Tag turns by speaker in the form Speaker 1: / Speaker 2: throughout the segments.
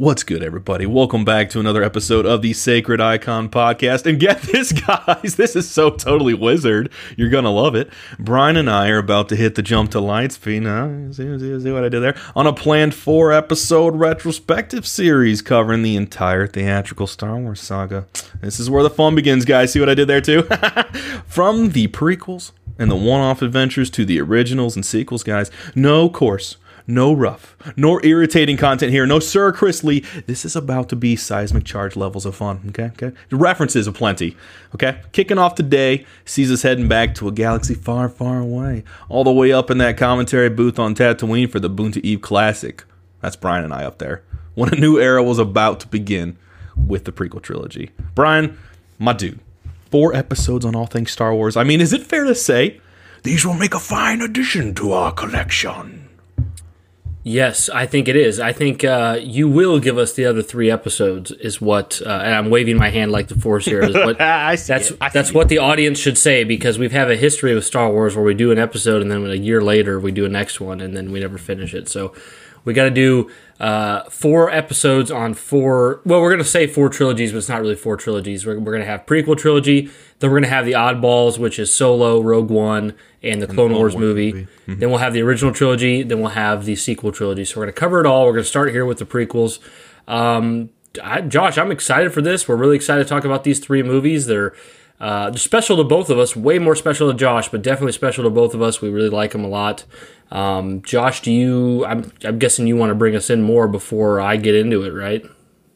Speaker 1: What's good, everybody? Welcome back to another episode of the Sacred Icon Podcast. And get this, guys, this is so totally wizard. You're gonna love it. Brian and I are about to hit the jump to light speed. See, see, see what I did there? On a planned four episode retrospective series covering the entire theatrical Star Wars saga. This is where the fun begins, guys. See what I did there, too? From the prequels and the one off adventures to the originals and sequels, guys. No course no rough, nor irritating content here. No Sir Chris Lee. This is about to be seismic charge levels of fun. Okay, okay. The references aplenty. Okay, kicking off today sees us heading back to a galaxy far, far away, all the way up in that commentary booth on Tatooine for the Boonta Eve Classic. That's Brian and I up there. When a new era was about to begin with the prequel trilogy. Brian, my dude, four episodes on all things Star Wars. I mean, is it fair to say these will make a fine addition to our collection?
Speaker 2: Yes, I think it is. I think uh, you will give us the other three episodes, is what. Uh, and I'm waving my hand like the force here. Is what that's that's what the audience should say because we have a history with Star Wars where we do an episode and then a year later we do a next one and then we never finish it. So we got to do uh, four episodes on four. Well, we're going to say four trilogies, but it's not really four trilogies. We're, we're going to have prequel trilogy. Then we're going to have the oddballs, which is Solo, Rogue One, and the Clone, Clone Wars, Wars, movie. movie. Mm-hmm. Then we'll have the original trilogy. Then we'll have the sequel trilogy. So we're going to cover it all. We're going to start here with the prequels. Um, I, Josh, I'm excited for this. We're really excited to talk about these three movies. They're uh, special to both of us, way more special to Josh, but definitely special to both of us. We really like them a lot. Um, Josh, do you? I'm, I'm guessing you want to bring us in more before I get into it, right?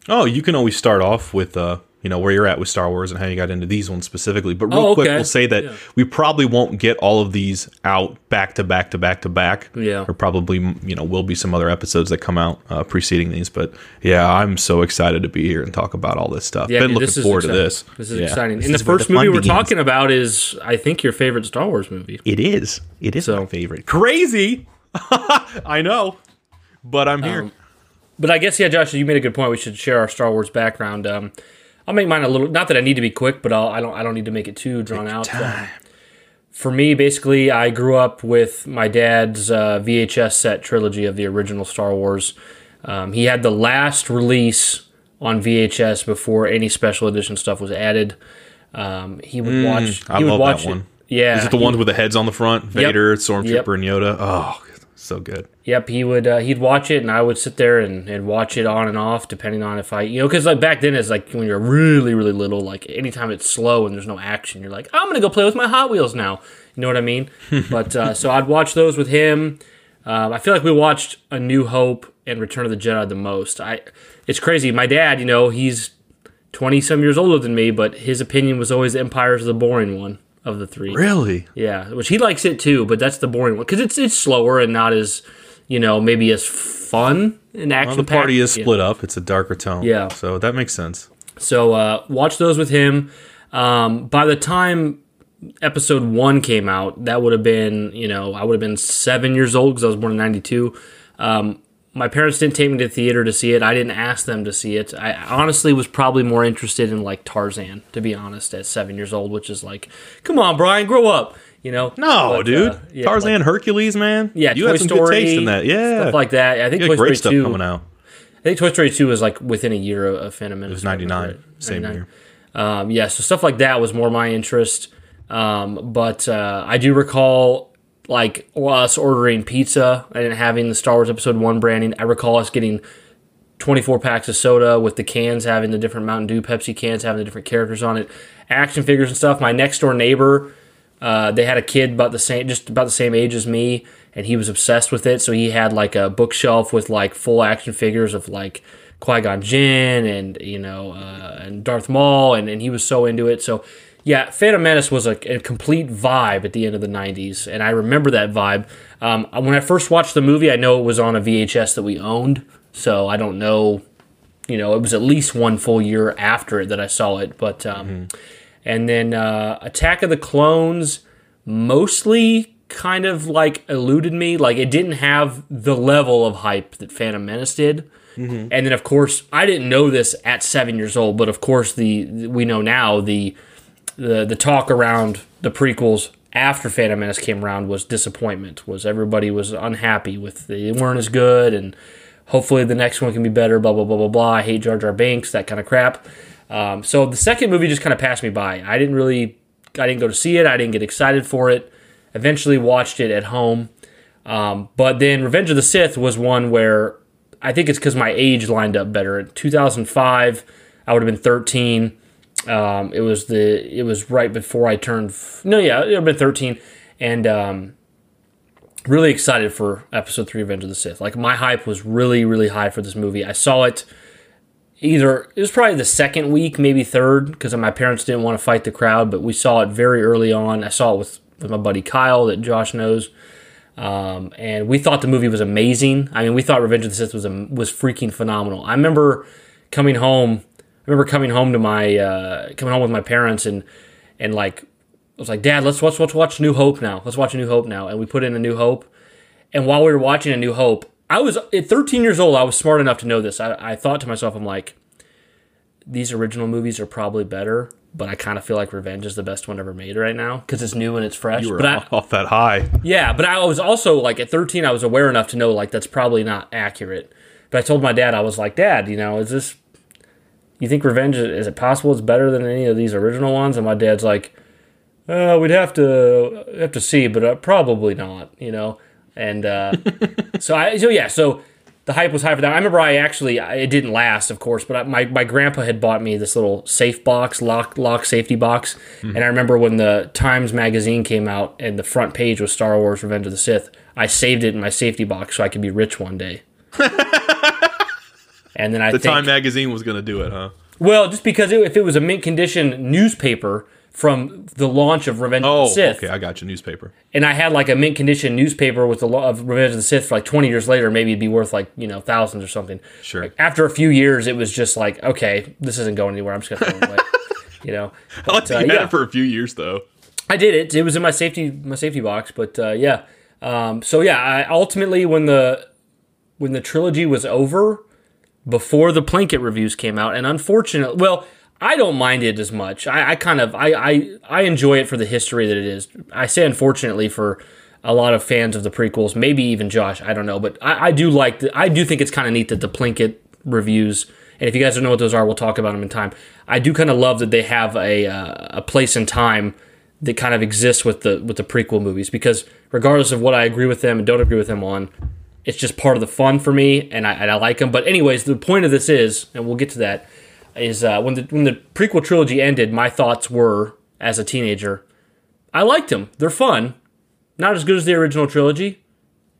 Speaker 1: Oh, you can always start off with uh, you know where you're at with Star Wars and how you got into these ones specifically. But real oh, okay. quick, we'll say that yeah. we probably won't get all of these out back to back to back to back.
Speaker 2: Yeah,
Speaker 1: or probably you know will be some other episodes that come out uh, preceding these. But yeah, I'm so excited to be here and talk about all this stuff. Yeah, Been dude, looking forward
Speaker 2: exciting.
Speaker 1: to this.
Speaker 2: This is yeah. exciting. This and the first the movie we're begins. talking about is I think your favorite Star Wars movie.
Speaker 1: It is. It is so, my favorite. Crazy. I know, but I'm here. Um,
Speaker 2: but I guess yeah, Josh, you made a good point. We should share our Star Wars background. Um, I'll make mine a little. Not that I need to be quick, but I'll, I don't. I don't need to make it too drawn out.
Speaker 1: Time.
Speaker 2: for me, basically, I grew up with my dad's uh, VHS set trilogy of the original Star Wars. Um, he had the last release on VHS before any special edition stuff was added. Um, he would mm, watch. He
Speaker 1: I
Speaker 2: would
Speaker 1: watch that one. It.
Speaker 2: Yeah,
Speaker 1: is it the he, ones with the heads on the front? Vader, yep, Stormtrooper, yep. and Yoda. Oh, so good.
Speaker 2: Yep, he would uh, he'd watch it, and I would sit there and, and watch it on and off, depending on if I you know because like back then it's like when you're really really little, like anytime it's slow and there's no action, you're like I'm gonna go play with my Hot Wheels now. You know what I mean? but uh, so I'd watch those with him. Um, I feel like we watched A New Hope and Return of the Jedi the most. I it's crazy. My dad, you know, he's twenty some years older than me, but his opinion was always Empire's the boring one of the three.
Speaker 1: Really?
Speaker 2: Yeah, which he likes it too, but that's the boring one because it's it's slower and not as you know maybe as fun in action. Well,
Speaker 1: the party is split yeah. up; it's a darker tone.
Speaker 2: Yeah,
Speaker 1: so that makes sense.
Speaker 2: So uh, watch those with him. Um, by the time episode one came out, that would have been you know I would have been seven years old because I was born in '92. Um, my parents didn't take me to the theater to see it. I didn't ask them to see it. I honestly was probably more interested in like Tarzan, to be honest, at seven years old, which is like, come on, Brian, grow up. You know?
Speaker 1: No,
Speaker 2: But,
Speaker 1: dude.
Speaker 2: uh, yeah,
Speaker 1: Tarzan,
Speaker 2: like-
Speaker 1: Hercules, man.
Speaker 2: yeah,
Speaker 1: you
Speaker 2: Toy
Speaker 1: had some
Speaker 2: Story,
Speaker 1: good taste in that. Yeah,
Speaker 2: stuff like that. I think Toy
Speaker 1: great
Speaker 2: Story
Speaker 1: stuff
Speaker 2: two.
Speaker 1: coming out.
Speaker 2: I think Toy Story two was like within a year of, of Phantom Menace.
Speaker 1: It was ninety nine, same
Speaker 2: 99.
Speaker 1: year.
Speaker 2: Um, yeah, so stuff like that was more my interest. Um, but uh, I do recall like us ordering pizza and having the Star Wars Episode One branding. I recall us getting 24 packs of soda with the cans having the different Mountain Dew Pepsi cans having the different characters on it, action figures and stuff. My next door neighbor, uh, they had a kid about the same, just about the same age as me, and he was obsessed with it. So he had like a bookshelf with like full action figures of like Qui Gon Jinn and you know uh, and Darth Maul, and, and he was so into it. So yeah, Phantom Menace was a, a complete vibe at the end of the '90s, and I remember that vibe. Um, when I first watched the movie, I know it was on a VHS that we owned, so I don't know. You know, it was at least one full year after it that I saw it, but um, and then uh, Attack of the Clones mostly kind of like eluded me. Like it didn't have the level of hype that Phantom Menace did. And then of course I didn't know this at seven years old, but of course the we know now the the the talk around the prequels after Phantom Menace came around was disappointment. Was everybody was unhappy with they weren't as good, and hopefully the next one can be better. Blah blah blah blah blah. I hate Jar Jar Binks, that kind of crap. Um, so the second movie just kind of passed me by. I didn't really, I didn't go to see it. I didn't get excited for it. Eventually watched it at home. Um, but then Revenge of the Sith was one where I think it's because my age lined up better. In 2005, I would have been 13. Um, it was the it was right before I turned. f- No, yeah, it have been 13, and um, really excited for Episode Three, Revenge of the Sith. Like my hype was really really high for this movie. I saw it either it was probably the second week, maybe third, because my parents didn't want to fight the crowd, but we saw it very early on. I saw it with with my buddy Kyle that Josh knows. Um, and we thought the movie was amazing. I mean, we thought Revenge of the Sith was a, was freaking phenomenal. I remember coming home. I remember coming home to my uh, coming home with my parents and and like I was like, Dad, let's watch let's watch New Hope now. Let's watch A New Hope now. And we put in A New Hope. And while we were watching A New Hope, I was at 13 years old. I was smart enough to know this. I, I thought to myself, I'm like, these original movies are probably better, but I kind of feel like Revenge is the best one ever made right now because it's new and it's fresh.
Speaker 1: You were
Speaker 2: but I,
Speaker 1: off that high.
Speaker 2: yeah, but I was also like at 13, I was aware enough to know like that's probably not accurate. But I told my dad, I was like, Dad, you know, is this? You think Revenge is it possible it's better than any of these original ones? And my dad's like, uh, we'd have to have to see, but uh, probably not, you know. And uh, so I so yeah, so the hype was high for that. I remember I actually it didn't last, of course, but I, my my grandpa had bought me this little safe box, lock lock safety box, and I remember when the Times magazine came out and the front page was Star Wars: Revenge of the Sith. I saved it in my safety box so I could be rich one day. and then I
Speaker 1: The
Speaker 2: think,
Speaker 1: Time magazine was going to do it, huh?
Speaker 2: well, just because it, if it was a mint condition newspaper from the launch of Revenge of
Speaker 1: Oh,
Speaker 2: the Sith,
Speaker 1: okay. I got you. Newspaper.
Speaker 2: and I had like a mint condition newspaper with the law of Revenge of the Sith for like 20 years later, maybe it'd be worth like, you know, thousands or something.
Speaker 1: Sure.
Speaker 2: After a few years, it was just like, okay, this isn't going anywhere. I'm just going to throw it away. You know,
Speaker 1: I like that
Speaker 2: uh,
Speaker 1: you had
Speaker 2: yeah.
Speaker 1: it for a few years, though.
Speaker 2: I did it. It was in my safety my safety box, but uh, yeah. Um, so yeah, I ultimately when the when the trilogy was over, before the Plinkett reviews came out, and unfortunately, well, I don't mind it as much. I, I kind of I, I I enjoy it for the history that it is. I say unfortunately for a lot of fans of the prequels, maybe even Josh. I don't know, but I, I do like the, I do think it's kind of neat that the Plinkett reviews. And if you guys don't know what those are, we'll talk about them in time. I do kind of love that they have a uh, a place in time that kind of exists with the with the prequel movies because regardless of what I agree with them and don't agree with them on, it's just part of the fun for me, and I, and I like them. But anyways, the point of this is, and we'll get to that, is uh, when the when the prequel trilogy ended, my thoughts were as a teenager, I liked them. They're fun, not as good as the original trilogy,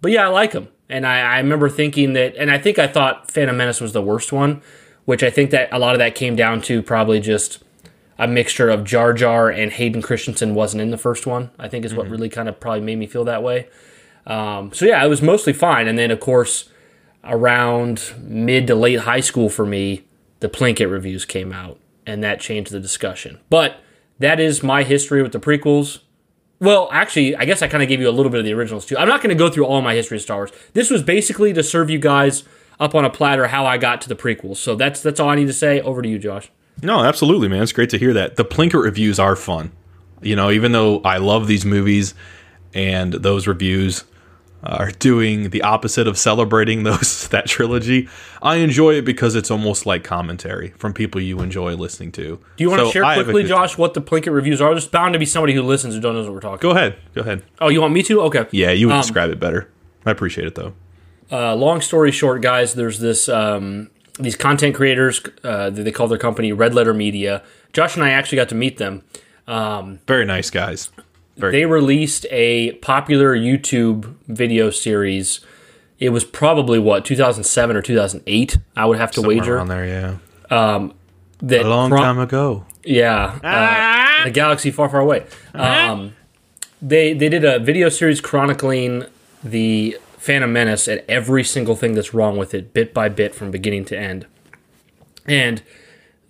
Speaker 2: but yeah, I like them. And I, I remember thinking that, and I think I thought Phantom Menace was the worst one, which I think that a lot of that came down to probably just a mixture of Jar Jar and Hayden Christensen wasn't in the first one. I think is what really kind of probably made me feel that way. Um, so yeah, it was mostly fine. And then of course, around mid to late high school for me, the Plinkett reviews came out, and that changed the discussion. But that is my history with the prequels. Well, actually, I guess I kind of gave you a little bit of the originals too. I'm not going to go through all my history of Star Wars. This was basically to serve you guys up on a platter how I got to the prequels. So that's that's all I need to say. Over to you, Josh.
Speaker 1: No, absolutely, man. It's great to hear that. The Plinkett reviews are fun. You know, even though I love these movies and those reviews are doing the opposite of celebrating those that trilogy, I enjoy it because it's almost like commentary from people you enjoy listening to.
Speaker 2: Do you want
Speaker 1: So
Speaker 2: to share
Speaker 1: I
Speaker 2: quickly, Josh, what the Plinkett reviews are? There's bound to be somebody who listens who don't know what we're talking.
Speaker 1: Go ahead. Go ahead.
Speaker 2: Oh, you want me to? Okay.
Speaker 1: Yeah, you would
Speaker 2: Um,
Speaker 1: describe it better. I appreciate it though.
Speaker 2: Uh, long story short, guys, there's this um, these content creators. Uh, they call their company Red Letter Media. Josh and I actually got to meet them.
Speaker 1: Very nice guys.
Speaker 2: They released a popular YouTube video series. It was probably what 2007 or 2008. I would have to
Speaker 1: Somewhere
Speaker 2: wager
Speaker 1: on there, yeah.
Speaker 2: that
Speaker 1: A long
Speaker 2: prom-
Speaker 1: time ago.
Speaker 2: Yeah, uh, in a galaxy far, far away. Um, they they did a video series chronicling the Phantom Menace and every single thing that's wrong with it, bit by bit, from beginning to end. And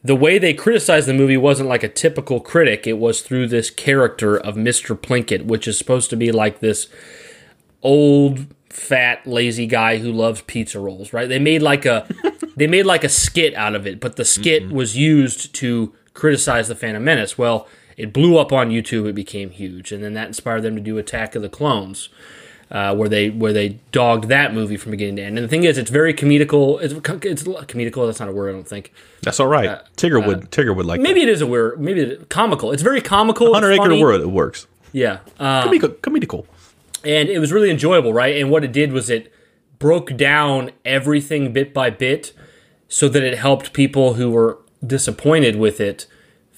Speaker 2: the way they criticized the movie wasn't like a typical critic; it was through this character of Mister Plinkett, which is supposed to be like this old fat lazy guy who loves pizza rolls right? They made like a they made like a skit out of it but the skit mm-hmm. was used to criticize the phantom menace. Well it blew up on youtube. It became huge. And then that inspired them to do attack of the clones uh, where they where they dogged that movie from beginning to end and the thing is it's very comedical it's, it's comedical that's not a word i don't think
Speaker 1: That's all right. Tigger would Tigger would like
Speaker 2: Uh, maybe it is a word maybe it, comical it's very comical
Speaker 1: Hundred Acre
Speaker 2: funny.
Speaker 1: Word it works.
Speaker 2: yeah uh,
Speaker 1: Comical. Comical.
Speaker 2: and it was really enjoyable, right? And what it did was it broke down everything bit by bit so that it helped people who were disappointed with it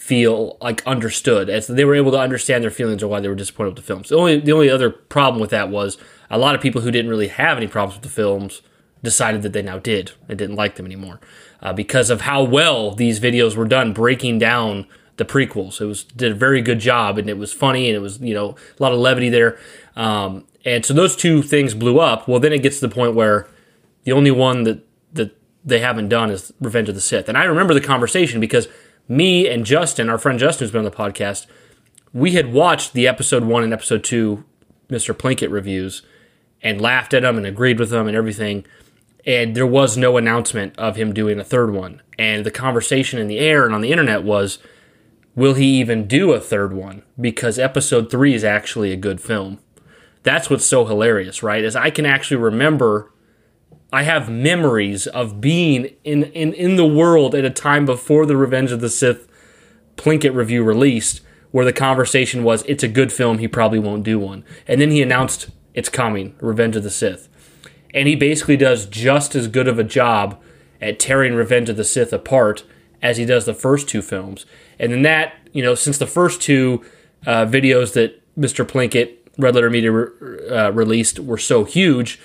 Speaker 2: feel like understood as they were able to understand their feelings or why they were disappointed with the films. The only the only other problem with that was a lot of people who didn't really have any problems with the films decided that they now did and didn't like them anymore uh, because of how well these videos were done breaking down the prequels. It was did a very good job and it was funny and it was you know a lot of levity there. Um, and so those two things blew up. Well, then it gets to the point where the only one that that they haven't done is Revenge of the Sith. And I remember the conversation because me and Justin, our friend Justin, who's been on the podcast, we had watched the episode one and episode two Mr. Plinkett reviews and laughed at them and agreed with them and everything. And there was no announcement of him doing a third one. And the conversation in the air and on the internet was, will he even do a third one? Because episode three is actually a good film. That's what's so hilarious, right? Is I can actually remember I have memories of being in, in, in the world at a time before the Revenge of the Sith Plinkett review released, where the conversation was, it's a good film, he probably won't do one. And then he announced, it's coming, Revenge of the Sith. And he basically does just as good of a job at tearing Revenge of the Sith apart as he does the first two films. And then that, you know, since the first two uh, videos that Mr. Plinkett, Red Letter Media re- uh, released were so huge,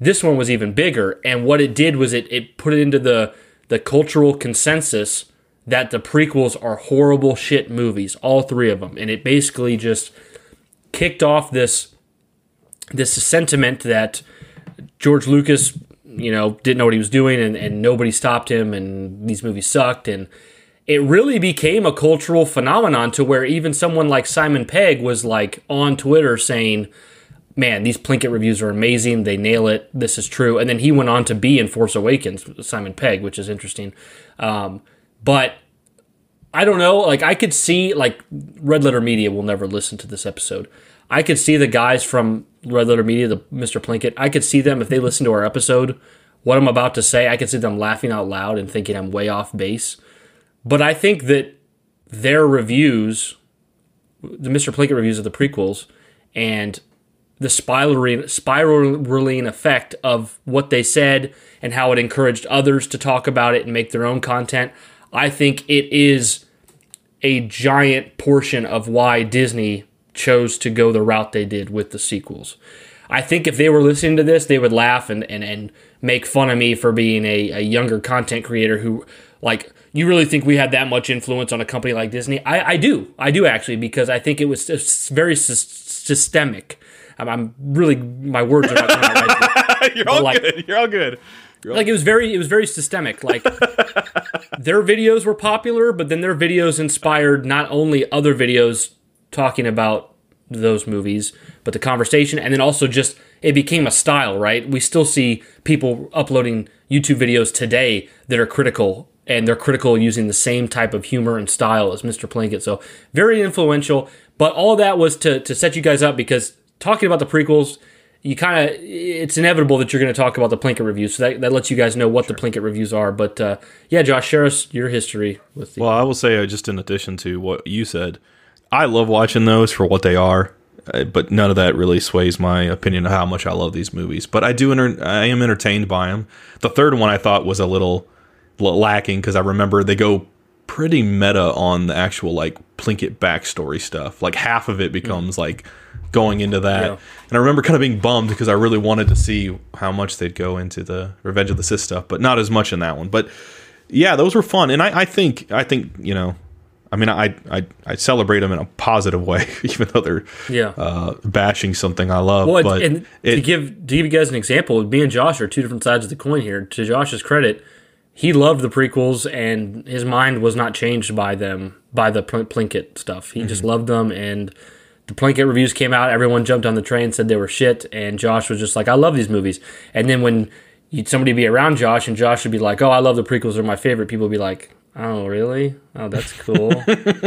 Speaker 2: this one was even bigger. And what it did was it, it put it into the, the cultural consensus that the prequels are horrible shit movies, all three of them. And it basically just kicked off this this sentiment that George Lucas, you know, didn't know what he was doing and, and nobody stopped him and these movies sucked and it really became a cultural phenomenon to where even someone like Simon Pegg was like on Twitter saying, Man, these Plinkett reviews are amazing. They nail it. This is true. And then he went on to be in Force Awakens, Simon Pegg, which is interesting. Um, but I don't know. Like I could see like Red Letter Media will never listen to this episode. I could see the guys from Red Letter Media, the Mr. Plinkett. I could see them if they listen to our episode. What I'm about to say, I could see them laughing out loud and thinking I'm way off base. But I think that their reviews, the Mr. Plinkett reviews of the prequels, and the spiraling, spiraling effect of what they said and how it encouraged others to talk about it and make their own content. I think it is a giant portion of why Disney chose to go the route they did with the sequels. I think if they were listening to this, they would laugh and, and, and make fun of me for being a, a younger content creator who, like, you really think we had that much influence on a company like Disney? I, I do. I do actually, because I think it was very sys- systemic. I'm, I'm really, my words are not coming out right.
Speaker 1: You're all
Speaker 2: like-
Speaker 1: good. You're all good.
Speaker 2: like it was very it was very systemic like their videos were popular but then their videos inspired not only other videos talking about those movies, but the conversation, and then also just it became a style, right? We still see people uploading YouTube videos today that are critical, and they're critical using the same type of humor and style as Mr. Plinkett. So very influential. But all that was to to set you guys up because talking about the prequels, you kind of it's inevitable that you're going to talk about the Plinkett reviews. So that, that lets you guys know what sure. the Plinkett reviews are. But uh, yeah, Josh, share us your history with the.
Speaker 1: Well, I will say uh, just in addition to what you said, I love watching those for what they are. Uh, but none of that really sways my opinion of how much I love these movies. But I do, enter- I am entertained by them. The third one I thought was a little lacking because I remember they go pretty meta on the actual like Plinkett backstory stuff. Like half of it becomes mm. like going into that. Yeah. And I remember kind of being bummed because I really wanted to see how much they'd go into the Revenge of the Sith stuff, but not as much in that one. But yeah, those were fun. And I, I think I think, you know, I mean, I, I I celebrate them in a positive way, even though they're yeah uh, bashing something I love. Well, but
Speaker 2: and it, to give to give you guys an example, me and Josh are two different sides of the coin here. To Josh's credit, he loved the prequels, and his mind was not changed by them by the Plinkett stuff. He mm-hmm. just loved them, and the Plinkett reviews came out. Everyone jumped on the train, said they were shit, and Josh was just like, "I love these movies." And then when somebody be around Josh, and Josh would be like, "Oh, I love the prequels; they're my favorite," people would be like Oh, really? Oh, that's cool.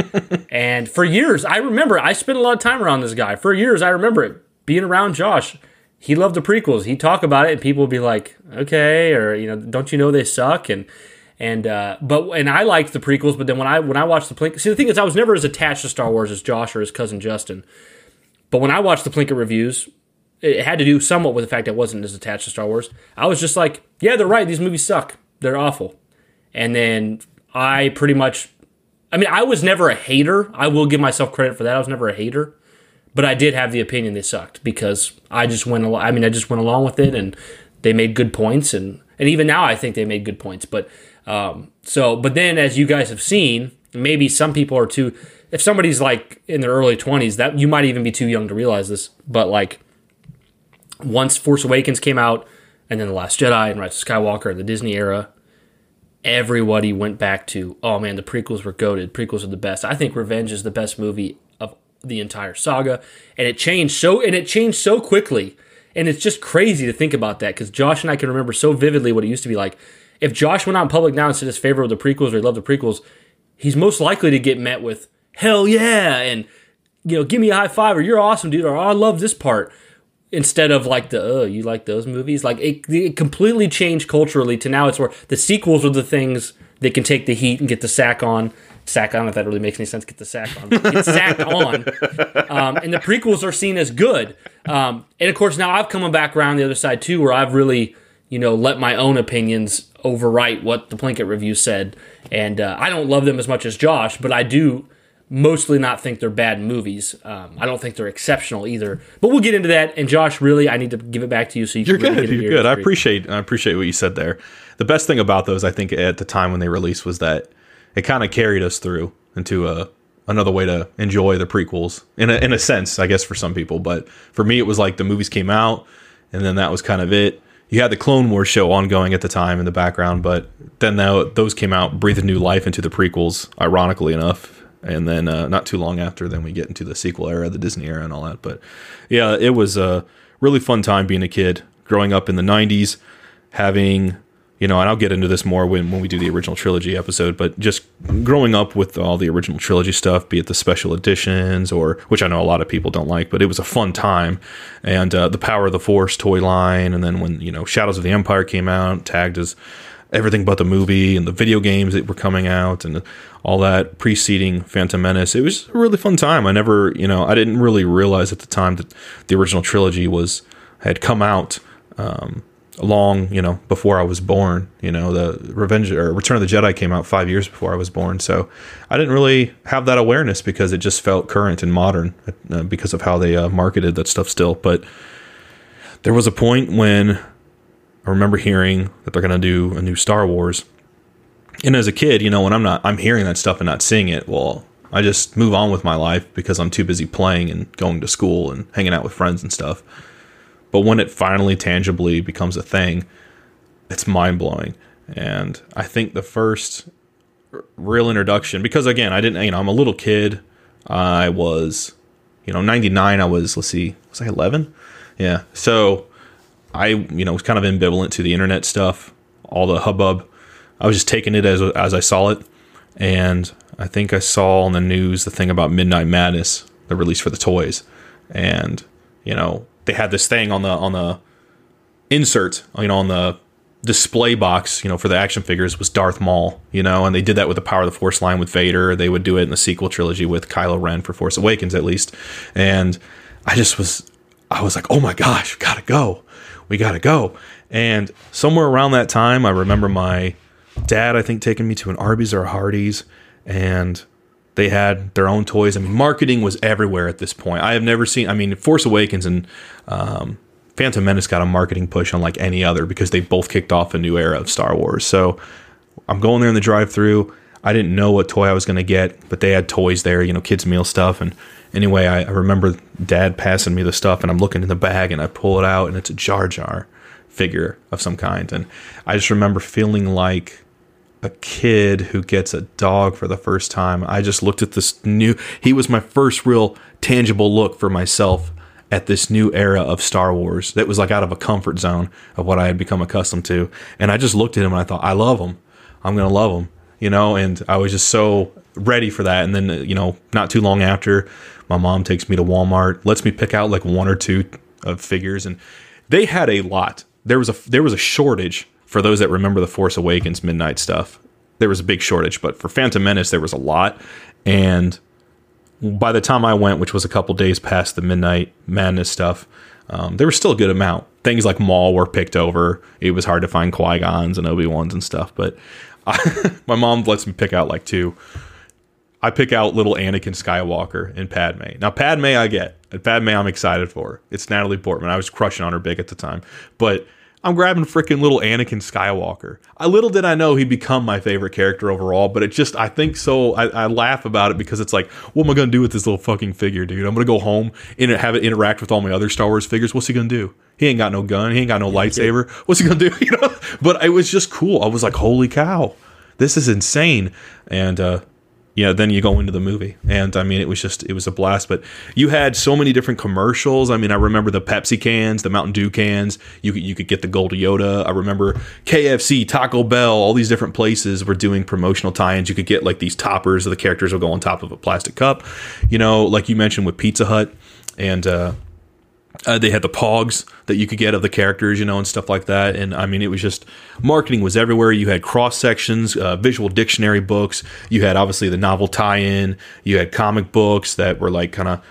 Speaker 2: and for years, I remember I spent a lot of time around this guy. For years, I remember it being around Josh. He loved the prequels. He'd talk about it, and people would be like, "Okay," or you know, "Don't you know they suck?" And and uh, but and I liked the prequels. But then when I when I watched the Plinkett, see the thing is, I was never as attached to Star Wars as Josh or his cousin Justin. But when I watched the Plinkett reviews, it had to do somewhat with the fact I wasn't as attached to Star Wars. I was just like, "Yeah, they're right. These movies suck. They're awful." And then I pretty much, I mean, I was never a hater. I will give myself credit for that. I was never a hater, but I did have the opinion they sucked because I just went. I mean, I just went along with it, and they made good points, and and even now I think they made good points. But um, so, but then as you guys have seen, maybe some people are too. If somebody's like in their early twenties, that you might even be too young to realize this. But like, once Force Awakens came out, and then the Last Jedi and Rise of Skywalker, the Disney era, everybody went back to, oh man, the prequels were goaded. Prequels are the best. I think Revenge is the best movie of the entire saga, and it changed so and it changed so quickly, and it's just crazy to think about that because Josh and I can remember so vividly what it used to be like. If Josh went out in public now and said his favorite of the prequels or he loved the prequels, he's most likely to get met with hell yeah and you know give me a high five or you're awesome dude or oh, I love this part instead of like the oh you like those movies? Like it, it completely changed culturally to now it's where the sequels are the things that can take the heat and get the sack on. Sack I don't know if that really makes any sense get the sack on. Get sacked on. Um, and the prequels are seen as good. Um, and of course now I've come back around the other side too where I've really you know let my own opinions overwrite what the Plinkett review said and uh, I don't love them as much as Josh but I do mostly not think they're bad movies. Um, I don't think they're exceptional either. But we'll get into that. And Josh, really, I need to give it back to you so you
Speaker 1: you're
Speaker 2: can
Speaker 1: good. Really you're good. I appreciate I appreciate what you said there. The best thing about those, I think, at the time when they released, was that it kind of carried us through into a another way to enjoy the prequels in a, in a sense, I guess, for some people. But for me, it was like the movies came out, and then that was kind of it. You had the Clone Wars show ongoing at the time in the background, but then those came out, breathed new life into the prequels. Ironically enough, and then uh, not too long after, then we get into the sequel era, the Disney era, and all that. But yeah, it was a really fun time being a kid, growing up in the '90s, having you know, and I'll get into this more when, when we do the original trilogy episode, but just growing up with all the original trilogy stuff, be it the special editions or which I know a lot of people don't like, but it was a fun time. And uh, the Power of the Force toy line, and then when you know Shadows of the Empire came out, tagged as everything but the movie and the video games that were coming out and all that preceding Phantom Menace. It was a really fun time. I never, you know, I didn't really realize at the time that the original trilogy was had come out um, long, you know, before I was born. You know, the Revenge or Return of the Jedi came out five years before I was born, so I didn't really have that awareness because it just felt current and modern uh, because of how they uh, marketed that stuff still. But there was a point when I remember hearing that they're going to do a new Star Wars. And as a kid, you know, when I'm not, I'm hearing that stuff and not seeing it. Well, I just move on with my life because I'm too busy playing and going to school and hanging out with friends and stuff. But when it finally tangibly becomes a thing, it's mind blowing. And I think the first real introduction, because again, I didn't, you know, I'm a little kid. I was You know, 99 I was let's see, was I 11? Yeah. So I, you know, was kind of ambivalent to the internet stuff, all the hubbub. I was just taking it as as I saw it, and I think I saw on the news the thing about Midnight Madness, the release for the toys, and you know they had this thing on the on the insert, you know, on the display box, you know, for the action figures was Darth Maul, you know, and they did that with the Power of the Force line with Vader. They would do it in the sequel trilogy with Kylo Ren for Force Awakens, at least. And I just was, I was like, oh my gosh, gotta go, we gotta go. And somewhere around that time, I remember my dad, I think, taking me to an Arby's or a Hardee's, and they had their own toys. I mean, marketing was everywhere at this point. I have never seen. I mean, Force Awakens and um, Phantom Menace got a marketing push unlike any other because they both kicked off a new era of Star Wars. So I'm going there in the drive-through. I didn't know what toy I was going to get, but they had toys there, you know, kids meal stuff. And anyway, I, I remember Dad passing me the stuff, and I'm looking in the bag, and I pull it out, and it's a Jar Jar figure of some kind. And I just remember feeling like a kid who gets a dog for the first time. I just looked at this new. He was my first real tangible look for myself at this new era of Star Wars that was like out of a comfort zone of what I had become accustomed to. And I just looked at him and I thought, I love him. I'm going to love him, you know, and I was just so ready for that. And then, uh, you know, not too long after, my mom takes me to Walmart, lets me pick out like one or two of figures and they had a lot. There was a there was a shortage for those that remember the Force Awakens midnight stuff. There was a big shortage, but for Phantom Menace there was a lot and by the time I went, which was a couple days past the Midnight Madness stuff, um, there was still a good amount. Things like Maul were picked over. It was hard to find Qui Gons and Obi Wans and stuff, but I, my mom lets me pick out like two. I pick out little Anakin Skywalker and Padme. Now Padme I get, Padme I'm excited for. It's Natalie Portman. I was crushing on her big at the time, but I'm grabbing freaking little Anakin Skywalker. I little did I know he'd become my favorite character overall, but it just I think so. I, I laugh about it because it's like, what am I gonna do with this little fucking figure, dude? I'm gonna go home and have it interact with all my other Star Wars figures. What's he gonna do? He ain't got no gun. He ain't got no lightsaber. What's he gonna do? You know. But it was just cool. I was like, holy cow, this is insane. And uh, yeah, then you go into the movie, and I mean, it was just it was a blast. But you had so many different commercials. I mean, I remember the Pepsi cans, the Mountain Dew cans. You could you could get the Gold Yoda. I remember KFC, Taco Bell, all these different places were doing promotional tie-ins. You could get like these toppers of the characters will go on top of a plastic cup. You know, like you mentioned with Pizza Hut, and uh, uh, they had the pogs that you could get of the characters, you know, and stuff like that. And I mean, it was just marketing was everywhere. You had cross sections, uh, visual dictionary books. You had obviously the novel tie-in. You had comic books that were like kind of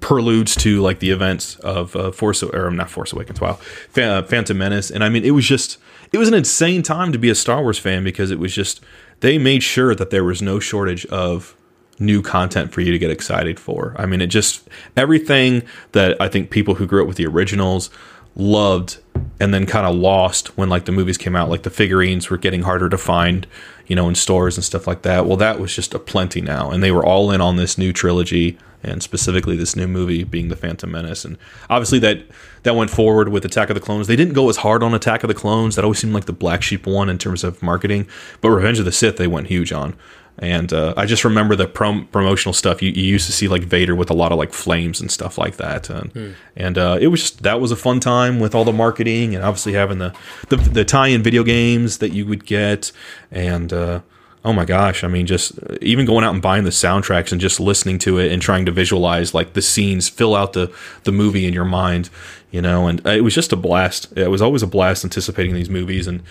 Speaker 1: preludes to like the events of uh, Force or not Force Awakens. Wow, uh, Phantom Menace. And I mean, it was just it was an insane time to be a Star Wars fan because it was just they made sure that there was no shortage of new content for you to get excited for. I mean, it just everything that I think people who grew up with the originals loved and then kind of lost when like the movies came out like the figurines were getting harder to find you know in stores and stuff like that. Well that was just a plenty now and they were all in on this new trilogy and specifically this new movie being the phantom menace. And obviously that that went forward with attack of the clones. They didn't go as hard on attack of the clones. That always seemed like the black sheep one in terms of marketing but revenge of the sith they went huge on and uh, I just remember the prom- promotional stuff. You, you, used to see like Vader with a lot of like flames and stuff like that, and, hmm. and uh, it was just that was a fun time with all the marketing and obviously having the the, the tie-in video games that you would get, and uh, oh my gosh, I mean, just uh, even going out and buying the soundtracks and just listening to it and trying to visualize like the scenes, fill out the the movie in your mind, you know, and it was just a blast. It was always a blast anticipating these movies and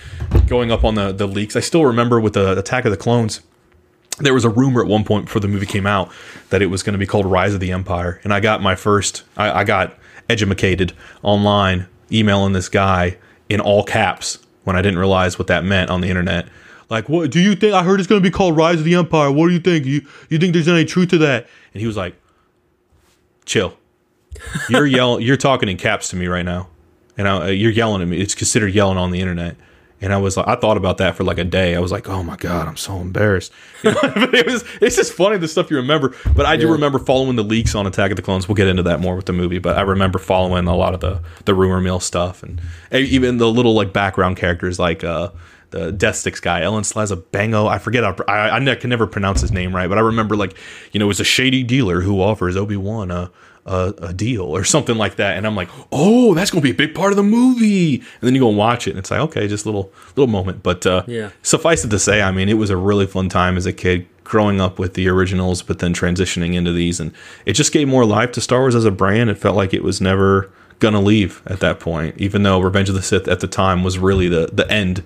Speaker 1: going up on the the leaks. I still remember with the Attack of the Clones there was a rumor at one point before the movie came out that it was going to be called Rise of the Empire, and I got my first. I, I got educated online emailing this guy in all caps when I didn't realize what that meant on the internet. Like, what do you think? I heard it's going to be called Rise of the Empire. What do you think? You you think there's any truth to that? And he was like, "Chill. You're yelling. You're talking in caps to me right now, and I, you're yelling at me. It's considered yelling on the internet." And I was like, I thought about that for like a day. I was like, oh my god, I'm so embarrassed. You know, it was, it's just funny the stuff you remember. But I do yeah. remember following the leaks on Attack of the Clones. We'll get into that more with the movie. But I remember following a lot of the the rumor mill stuff and even the little like background characters like uh, the Death Sticks guy, Ellen Slaza Bango. I forget. I, I, I can never pronounce his name right, but I remember like you know, it was a shady dealer who offers Obi Wan a a, a deal or something like that. And I'm like, oh, that's going to be a big part of the movie. And then you go and watch it, and it's like, okay, just a little little moment. But uh,
Speaker 2: Yeah.
Speaker 1: suffice it to say, I mean, it was a really fun time as a kid growing up with the originals, but then transitioning into these, and it just gave more life to Star Wars as a brand. It felt like it was never gonna leave at that point, even though Revenge of the Sith at the time was really the the end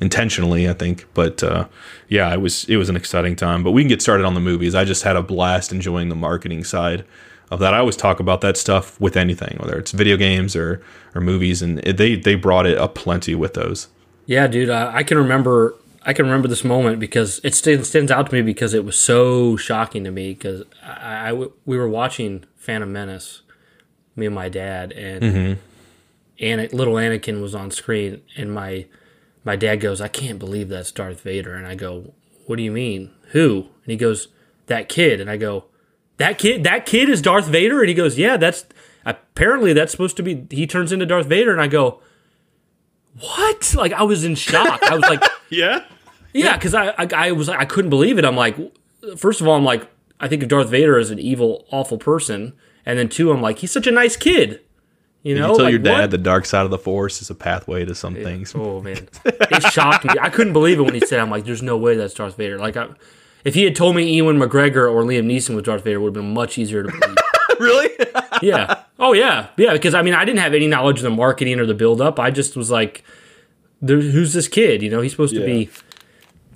Speaker 1: intentionally, I think. But uh, yeah, it was it was an exciting time. But we can get started on the movies. I just had a blast enjoying the marketing side of that. I always talk about that stuff with anything, whether it's video games or or movies, and it, they they brought it up plenty with those.
Speaker 2: Yeah, dude, uh, I can remember. I can remember this moment because it stands, stands out to me because it was so shocking to me because I, I we were watching Phantom Menace, me and my dad, and Ana, little Anakin was on screen, and my my dad goes, "I can't believe that's Darth Vader," and I go, "What do you mean? Who?" And he goes, "That kid," and I go, "That kid? That kid is Darth Vader?" And he goes, "Yeah, that's apparently that's supposed to be." He turns into Darth Vader, and I go, "What?" Like I was in shock. I was like.
Speaker 1: Yeah.
Speaker 2: Yeah, because I, I I was I couldn't believe it. I'm like, first of all, I'm like, I think of Darth Vader as an evil, awful person, and then two, I'm like, he's such a nice kid. You know,
Speaker 1: you tell
Speaker 2: like,
Speaker 1: your dad
Speaker 2: what?
Speaker 1: the dark side of the force is a pathway to some things.
Speaker 2: Oh man, it shocked me. I couldn't believe it when he said, "I'm like, there's no way that's Darth Vader." Like, I, if he had told me Ewan McGregor or Liam Neeson was Darth Vader, it would have been much easier to believe.
Speaker 1: really?
Speaker 2: yeah. Oh yeah. Yeah. Because I mean, I didn't have any knowledge of the marketing or the build up. I just was like, "Who's this kid?" You know, he's supposed to be.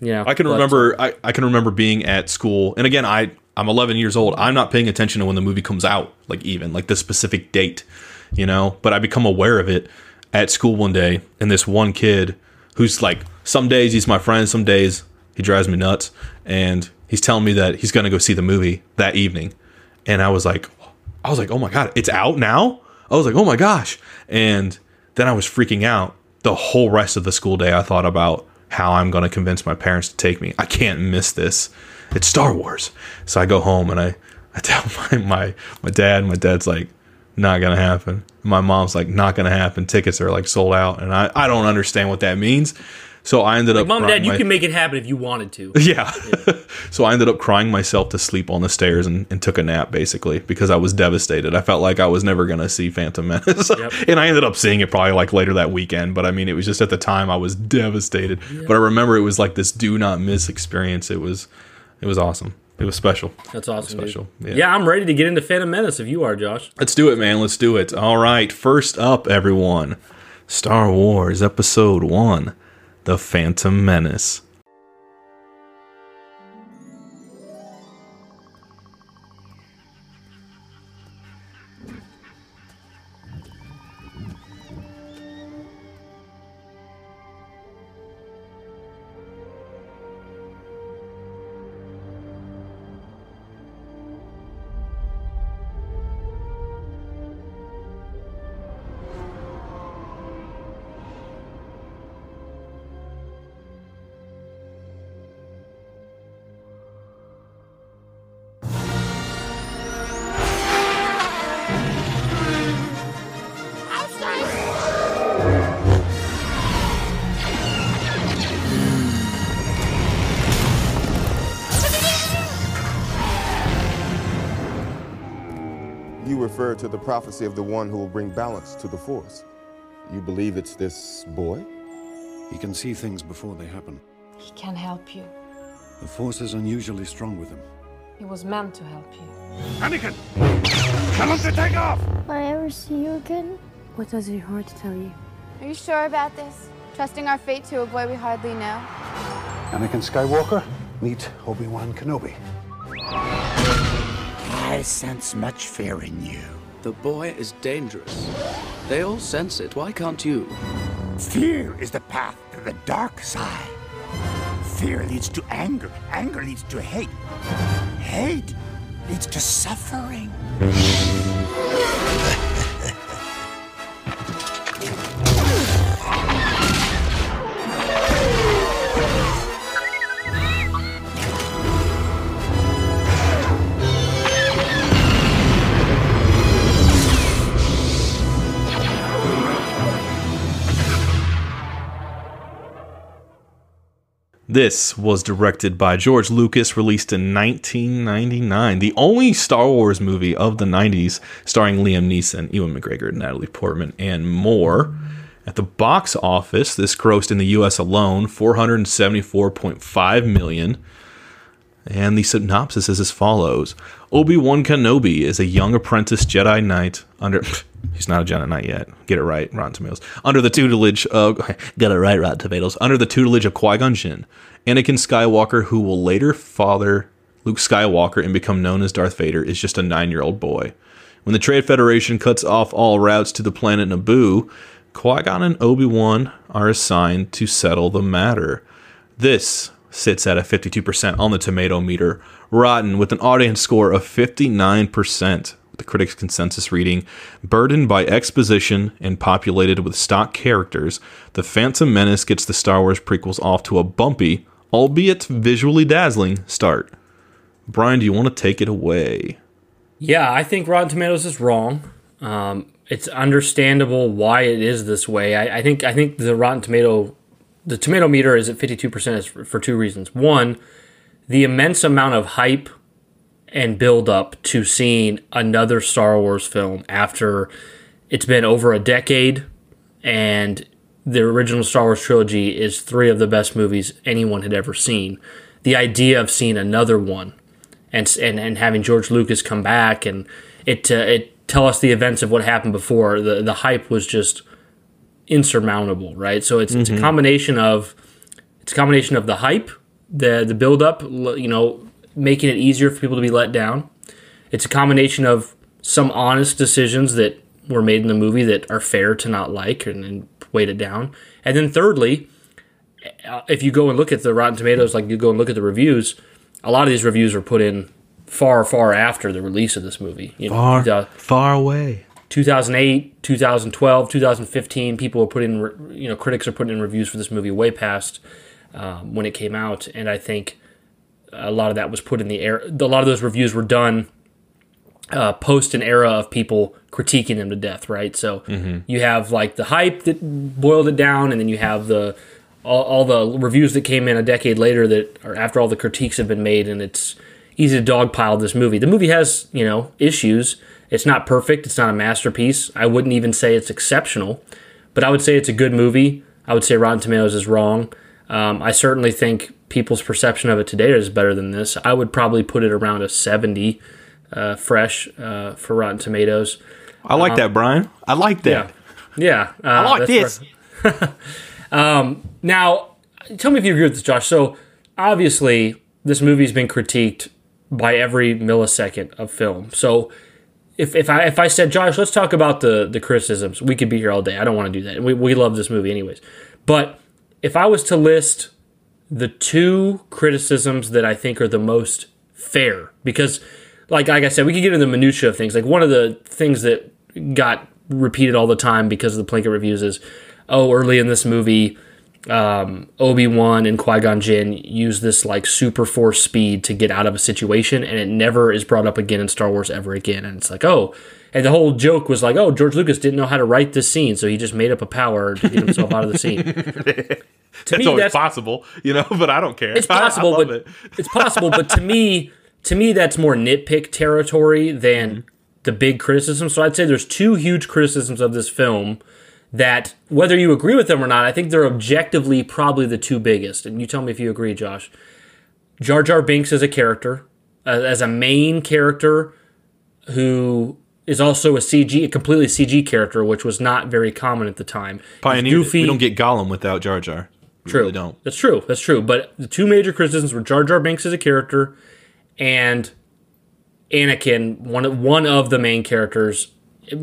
Speaker 2: Yeah.
Speaker 1: I can
Speaker 2: but-
Speaker 1: remember. I, I can remember being at school, and again, I I'm 11 years old. I'm not paying attention to when the movie comes out, like even like the specific date, you know. But I become aware of it at school one day, and this one kid who's like, some days he's my friend, some days he drives me nuts, and he's telling me that he's gonna go see the movie that evening, and I was like, I was like, oh my god, it's out now. I was like, oh my gosh, and then I was freaking out the whole rest of the school day. I thought about how I'm going to convince my parents to take me. I can't miss this. It's Star Wars. So I go home and I, I tell my, my, my dad, my dad's like, not going to happen. My mom's like, not going to happen. Tickets are like sold out. And I, I don't understand what that means. So I ended up,
Speaker 2: Mom,
Speaker 1: crying
Speaker 2: Dad, you
Speaker 1: my-
Speaker 2: can make it happen if you wanted to.
Speaker 1: yeah. so I ended up crying myself to sleep on the stairs and, and took a nap basically because I was devastated. I felt like I was never going to see Phantom Menace.
Speaker 2: Yep.
Speaker 1: and I ended up seeing it probably like later that weekend. But I mean, it was just at the time I was devastated. But I remember it was like this do not miss experience. It was, it was awesome. It was special.
Speaker 2: That's awesome.
Speaker 1: Special.
Speaker 2: Yeah.
Speaker 1: Yeah.
Speaker 2: I'm ready to get into Phantom Menace if you are, Josh.
Speaker 1: Let's do it, man. Let's do it. All right. First up, everyone Star Wars Episode 1 The Phantom Menace.
Speaker 3: Prophecy of the one who will bring balance to the Force. You believe it's this boy?
Speaker 4: He can see things before they happen.
Speaker 5: He can help you.
Speaker 4: The Force is unusually strong with him.
Speaker 5: He was meant to help you.
Speaker 4: Anakin! Tell him to take off!
Speaker 6: Will I ever see you again?
Speaker 7: What does your heart tell you?
Speaker 8: Are you sure about this? Trusting our fate to a boy we hardly know?
Speaker 4: Anakin Skywalker, meet Obi-Wan Kenobi.
Speaker 9: I sense much fear in you.
Speaker 10: The boy is dangerous. They all sense it. Why can't you?
Speaker 9: Fear is the path to the dark side. Fear leads to anger. Anger leads to hate. Hate leads to suffering.
Speaker 1: This was directed by George Lucas, released in 1999, the only Star Wars movie of the 90s, starring Liam Neeson, Ewan McGregor, Natalie Portman, and more. At the box office, this grossed in the US alone 474.5 million, and the synopsis is as follows Obi-Wan Kenobi is a young apprentice Jedi Knight under he's not a Jedi Knight yet. Get it right, Rotten Tomatoes. Under the tutelage of get it right, Rotten Tomatoes. Under the tutelage of Qui-Gon Jinn, Anakin Skywalker, who will later father Luke Skywalker and become known as Darth Vader, is just a nine-year-old boy. When the Trade Federation cuts off all routes to the planet Naboo, Qui-Gon and Obi-Wan are assigned to settle the matter. This sits at a 52% on the tomato meter. Rotten with an audience score of 59%. The critics' consensus reading Burdened by exposition and populated with stock characters, The Phantom Menace gets the Star Wars prequels off to a bumpy, albeit visually dazzling, start. Brian, do you want to take it away?
Speaker 2: Yeah, I think Rotten Tomatoes is wrong. Um, it's understandable why it is this way. I, I think I think the Rotten Tomato the tomato meter is at 52% for two reasons. One, the immense amount of hype and build up to seeing another Star Wars film after it's been over a decade and the original Star Wars trilogy is three of the best movies anyone had ever seen. The idea of seeing another one and and, and having George Lucas come back and it uh, it tell us the events of what happened before the the hype was just insurmountable, right? So it's, mm-hmm. it's a combination of it's a combination of the hype, the the build up, you know, making it easier for people to be let down. It's a combination of some honest decisions that were made in the movie that are fair to not like and, and weight it down. And then thirdly, uh, if you go and look at the Rotten Tomatoes, like you go and look at the reviews, a lot of these reviews were put in far, far after the release of this movie.
Speaker 1: You know, far, the, far away.
Speaker 2: 2008, 2012, 2015, people were putting, you know, critics are putting in reviews for this movie way past um, when it came out, and I think a lot of that was put in the air. A lot of those reviews were done uh, post an era of people critiquing them to death, right? So mm-hmm. you have like the hype that boiled it down, and then you have the all, all, the reviews that came in a decade later that are after all the critiques have been made, and it's easy to dogpile this movie. The movie has you know issues it's not perfect. It's not a masterpiece. I wouldn't even say it's exceptional, but I would say it's a good movie. I would say Rotten Tomatoes is wrong. Um, I certainly think people's perception of it today is better than this. I would probably put it around a 70 uh, fresh uh, for Rotten Tomatoes.
Speaker 1: I like um, that, Brian. I like that.
Speaker 2: Yeah. yeah
Speaker 1: uh, I like this.
Speaker 2: um, now, tell me if you agree with this, Josh. So, obviously, this movie's been critiqued by every millisecond of film. So, if, if I if I said Josh, let's talk about the the criticisms, we could be here all day. I don't want to do that. We we love this movie anyways. But if I was to list the two criticisms that I think are the most fair, because like like I said, we could get into the minutia of things. Like one of the things that got repeated all the time because of the Plinkett reviews is, oh, early in this movie, um, Obi Wan and Qui Gon Jinn use this like super force speed to get out of a situation, and it never is brought up again in Star Wars ever again. And it's like, oh, and the whole joke was like, oh, George Lucas didn't know how to write this scene, so he just made up a power to get himself out of the scene.
Speaker 1: to that's me, always that's possible, you know, but I don't care.
Speaker 2: It's possible,
Speaker 1: I, I
Speaker 2: but it. it's possible, but to me, to me, that's more nitpick territory than mm-hmm. the big criticism. So I'd say there's two huge criticisms of this film that whether you agree with them or not, I think they're objectively probably the two biggest. And you tell me if you agree, Josh. Jar Jar Binks as a character, uh, as a main character who is also a CG, a completely CG character, which was not very common at the time.
Speaker 1: Pioneer. Goofy. We don't get Gollum without Jar Jar. We
Speaker 2: true.
Speaker 1: Really don't.
Speaker 2: That's true. That's true. But the two major criticisms were Jar Jar Binks as a character and Anakin, one of, one of the main characters.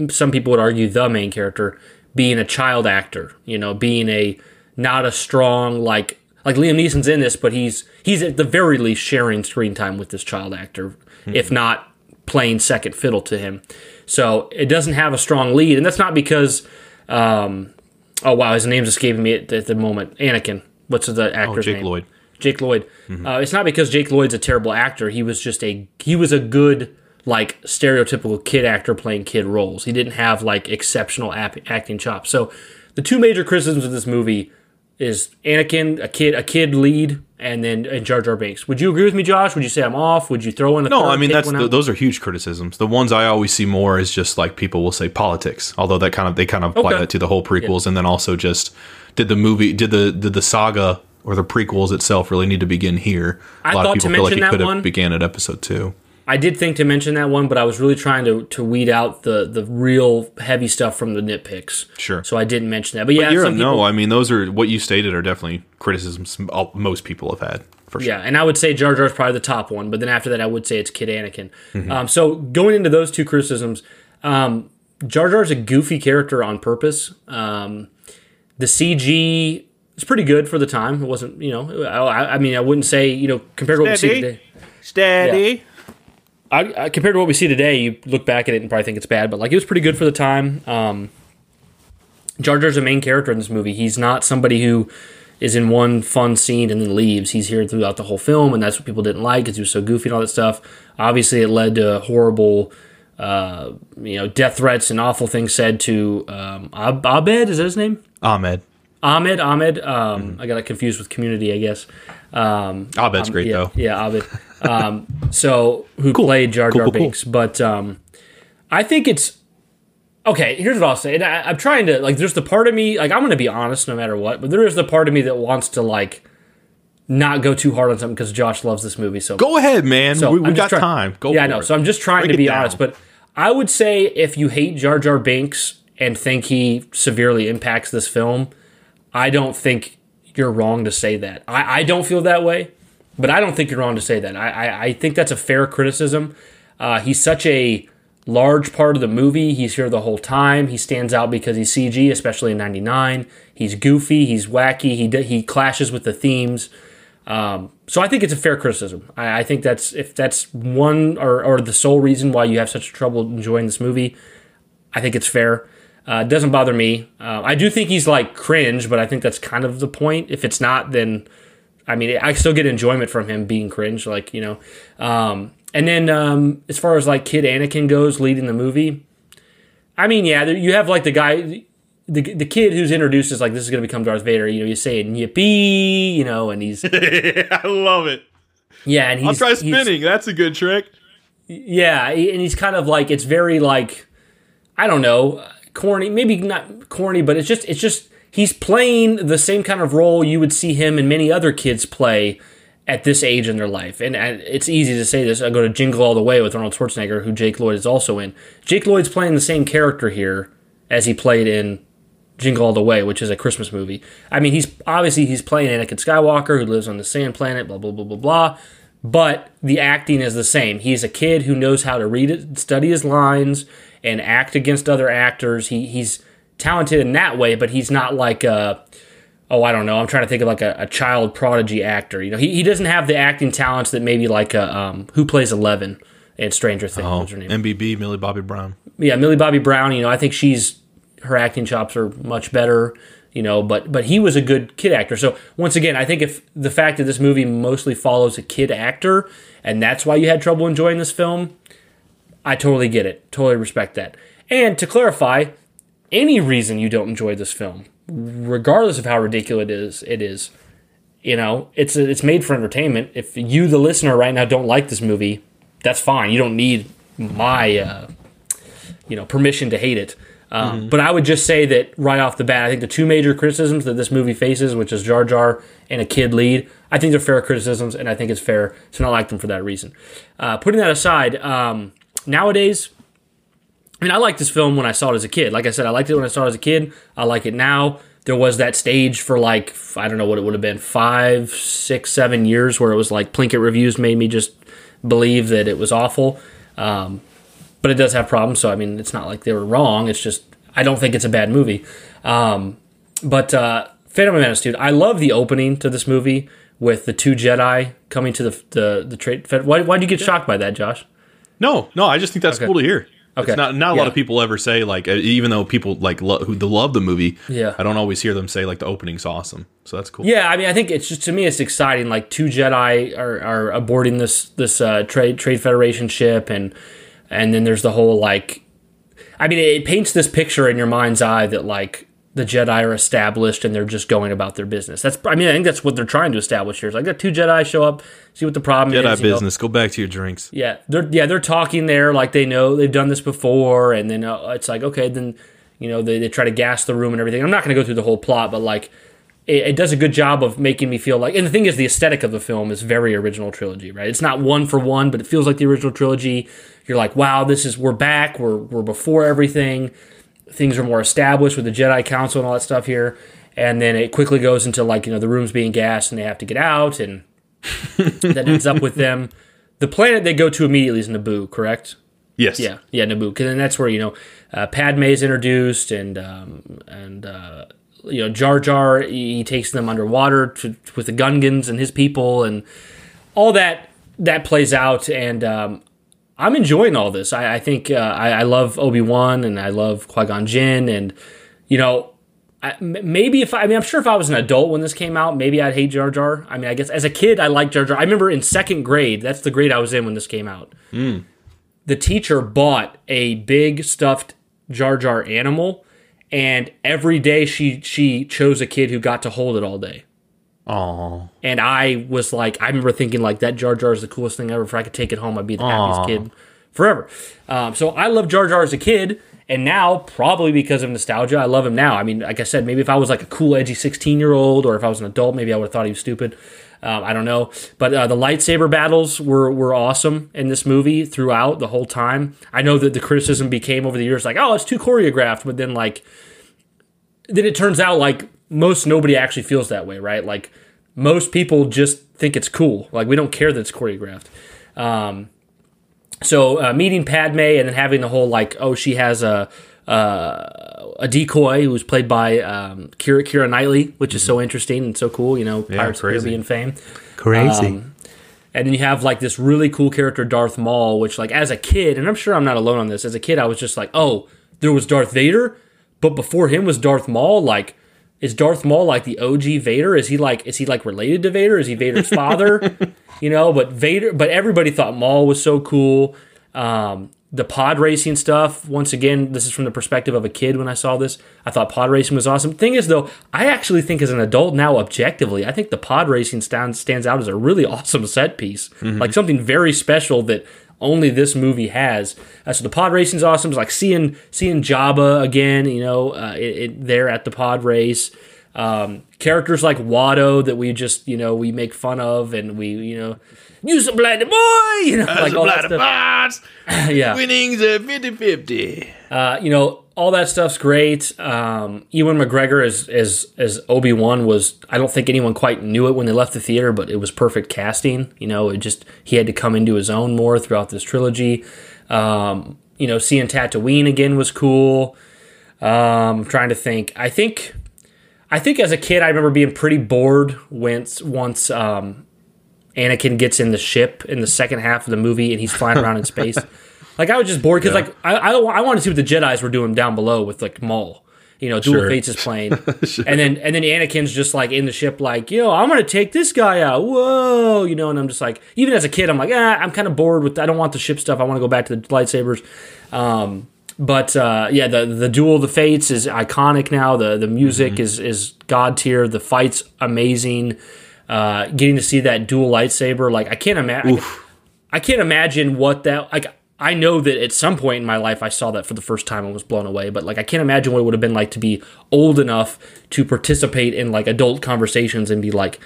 Speaker 2: Some people would argue the main character being a child actor, you know, being a not a strong like like Liam Neeson's in this, but he's he's at the very least sharing screen time with this child actor, mm-hmm. if not playing second fiddle to him. So it doesn't have a strong lead, and that's not because um, oh wow, his name's escaping me at, at the moment. Anakin, what's the oh, actor's
Speaker 1: oh, Jake
Speaker 2: name?
Speaker 1: Lloyd.
Speaker 2: Jake Lloyd. Mm-hmm. Uh, it's not because Jake Lloyd's a terrible actor. He was just a he was a good like stereotypical kid actor playing kid roles. He didn't have like exceptional ap- acting chops. So the two major criticisms of this movie is Anakin, a kid, a kid lead, and then and Jar Jar Binks. Would you agree with me, Josh? Would you say I'm off? Would you throw in a
Speaker 1: No, I mean that's
Speaker 2: one
Speaker 1: th those are huge criticisms. The ones I always see more is just like people will say politics, although that kind of they kind of apply
Speaker 2: Okay.
Speaker 1: that to the whole prequels, and then also just did the movie did the did the saga or the prequels itself really need to begin here?
Speaker 2: I
Speaker 1: A lot
Speaker 2: thought
Speaker 1: of
Speaker 2: to
Speaker 1: people feel like it could have began at episode two.
Speaker 2: I did think to mention that one, but I was really trying to to weed out the the real heavy stuff from the nitpicks.
Speaker 1: Sure.
Speaker 2: So I didn't mention that. But yeah,
Speaker 1: But you're
Speaker 2: some
Speaker 1: no,
Speaker 2: people,
Speaker 1: I mean those are what you stated are definitely criticisms most people have had for sure.
Speaker 2: Yeah, and I would say Jar Jar is probably the top one, but then after that, I would say it's Kid Anakin.
Speaker 1: Mm-hmm.
Speaker 2: Um, so going into those two criticisms, um, Jar Jar is a goofy character on purpose. Um, the CG is pretty good for the time. It wasn't, you know, I, I mean, I wouldn't say, you know, compared to what we see today.
Speaker 1: Steady.
Speaker 2: I, I, compared to what we see today, you look back at it and probably think it's bad, but like it was pretty good for the time. Um, Jar Jar's a main character in this movie. He's not somebody who is in one fun scene and then leaves. He's here throughout the whole film, and that's what people didn't like because he was so goofy and all that stuff. Obviously, it led to horrible, uh, you know, death threats and awful things said to um, Ab- Abed. Is that his name?
Speaker 1: Ahmed.
Speaker 2: Ahmed. Ahmed. Um, I got it confused with Community, I guess. Um,
Speaker 1: Abed's
Speaker 2: um,
Speaker 1: great
Speaker 2: yeah,
Speaker 1: though.
Speaker 2: Yeah, Abed. Um, so who played Jar Jar
Speaker 1: Cool, cool, cool.
Speaker 2: Binks? But um, I think it's okay. Here's what I'll say. And I, I'm trying to like. There's the part of me like I'm going to be honest no matter what. But there is the part of me that wants to like not go too hard on something because Josh loves this movie. So
Speaker 1: Go ahead, man.
Speaker 2: so
Speaker 1: we we got
Speaker 2: trying-
Speaker 1: time. Go
Speaker 2: yeah, I know.
Speaker 1: it.
Speaker 2: So I'm just trying
Speaker 1: Break
Speaker 2: to be honest, but I would say if you hate Jar Jar Binks and think he severely impacts this film, I don't think you're wrong to say that. I, I don't feel that way, but I don't think you're wrong to say that. I, I, I think that's a fair criticism. Uh, he's such a large part of the movie. He's here the whole time. He stands out because he's CG, especially in '99. He's goofy. He's wacky. He he clashes with the themes. Um, so I think it's a fair criticism. I, I think that's if that's one or, or the sole reason why you have such trouble enjoying this movie, I think it's fair. Uh, it doesn't bother me. Uh, I do think he's like cringe, but I think that's kind of the point. If it's not, then I mean, I still get enjoyment from him being cringe, like you know. Um, and then um, as far as like Kid Anakin goes, leading the movie, I mean, yeah, you have like the guy, the the kid who's introduced as like this is going to become Darth Vader. You know, he's saying yippee, you know, and he's
Speaker 1: I love it.
Speaker 2: yeah, and he's
Speaker 1: I'll try
Speaker 2: he's-
Speaker 1: spinning. That's a good trick.
Speaker 2: Yeah, and he's kind of like it's very like I don't know, corny, maybe not corny, but it's just it's just he's playing the same kind of role you would see him and many other kids play at this age in their life. And, it's easy to say this. I go to Jingle All the Way with Arnold Schwarzenegger, who Jake Lloyd is also in. Jake Lloyd's playing the same character here as he played in Jingle All the Way, which is a Christmas movie. I mean, he's obviously he's playing Anakin Skywalker who lives on the sand planet, blah blah blah blah blah. But the acting is the same. He's a kid who knows how to read it, study his lines, and act against other actors. He he's talented in that way, but he's not like a oh I don't know. I'm trying to think of like a, a child prodigy actor. You know, he, he doesn't have the acting talents that maybe like a um, who plays Eleven in Stranger Things.
Speaker 1: Oh,
Speaker 2: What's her name?
Speaker 1: MBB, Millie Bobby Brown.
Speaker 2: yeah, Millie Bobby Brown. You know, I think she's her acting chops are much better. You know, but but he was a good kid actor. So once again, I think if the fact that this movie mostly follows a kid actor, and that's why you had trouble enjoying this film, I totally get it. Totally respect that. And to clarify, any reason you don't enjoy this film, regardless of how ridiculous it is, it is. You know, it's it's made for entertainment. If you, the listener, right now don't like this movie, that's fine. You don't need my, uh, you know, permission to hate it. Um, But I would just say that right off the bat, I think the two major criticisms that this movie faces, which is Jar Jar and a kid lead, I think they're fair criticisms, and I think it's fair to not like them for that reason. Uh, putting that aside, um, nowadays, I mean, I liked this film when I saw it as a kid. Like I said, I liked it when I saw it as a kid. I like it now. There was that stage for like I don't know what it would have been five, six, seven years where it was like Plinkett reviews made me just believe that it was awful. Um, but it does have problems. So I mean, it's not like they were wrong. It's just I don't think it's a bad movie. Um, but uh, Phantom Menace, dude, I love the opening to this movie with the two Jedi coming to the the the trade. Why why did you get shocked by that, Josh?
Speaker 1: No, no, I just think that's
Speaker 2: Okay.
Speaker 1: cool to hear.
Speaker 2: Okay.
Speaker 1: It's not not a
Speaker 2: Yeah.
Speaker 1: lot of people ever say like uh, even though people like lo- who love the movie.
Speaker 2: Yeah.
Speaker 1: I don't always hear them say like the opening's awesome. So that's cool.
Speaker 2: Yeah, I mean, I think it's just to me, it's exciting. Like two Jedi are, are aborting this this uh, trade trade federation ship, and and then there's the whole like, I mean, it paints this picture in your mind's eye that like the Jedi are established and they're just going about their business. That's I mean I think that's what they're trying to establish here. It's like got two Jedi show up, see what the problem
Speaker 1: Jedi
Speaker 2: is. know.
Speaker 1: business. Go back to your drinks.
Speaker 2: Yeah, they're yeah they're talking there like they know they've done this before, and then uh, it's like okay then you know they, they try to gas the room and everything. I'm not going to go through the whole plot, but like it, it does a good job of making me feel like. And the thing is, the aesthetic of the film is very original trilogy, right? It's not one for one, but it feels like the original trilogy. You're like, wow, this is we're back. We're we're before everything. Things are more established with the Jedi Council and all that stuff here. And then it quickly goes into like you know the room's being gassed and they have to get out, and that ends up with them. The planet they go to immediately is Naboo, correct?
Speaker 1: Yes.
Speaker 2: Yeah, yeah, Naboo. And then that's where you know uh, Padme is introduced, and um, and uh, you know Jar Jar he, he takes them underwater to, with the Gungans and his people, and all that that plays out. And um, I'm enjoying all this. I, I think uh, I, I love Obi Wan and I love Qui Gon Jinn, and you know. I, maybe if I, I mean, I'm sure if I was an adult when this came out, maybe I'd hate Jar Jar. I mean, I guess as a kid, I liked Jar Jar. I remember in second grade, that's the grade I was in when this came out the teacher bought a big stuffed Jar Jar animal, and every day she she chose a kid who got to hold it all day.
Speaker 1: Aw.
Speaker 2: And I was like, I remember thinking like that Jar Jar is the coolest thing ever. If I could take it home, I'd be the
Speaker 1: Aw.
Speaker 2: happiest kid forever. Um, so I love Jar Jar as a kid, and now probably because of nostalgia, I love him now. I mean, like I said, maybe if I was like a cool, edgy sixteen year old, or if I was an adult, maybe I would have thought he was stupid. Um, I don't know, but uh, the lightsaber battles were were awesome in this movie throughout the whole time. I know that the criticism became over the years like, oh, it's too choreographed, but then like then it turns out like most nobody actually feels that way, right? Like most people just think it's cool. Like we don't care that it's choreographed. Um, so uh, meeting Padme and then having the whole like, oh, she has a uh, a decoy who's played by um, Keira Keira Knightley, which is so interesting and so cool. You know,
Speaker 1: Yeah,
Speaker 2: Pirates of the
Speaker 1: crazy.
Speaker 2: Caribbean fame.
Speaker 1: Crazy.
Speaker 2: Um, and then you have like this really cool character, Darth Maul, which like as a kid, and I'm sure I'm not alone on this. As a kid, I was just like, oh, there was Darth Vader, but before him was Darth Maul. Like, is Darth Maul like the OG Vader? Is he like is he like related to Vader? Is he Vader's father? you know, but Vader, but everybody thought Maul was so cool. Um, the pod racing stuff, once again, this is from the perspective of a kid when I saw this. I thought pod racing was awesome. Thing is, though, I actually think as an adult now, objectively, I think the pod racing stands, stands out as a really awesome set piece. Like something very special that only this movie has. Uh, so the pod racing's awesome. It's like seeing seeing Jabba again, you know, uh, it, it, there at the pod race. Um, characters like Watto that we just, you know, we make fun of and we, you know, use a blinded boy, you know, like all that stuff. yeah.
Speaker 1: Winnings the 50 50.
Speaker 2: Uh, you know, all that stuff's great. Um, Ewan McGregor as as as Obi Wan was. I don't think anyone quite knew it when they left the theater, but it was perfect casting. You know, it just he had to come into his own more throughout this trilogy. Um, you know, seeing Tatooine again was cool. Um, I'm trying to think. I think, I think as a kid, I remember being pretty bored once once um, Anakin gets in the ship in the second half of the movie and he's flying around in space. Like I was just bored because like I, I I wanted to see what the Jedi's were doing down below with like Maul. You know, Duel
Speaker 1: Sure.
Speaker 2: of Fates is playing, and then and then Anakin's just like in the ship, like, yo, I'm gonna take this guy out. Whoa, you know, and I'm just like, even as a kid, I'm like, ah, I'm kind of bored with. I don't want the ship stuff. I want to go back to the lightsabers. Um, but uh, yeah, the the Duel of the Fates is iconic now. The the music is is god tier. The fights amazing. Uh, getting to see that dual lightsaber, like I can't imagine. I can't imagine what that like. I know that at some point in my life I saw that for the first time and was blown away, but like I can't imagine what it would have been like to be old enough to participate in like adult conversations and be like,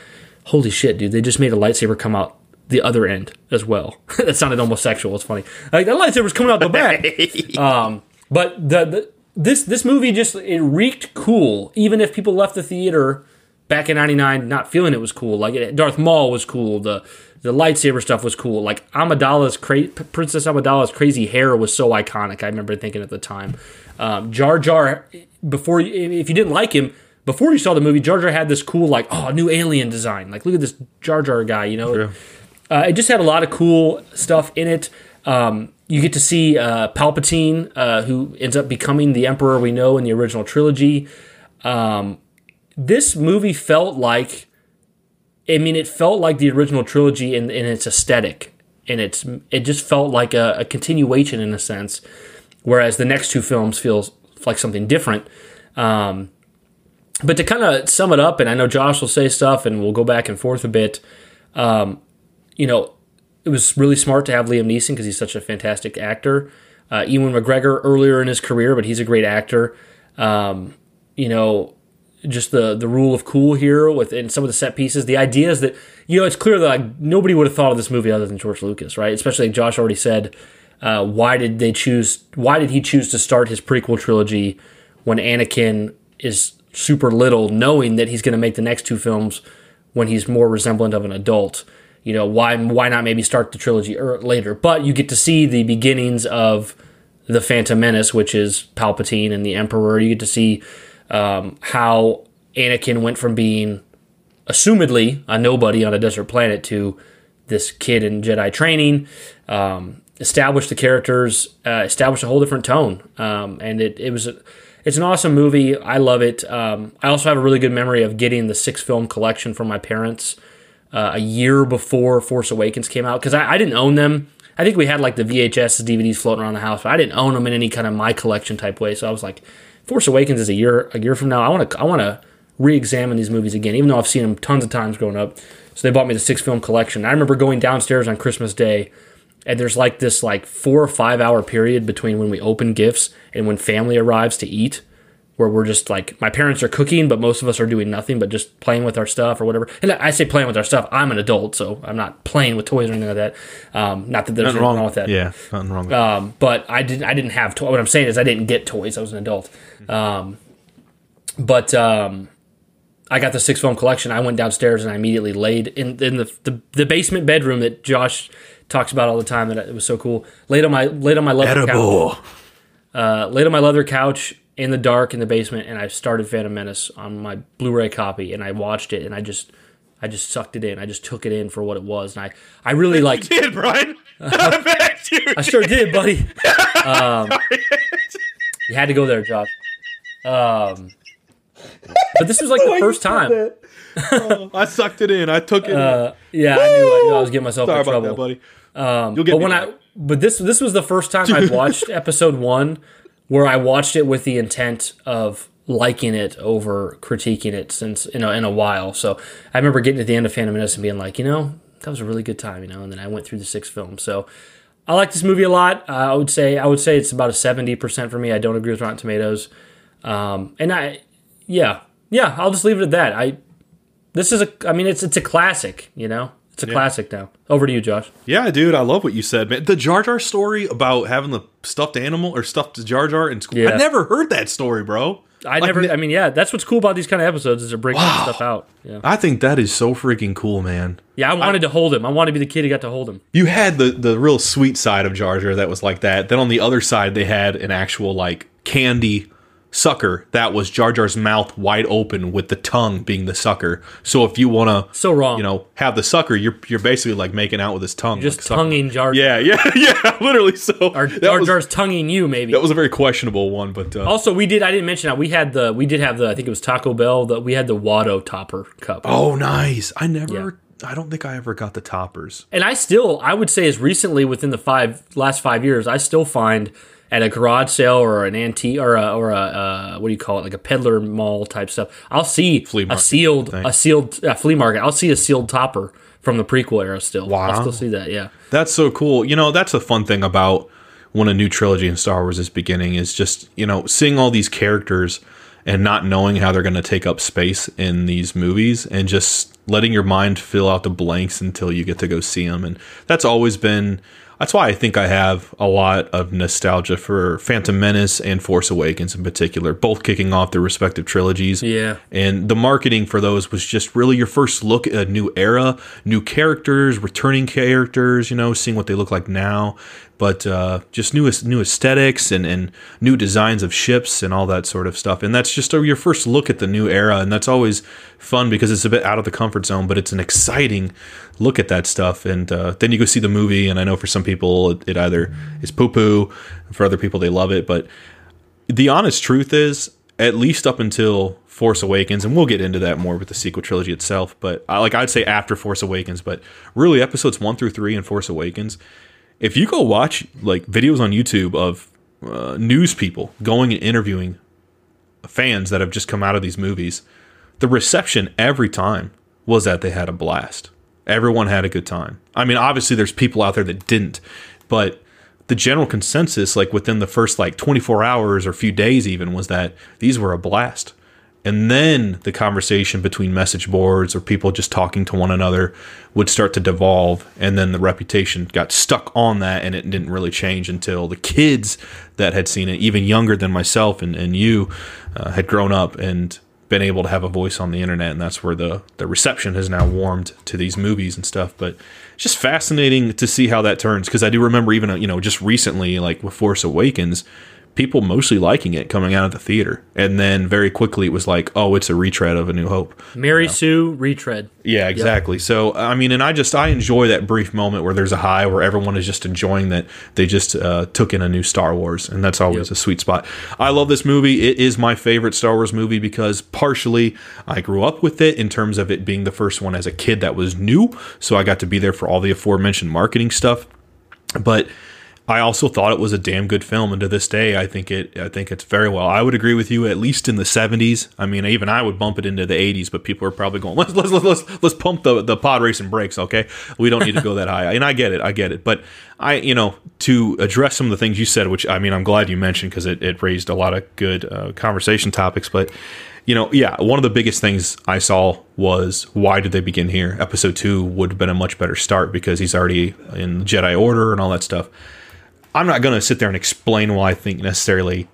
Speaker 2: "Holy shit, dude! They just made a lightsaber come out the other end as well." that sounded almost sexual. It's funny. Like that lightsaber's coming out the back. um, but the, the this this movie just it reeked cool, even if people left the theater back in '99 not feeling it was cool. Like Darth Maul was cool. The the lightsaber stuff was cool. Like Amidala's cra- Princess Amidala's crazy hair was so iconic. I remember thinking at the time. Um, Jar Jar, before if you didn't like him before you saw the movie, Jar Jar had this cool like oh new alien design. Like look at this Jar Jar guy. You know, uh, it just had a lot of cool stuff in it. Um, you get to see uh, Palpatine, uh, who ends up becoming the Emperor we know in the original trilogy. Um, this movie felt like, I mean, it felt like the original trilogy in, in its aesthetic, and it's it just felt like a, a continuation in a sense, whereas the next two films feels like something different. Um, but to kind of sum it up, and I know Josh will say stuff, and we'll go back and forth a bit. Um, you know, it was really smart to have Liam Neeson because he's such a fantastic actor. Uh, Ewan McGregor earlier in his career, but he's a great actor. Um, you know, just the the rule of cool here within some of the set pieces. The idea is that you know it's clear that like, nobody would have thought of this movie other than George Lucas, right? Especially like Josh already said. Uh, why did they choose? Why did he choose to start his prequel trilogy when Anakin is super little, knowing that he's going to make the next two films when he's more resemblant of an adult? You know, why why not maybe start the trilogy er, later? But you get to see the beginnings of the Phantom Menace, which is Palpatine and the Emperor. You get to see um, how Anakin went from being assumedly a nobody on a desert planet to this kid in Jedi training. Um, established the characters, uh, established a whole different tone, um, and it it was. A, it's an awesome movie. I love it. Um, I also have a really good memory of getting the six film collection from my parents uh, a year before Force Awakens came out because I, I, didn't own them. I think we had like the VHS DVDs floating around the house, but I didn't own them in any kind of my collection type way. So I was like, Force Awakens is a year a year from now. I want to I want to re-examine these movies again, even though I've seen them tons of times growing up. So they bought me the six film collection. I remember going downstairs on Christmas Day and there's like this like four or five hour period between when we open gifts and when family arrives to eat where we're just like my parents are cooking but most of us are doing nothing but just playing with our stuff or whatever and i say playing with our stuff i'm an adult so i'm not playing with toys or anything like that um, not that there's nothing wrong, wrong, with that
Speaker 1: yeah nothing wrong with
Speaker 2: um, but i didn't i didn't have toys what i'm saying is i didn't get toys i was an adult um, but um, I got the six film collection. I went downstairs and I immediately laid in, in the, the, the basement bedroom that Josh talks about all the time that it was so cool. Laid on my laid on my leather Edible. couch. Uh, laid on my leather couch in the dark in the basement, and I started Phantom Menace on my Blu-ray copy, and I watched it, and I just I just sucked it in. I just took it in for what it was, and I I really like.
Speaker 1: You did, Brian. I,
Speaker 2: I sure did, buddy. Um, you had to go there, Josh. Um, but this was like the first time.
Speaker 1: oh, I sucked it in. I took it.
Speaker 2: Uh, yeah, I knew, I knew I was getting myself
Speaker 1: Sorry
Speaker 2: in trouble,
Speaker 1: that, buddy.
Speaker 2: Um, but when I but this this was the first time I watched episode one where I watched it with the intent of liking it over critiquing it since you know in a while. So I remember getting to the end of Phantom Menace and being like, you know, that was a really good time, you know. And then I went through the six films. So I like this movie a lot. Uh, I would say I would say it's about a seventy percent for me. I don't agree with Rotten Tomatoes, um, and I yeah yeah I'll just leave it at that. I this is a I mean it's it's a classic, you know. It's a yeah. classic now. Over to you, Josh.
Speaker 1: Yeah, dude, I love what you said, man. The Jar Jar story about having the stuffed animal or stuffed Jar Jar in school. Yeah. I never heard that story, bro.
Speaker 2: I like, never. I mean, yeah, that's what's cool about these kind of episodes is they're bringing wow. stuff out. Yeah,
Speaker 1: I think that is so freaking cool, man.
Speaker 2: Yeah, I wanted I, to hold him. I wanted to be the kid who got to hold him.
Speaker 1: You had the the real sweet side of Jar Jar that was like that. Then on the other side, they had an actual like candy sucker that was Jar Jar's mouth wide open with the tongue being the sucker. So if you want to,
Speaker 2: so wrong,
Speaker 1: you know, have the sucker, you're you're basically like making out with his tongue,
Speaker 2: you're just
Speaker 1: like
Speaker 2: tonguing Jar.
Speaker 1: Yeah, yeah, yeah, literally. So
Speaker 2: or Jar Jar's was, tonguing you, maybe.
Speaker 1: That was a very questionable one, but uh,
Speaker 2: also we did. I didn't mention that we had the we did have the I think it was Taco Bell that we had the Watto topper cup.
Speaker 1: Oh, nice! I never. I don't think I ever got the toppers.
Speaker 2: And I still, I would say, as recently within the five last five years, I still find at a garage sale or an antique or a, or a uh, what do you call it? Like a peddler mall type stuff. I'll see a sealed a sealed uh, flea market. I'll see a sealed topper from the prequel era still. Wow. i'll still see that yeah.
Speaker 1: That's so cool. You know that's a fun thing about when a new trilogy in star wars is beginning is just you know seeing all these characters and not knowing how they're going to take up space in these movies and just letting your mind fill out the blanks until you get to go see them and that's always been that's why I think I have a lot of nostalgia for Phantom Menace and Force Awakens in particular, both kicking off their respective trilogies.
Speaker 2: Yeah.
Speaker 1: And the marketing for those was just really your first look at a new era, new characters, returning characters, you know, seeing what they look like now but uh, just new new aesthetics and, and new designs of ships and all that sort of stuff. And that's just your first look at the new era, and that's always fun because it's a bit out of the comfort zone, but it's an exciting look at that stuff. And uh, then you go see the movie, and I know for some people it, it either is poo poo, for other people they love it. But the honest truth is, at least up until Force Awakens, and we'll get into that more with the sequel trilogy itself. But I, like I'd say after Force Awakens, but really episodes one through three and Force Awakens if you go watch like videos on YouTube of uh, news people going and interviewing fans that have just come out of these movies, the reception every time was that they had a blast. Everyone had a good time. I mean, obviously there's people out there that didn't, but the general consensus like within the first like 24 hours or few days even was that these were a blast. And then the conversation between message boards or people just talking to one another would start to devolve. And then the reputation got stuck on that and it didn't really change until the kids that had seen it, even younger than myself and, and you, uh, had grown up and been able to have a voice on the internet. And that's where the, the reception has now warmed to these movies and stuff. But it's just fascinating to see how that turns. Because I do remember even, you know, just recently, like with Force Awakens, people mostly liking it coming out of the theater. And then very quickly it was like, oh, it's a retread of A New Hope.
Speaker 2: Mary you know? Sue retread.
Speaker 1: Yeah, exactly. Yep. So, I mean, and I just, I enjoy that brief moment where there's a high where everyone is just enjoying that they just uh, took in a new Star Wars. And that's always yep. a sweet spot. I love this movie. It is my favorite Star Wars movie because partially I grew up with it in terms of it being the first one as a kid that was new. So I got to be there for all the aforementioned marketing stuff. But I also thought it was a damn good film, and to this day, I think it. I think it's very well. I would agree with you, at least in the '70s. I mean, even I would bump it into the '80s, but people are probably going, let's let's let's let's, pump the the pod racing brakes, okay? We don't need to go that high, and I get it, I get it. But I, you know, to address some of the things you said, which I mean, I'm glad you mentioned because it it raised a lot of good uh, conversation topics, but you know, yeah, one of the biggest things I saw was why did they begin here? Episode two would have been a much better start because he's already in Jedi Order and all that stuff. I'm not going to sit there and explain why I think necessarily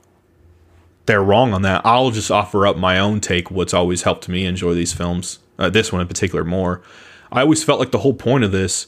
Speaker 1: they're wrong on that. I'll just offer up my own take, what's always helped me enjoy these films, uh, this one in particular, more. I always felt like the whole point of this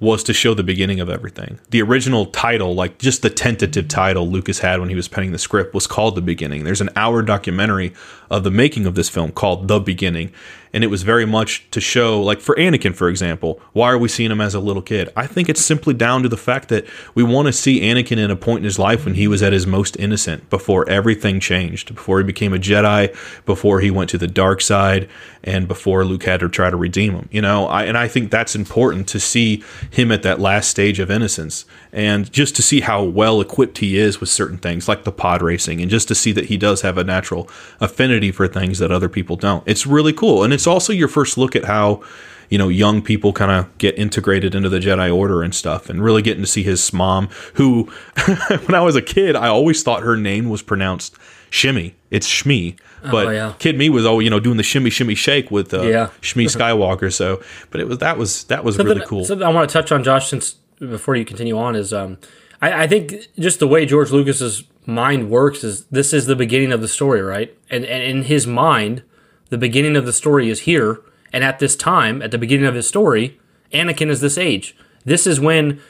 Speaker 1: was to show the beginning of everything. The original title, like just the tentative title Lucas had when he was penning the script, was called The Beginning. There's an hour documentary of the making of this film called The Beginning and it was very much to show like for Anakin for example why are we seeing him as a little kid? I think it's simply down to the fact that we want to see Anakin in a point in his life when he was at his most innocent before everything changed before he became a Jedi before he went to the dark side and before Luke had to try to redeem him you know? I, and I think that's important to see him at that last stage of innocence and just to see how well equipped he is with certain things like the pod racing and just to see that he does have a natural affinity for things that other people don't. It's really cool and it's also your first look at how you know young people kind of get integrated into the Jedi Order and stuff, and really getting to see his mom, who when I was a kid, I always thought her name was pronounced Shimmy. It's Shmi, oh, but oh, yeah. kid me was always you know doing the shimmy shimmy shake with uh, yeah. Shmi Skywalker. So, but it was that was that was something, really cool.
Speaker 2: Something I want to touch on, Josh, since before you continue on, is um, I, I think just the way George Lucas's mind works is this is the beginning of the story, right? And and in his mind, the beginning of the story is here, and at this time, at the beginning of his story, Anakin is this age. This is when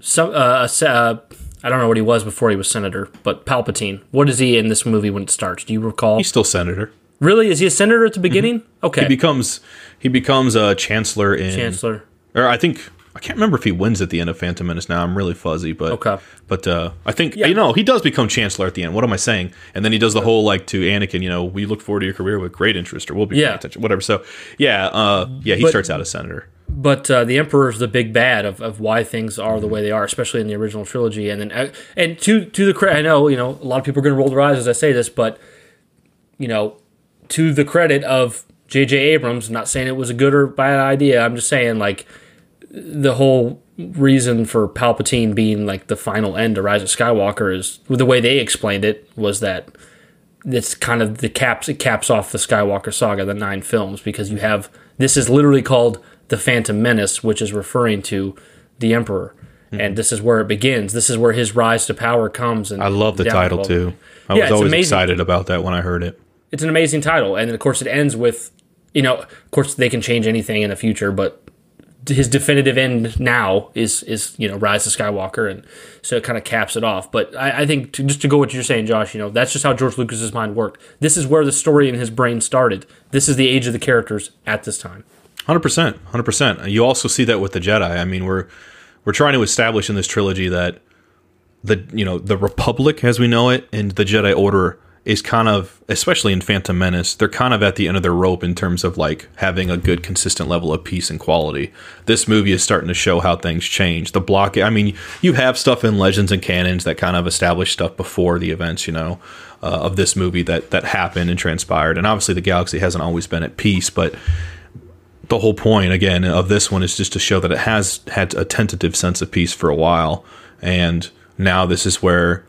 Speaker 2: some uh, uh, I don't know what he was before he was senator, but Palpatine. What is he in this movie when it starts? Do you recall?
Speaker 1: He's still senator.
Speaker 2: Really? Is he a senator at the beginning? Mm-hmm. Okay.
Speaker 1: He becomes he becomes a chancellor in
Speaker 2: chancellor.
Speaker 1: Or I think I can't remember if he wins at the end of Phantom Menace. Now I'm really fuzzy, but
Speaker 2: okay.
Speaker 1: But uh, I think yeah. you know he does become Chancellor at the end. What am I saying? And then he does the whole like to Anakin. You know, we look forward to your career with great interest, or we'll be yeah. paying attention, whatever. So yeah, uh, yeah, he but, starts out as senator.
Speaker 2: But uh, the Emperor is the big bad of, of why things are the way they are, especially in the original trilogy. And then uh, and to to the credit, I know you know a lot of people are going to roll their eyes as I say this, but you know, to the credit of J.J. Abrams, I'm not saying it was a good or bad idea. I'm just saying like the whole reason for Palpatine being like the final end to Rise of Skywalker is the way they explained it was that it's kind of the caps it caps off the Skywalker saga, the nine films, because you have this is literally called the Phantom Menace, which is referring to the Emperor. Mm-hmm. And this is where it begins. This is where his rise to power comes. And
Speaker 1: I love the title too. I yeah, was always amazing. excited about that when I heard it.
Speaker 2: It's an amazing title, and of course it ends with, you know, of course they can change anything in the future, but his definitive end now is is you know Rise of Skywalker, and so it kind of caps it off. But I, I think to, just to go what you're saying, Josh, you know that's just how George Lucas's mind worked. This is where the story in his brain started. This is the age of the characters at this time.
Speaker 1: Hundred percent, hundred percent. You also see that with the Jedi. I mean, we're we're trying to establish in this trilogy that the you know the Republic as we know it and the Jedi Order is kind of, especially in Phantom Menace, they're kind of at the end of their rope in terms of like having a good, consistent level of peace and quality. This movie is starting to show how things change. The block, I mean, you have stuff in Legends and Canons that kind of establish stuff before the events, you know, uh, of this movie that that happened and transpired. And obviously, the galaxy hasn't always been at peace, but the whole point again of this one is just to show that it has had a tentative sense of peace for a while, and now this is where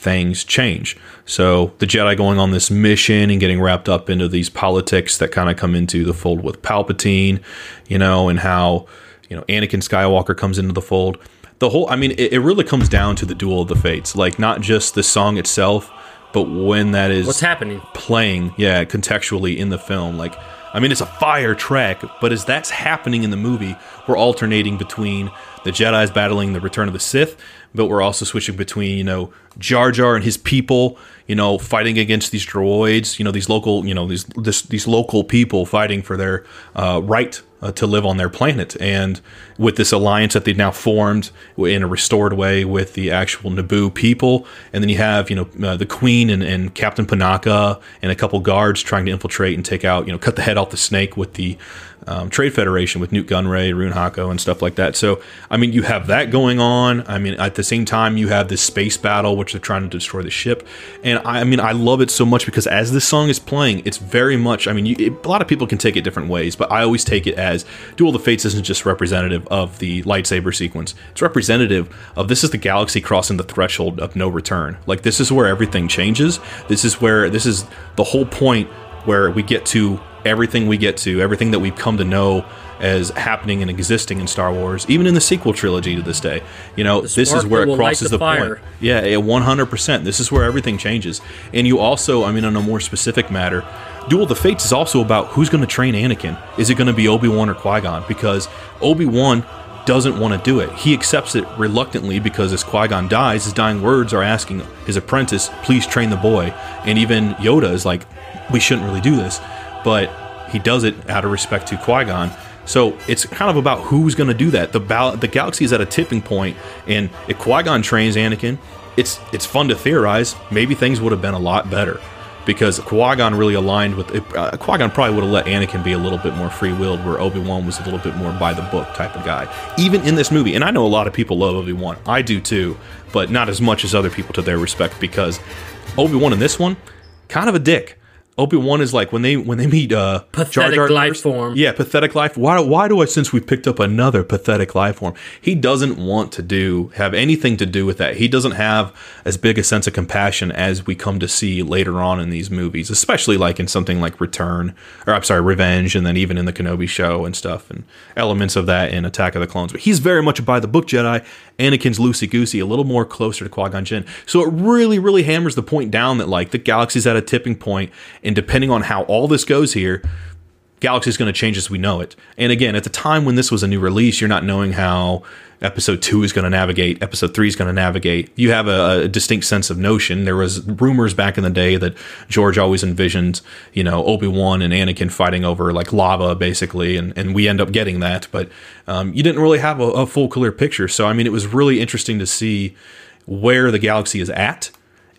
Speaker 1: things change. So the Jedi going on this mission and getting wrapped up into these politics that kind of come into the fold with Palpatine, you know, and how you know Anakin Skywalker comes into the fold. The whole, I mean, it, it really comes down to the duel of the fates, like not just the song itself, but when that is
Speaker 2: what's happening
Speaker 1: playing, yeah, contextually in the film, like. I mean, it's a fire track, but as that's happening in the movie, we're alternating between the Jedi's battling the Return of the Sith, but we're also switching between you know Jar Jar and his people, you know, fighting against these droids, you know, these local, you know, these this, these local people fighting for their uh, right uh, to live on their planet, and with this alliance that they've now formed in a restored way with the actual Naboo people, and then you have you know uh, the Queen and, and Captain Panaka and a couple guards trying to infiltrate and take out, you know, cut the head off the snake with the um, Trade Federation with Nute Gunray, Rune Haako, and stuff like that. So, I mean, you have that going on. I mean, at the same time, you have this space battle, which they're trying to destroy the ship. And I, I mean, I love it so much because as this song is playing, it's very much, I mean, you, it, a lot of people can take it different ways, but I always take it as Duel of the Fates isn't just representative of the lightsaber sequence, it's representative of this is the galaxy crossing the threshold of no return. Like, this is where everything changes. This is where, this is the whole point where we get to everything we get to, everything that we've come to know as happening and existing in Star Wars, even in the sequel trilogy to this day. You know, this is where it crosses the, the point. Yeah, 100%. This is where everything changes. And you also, I mean, on a more specific matter, Duel of the Fates is also about who's going to train Anakin. Is it going to be Obi Wan or Qui Gon? Because Obi Wan doesn't want to do it. He accepts it reluctantly because as Qui Gon dies, his dying words are asking his apprentice, please train the boy. And even Yoda is like, we shouldn't really do this but he does it out of respect to Qui Gon. So it's kind of about who's going to do that. The bal- the galaxy is at a tipping point, and if Qui Gon trains Anakin, it's it's fun to theorize. Maybe things would have been a lot better because Qui Gon really aligned with uh, Qui Gon probably would have let Anakin be a little bit more free willed, where Obi Wan was a little bit more by the book type of guy. Even in this movie, and I know a lot of people love Obi Wan, I do too, but not as much as other people to their respect because Obi Wan in this one, kind of a dick Obi Wan is like when they when they meet uh
Speaker 2: pathetic Jar Jar life first, form.
Speaker 1: Yeah, pathetic life. Why why do I since we picked up another pathetic life form? He doesn't want to do have anything to do with that. He doesn't have as big a sense of compassion as we come to see later on in these movies, especially like in something like Return or I'm sorry, Revenge, and then even in the Kenobi show and stuff, and elements of that in Attack of the Clones. But he's very much a by the book Jedi. Anakin's loosey goosey, a little more closer to Qui Gon Jinn. So it really, really hammers the point down that like the galaxy's at a tipping point, and depending on how all this goes here, galaxy's going to change as we know it. And again, at the time when this was a new release, you're not knowing how episode two is going to navigate, episode three is going to navigate. You have a, a, distinct sense of notion. There was rumors back in the day that George always envisioned, you know, Obi Wan and Anakin fighting over like lava, basically, and and we end up getting that. But um, you didn't really have a, a full clear picture. So I mean, it was really interesting to see where the galaxy is at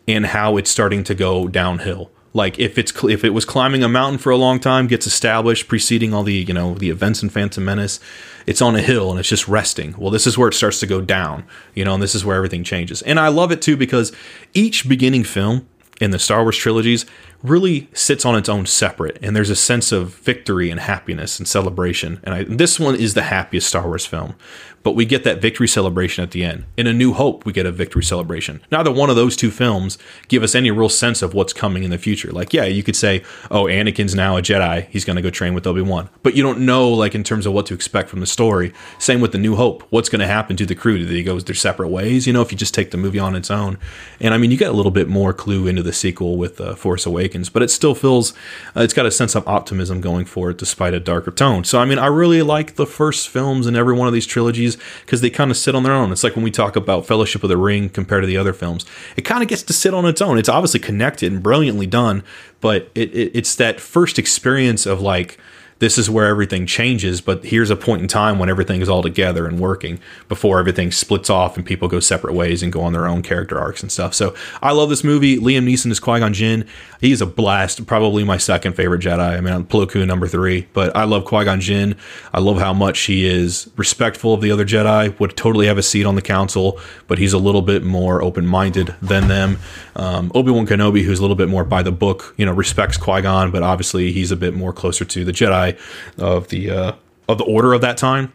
Speaker 1: and how it's starting to go downhill like if it's if it was climbing a mountain for a long time gets established preceding all the you know the events in phantom menace it's on a hill and it's just resting. Well this is where it starts to go down you know and this is where everything changes. And i love it too because each beginning film in the star wars trilogies really sits on its own separate and there's a sense of victory and happiness and celebration. And I, this one is the happiest star wars film but we get that victory celebration at the end. In A New Hope, we get a victory celebration. Neither one of those two films give us any real sense of what's coming in the future. Like, yeah, you could say, oh, Anakin's now a Jedi. He's going to go train with Obi Wan. But you don't know, like, in terms of what to expect from the story. Same with The New Hope. What's going to happen to the crew? Do they go their separate ways? You know, if you just take the movie on its own. And I mean, you get a little bit more clue into the sequel with uh, Force Awakens, but it still feels, uh, it's got a sense of optimism going for it despite a darker tone. So, I mean, I really like the first films in every one of these trilogies because they kind of sit on their own. It's like when we talk about Fellowship of the Ring compared to the other films, it kind of gets to sit on its own. It's obviously connected and brilliantly done, but it, it, it's that first experience of like this is where everything changes, but here's a point in time when everything is all together and working before everything splits off and people go separate ways and go on their own character arcs and stuff. So I love this movie. Liam Neeson is Qui Gon Jinn. He's a blast. Probably my second favorite Jedi. I mean, Plo Koon number three, but I love Qui Gon Jinn. I love how much he is respectful of the other Jedi. Would totally have a seat on the council, but he's a little bit more open minded than them. Um, Obi Wan Kenobi, who's a little bit more by the book, you know, respects Qui Gon, but obviously he's a bit more closer to the Jedi of the uh, of the Order of that time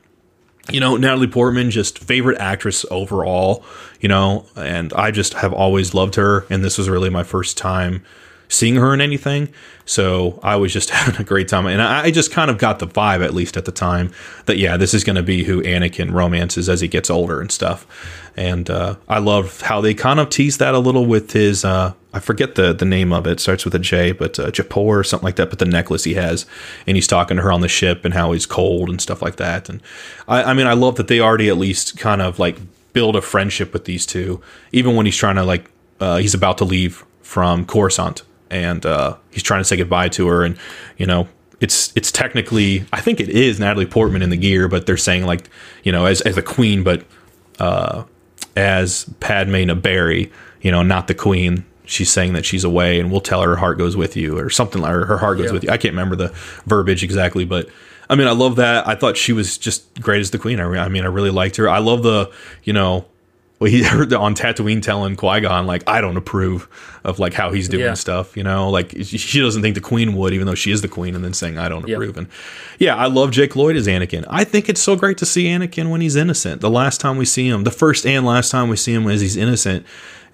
Speaker 1: you know, Natalie Portman, just favorite actress overall, you know, and I just have always loved her. And this was really my first time seeing her in anything. So I was just having a great time. And I just kind of got the vibe, at least at the time, that yeah, this is going to be who Anakin romances as he gets older and stuff. And uh, I love how they kind of tease that a little with his, uh, I forget the, the name of it, starts with a J, but uh, Japor or something like that, but the necklace he has. And he's talking to her on the ship and how he's cold and stuff like that. And I, I mean, I love that they already at least kind of like build a friendship with these two, even when he's trying to like, uh, he's about to leave from Coruscant and uh, he's trying to say goodbye to her, and you know it's it's technically I think it is Natalie Portman in the gear, but they're saying like you know as as a queen, but uh, as Padme Naberrie, you know, not the queen. She's saying that she's away, and we'll tell her her heart goes with you, or something like her heart goes yeah. with you. I can't remember the verbiage exactly, but I mean, I love that. I thought she was just great as the queen. I, I mean, I really liked her. I love the you know well, he heard on Tatooine telling Qui Gon like, "I don't approve of like how he's doing yeah. stuff." You know, like she doesn't think the Queen would, even though she is the Queen, and then saying, "I don't yep. approve." And yeah, I love Jake Lloyd as Anakin. I think it's so great to see Anakin when he's innocent. The last time we see him, the first and last time we see him as he's innocent,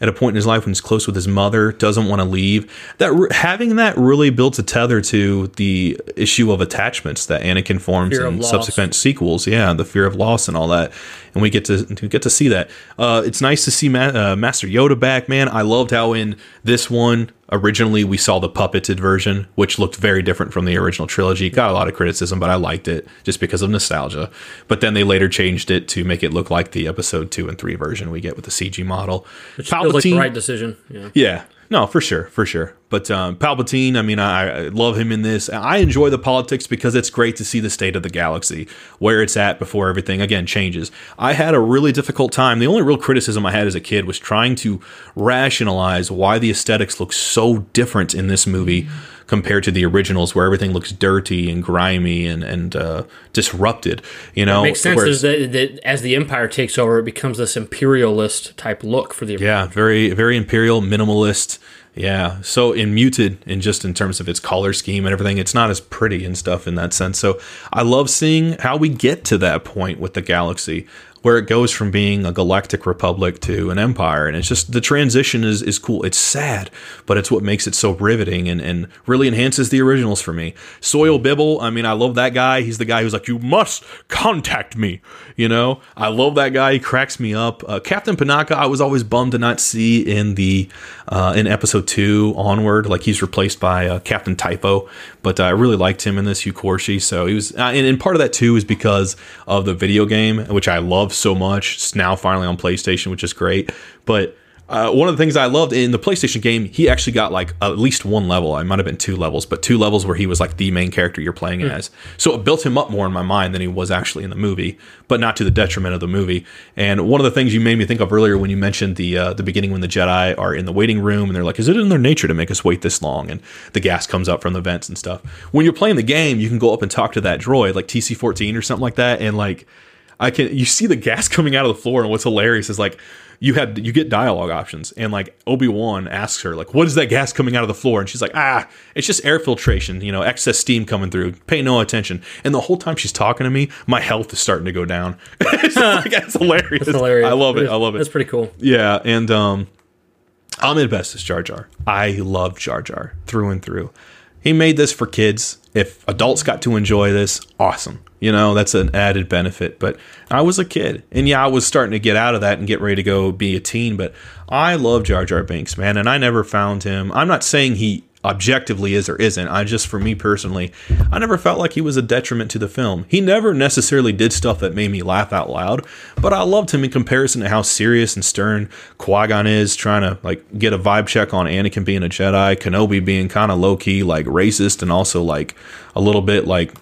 Speaker 1: at a point in his life when he's close with his mother, doesn't want to leave. That having that really builds a tether to the issue of attachments that Anakin forms in subsequent sequels. Yeah, the fear of loss and all that, and we get to, to get to see that. Uh, it's nice to see Ma- uh, Master Yoda back, man. I loved how in this one originally we saw the puppeted version, which looked very different from the original trilogy. Got a lot of criticism, but I liked it just because of nostalgia. But then they later changed it to make it look like the episode two and three version we get with the CG model.
Speaker 2: Which Palpatine, feels like the right decision.
Speaker 1: Yeah. Yeah. No, for sure, for sure. But um, Palpatine, I mean, I, I, love him in this. I enjoy the politics because it's great to see the state of the galaxy, where it's at before everything again changes. I had a really difficult time. The only real criticism I had as a kid was trying to rationalize why the aesthetics look so different in this movie. Mm-hmm compared to the originals where everything looks dirty and grimy and and uh, disrupted. You know,
Speaker 2: it makes sense that, that, as the empire takes over, it becomes this imperialist type look for the
Speaker 1: yeah, very very imperial, minimalist. Yeah, so in muted in just in terms of its color scheme and everything, it's not as pretty and stuff in that sense. So I love seeing how we get to that point with the galaxy where it goes from being a galactic republic to an empire. And it's just the transition is, is cool. It's sad but it's what makes it so riveting and, and really enhances the originals for me. Sio Bibble i mean i love that guy. He's the guy who's like you must contact me you know? I love that guy. He cracks me up. Uh, captain panaka i was always bummed to not see in the uh, in episode two onward. Like he's replaced by uh, captain typho but uh, i really liked him in this Hugh Quarshie so he was uh, and, and part of that too is because of the video game which i love so much. It's now finally on PlayStation, which is great. But uh, one of the things I loved in the PlayStation game, he actually got like at least one level. I might have been two levels, but two levels where he was like the main character you're playing mm. as. So it built him up more in my mind than he was actually in the movie, but not to the detriment of the movie. And one of the things you made me think of earlier when you mentioned the uh, the beginning when the Jedi are in the waiting room and they're like, "Is it in their nature to make us wait this long?" And the gas comes up from the vents and stuff. When you're playing the game, you can go up and talk to that droid, like TC14 or something like that, and like I can you see the gas coming out of the floor, and what's hilarious is like you had you get dialogue options, and like Obi Wan asks her like, "What is that gas coming out of the floor?" And she's like, "Ah, it's just air filtration, you know, excess steam coming through. Pay no attention." And the whole time she's talking to me, my health is starting to go down. it's, like, it's hilarious. That's hilarious. I love it. I love it.
Speaker 2: That's pretty cool.
Speaker 1: Yeah, and um, Ahmed Best is Jar Jar. I love Jar Jar through and through. He made this for kids. If adults got to enjoy this, awesome. You know, that's an added benefit. But I was a kid. And yeah, I was starting to get out of that and get ready to go be a teen. But I love Jar Jar Binks, man. And I never found him. I'm not saying he objectively is or isn't. I just, for me personally, I never felt like he was a detriment to the film. He never necessarily did stuff that made me laugh out loud, but I loved him in comparison to how serious and stern Qui Gon is, trying to like get a vibe check on Anakin being a Jedi, Kenobi being kind of low key, like racist, and also like a little bit like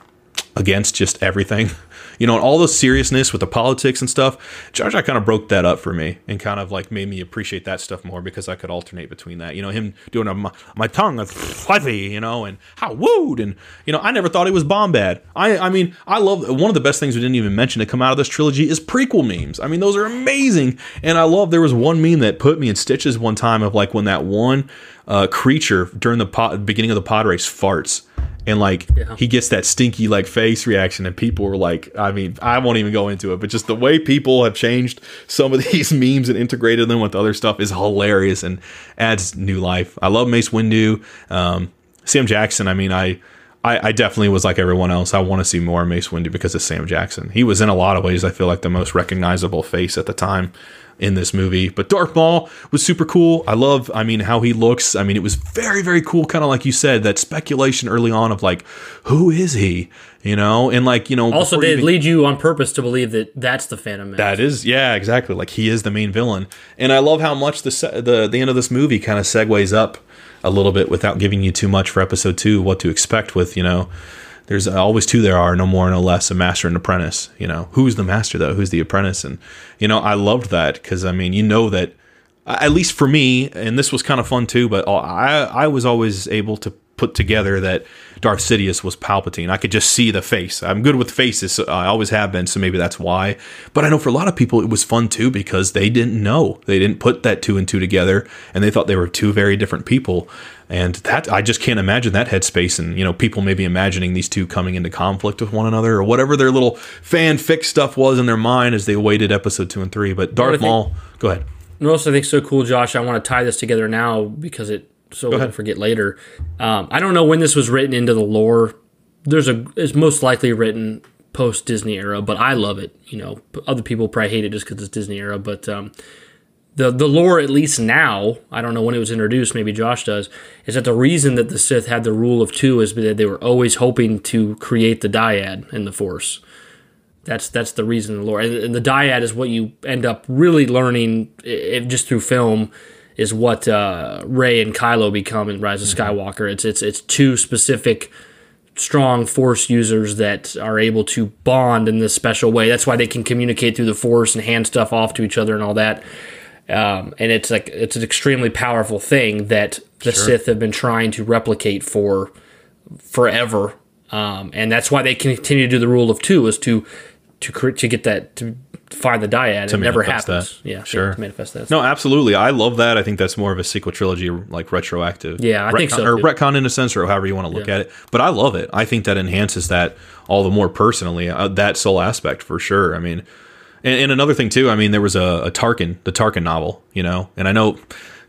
Speaker 1: against just everything. You know, and all the seriousness with the politics and stuff, Jar Jar kind of broke that up for me and kind of like made me appreciate that stuff more because I could alternate between that. You know, him doing a, my, my tongue is fuzzy, you know, and how wooed, and you know, I never thought it was bomb bad. I, I mean, I love one of the best things we didn't even mention to come out of this trilogy is prequel memes. I mean, those are amazing, and I love. There was one meme that put me in stitches one time of like when that one uh, creature during the pod, beginning of the pod race farts and like yeah. he gets that stinky like face reaction and people were like i mean i won't even go into it but just the way people have changed some of these memes and integrated them with other stuff is hilarious and adds new life i love mace windu um, sam jackson i mean I, I i definitely was like everyone else i want to see more mace windu because of sam jackson he was in a lot of ways i feel like the most recognizable face at the time in this movie. But Darth Maul was super cool. I love, I mean, how he looks. I mean, it was very, very cool. Kind of like you said, that speculation early on of like, who is he? You know, and like you know,
Speaker 2: also they even, lead you on purpose to believe that that's the Phantom Menace.
Speaker 1: That is, yeah, exactly. Like he is the main villain, and I love how much the the the end of this movie kind of segues up a little bit without giving you too much for episode two, what to expect with you know. There's always two there are no more no less a master and apprentice you know. Who's the master though? Who's the apprentice? And you know i loved that because i mean you know that at least for me and this was kind of fun too but uh, i i was always able to put together that Darth Sidious was Palpatine. I could just see the face. I'm good with faces. So I always have been, so maybe that's why. But I know for a lot of people it was fun too because they didn't know. They didn't put that two and two together and they thought they were two very different people. And that I just can't imagine that headspace and you know people maybe imagining these two coming into conflict with one another or whatever their little fanfic stuff was in their mind as they awaited episode 2 and 3. But Darth Maul, go ahead.
Speaker 2: Know what I think so cool, Josh? I want to tie this together now because it so I forget later. Um, I don't know when this was written into the lore. There's a it's most likely written post Disney era, but I love it. You know, other people probably hate it just because it's Disney era, but um, the the lore at least now, I don't know when it was introduced. Maybe Josh does. Is that the reason that the Sith had the rule of two is that they were always hoping to create the dyad in the Force. That's that's the reason the lore and the dyad is what you end up really learning if, just through film is what uh, Rey and Kylo become in Rise of mm-hmm. Skywalker. It's it's it's two specific strong force users that are able to bond in this special way. That's why they can communicate through the force and hand stuff off to each other and all that. Um, and it's like it's an extremely powerful thing that the sure. Sith have been trying to replicate for forever. Um, and that's why they continue to do the rule of two is to to to get that to find the dyad. To it never happens. That. Yeah,
Speaker 1: sure.
Speaker 2: to manifest that.
Speaker 1: No, absolutely. I love that. I think that's more of a sequel trilogy, like retroactive.
Speaker 2: Yeah, I retcon, think so.
Speaker 1: Or retcon in a sense, or however you want to look yeah. at it. But I love it. I think that enhances that all the more personally. Uh, that soul aspect for sure. I mean, and, and, another thing too. I mean, there was a, a Tarkin, the Tarkin novel. You know, and I know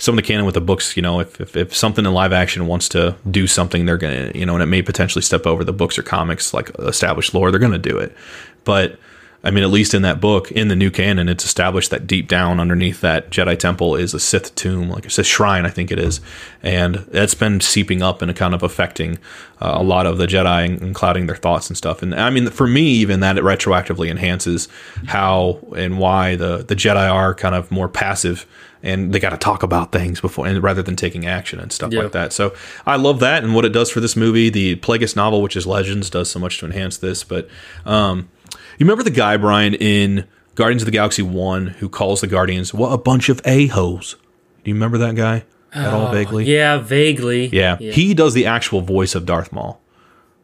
Speaker 1: some of the canon with the books, you know, if, if, if, something in live action wants to do something, they're going to, you know, and it may potentially step over the books or comics, like established lore, they're going to do it. But I mean, at least in that book, in the new canon, it's established that deep down underneath that Jedi temple is a Sith tomb, like it's a shrine, I think it is, and that's been seeping up and kind of affecting uh, a lot of the Jedi and, and, clouding their thoughts and stuff. And I mean, for me, even that it retroactively enhances how and why the the Jedi are kind of more passive and they got to talk about things before and rather than taking action and stuff yeah. like that. So I love that and what it does for this movie. The Plagueis novel, which is Legends, does so much to enhance this. But um, you remember the guy, Brian, in Guardians of the Galaxy 1 who calls the Guardians, what a bunch of a-holes. Do you remember that guy at all vaguely?
Speaker 2: Yeah, vaguely.
Speaker 1: Yeah. yeah. He does the actual voice of Darth Maul.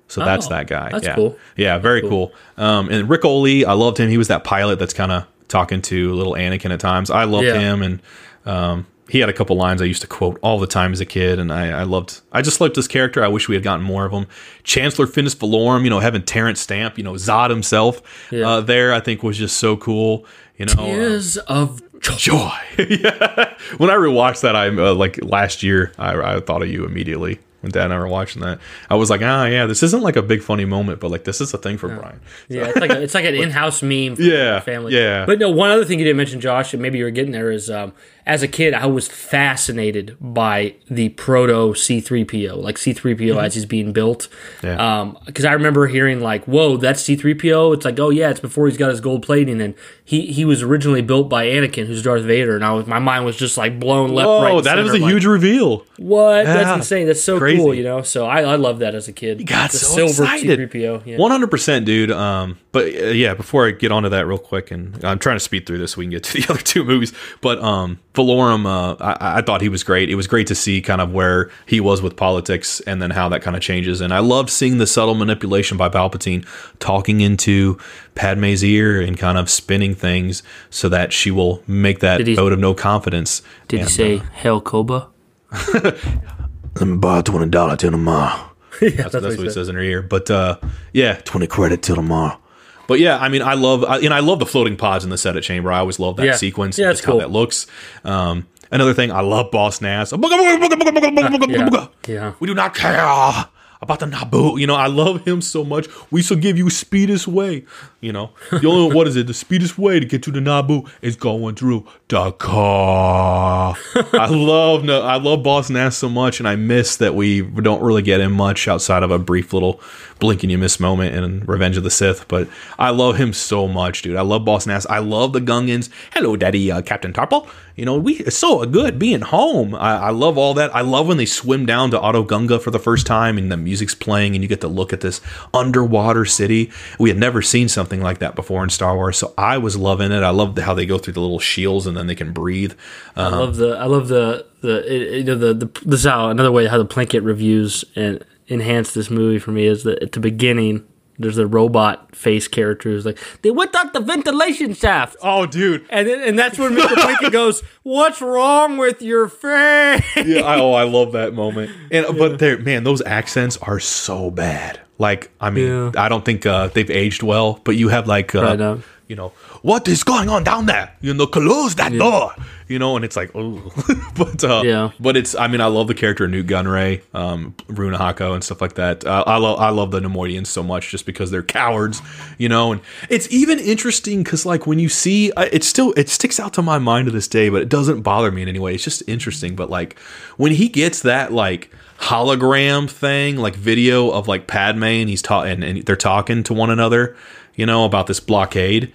Speaker 1: So that's oh, that guy.
Speaker 2: That's
Speaker 1: yeah.
Speaker 2: cool.
Speaker 1: Yeah, very cool. cool. Um, and Ric Olié, I loved him. He was that pilot that's kind of talking to little Anakin at times. I loved yeah. him. And um, he had a couple lines I used to quote all the time as a kid, and I, I loved. I just loved this character. I wish we had gotten more of him. Chancellor Finis Valorum, you know, having Terence Stamp, you know, Zod himself yeah. uh, there, I think was just so cool. You know,
Speaker 2: tears uh, of
Speaker 1: joy. yeah. When I rewatched that, I uh, like last year, I, I thought of you immediately when Dad and I were watching that, I was like, ah, yeah, this isn't like a big funny moment, but like this is a thing for Brian.
Speaker 2: So. Yeah, it's like a, it's like an in-house meme.
Speaker 1: yeah,
Speaker 2: family.
Speaker 1: Yeah.
Speaker 2: But no, one other thing you didn't mention, Josh, and maybe you were getting there is um, as a kid, I was fascinated by the proto C3PO, like C3PO mm-hmm. as he's being built. Yeah. Because um, I remember hearing like, "Whoa, that's C3PO." It's like, "Oh yeah, it's before he's got his gold plating." And he he was originally built by Anakin, who's Darth Vader, and I was my mind was just like blown left,
Speaker 1: Whoa,
Speaker 2: right.
Speaker 1: that
Speaker 2: is
Speaker 1: a
Speaker 2: like,
Speaker 1: huge reveal.
Speaker 2: What? Yeah. That's insane. That's so
Speaker 1: crazy.
Speaker 2: cool, you know. So I, I love that as a kid.
Speaker 1: You got
Speaker 2: the
Speaker 1: so
Speaker 2: silver
Speaker 1: excited.
Speaker 2: C-3PO. Yeah.
Speaker 1: One hundred percent, dude. Um, but uh, yeah, before I get onto that real quick, and I'm trying to speed through this so we can get to the other two movies. But um, Valorum, uh, I, I thought he was great. It was great to see kind of where he was with politics, and then how that kind of changes. And I loved seeing the subtle manipulation by Palpatine, talking into Padme's ear and kind of spinning things so that she will make that
Speaker 2: he-
Speaker 1: vote of no confidence.
Speaker 2: Did
Speaker 1: And,
Speaker 2: he say
Speaker 1: uh,
Speaker 2: Hell Koba?
Speaker 1: let me borrow twenty dollars till tomorrow.
Speaker 2: yeah,
Speaker 1: that's, that's what he says in her ear. But uh, yeah, twenty credit till tomorrow. But yeah, I mean, I love, I, and I love the floating pods in the Senate chamber. I always love that
Speaker 2: Yeah.
Speaker 1: sequence.
Speaker 2: Yeah, it's
Speaker 1: just how
Speaker 2: cool.
Speaker 1: that looks. Um, another thing, I love Boss Nass.
Speaker 2: yeah. yeah.
Speaker 1: We do not care about the Naboo. You know, I love him so much. We shall give you speedest way. You know, the only what is it? The speedest way to get to the Naboo is going through car. I love I love Boss Nass so much, and I miss that we don't really get him much outside of a brief little blink and you miss moment in Revenge of the Sith. But I love him so much, dude. I love Boss Nass. I love the Gungans. Hello, Daddy, uh, Captain Tarple. You know, we it's so good being home. I, I love all that. I love when they swim down to Otoh Gunga for the first time and the music's playing and you get to look at this underwater city. We had never seen something like that before in Star Wars, so I was loving it. I love how they go through the little shields and then they can breathe.
Speaker 2: I
Speaker 1: Um,
Speaker 2: love the I love the the you know the, the this is how another way how the Plinkett reviews and enhance this movie for me is that at the beginning there's the robot face character who's like they went out the ventilation shaft.
Speaker 1: Oh, dude!
Speaker 2: And then, and that's when Mr. Plinkett goes, "What's wrong with your face?"
Speaker 1: yeah, I, oh, I love that moment. And but there, man, those accents are so bad. Like, I mean,
Speaker 2: Yeah.
Speaker 1: I don't think uh, they've aged well. But you have like, uh,
Speaker 2: Right on.
Speaker 1: You know, what is going on down there? You know, close that door. You know, and it's like, oh, but uh,
Speaker 2: Yeah.
Speaker 1: But it's, I mean, I love the character of Nute Gunray, um, Rune Haako, and stuff like that. Uh, I love, I love the Neimoidians so much just because they're cowards, you know. And it's even interesting because, like, when you see, it still it sticks out to my mind to this day, but it doesn't bother me in any way. It's just interesting. But like, when he gets that like hologram thing, like video of like Padme and he's talking and, and they're talking to one another, you know, about this blockade.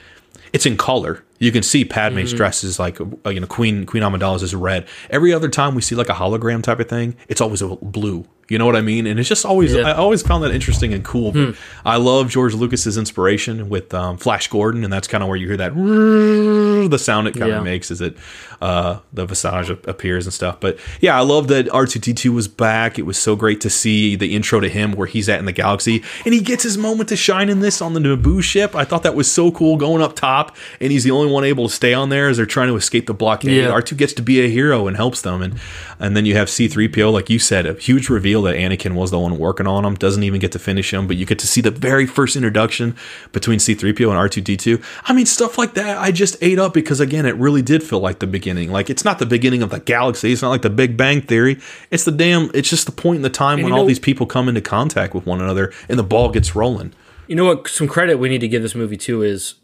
Speaker 1: It's in color. You can see Padme's
Speaker 2: Mhm.
Speaker 1: dress is like uh, you know Queen Queen Amidala's is red. Every other time we see like a hologram type of thing, it's always a blue. You know what I mean? And it's just always
Speaker 2: Yeah.
Speaker 1: I always found that interesting and cool.
Speaker 2: Hmm.
Speaker 1: I love George Lucas's inspiration with um, Flash Gordon, and that's kind of where you hear that the sound it kind
Speaker 2: Yeah.
Speaker 1: of makes as it uh, the visage appears and stuff. But yeah, I love that R2D2 was back. It was so great to see the intro to him where he's at in the galaxy, and he gets his moment to shine in this on the Naboo ship. I thought that was so cool going up top, and he's the only one able to stay on there as they're trying to escape the blockade.
Speaker 2: Yeah.
Speaker 1: R2 gets to be a hero and helps them, and and then you have C3PO, like you said, a huge reveal that Anakin was the one working on him. Doesn't even get to finish him, but you get to see the very first introduction between C3PO and R2D2. I mean, stuff like that. I just ate up because again, it really did feel like the beginning. Like it's not the beginning of the galaxy. It's not like the Big Bang Theory. It's the damn. It's just the point in the time
Speaker 2: And
Speaker 1: when
Speaker 2: you
Speaker 1: all
Speaker 2: know-
Speaker 1: these people come into contact with one another and the ball gets rolling.
Speaker 2: You know what? Some credit we need to give this movie too is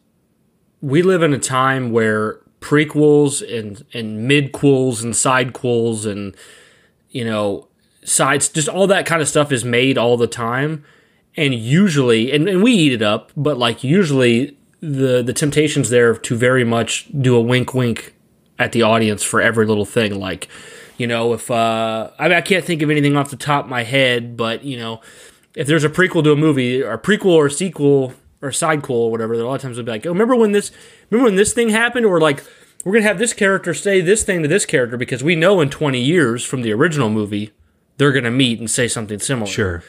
Speaker 2: we live in a time where prequels and and midquels and sidequels and you know sides just all that kind of stuff is made all the time and usually and, and we eat it up but like usually the the temptations there to very much do a wink wink at the audience for every little thing like you know if uh I, mean, I can't think of anything off the top of my head but you know if there's a prequel to a movie or a prequel or a sequel or a sidequel or whatever, a lot of times they'll be like, "Oh, remember when this? Remember when this thing happened?" Or like, "We're gonna have this character say this thing to this character because we know in 20 years from the original movie they're gonna meet and say something similar."
Speaker 1: Sure.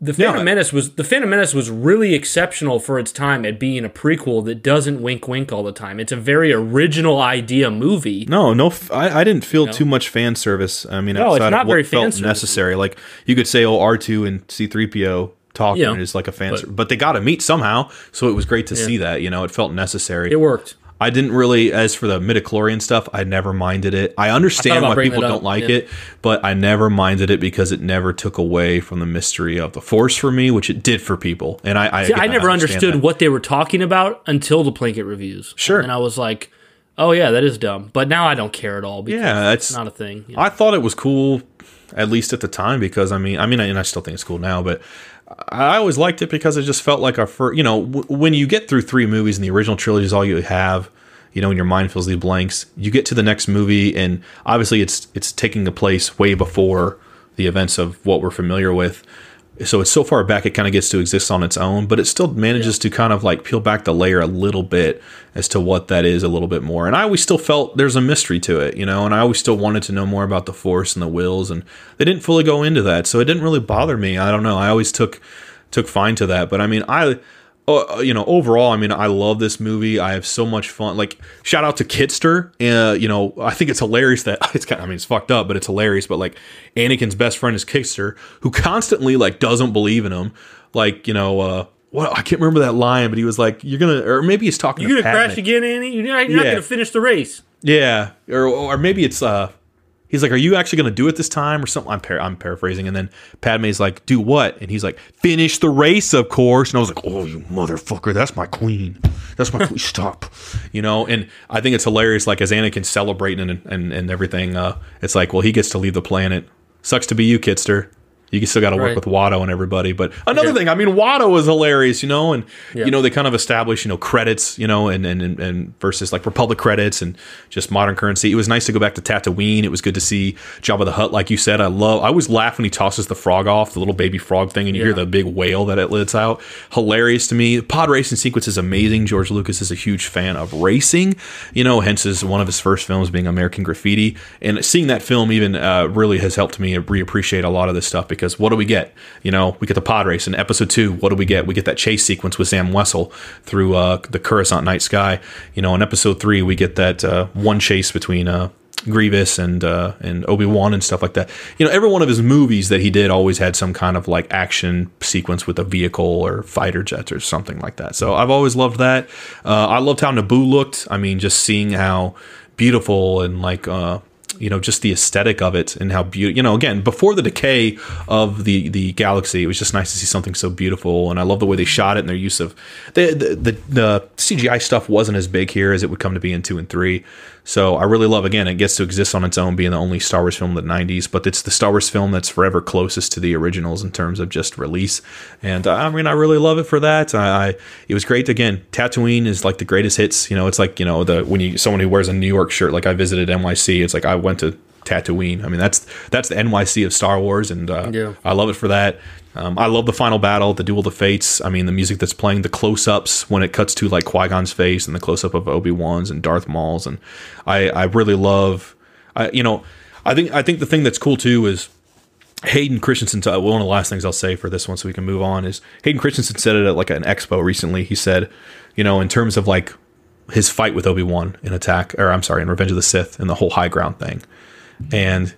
Speaker 2: The Phantom Menace was the Phantom Menace was really exceptional for its time at being a prequel that doesn't wink wink all the time. It's a very original idea movie.
Speaker 1: No, no, f- I, I didn't feel
Speaker 2: No.
Speaker 1: too much fan service. I mean,
Speaker 2: No, it's not very
Speaker 1: felt
Speaker 2: fan
Speaker 1: necessary. Like you could say, oh, R two and C three PO talking
Speaker 2: Yeah,
Speaker 1: is like a fan,
Speaker 2: but-
Speaker 1: ser- but they got to meet somehow. So it was great to
Speaker 2: Yeah.
Speaker 1: see that. You know, it felt necessary.
Speaker 2: It worked.
Speaker 1: I didn't really, as for the midichlorian stuff, I never minded it. I understand
Speaker 2: about
Speaker 1: why people don't
Speaker 2: up,
Speaker 1: like
Speaker 2: yeah.
Speaker 1: it, but I never minded it because it never took away from the mystery of the Force for me, which it did for people. And I, I,
Speaker 2: See, I never
Speaker 1: understand
Speaker 2: understood
Speaker 1: that.
Speaker 2: what they were talking about until the Plinkett reviews.
Speaker 1: Sure.
Speaker 2: And I was like, oh, yeah, that is dumb. But now I don't care at all because
Speaker 1: Yeah,
Speaker 2: it's
Speaker 1: it's-
Speaker 2: not a thing. you know?
Speaker 1: I thought it was cool, at least at the time, because I mean, I mean, and I still think it's cool now, but I always liked it because it just felt like our first. You know, w- when you get through three movies and the original trilogy is all you have, you know, and your mind fills these blanks, you get to the next movie, and obviously it's it's taking a place way before the events of what we're familiar with. So it's so far back it kind of gets to exist on its own, but it still manages to kind of like peel back the layer a little bit as to what that is a little bit more. And I always still felt there's a mystery to it, you know, and I always still wanted to know more about the Force and the Wills, and they didn't fully go into that, so it didn't really bother me. I don't know. I always took took fine to that, but I mean, I uh, you know, overall, I mean, I love this movie. I have so much fun. Like, shout out to Kitster. Uh, you know, I think it's hilarious that it's kind. Of, I mean, it's fucked up, but it's hilarious. But like, Anakin's best friend is Kitster, who constantly like doesn't believe in him. Like, you know, uh, what I can't remember that line, but he was like, "You're gonna," or maybe he's talking.
Speaker 2: You're
Speaker 1: to
Speaker 2: gonna
Speaker 1: Padme.
Speaker 2: crash again, Annie. You're not, you're not gonna finish the race.
Speaker 1: Yeah, or or maybe it's uh, he's like, "Are you actually going to do it this time?" or something. I'm par- I'm paraphrasing, and then Padme's like, "Do what?" And he's like, "Finish the race, of course." And I was like, "Oh, you motherfucker! That's my queen. That's my queen. Stop." You know, and I think it's hilarious. Like as Anakin's celebrating and and, and everything, uh, it's like, well, he gets to leave the planet. Sucks to be you, Kitster. You still got to work
Speaker 2: Right.
Speaker 1: with Watto and everybody. But another
Speaker 2: Yeah.
Speaker 1: thing, I mean, Watto was hilarious, you know, and
Speaker 2: Yeah.
Speaker 1: you know they kind of establish, you know, credits, you know, and, and and versus like Republic credits and just modern currency. It was nice to go back to Tatooine. It was good to see Jabba the Hutt, like you said. I love. I always laugh when he tosses the frog off, the little baby frog thing, and you hear the big whale that it lets out. Hilarious to me. Pod racing sequence is amazing. George Lucas is a huge fan of racing, you know, hence is one of his first films being American Graffiti, and seeing that film even uh, really has helped me reappreciate a lot of this stuff because what do we get? You know, we get the pod race in episode two. What do we get? We get that chase sequence with Zam Wesell through uh, the Coruscant night sky. You know, in episode three, we get that uh, one chase between uh, Grievous and uh, and Obi Wan and stuff like that. You know, every one of his movies that he did always had some kind of like action sequence with a vehicle or fighter jets or something like that. So I've always loved that. Uh, I loved how Naboo looked. I mean, just seeing how beautiful and like uh, you know just the aesthetic of it and how beautiful you know again before the decay of the the galaxy it was just nice to see something so beautiful and i love the way they shot it and their use of the the, the, the cgi stuff wasn't as big here as it would come to be in two and three so i really love again it gets to exist on its own being the only star wars film of the 90s but it's the star wars film that's forever closest to the originals in terms of just release and uh, i mean i really love it for that I, I it was great again tatooine is like the greatest hits you know it's like you know the when you someone who wears a new york shirt like i visited nyc it's like i went to Tatooine. I mean, that's that's the NYC of Star Wars, and uh,
Speaker 2: Yeah.
Speaker 1: I love it for that. Um, I love the final battle, the Duel of the Fates. I mean, the music that's playing, the close-ups when it cuts to like Qui Gon's face, and the close-up of Obi Wan's and Darth Maul's, and I I really love. I you know, I think I think the thing that's cool too is Hayden Christensen, one of the last things I'll say for this one, so we can move on, is Hayden Christensen said it at like an expo recently. He said, you know, in terms of like his fight with Obi Wan in Attack, or I'm sorry, in Revenge of the Sith, and the whole high ground thing, and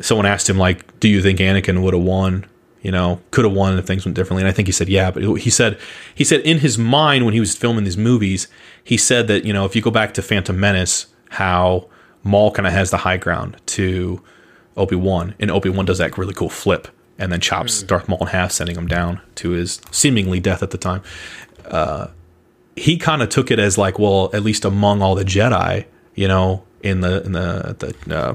Speaker 1: someone asked him like, "Do you think Anakin would have won?" You know, could have won if things went differently. And I think he said, "Yeah," but he said he said in his mind when he was filming these movies, he said that you know if you go back to Phantom Menace, how Maul kind of has the high ground to Obi Wan, and Obi Wan does that really cool flip and then chops Darth Maul in half, sending him down to his seemingly death at the time. Uh, he kind of took it as like, well, at least among all the Jedi, you know, in the in the the uh,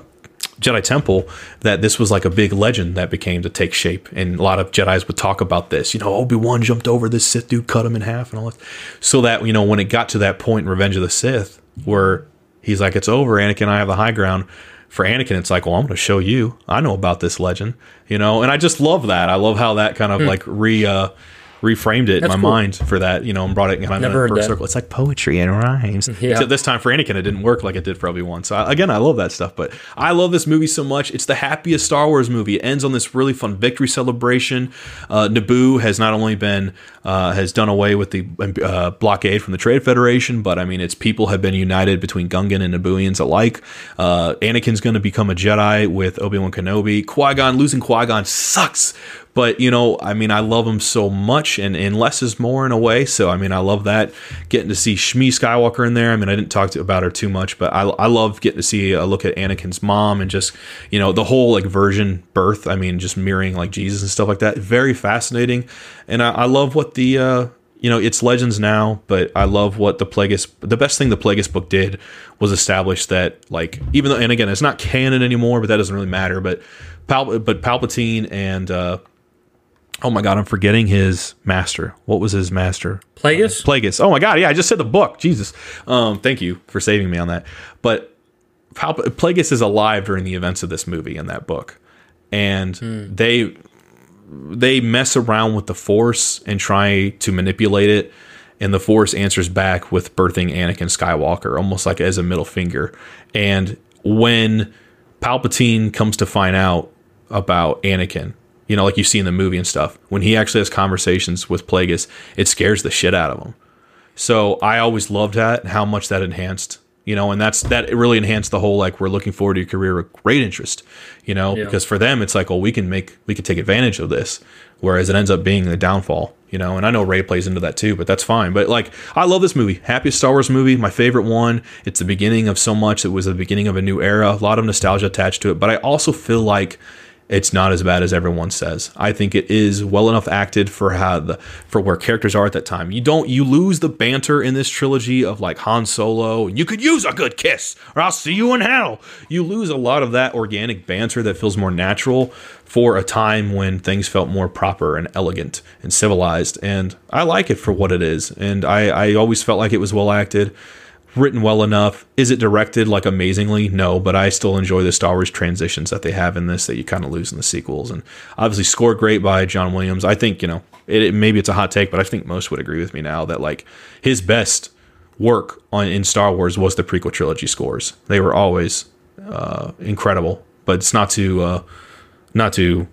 Speaker 1: Jedi Temple, that this was like a big legend that became to take shape, and a lot of Jedi's would talk about this. You know, Obi Wan jumped over this Sith dude, cut him in half, and all that. So that you know, when it got to that point in Revenge of the Sith, where he's like, "It's over, Anakin. I have the high ground." For Anakin, it's like, well, I'm going to show you. I know about this legend, you know, and I just love that. I love how that kind of
Speaker 2: Hmm.
Speaker 1: like re uh, reframed it
Speaker 2: That's
Speaker 1: in my
Speaker 2: cool.
Speaker 1: mind for that, you know, and brought it kind of in a
Speaker 2: heard
Speaker 1: perfect
Speaker 2: that.
Speaker 1: circle. It's like poetry and rhymes.
Speaker 2: Yeah.
Speaker 1: Except this time for Anakin, it didn't work like it did for Obi Wan. So I, again, I love that stuff. But I love this movie so much. It's the happiest Star Wars movie. It ends on this really fun victory celebration. Uh, Naboo has not only been uh, has done away with the uh, blockade from the Trade Federation, but I mean, its people have been united between Gungan and Nabooians alike. Uh, Anakin's going to become a Jedi with Obi Wan Kenobi. Qui Gon losing Qui Gon sucks. But you know, I mean, I love him so much, and, and less is more in a way. So I mean, I love that getting to see Shmi Skywalker in there. I mean, I didn't talk to, about her too much, but I, I love getting to see a look at Anakin's mom and just you know the whole like virgin birth. I mean, just mirroring like Jesus and stuff like that. Very fascinating, and I, I love what the uh, you know it's legends now, but I love what the Plagueis. The best thing the Plagueis book did was establish that like even though and again it's not canon anymore, but that doesn't really matter. But Pal- but Palpatine and uh, oh my god, I'm forgetting his master. What was his master?
Speaker 2: Plagueis?
Speaker 1: Plagueis. Oh my god, yeah, I just said the book. Jesus. Um, thank you for saving me on that. But Palp- Plagueis is alive during the events of this movie and that book. and they they mess around with the Force and try to manipulate it, and the Force answers back with birthing Anakin Skywalker, almost like as a middle finger. And when Palpatine comes to find out about Anakin, you know, like you see in the movie and stuff, when he actually has conversations with Plagueis, it scares the shit out of him. So I always loved that and how much that enhanced, you know, and that's that really enhanced the whole like we're looking forward to your career with great interest, you know,
Speaker 2: Yeah.
Speaker 1: because for them it's like, well, we can make we can take advantage of this, whereas it ends up being the downfall, you know. And I know Rey plays into that too, but that's fine. But like, I love this movie, happiest Star Wars movie, my favorite one. It's the beginning of so much. It was the beginning of a new era, a lot of nostalgia attached to it, but I also feel like it's not as bad as everyone says. I think it is well enough acted for how the for where characters are at that time. You don't you lose the banter in this trilogy of like Han Solo. and You could use a good kiss, or I'll see you in hell. You lose a lot of that organic banter that feels more natural for a time when things felt more proper and elegant and civilized. And I like it for what it is. And I, I always felt like it was well acted written well enough. Is it directed like amazingly? No, but I still enjoy the Star Wars transitions that they have in this that you kind of lose in the sequels. And obviously, score great by John Williams. I think you know it, it- maybe it's a hot take, but I think most would agree with me now that like his best work on in Star Wars was the prequel trilogy scores. They were always uh, incredible, but it's not to uh, not to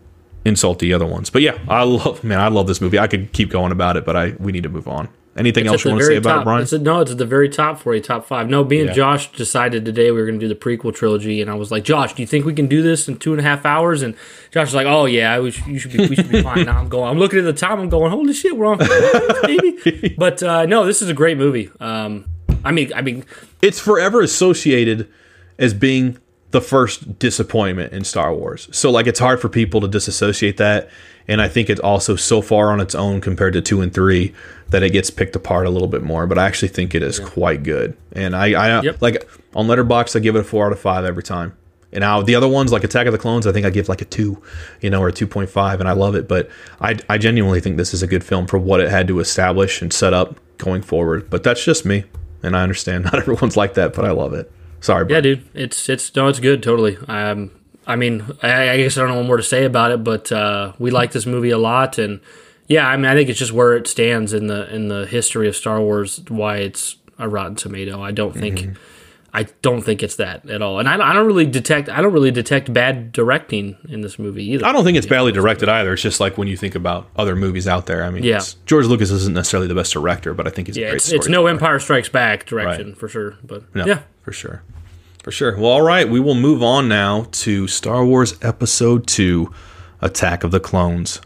Speaker 1: insult the other ones. But yeah, I love man, I love this movie. I could keep going about it, but I we need to move on. Anything
Speaker 2: It's
Speaker 1: else you want to say about
Speaker 2: top.
Speaker 1: it, Brian?
Speaker 2: It's at- no, it's at the very top for you, top five. No, me and
Speaker 1: Yeah.
Speaker 2: Josh decided today we were going to do the prequel trilogy, and I was like, Josh, do you think we can do this in two and a half hours? And Josh was like, Oh yeah, we should, you should be, we should be fine. Now I'm going. I'm looking at the time. I'm going, Holy shit, we're on, baby. But uh, no, this is a great movie. Um, I mean, I mean,
Speaker 1: it's forever associated as being the first disappointment in Star Wars. So like it's hard for people to disassociate that and I think it's also so far on its own compared to 2 and 3 that it gets picked apart a little bit more, but I actually think it is quite good. And I I
Speaker 2: Yep.
Speaker 1: like on Letterboxd I give it a 4 out of 5 every time. And now the other ones like Attack of the Clones I think I give like a 2, you know, or a 2.5 and I love it, but I I genuinely think this is a good film for what it had to establish and set up going forward. But that's just me. And I understand not everyone's like that, but I love it. Sorry,
Speaker 2: yeah, dude, it's it's no, it's good, totally. Um, I mean, I, I guess I don't know what more to say about it, but uh, we like this movie a lot, and yeah, I mean, I think it's just where it stands in the in the history of Star Wars. Why it's a Rotten Tomato. I don't think.
Speaker 1: Mm-hmm.
Speaker 2: I don't think it's that at all, and I, I don't really detect. I don't really detect bad directing in this movie either.
Speaker 1: I don't think it's badly directed either. It's just like when you think about other movies out there. I mean,
Speaker 2: Yeah.
Speaker 1: George Lucas isn't necessarily the best director, but I think he's a
Speaker 2: Yeah,
Speaker 1: great
Speaker 2: it's, it's no. Empire Strikes Back direction
Speaker 1: Right.
Speaker 2: for sure, but
Speaker 1: No,
Speaker 2: yeah,
Speaker 1: for sure. For sure. Well, all right. We will move on now to Star Wars Episode 2 Attack of the Clones.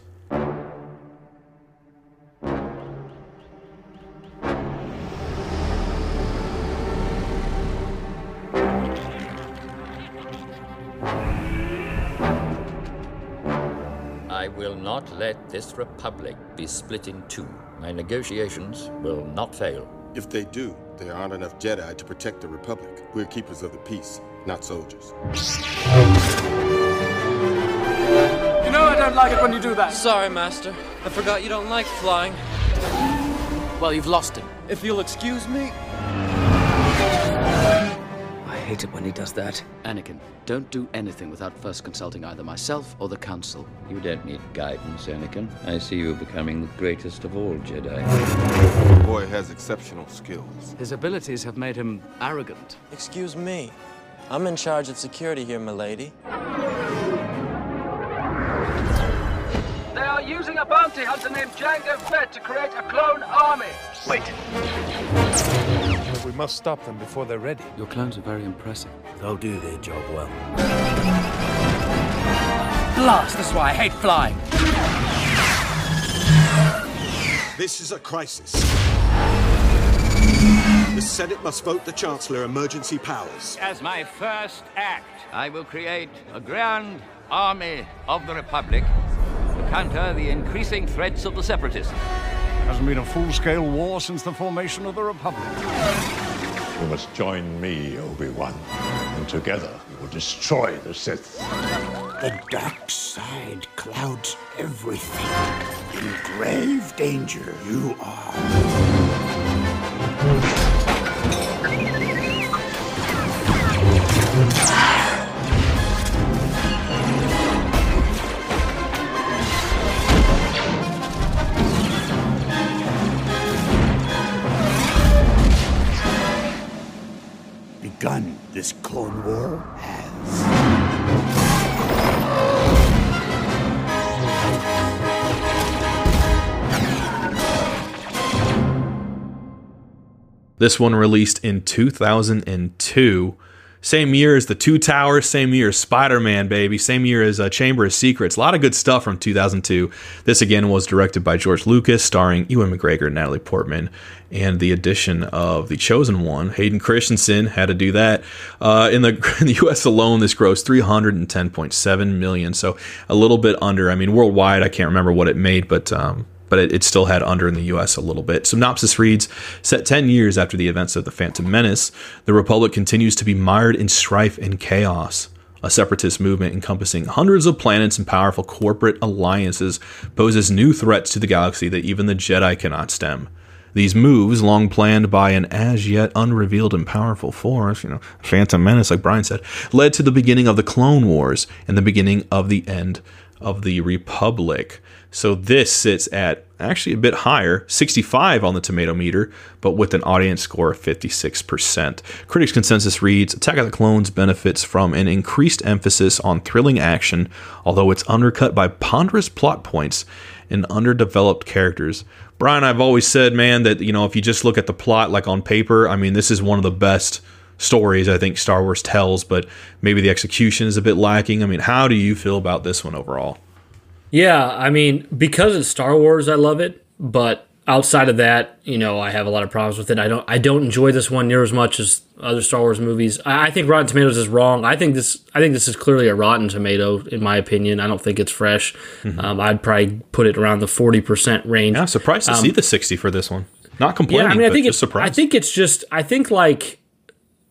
Speaker 11: I will not let this republic be split in two. My negotiations will not fail.
Speaker 3: If they do, there aren't enough Jedi to protect the Republic. We're keepers of the peace, not soldiers.
Speaker 12: You know I don't like it when you do that.
Speaker 13: Sorry, Master. I forgot you don't like flying.
Speaker 12: Well, you've lost him.
Speaker 13: If you'll excuse me.
Speaker 10: I hate it when he does that. Anakin, don't do anything without first consulting either myself or the Council.
Speaker 11: You don't need guidance, Anakin. I see you becoming the greatest of all Jedi.
Speaker 3: The boy has exceptional skills.
Speaker 13: His abilities have made him arrogant.
Speaker 14: Excuse me. I'm in charge of security here, milady.
Speaker 12: They are using a bounty hunter named Jango Fett to create a clone army.
Speaker 4: Wait.
Speaker 15: We must stop them before they're ready.
Speaker 10: Your clones are very impressive.
Speaker 15: They'll do their job well.
Speaker 12: Blast, that's why I hate flying.
Speaker 16: This is a crisis. The Senate must vote the Chancellor emergency powers.
Speaker 9: As my first act, I will create a grand army of the Republic to counter the increasing threats of the Separatists.
Speaker 4: Hasn't been a full-scale war since the formation of the Republic.
Speaker 17: You must join me, Obi-Wan, and together we will destroy the Sith.
Speaker 9: The dark side clouds everything. In grave danger, you are. This Clone War has.
Speaker 1: This one released in 2002. Same year as The Two Towers, same year as Spider Man, baby, same year as uh, Chamber of Secrets. A lot of good stuff from 2002. This again was directed by George Lucas, starring Ewan McGregor, and Natalie Portman, and the addition of The Chosen One. Hayden Christensen had to do that. Uh, in, the, in the US alone, this grossed 310.7 million, so a little bit under. I mean, worldwide, I can't remember what it made, but. Um, but it, it, still had under in the US a little bit. Synopsis reads Set 10 years after the events of the Phantom Menace, the Republic continues to be mired in strife and chaos. A separatist movement encompassing hundreds of planets and powerful corporate alliances poses new threats to the galaxy that even the Jedi cannot stem. These moves, long planned by an as yet unrevealed and powerful force, you know, Phantom Menace, like Brian said, led to the beginning of the Clone Wars and the beginning of the end of the Republic. So this sits at actually a bit higher, 65 on the tomato meter, but with an audience score of 56%. Critics' consensus reads Attack of the Clones benefits from an increased emphasis on thrilling action, although it's undercut by ponderous plot points and underdeveloped characters. Brian, I've always said, man, that you know, if you just look at the plot like on paper, I mean, this is one of the best stories I think Star Wars tells, but maybe the execution is a bit lacking. I mean, how do you feel about this one overall?
Speaker 2: Yeah, I mean, because it's Star Wars, I love it. But outside of that, you know, I have a lot of problems with it. I don't, I don't enjoy this one near as much as other Star Wars movies. I, I think Rotten Tomatoes is wrong. I think this, I think this is clearly a Rotten Tomato, in my opinion. I don't think it's fresh. Mm-hmm. Um, I'd probably put it around the forty percent range.
Speaker 1: Yeah, I'm surprised to um, see the sixty for this one. Not complaining. Yeah, I mean, I think it's surprised.
Speaker 2: I think it's just, I think like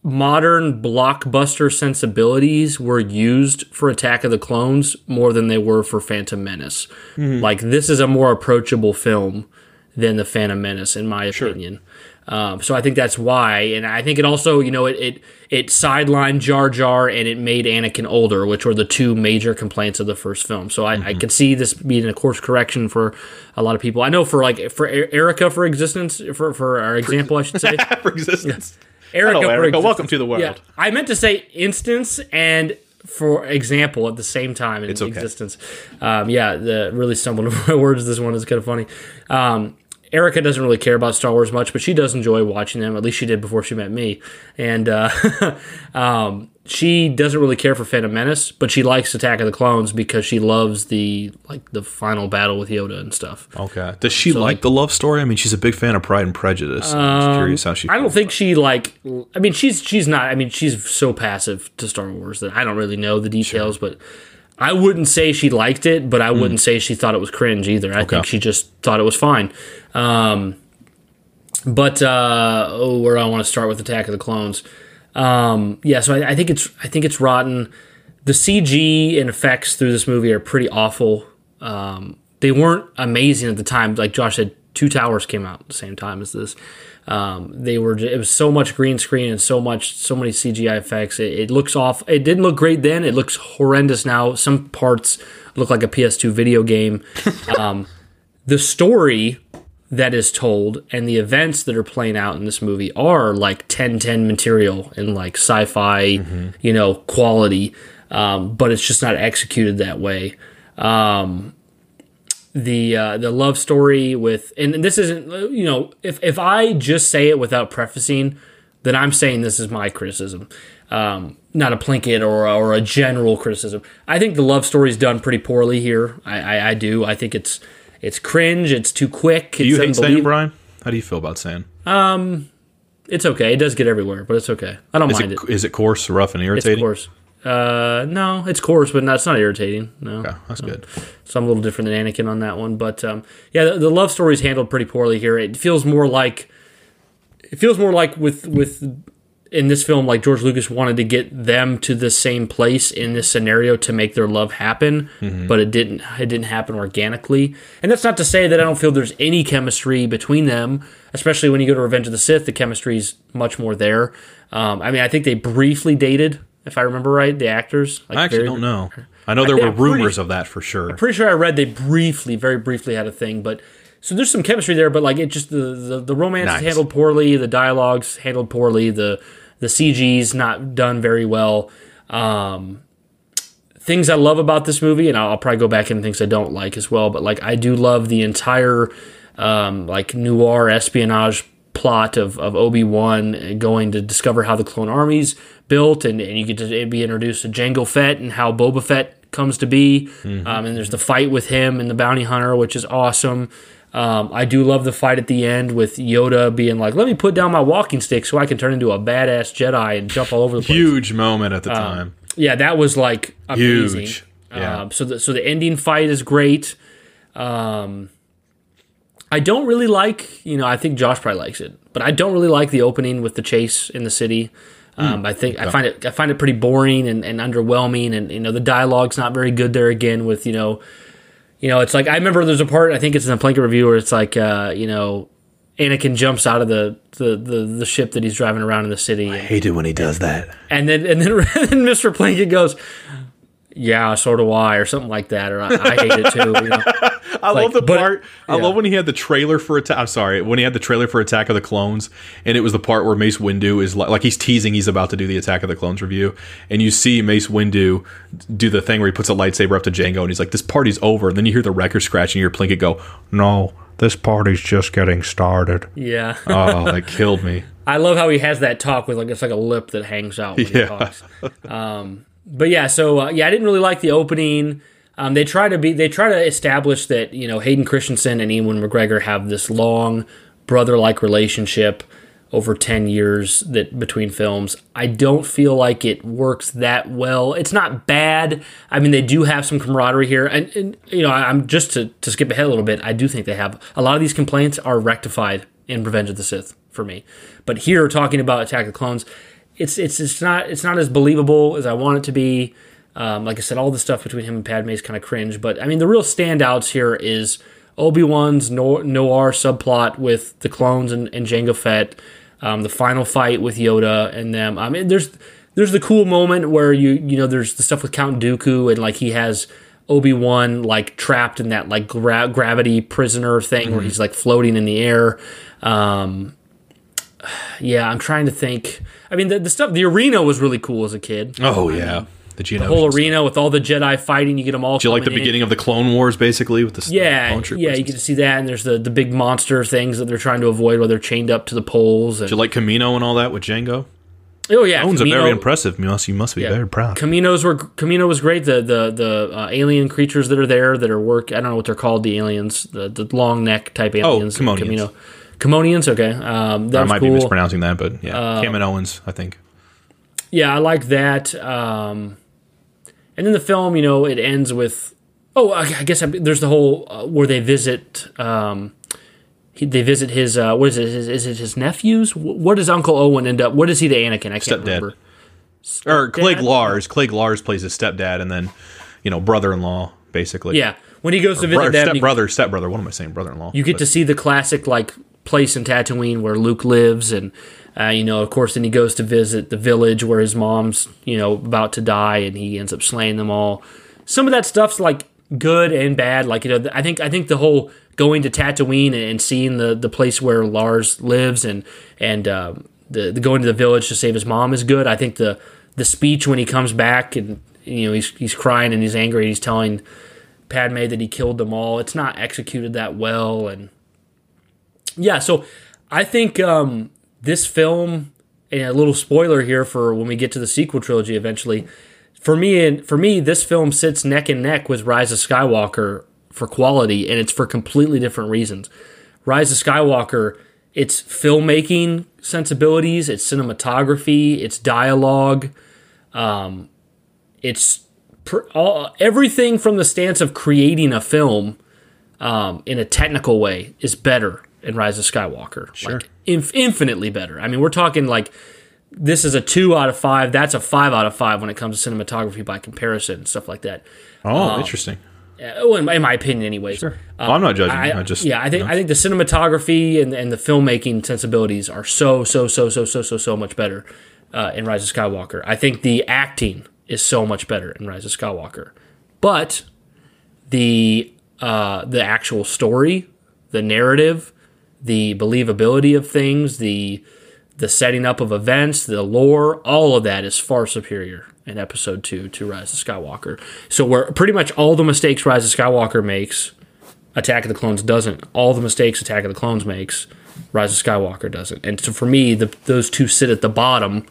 Speaker 2: modern blockbuster sensibilities were used for Attack of the Clones more than they were for Phantom Menace. Mm-hmm. Like this is a more approachable film than the Phantom Menace, in my
Speaker 1: sure.
Speaker 2: opinion. Um, so I think that's why, and I think it also, you know, it it, it sidelined Jar Jar and it made Anakin older, which were the two major complaints of the first film. So I, mm-hmm. I could see this being a course correction for a lot of people. I know for like for Erica for existence for for our example, I should say
Speaker 1: for existence.
Speaker 2: Yeah. Erica,
Speaker 1: Hello, Erica. Welcome to the world.
Speaker 2: Yeah, I meant to say instance and for example at the same time in
Speaker 1: it's okay.
Speaker 2: existence. Um, yeah, the really stumbled over my words. This one is kind of funny. Um, Erica doesn't really care about Star Wars much, but she does enjoy watching them. At least she did before she met me. And uh, um, she doesn't really care for Phantom Menace, but she likes Attack of the Clones because she loves the like the final battle with Yoda and stuff.
Speaker 1: Okay. Does she so, like the love story? I mean, she's a big fan of Pride and Prejudice. Um, I'm curious how she.
Speaker 2: I don't think she like. I mean, she's she's not. I mean, she's so passive to Star Wars that I don't really know the details, sure. but. I wouldn't say she liked it, but I wouldn't mm. say she thought it was cringe either. I okay. think she just thought it was fine. Um, but uh, oh, where do I want to start with Attack of the Clones? Um, yeah, so I, I, think it's I think it's rotten. The CG and effects through this movie are pretty awful. Um, they weren't amazing at the time. Like Josh said, Two Towers came out at the same time as this. Um, they were it was so much green screen and so much so many CGI effects. It, it, looks off. It didn't look great then. It looks horrendous now. Some parts look like a PS2 video game. um, the story that is told and the events that are playing out in this movie are like 1010 material and like sci-fi mm-hmm. you know quality um, but it's just not executed that way. Um, the uh, the love story with and this isn't you know if if I just say it without prefacing then I'm saying this is my criticism. Um, not a Plinkett or or a general criticism. I think the love story is done pretty poorly here. I, I, I do. I think it's it's cringe. It's too quick.
Speaker 1: Do you hate Sand, Brian? How do you feel about Sand?
Speaker 2: Um, it's okay. It does get everywhere, but it's okay. I don't
Speaker 1: is
Speaker 2: mind
Speaker 1: it, it. Is it coarse, rough, and irritating?
Speaker 2: It's coarse. Uh, no, it's coarse, but that's not irritating. No,
Speaker 1: okay, that's
Speaker 2: no.
Speaker 1: good.
Speaker 2: So I'm a little different than Anakin on that one, but um, yeah, the, the love story is handled pretty poorly here. It feels more like it feels more like with with in this film, like George Lucas wanted to get them to the same place in this scenario to make their love happen, mm-hmm. but it didn't. It didn't happen organically. And that's not to say that I don't feel there's any chemistry between them, especially when you go to Revenge of the Sith. The chemistry is much more there. Um, I mean, I think they briefly dated, if I remember right, the actors.
Speaker 1: Like I actually very, don't know. I know there I, were rumors pretty, of that for sure.
Speaker 2: I'm pretty sure I read they briefly, very briefly had a thing, but so there's some chemistry there, but like it just the the, the romance nice. is handled poorly, the dialogues handled poorly, the The CG's not done very well. Um, things I love about this movie, and I'll, I'll probably go back into things I don't like as well. But like I do love the entire um, like noir espionage plot of, of Obi Wan going to discover how the clone armies built, and, and you get to be introduced to Jango Fett and how Boba Fett comes to be.
Speaker 1: Mm-hmm.
Speaker 2: Um, and there's the fight with him and the bounty hunter, which is awesome. Um, I do love the fight at the end with Yoda being like, "Let me put down my walking stick so I can turn into a badass Jedi and jump all over the place."
Speaker 1: Huge moment at the
Speaker 2: Um,
Speaker 1: time.
Speaker 2: Yeah, that was like amazing.
Speaker 1: Huge. Yeah.
Speaker 2: Um, so the so the ending fight is great. Um, I don't really like, you know, I think Josh probably likes it, but I don't really like the opening with the chase in the city. Um,
Speaker 1: Hmm,
Speaker 2: I think I find it I find it pretty boring and, and underwhelming, and you know the dialogue's not very good there again. With you know, you know it's like I remember there's a part I think it's in the Plinkett review where it's like uh, you know Anakin jumps out of the, the, the, the ship that he's driving around in the city. I
Speaker 1: hate it when he does that.
Speaker 2: And then and then, and Mr. Plinkett goes, "Yeah, so do I," or something like that, or I, I hate it too. You know?
Speaker 1: I
Speaker 2: Like,
Speaker 1: love the
Speaker 2: but-
Speaker 1: part. I
Speaker 2: yeah.
Speaker 1: love when he had the trailer for attack. I'm sorry, when he had the trailer for Attack of the Clones, and it was the part where Mace Windu is like, like he's teasing he's about to do the Attack of the Clones review, and you see Mace Windu do the thing where he puts a lightsaber up to Jango, and he's like, "This party's over." And then you hear the record scratch, and you hear Plinkett go, "No, this party's just getting started."
Speaker 2: Yeah.
Speaker 1: oh, that killed me.
Speaker 2: I love how he has that talk with like it's like a lip that hangs out when he
Speaker 1: Yeah.
Speaker 2: talks. Um, but yeah, so uh, yeah, I didn't really like the opening. Um, they try to be they try to establish that you know Hayden Christensen and Ewan McGregor have this long brother like relationship over 10 years that between films. I don't feel like it works that well. It's not bad. I mean, they do have some camaraderie here. And, and you know, I'm just to, to skip ahead a little bit, I do think they have a lot of these complaints are rectified in Revenge of the Sith for me. But here talking about Attack of the Clones, it's it's it's not it's not as believable as I want it to be. Um, like I said, all the stuff between him and Padme is kind of cringe. But I mean, the real standouts here is Obi Wan's noir, subplot with the clones and, and Jango Fett, um, the final fight with Yoda and them. I mean, there's there's the cool moment where you you know there's the stuff with Count Dooku and like he has Obi Wan like trapped in that like gra- gravity prisoner thing where
Speaker 1: Mhm.
Speaker 2: he's like floating in the air. Um, yeah, I'm trying to think. I mean, the, the stuff the arena was really cool as a kid.
Speaker 1: Oh
Speaker 2: I
Speaker 1: yeah,
Speaker 2: mean,
Speaker 1: the
Speaker 2: the whole arena with all the Jedi fighting. You get them all.
Speaker 1: Do you like the
Speaker 2: in.
Speaker 1: beginning of the Clone Wars, basically, with the
Speaker 2: Yeah,
Speaker 1: troopers?
Speaker 2: yeah, you get to see that, and there's the, the big monster things that they're trying to avoid while they're chained up to the poles. And,
Speaker 1: Do you like Kamino and all that with Jango?
Speaker 2: oh yeah,
Speaker 1: Owns
Speaker 2: Kamino-
Speaker 1: a very impressive. You must, you must be
Speaker 2: Yeah.
Speaker 1: very proud.
Speaker 2: Kaminos were Kamino was great. The the the uh, alien creatures that are there that are work. I don't know what they're called. The aliens, the, the long neck type aliens.
Speaker 1: Camonians.
Speaker 2: Kamino, Camonians. Okay, um,
Speaker 1: I might
Speaker 2: cool.
Speaker 1: be mispronouncing that, but yeah,
Speaker 2: Uh,
Speaker 1: Cam Owens, I think.
Speaker 2: Yeah, I like that. Um, and then the film, you know, it ends with oh, I I guess I, there's the whole uh, where they visit. Um, he, they visit his uh, what is it? Is, is it his nephews? Wh- What does Uncle Owen end up? What is he to Anakin? I can't
Speaker 1: Stepdad.
Speaker 2: remember.
Speaker 1: Or
Speaker 2: Cliegg
Speaker 1: Lars. Cliegg Lars plays his stepdad, and then you know brother-in-law, basically.
Speaker 2: Yeah, when he goes to visit
Speaker 1: bro-
Speaker 2: them,
Speaker 1: stepbrother, stepbrother. What am I saying? Brother-in-law.
Speaker 2: You get
Speaker 1: But-
Speaker 2: to see the classic like place in Tatooine where Luke lives, and uh, you know, of course, then he goes to visit the village where his mom's you know about to die, and he ends up slaying them all. Some of that stuff's like good and bad. Like you know, I think I think the whole going to Tatooine and seeing the the place where Lars lives and and um, the, the going to the village to save his mom is good. I think the the speech when he comes back and you know he's he's crying and he's angry. He's telling Padme that he killed them all. It's not executed that well, and yeah. So I think um, this film, and a little spoiler here for when we get to the sequel trilogy eventually. For me, and for me, this film sits neck and neck with Rise of Skywalker for quality, and it's for completely different reasons. Rise of Skywalker, its filmmaking sensibilities, its cinematography, its dialogue, um, it's pr- all, everything from the stance of creating a film um, in a technical way is better in Rise of Skywalker. Sure. Like, inf- infinitely better. I mean, we're talking like this is a two out of five. That's a five out of five when it comes to cinematography by comparison and stuff like that.
Speaker 1: Oh,
Speaker 2: Um,
Speaker 1: interesting.
Speaker 2: well, in, my- in my opinion, anyways.
Speaker 1: Sure. Well, I'm not judging you. I just-
Speaker 2: yeah, I think
Speaker 1: you know.
Speaker 2: I think the cinematography and, and the filmmaking sensibilities are so so so so so so so much better uh, in Rise of Skywalker. I think the acting is so much better in Rise of Skywalker, but the uh, the actual story, the narrative, the believability of things, the the setting up of events, the lore, all of that is far superior in episode two to Rise of Skywalker. So where pretty much all the mistakes Rise of Skywalker makes, Attack of the Clones doesn't. All the mistakes Attack of the Clones makes, Rise of Skywalker doesn't. And so for me, the, those two sit at the bottom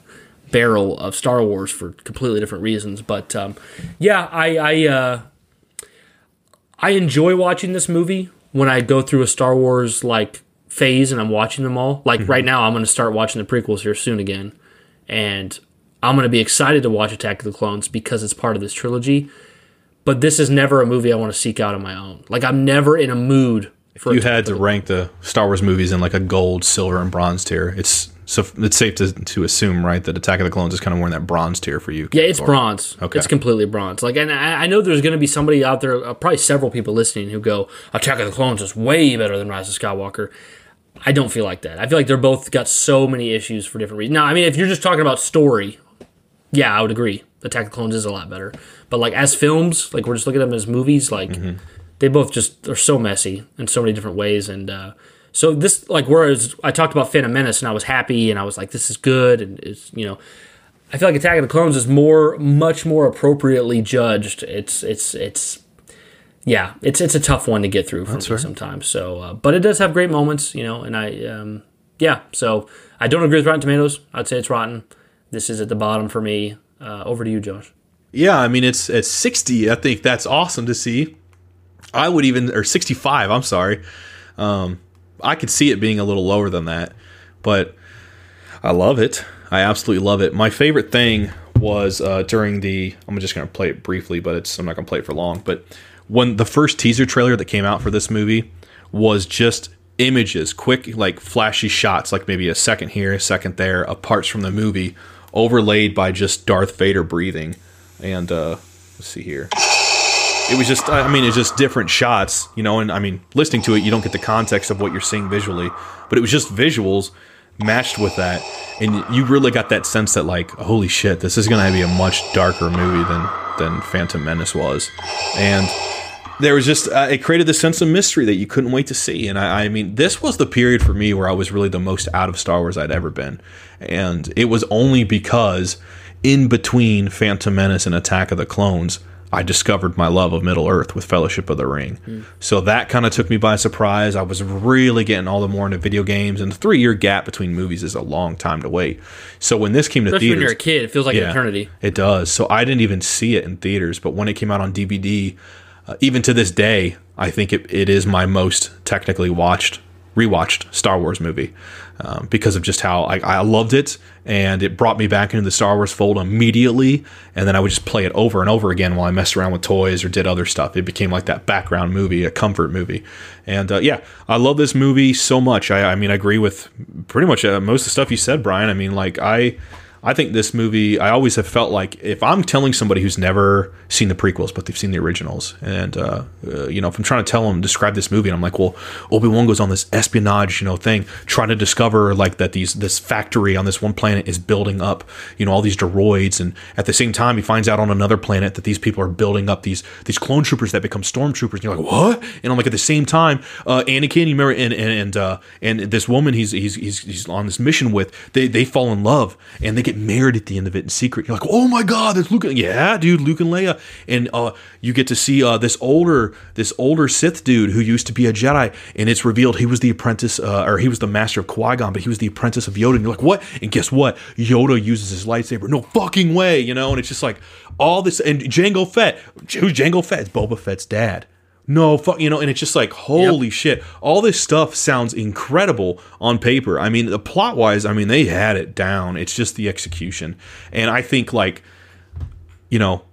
Speaker 2: barrel of Star Wars for completely different reasons. But um, yeah, I I, uh, I enjoy watching this movie when I go through a Star Wars like phase and I'm watching them all. Like right now, I'm going to start watching the prequels here soon again, and I'm going to be excited to watch Attack of the Clones because it's part of this trilogy. But this is never a movie I want to seek out on my own. Like I'm never in a mood.
Speaker 1: If you had to rank the Star Wars movies in like a gold, silver, and bronze tier, it's so it's safe to, to assume, right, that Attack of the Clones is kind of more in that bronze tier for you.
Speaker 2: Yeah, it's
Speaker 1: Or-
Speaker 2: bronze.
Speaker 1: Okay.
Speaker 2: It's completely bronze. Like, and I, I know there's going to be somebody out there, uh, probably several people listening, who go, "Attack of the Clones is way better than Rise of Skywalker." I don't feel like that. I feel like they're both got so many issues for different reasons. Now, I mean, if you're just talking about story, yeah, I would agree. Attack of the Clones is a lot better. But like as films, like we're just looking at them as movies, like they both just are so messy in so many different ways. And uh, so this, like, whereas I talked about Phantom Menace and I was happy and I was like, this is good and it's you know. I feel like Attack of the Clones is more, much more appropriately judged. It's, it's, it's, yeah, it's, it's a tough one to get through for me sometimes. So, uh, but it does have great moments, you know. And I, um, yeah, so I don't agree with Rotten Tomatoes. I'd say it's rotten. This is at the bottom for me. Uh, over to you, Josh.
Speaker 1: Yeah, I mean it's at 60. I think that's awesome to see. I would even or 65. I'm sorry. Um, I could see it being a little lower than that, but I love it. I absolutely love it. My favorite thing was uh, during the. I'm just gonna play it briefly, but it's I'm not gonna play it for long. But when the first teaser trailer that came out for this movie was just images, quick like flashy shots, like maybe a second here, a second there, of parts from the movie, overlaid by just Darth Vader breathing. And uh, let's see here. It was just, I mean, it's just different shots, you know. And I mean, listening to it, you don't get the context of what you're seeing visually, but it was just visuals matched with that, and you really got that sense that like, holy shit, this is gonna be a much darker movie than than Phantom Menace was, and there was just uh, it created this sense of mystery that you couldn't wait to see. And I, I mean this was the period for me where i was really the most out of star wars i'd ever been. And it was only because in between phantom menace and attack of the clones i discovered my love of middle earth with fellowship of the ring so that kind of took me by surprise i was really getting all the more into video games and the three year gap between movies is a long time to wait so when this came to
Speaker 2: Especially when
Speaker 1: theaters
Speaker 2: you're a kid, it feels like an eternity.
Speaker 1: it does. So I didn't even see it in theaters, but when it came out on DVD, uh, even to this day, I think it, it is my most technically watched, rewatched Star Wars movie um, because of just how I, I loved it and it brought me back into the Star Wars fold immediately. And then I would just play it over and over again while I messed around with toys or did other stuff. It became like that background movie, a comfort movie. And uh, yeah, I love this movie so much. I, I mean, I agree with pretty much uh, most of the stuff you said, Brian. I mean, like I. I think this movie, I always have felt like if I'm telling somebody who's never seen the prequels, but they've seen the originals, and, uh, uh, you know, if I'm trying to tell them, describe this movie, and I'm like, well, Obi Wan goes on this espionage, you know, thing, trying to discover, like, that these this factory on this one planet is building up, you know, all these droids, and at the same time, he finds out on another planet that these people are building up these these clone troopers that become stormtroopers, and you're like, what? And I'm like, at the same time, uh, Anakin, you remember, and and and, uh, and this woman he's, he's he's he's on this mission with, they they fall in love, and they get married at the end of it in secret. You're like, oh my god, that's Luke. And, yeah, dude, Luke and Leia, and uh, you get to see uh, this older this older Sith dude who used to be a Jedi, and it's revealed he was the apprentice, uh, or he was the master of Qui Gon, but he was the apprentice of Yoda. And you're like, what? And guess what? Yoda uses his lightsaber. No fucking way, you know. And it's just like all this. And Jango Fett, who's Jango Fett? It's Boba Fett's dad. No, fuck, you know, and it's just like, holy shit. All this stuff sounds incredible on paper. I mean, the plot wise, I mean, they had it down. It's just the execution. And I think, like, you know,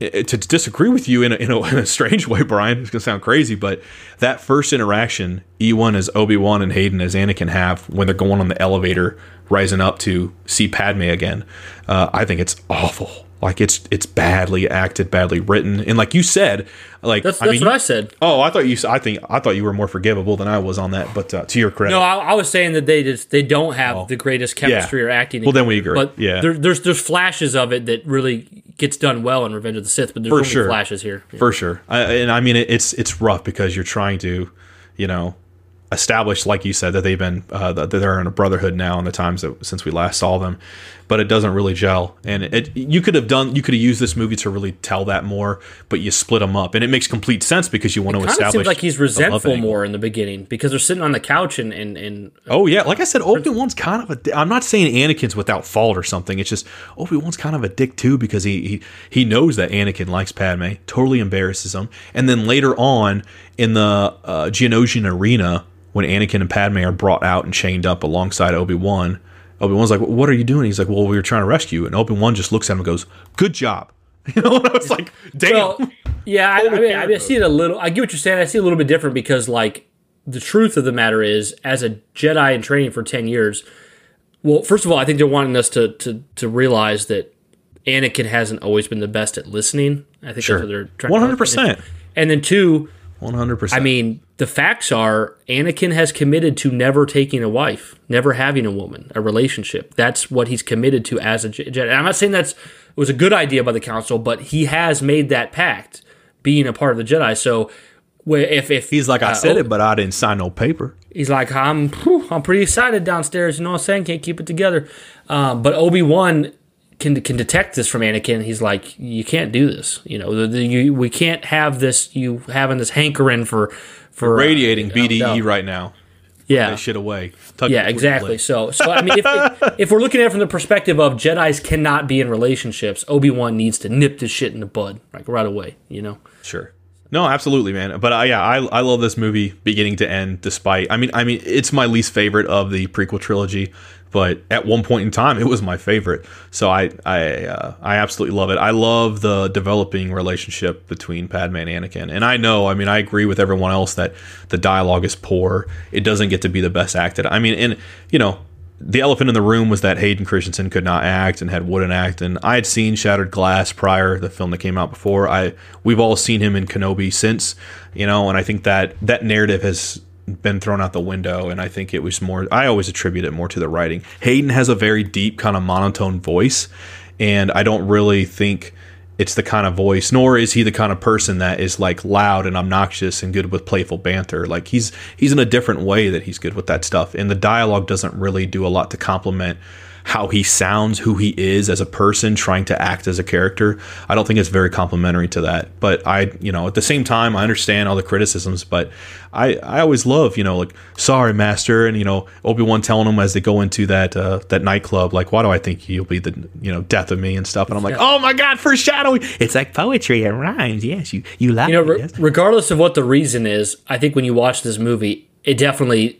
Speaker 1: to disagree with you in a, in a, in a strange way, Brian, it's going to sound crazy, but that first interaction, Ewan as Obi Wan and Hayden as Anakin have when they're going on the elevator, rising up to see Padme again, uh, I think it's awful. Like it's it's badly acted, badly written, and like you said, like
Speaker 2: That's-
Speaker 1: I mean,
Speaker 2: what I said.
Speaker 1: Oh, I thought you. I think I thought you were more forgivable than I was on that. But uh, to your credit,
Speaker 2: No, I, I was saying that they just they don't have the greatest chemistry
Speaker 1: Oh. Yeah.
Speaker 2: or acting.
Speaker 1: Well, then we agree.
Speaker 2: But
Speaker 1: Yeah.
Speaker 2: there, there's there's flashes of it that really gets done well in Revenge of the Sith, but there's
Speaker 1: for
Speaker 2: only
Speaker 1: sure
Speaker 2: flashes here.
Speaker 1: for sure I, and i mean it, it's it's rough because you're trying to you know established, like you said, that they've been uh, that they're in a brotherhood now in the times that since we last saw them, but it doesn't really gel. And it you could have done you could have used this movie to really tell that more, but you split them up, and it makes complete sense because you want to
Speaker 2: Kind of
Speaker 1: establish.
Speaker 2: seems like he's resentful more in the beginning because they're sitting on the couch and and, and
Speaker 1: Oh yeah, like I said, Obi Wan's kind of a. I'm not saying Anakin's without fault or something. It's just Obi Wan's kind of a dick too because he, he he knows that Anakin likes Padme, totally embarrasses him, and then later on in the uh, Geonosian arena when Anakin and Padme are brought out and chained up alongside Obi Wan, Obi Wan's like, "What are you doing?" He's like, "Well, we were trying to rescue," you." and Obi Wan just looks at him and goes, "Good job." You know, and I was like, "Damn."
Speaker 2: Well, yeah, I, I, mean, I, mean, I see it a little. I get what you're saying. I see it a little bit different because, like, the truth of the matter is, as a Jedi in training for ten years, well, first of all, I think they're wanting us to to to realize that Anakin hasn't always been the best at listening. I think
Speaker 1: Sure.
Speaker 2: that's what they're trying.
Speaker 1: One
Speaker 2: to
Speaker 1: hundred percent.
Speaker 2: And then two,
Speaker 1: One hundred
Speaker 2: I mean, the facts are Anakin has committed to never taking a wife, never having a woman, a relationship. That's what he's committed to as a Jedi. And I'm not saying that's it was a good idea by the council, but he has made that pact, being a part of the Jedi. So, if if
Speaker 1: he's like, I
Speaker 2: uh,
Speaker 1: said
Speaker 2: oh,
Speaker 1: it, but I didn't sign no paper.
Speaker 2: he's like, I'm whew, I'm pretty excited downstairs. You know what I'm saying? Can't keep it together. Um, but Obi Wan can can detect this from Anakin. He's like, you can't do this. You know, the, the, you, we can't have this. You having this hankering for for uh,
Speaker 1: Radiating
Speaker 2: you know,
Speaker 1: BDE
Speaker 2: no.
Speaker 1: right now.
Speaker 2: Yeah.
Speaker 1: That shit away. Tuck
Speaker 2: yeah, exactly. So, so I mean, if, if, if we're looking at it from the perspective of Jedi's cannot be in relationships, Obi Wan needs to nip this shit in the bud, like right away. You know.
Speaker 1: Sure. No, absolutely, man. But uh, yeah, I, I love this movie beginning to end. Despite, I mean, I mean, it's my least favorite of the prequel trilogy. But at one point in time, it was my favorite. So I I uh, I absolutely love it. I love the developing relationship between Padme and Anakin. And I know, I mean, I agree with everyone else that the dialogue is poor. It doesn't get to be the best acted. I mean, and you know, the elephant in the room was that Hayden Christensen could not act and had wouldn't act. And I had seen Shattered Glass prior, the film that came out before. I we've all seen him in Kenobi since, you know, and I think that that narrative has been thrown out the window. And I think it was more. I always attribute it more to the writing. Hayden has a very deep kind of monotone voice, and I don't really think it's the kind of voice nor is he the kind of person that is like loud and obnoxious and good with playful banter like he's he's in a different way that he's good with that stuff and the dialogue doesn't really do a lot to complement how he sounds who he is as a person trying to act as a character i don't think it's very complimentary to that but i you know at the same time i understand all the criticisms but i i always love you know like sorry master and you know obi-wan telling him as they go into that uh that nightclub like why do i think you'll be the you know death of me and stuff and i'm like
Speaker 2: Yeah.
Speaker 1: oh my god foreshadowing it's like poetry and rhymes yes you you like
Speaker 2: you know,
Speaker 1: it,
Speaker 2: re-
Speaker 1: yes.
Speaker 2: regardless of what the reason is, I think when you watch this movie, it definitely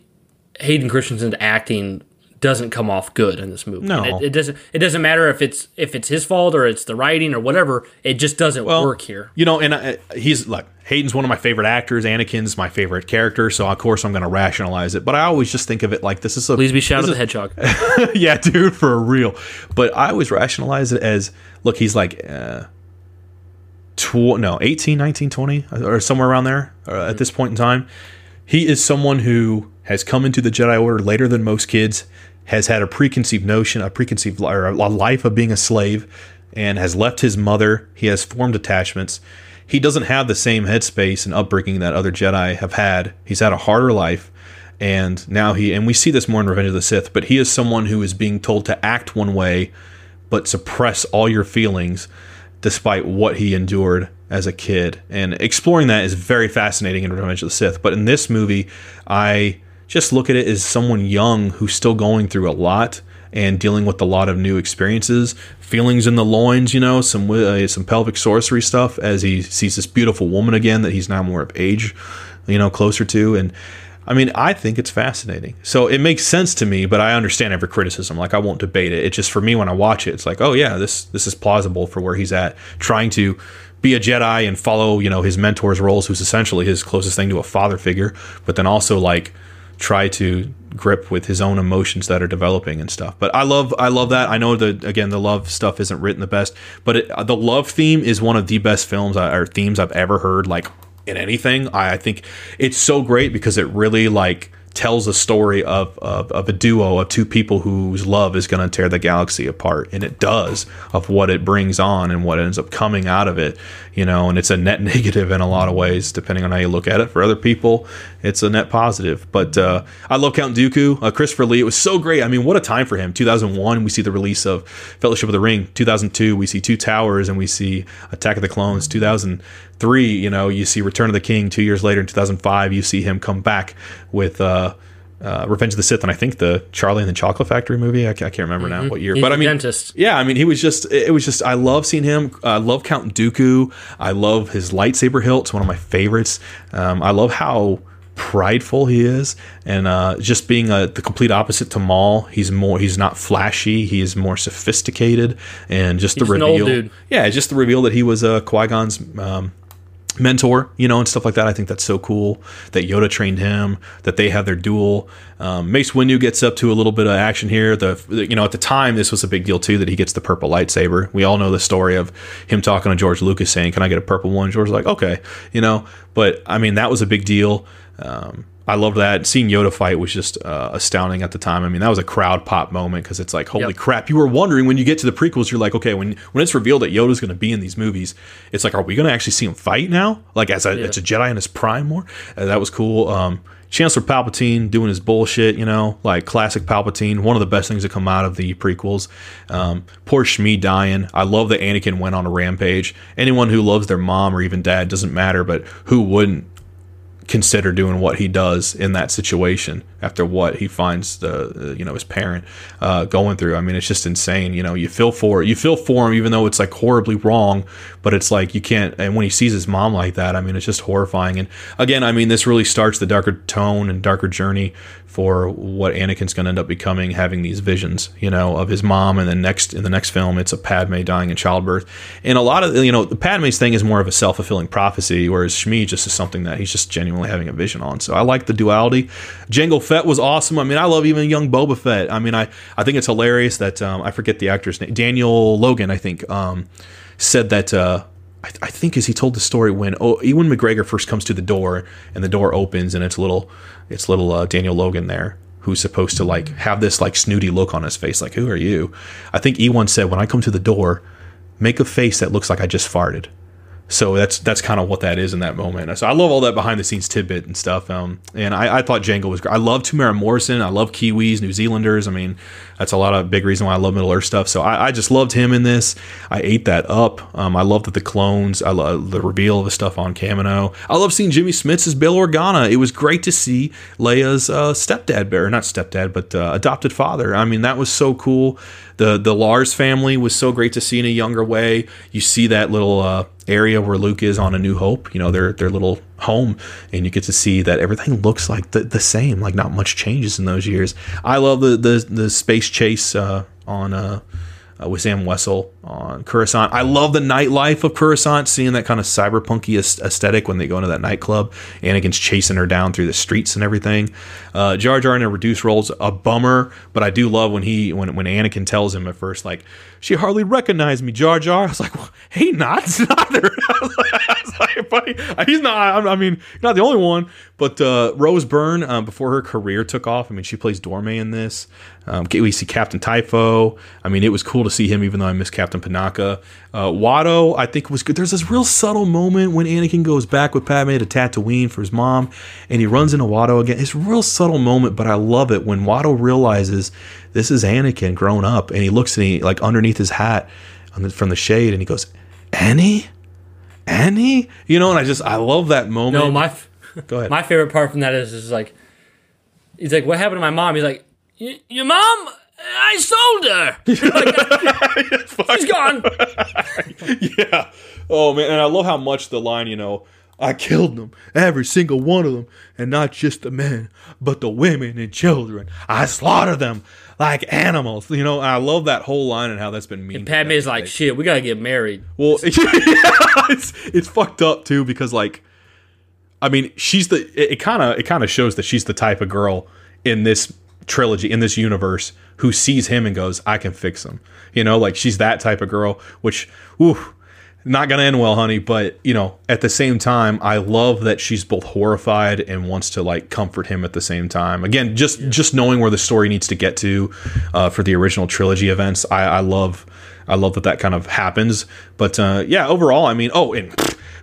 Speaker 2: Hayden Christensen's acting doesn't come off good in this movie.
Speaker 1: No.
Speaker 2: It, it doesn't. It doesn't matter if it's if it's his fault or it's the writing or whatever. It just doesn't work here.
Speaker 1: You know, and uh, he's like Hayden's one of my favorite actors. Anakin's my favorite character, so of course I'm going to rationalize it. But I always just think of it like this is a
Speaker 2: Please be Shadow the Hedgehog.
Speaker 1: yeah, dude, for real. But I always rationalize it as look, he's like uh, tw- no, 18, 19, 20 or somewhere around there uh, at this point in time. He is someone who has come into the Jedi Order later than most kids, has had a preconceived notion, a preconceived or a life of being a slave, and has left his mother. He has formed attachments. He doesn't have the same headspace and upbringing that other Jedi have had. He's had a harder life and now he and we see this more in Revenge of the Sith, but he is someone who is being told to act one way but suppress all your feelings despite what he endured as a kid. And exploring that is very fascinating in Revenge of the Sith. But in this movie, I just look at it as someone young who's still going through a lot and dealing with a lot of new experiences, feelings in the loins, you know, some uh, some pelvic sorcery stuff as he sees this beautiful woman again that he's now more of age, you know, closer to and I mean, I think it's fascinating. So it makes sense to me, but I understand every criticism. Like I won't debate it. It's just for me when I watch it, it's like, oh yeah, this this is plausible for where he's at, trying to be a Jedi and follow, you know, his mentor's roles, who's essentially his closest thing to a father figure, but then also like try to grip with his own emotions that are developing and stuff. But I love I love that. I know that again the love stuff isn't written the best, but it, the love theme is one of the best films I, or themes I've ever heard like in anything. I, I think it's so great because it really like tells a story of, of, of a duo of two people whose love is going to tear the galaxy apart and it does of what it brings on and what ends up coming out of it you know and it's a net negative in a lot of ways depending on how you look at it for other people it's a net positive. But uh, I love Count Dooku, uh, Christopher Lee. It was so great. I mean, what a time for him. 2001, we see the release of Fellowship of the Ring. 2002, we see Two Towers, and we see Attack of the Clones. 2003, you know, you see Return of the King. Two years later, in 2005, you see him come back with. Uh, uh, Revenge of the Sith, and I think the Charlie and the Chocolate Factory movie. I, I can't remember now
Speaker 2: Mhm.
Speaker 1: what year,
Speaker 2: He's
Speaker 1: but I mean,
Speaker 2: dentist.
Speaker 1: yeah, I mean, he was just. It was just. I love seeing him. I love Count Dooku. I love his lightsaber hilt. It's one of my favorites. Um, I love how prideful he is, and uh, just being a, the complete opposite to Maul. He's more. He's not flashy. He is more sophisticated, and just the
Speaker 2: He's old
Speaker 1: reveal. Yeah, just the reveal that he was uh, Qui Gon's. Um, mentor, you know, and stuff like that. I think that's so cool that Yoda trained him, that they have their duel. Um, Mace Windu gets up to a little bit of action here. The, the- you know, at the time, this was a big deal too that he gets the purple lightsaber. We all know the story of him talking to George Lucas saying, "Can I get a purple one?" George's like, "Okay," you know. But I mean, that was a big deal. Um, I loved that. Seeing Yoda fight was just uh, astounding at the time. I mean, that was a crowd pop moment because it's like, holy
Speaker 2: Yep.
Speaker 1: crap! You were wondering when you get to the prequels, you're like, okay, when when it's revealed that Yoda's going to be in these movies, it's like, are we going to actually see him fight now? Like as a,
Speaker 2: Yeah.
Speaker 1: as a Jedi in his prime more? Uh, that was cool. Um, Chancellor Palpatine doing his bullshit, you know, like classic Palpatine. One of the best things to come out of the prequels. Um, poor Shmi dying. I love that Anakin went on a rampage. Anyone who loves their mom or even dad doesn't matter, but who wouldn't consider doing what he does in that situation after what he finds the you know his parent uh, going through. I mean, it's just insane. You know, you feel for it. you feel for him, even though it's like horribly wrong. But it's like you can't. And when he sees his mom like that, I mean, it's just horrifying. And again, I mean, this really starts the darker tone and darker journey for what Anakin's going to end up becoming, having these visions, you know, of his mom. And then next in the next film, it's a Padme dying in childbirth. And a lot of you know, the Padme's thing is more of a self fulfilling prophecy, whereas Shmi just is something that he's just genuinely having a vision on. So I like the duality. Jango Fett was awesome. I mean, I love even young Boba Fett. I mean, I I think it's hilarious that um, I forget the actor's name, Daniel Logan, I think, um, said that. Uh, I, I think as he told the story when oh, Ewan McGregor first comes to the door and the door opens and it's little it's little uh, Daniel Logan there who's supposed to like have this like snooty look on his face like who are you? I think Ewan said when I come to the door, make a face that looks like I just farted. So that's that's kind of what that is in that moment. So I love all that behind the scenes tidbit and stuff. Um, and I, I thought Jango was great. I love Temuera Morrison. I love Kiwis, New Zealanders. I mean, that's a lot of big reason why I love Middle Earth stuff. So I, I just loved him in this. I ate that up. Um, I love that the clones. I love the reveal of the stuff on Kamino. I love seeing Jimmy Smits as Bail Organa. It was great to see Leia's uh, stepdad, or not stepdad, but uh, adopted father. I mean, that was so cool. The the Lars family was so great to see in a younger way. You see that little uh, area where Luke is on A New Hope. You know, their their little home, and you get to see that everything looks like the, the same. Like not much changes in those years. I love the the, the space chase uh, on. Uh, uh, with Zam Wesell on Coruscant. I love the nightlife of Coruscant, seeing that kind of cyberpunky aes- aesthetic when they go into that nightclub. Anakin's chasing her down through the streets and everything. Uh, Jar Jar in a reduced role's a bummer, but I do love when he when when Anakin tells him at first like she hardly recognized me, Jar Jar. I was like, well, hey, not neither. I he's not. I mean, not the only one. But uh, Rose Byrne, um, before her career took off, I mean, she plays Dorme in this. Um, we see Captain Typho. I mean, it was cool to see him, even though I miss Captain Panaka. Uh, Watto, I think was good. There's this real subtle moment when Anakin goes back with Padme to Tatooine for his mom, and he runs into Watto again. It's a real subtle moment, but I love it when Watto realizes this is Anakin grown up, and he looks and he like underneath his hat from the shade, and he goes, "Annie, Annie," you know. And I just I love that moment.
Speaker 2: No, my f-
Speaker 1: Go ahead.
Speaker 2: My favorite part from that is is like, he's like, "What happened to my mom?" He's like, "Your mom, I sold her. She's gone."
Speaker 1: yeah. Oh man, and I love how much the line, you know, I killed them, every single one of them, and not just the men, but the women and children. I slaughtered them like animals. You know, I love that whole line and how that's been mean.
Speaker 2: And Padme's like, "Shit, we gotta get married."
Speaker 1: Well, yeah, it's it's fucked up too because like, I mean, she's the it kind of it kind of shows that she's the type of girl in this trilogy in this universe who sees him and goes, "I can fix him." You know, like she's that type of girl, which, whew, not gonna end well, honey. But you know, at the same time, I love that she's both horrified and wants to like comfort him at the same time. Again, just just knowing where the story needs to get to uh, for the original trilogy events, I, I love. I love that that kind of happens. But uh, yeah, overall, I mean, oh, and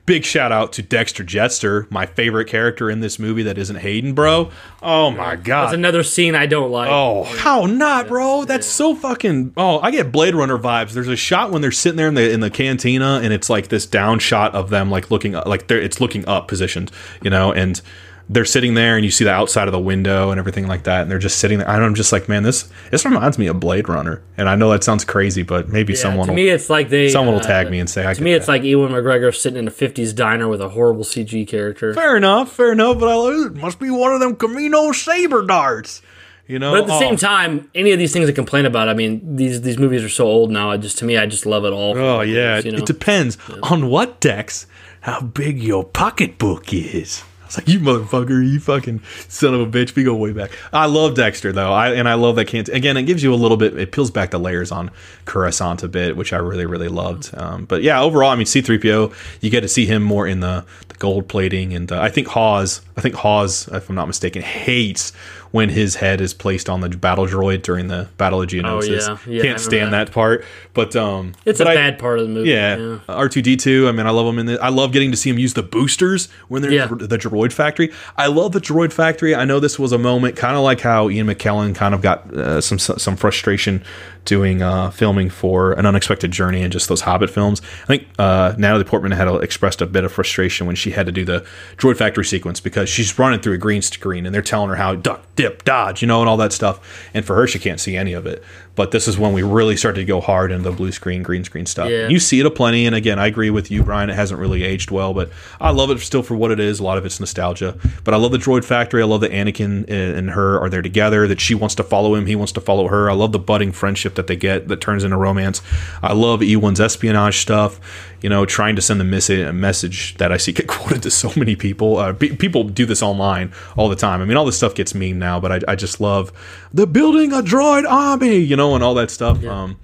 Speaker 1: Big shout out to Dexter Jettster, my favorite character in this movie that isn't Hayden, bro. Oh my god.
Speaker 2: That's another scene I don't like.
Speaker 1: Oh, how not, bro? That's so fucking. Oh, I get Blade Runner vibes. There's a shot when they're sitting there in the in the cantina, and it's like this down shot of them, like looking like they're it's looking up positioned, you know, and they're sitting there, and you see the outside of the window and everything like that, and they're just sitting there. And I'm just like, man, this this reminds me of Blade Runner, and I know that sounds crazy, but maybe
Speaker 2: Yeah,
Speaker 1: someone
Speaker 2: to
Speaker 1: will,
Speaker 2: me, it's like they.
Speaker 1: someone will
Speaker 2: uh,
Speaker 1: tag me and say, I
Speaker 2: To me, it's like Ewan McGregor sitting in a '50s diner with a horrible CG character.
Speaker 1: fair enough, fair enough, but I love it must be one of them Kamino saber darts, you know.
Speaker 2: But at the
Speaker 1: Oh.
Speaker 2: same time, any of these things I complain about, I mean, these these movies are so old now. I just to me, I just love it all.
Speaker 1: Oh yeah,
Speaker 2: you know?
Speaker 1: it depends on what decks how big your pocketbook is. I was like, you motherfucker, you fucking son of a bitch. We go way back. I love Dexter though, I and I love that can't. Again, it gives you a little bit. It peels back the layers on Coruscant a bit, which I really really loved. Um, but yeah, overall, I mean, C three PO, you get to see him more in the, the gold plating, and uh, I think Hawes, I think Hawes, if I'm not mistaken, hates when his head is placed on the battle droid during the Battle of Geonosis.
Speaker 2: Oh, yeah. Yeah, I
Speaker 1: Can't stand that. part. But um,
Speaker 2: It's
Speaker 1: but
Speaker 2: a
Speaker 1: I-
Speaker 2: bad part of the movie.
Speaker 1: yeah, R two D two. I mean, I love them in the. I love getting to see him use the boosters when they're
Speaker 2: Yeah.
Speaker 1: in the droid factory. I love the droid factory. I know this was a moment, kind of like how Ian McKellen kind of got uh, some some frustration doing uh, filming for an unexpected journey and just those Hobbit films. I think uh, Natalie Portman had expressed a bit of frustration when she had to do the droid factory sequence because she's running through a green screen and they're telling her how duck, dip, dodge, you know, and all that stuff. And for her, she can't see any of it. But this is when we really started to go hard into the blue screen, green screen stuff.
Speaker 2: Yeah.
Speaker 1: You see it aplenty, and again, I agree with you, Brian. It hasn't really aged well, but I love it still for what it is. A lot of it's nostalgia, but I love the Droid Factory. I love that Anakin and her are there together. That she wants to follow him, he wants to follow her. I love the budding friendship that they get that turns into romance. I love Ewan's espionage stuff. You know, trying to send the miss- a message that I see get quoted to so many people. Uh, pe- people do this online all the time. I mean, all this stuff gets meme now, but I, I just love the building a droid army, you know, and all that stuff. Um,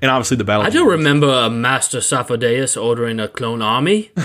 Speaker 1: and obviously the battle.
Speaker 2: I do remember uh, Master Sifo Dyas ordering a clone army.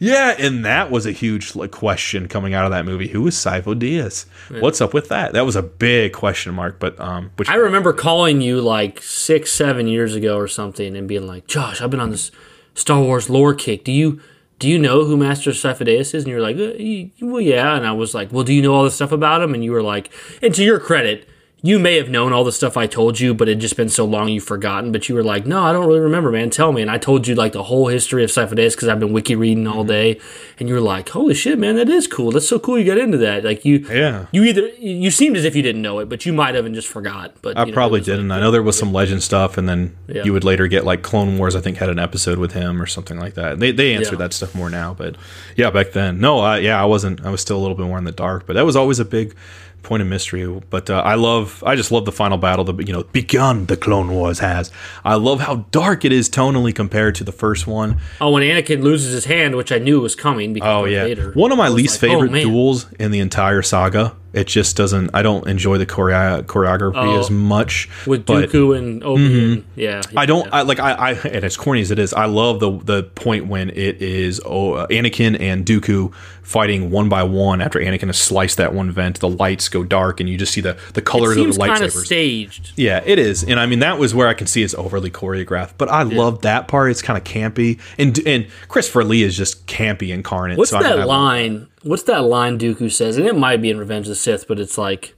Speaker 1: Yeah, and that was a huge like, question coming out of that movie. Who is Sifo Dyas? What's up with that? That was a big question mark. But um, which
Speaker 2: I remember calling you like six, seven years ago or something, and being like, "Josh, I've been on this Star Wars lore kick. Do you do you know who Master Sifo Dyas is?" And you're like, uh, "Well, yeah." And I was like, "Well, do you know all this stuff about him?" And you were like, "And to your credit." You may have known all the stuff I told you, but it just been so long you've forgotten. But you were like, "No, I don't really remember, man. Tell me." And I told you like the whole history of Sifo Dyas because I've been wiki reading all mm-hmm. day. And you were like, "Holy shit, man, that is cool. That's so cool. You got into that. Like you,
Speaker 1: yeah.
Speaker 2: you either you seemed as if you didn't know it, but you might have and just forgot. But
Speaker 1: I
Speaker 2: you know,
Speaker 1: probably
Speaker 2: was like-
Speaker 1: didn't. I know there was some legend stuff, and then
Speaker 2: Yeah.
Speaker 1: you would later get like Clone Wars. I think had an episode with him or something like that. They they answer
Speaker 2: Yeah.
Speaker 1: that stuff more now, but yeah, back then, no, I, yeah, I wasn't. I was still a little bit more in the dark, but that was always a big point of mystery. But uh, I love, I just love the final battle. The you know begun the Clone Wars has. I love how dark it is tonally compared to the first one.
Speaker 2: Oh, when Anakin loses his hand, which I knew was coming because
Speaker 1: Oh yeah,
Speaker 2: Vader.
Speaker 1: one of my least
Speaker 2: like, oh,
Speaker 1: favorite
Speaker 2: man.
Speaker 1: duels in the entire saga. It just doesn't. I don't enjoy the choreo- choreography
Speaker 2: Oh,
Speaker 1: as much
Speaker 2: with Dooku and Obi.
Speaker 1: Mhm.
Speaker 2: and Yeah,
Speaker 1: I don't. I like. I, I. And as corny as it is, I love the the point when it is oh, uh, Anakin and Dooku fighting one by one after Anakin has sliced that one vent. The lights go dark, and you just see the the colors of the
Speaker 2: kind of
Speaker 1: lightsabers.
Speaker 2: staged.
Speaker 1: Yeah, it is, and I mean that was where I can see it's overly choreographed. But I love that part. It's kind of campy, and and Christopher Lee is just campy incarnate.
Speaker 2: What's
Speaker 1: so I-
Speaker 2: that
Speaker 1: I love
Speaker 2: line? What's that line Dooku says? And it might be in Revenge of the Sith, but it's like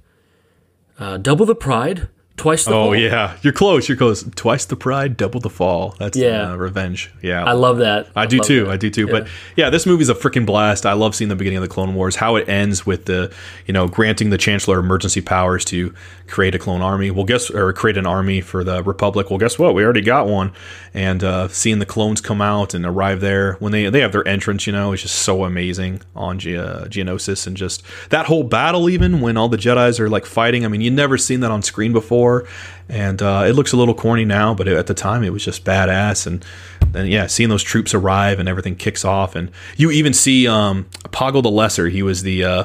Speaker 2: uh, double the pride, twice the
Speaker 1: Oh
Speaker 2: fall.
Speaker 1: yeah, you're close. You're close. Twice the pride, double the fall. That's
Speaker 2: Yeah.
Speaker 1: uh, revenge. Yeah,
Speaker 2: I love that.
Speaker 1: I do too.
Speaker 2: that.
Speaker 1: I do too. But yeah, this movie's a freaking blast. I love seeing the beginning of the Clone Wars. How it ends with the you know granting the Chancellor emergency powers to create a clone army. Well, guess or create an army for the Republic. Well, guess what? We already got one. And uh, seeing the clones come out and arrive there when they they have their entrance, you know, is just so amazing on Ge- uh, Geonosis and just that whole battle. Even when all the Jedi's are like fighting. I mean, you've never seen that on screen before, and uh, it looks a little corny now, but at the time it was just badass. And then yeah, seeing those troops arrive and everything kicks off, and you even see um, Poggle the Lesser. He was the uh,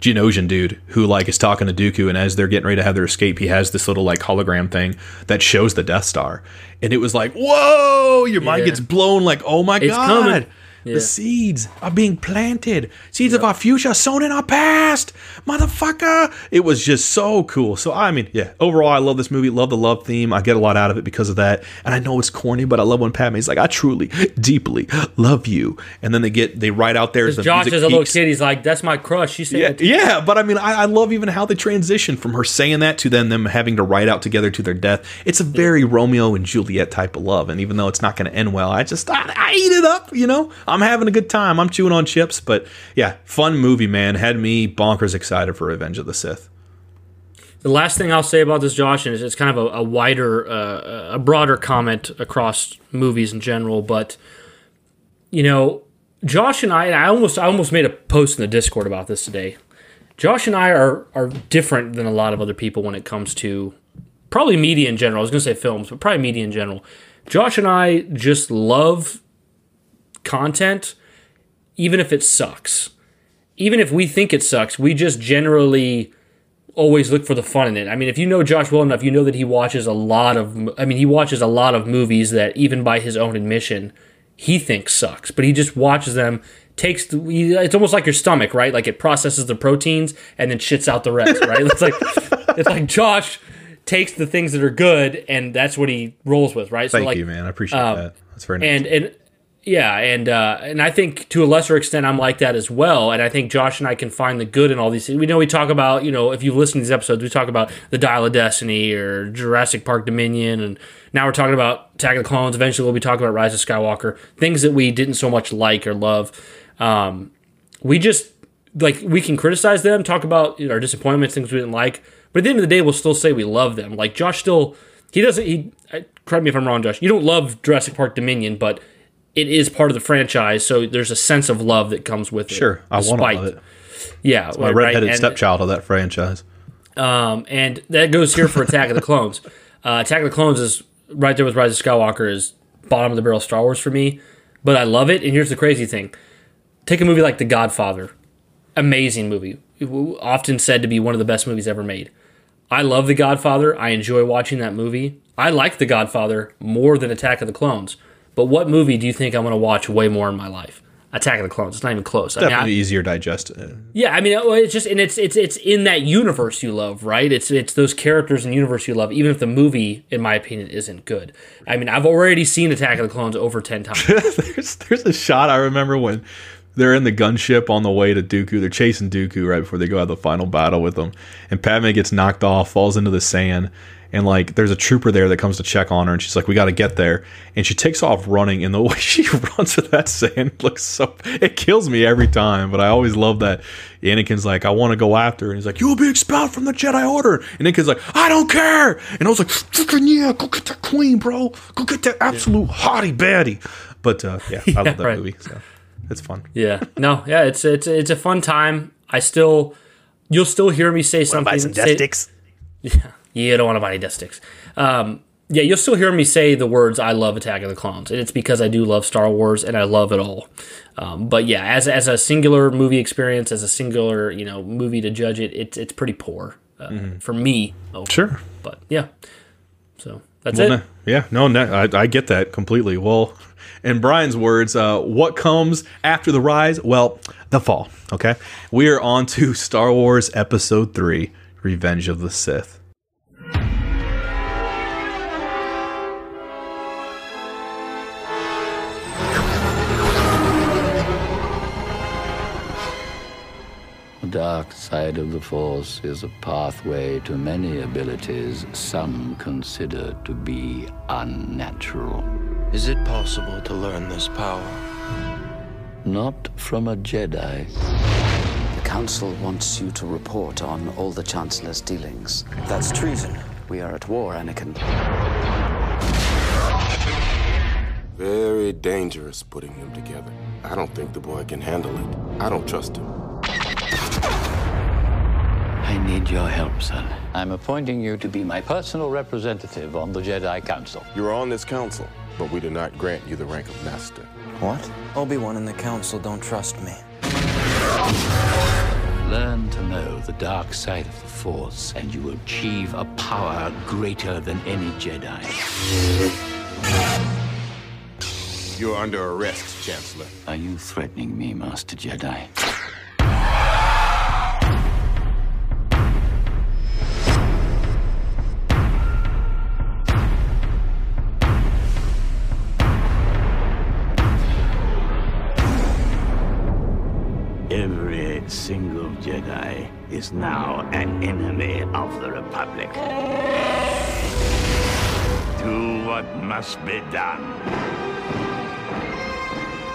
Speaker 1: Geonosian dude who like is talking to Dooku, and as they're getting ready to have their escape, he has this little like hologram thing that shows the Death Star, and it was like, whoa, your mind gets blown. Like, oh my
Speaker 2: It's
Speaker 1: god,
Speaker 2: coming. Yeah.
Speaker 1: The seeds are being planted. Seeds of our future sown in our past. Motherfucker. It was just so cool. So, I mean, yeah, overall, I love this movie. Love the love theme. I get a lot out of it because of that. And I know it's corny, but I love when Padme's like, I truly, deeply love you. And then they get, they write out there. The
Speaker 2: Josh is a little kid. He's like, "That's my crush." She said,
Speaker 1: Yeah, yeah, but I mean, I, I love even how they transition from her saying that to then them having to write out together to their death. It's a very Romeo and Juliet type of love, and even though it's not going to end well, I just I, I eat it up. You know, I'm having a good time. I'm chewing on chips, but yeah, fun movie, man. Had me bonkers excited for Revenge of the Sith.
Speaker 2: The last thing I'll say about this, Josh, and it's, kind of a, a wider, uh, a broader comment across movies in general, but you know, Josh and I, I almost, I almost made a post in the Discord about this today. Josh and I are are different than a lot of other people when it comes to probably media in general. I was going to say films, but probably media in general. Josh and I just love content, even if it sucks. Even if we think it sucks, we just generally always look for the fun in it. I mean, if you know Josh well enough, you know that he watches a lot of. I mean, he watches a lot of movies that, even by his own admission, he thinks sucks. But he just watches them. Takes the, it's almost like your stomach, right? Like it processes the proteins and then shits out the rest, right? It's like it's like Josh takes the things that are good and that's what he rolls with, right?
Speaker 1: Thank
Speaker 2: like,
Speaker 1: you, man. I appreciate
Speaker 2: um,
Speaker 1: that. That's very nice.
Speaker 2: and and yeah, and uh, and I think to a lesser extent I'm like that as well. And I think Josh and I can find the good in all these things. We know we talk about you know if you've listened to these episodes, we talk about the Dial of Destiny or Jurassic Park Dominion, and now we're talking about Attack of the Clones. Eventually, we'll be talking about Rise of Skywalker, things that we didn't so much like or love. Um, we just like we can criticize them, talk about you know, our disappointments, things we didn't like, but at the end of the day, we'll still say we love them. Like Josh still, he doesn't. He correct me if I'm wrong, Josh. You don't love Jurassic Park Dominion, but it is part of the franchise, so there's a sense of love that comes with it.
Speaker 1: Sure, I want to love it.
Speaker 2: Yeah,
Speaker 1: It's my
Speaker 2: right,
Speaker 1: redheaded stepchild of that franchise.
Speaker 2: um, and that goes here for Attack of the Clones. Uh, Attack of the Clones is right there with Rise of Skywalker is bottom of the barrel Star Wars for me, but I love it. And here's the crazy thing: take a movie like The Godfather, amazing movie, often said to be one of the best movies ever made. I love The Godfather. I enjoy watching that movie. I like The Godfather more than Attack of the Clones. But what movie do you think I'm going to watch way more in my life? Attack of the Clones. It's not even close. I mean, I-
Speaker 1: Definitely easier to digest.
Speaker 2: yeah, I mean, uh, it's just and it's it's it's in that universe you love, right? It's it's those characters in the universe you love, even if the movie, in my opinion, isn't good. I mean, I've already seen Attack of the Clones over ten times.
Speaker 1: there's there's a shot I remember when they're in the gunship on the way to Dooku. They're chasing Dooku right before they go have the final battle with him, and Padme gets knocked off, falls into the sand, and like there's a trooper there that comes to check on her, and she's like, "We got to get there," and she takes off running, and the way she runs with that sand looks so it kills me every time. But I always love that Anakin's like, "I want to go after," her. and he's like, "You will be expelled from the Jedi Order," and Anakin's like, "I don't care," and I was like, "Fucking yeah, go get that queen, bro, go get that absolute hottie baddie." But uh, yeah, I love that
Speaker 2: right.
Speaker 1: movie. So it's fun.
Speaker 2: yeah, no, yeah, it's it's it's a fun time. I still, you'll still hear me say something.
Speaker 1: buy some
Speaker 2: say-
Speaker 1: death sticks?
Speaker 2: Yeah, you don't want to buy any death sticks. Um, yeah, you'll still hear me say the words "I love Attack of the Clones," and it's because I do love Star Wars and I love it all. Um, but yeah, as as a singular movie experience, as a singular you know movie to judge it, it's it's pretty poor uh,
Speaker 1: Mhm.
Speaker 2: for me. overall.
Speaker 1: Sure.
Speaker 2: but yeah, so that's
Speaker 1: Well,
Speaker 2: it.
Speaker 1: no- yeah, no, no I, I get that completely. Well, in Brian's words, uh, what comes after the rise? Well, the fall. Okay, we are on to Star Wars Episode Three: Revenge of the Sith.
Speaker 11: Dark side of the Force is a pathway to many abilities some consider to be unnatural.
Speaker 15: Is it possible to learn this power?
Speaker 11: Not from a Jedi.
Speaker 10: The Council wants you to report on all the Chancellor's dealings.
Speaker 15: That's treason.
Speaker 10: We are at war, Anakin.
Speaker 3: Very dangerous putting them together. I don't think the boy can handle it. I don't trust him.
Speaker 11: I need your help, son. I'm appointing you to be my personal representative on the Jedi Council.
Speaker 3: You are on this council, but we do not grant you the rank of master.
Speaker 15: What? Obi-Wan and the Council don't trust me.
Speaker 11: Learn to know the dark side of the Force, and you will achieve a power greater than any Jedi.
Speaker 3: You're under arrest, Chancellor.
Speaker 11: Are you threatening me, Master Jedi?
Speaker 18: Single Jedi is now an enemy of the Republic. Do what must be done.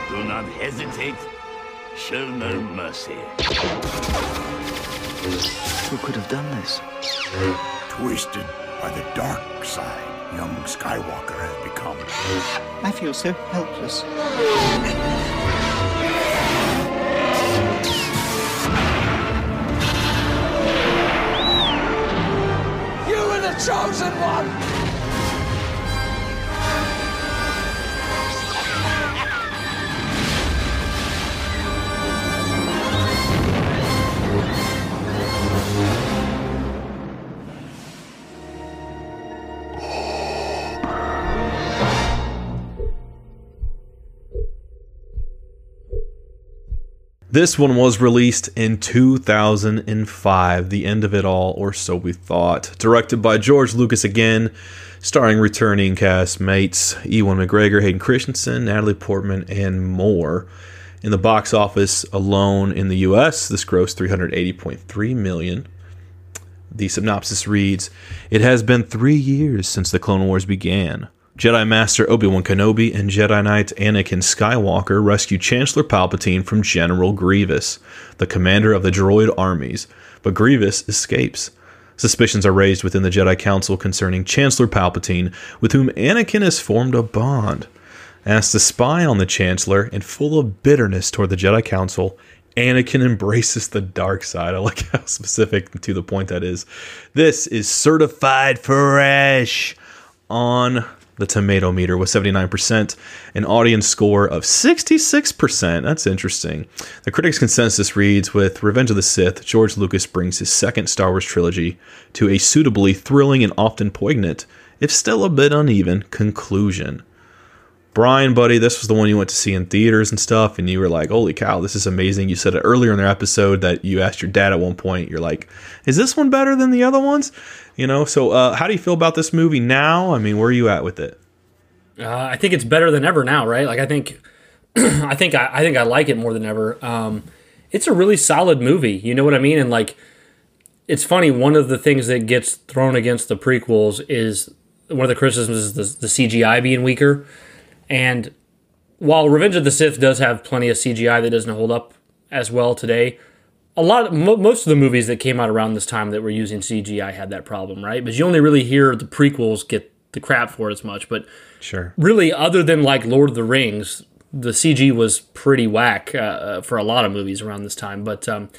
Speaker 18: Do not hesitate. Show no mercy.
Speaker 15: Who could have done this?
Speaker 9: Twisted by the dark side, young Skywalker has become.
Speaker 15: I feel so helpless.
Speaker 12: Chosen one!
Speaker 1: This one was released in 2005, the end of it all, or so we thought. Directed by George Lucas again, starring returning cast mates Ewan McGregor, Hayden Christensen, Natalie Portman, and more. In the box office alone in the US, this grossed 380.3 million. The synopsis reads It has been three years since the Clone Wars began. Jedi Master Obi Wan Kenobi and Jedi Knight Anakin Skywalker rescue Chancellor Palpatine from General Grievous, the commander of the droid armies, but Grievous escapes. Suspicions are raised within the Jedi Council concerning Chancellor Palpatine, with whom Anakin has formed a bond. As to spy on the Chancellor and full of bitterness toward the Jedi Council, Anakin embraces the dark side. I like how specific to the point that is. This is certified fresh on the tomato meter was 79%, an audience score of 66%. That's interesting. The critics' consensus reads with Revenge of the Sith, George Lucas brings his second Star Wars trilogy to a suitably thrilling and often poignant, if still a bit uneven, conclusion. Brian, buddy, this was the one you went to see in theaters and stuff, and you were like, holy cow, this is amazing. You said it earlier in their episode that you asked your dad at one point, you're like, is this one better than the other ones? You know, so uh, how do you feel about this movie now? I mean, where are you at with it?
Speaker 2: Uh, I think it's better than ever now, right? Like I think, I think I, I think I like it more than ever. Um, it's a really solid movie. You know what I mean? And like, it's funny. One of the things that gets thrown against the prequels is one of the criticisms is the, the CGI being weaker. And while Revenge of the Sith does have plenty of CGI that doesn't hold up as well today, a lot of, mo- most of the movies that came out around this time that were using CGI had that problem, right? But you only really hear the prequels get the crap for it as much. But
Speaker 1: sure,
Speaker 2: really, other than like Lord of the Rings, the CG was pretty whack uh, for a lot of movies around this time. But um,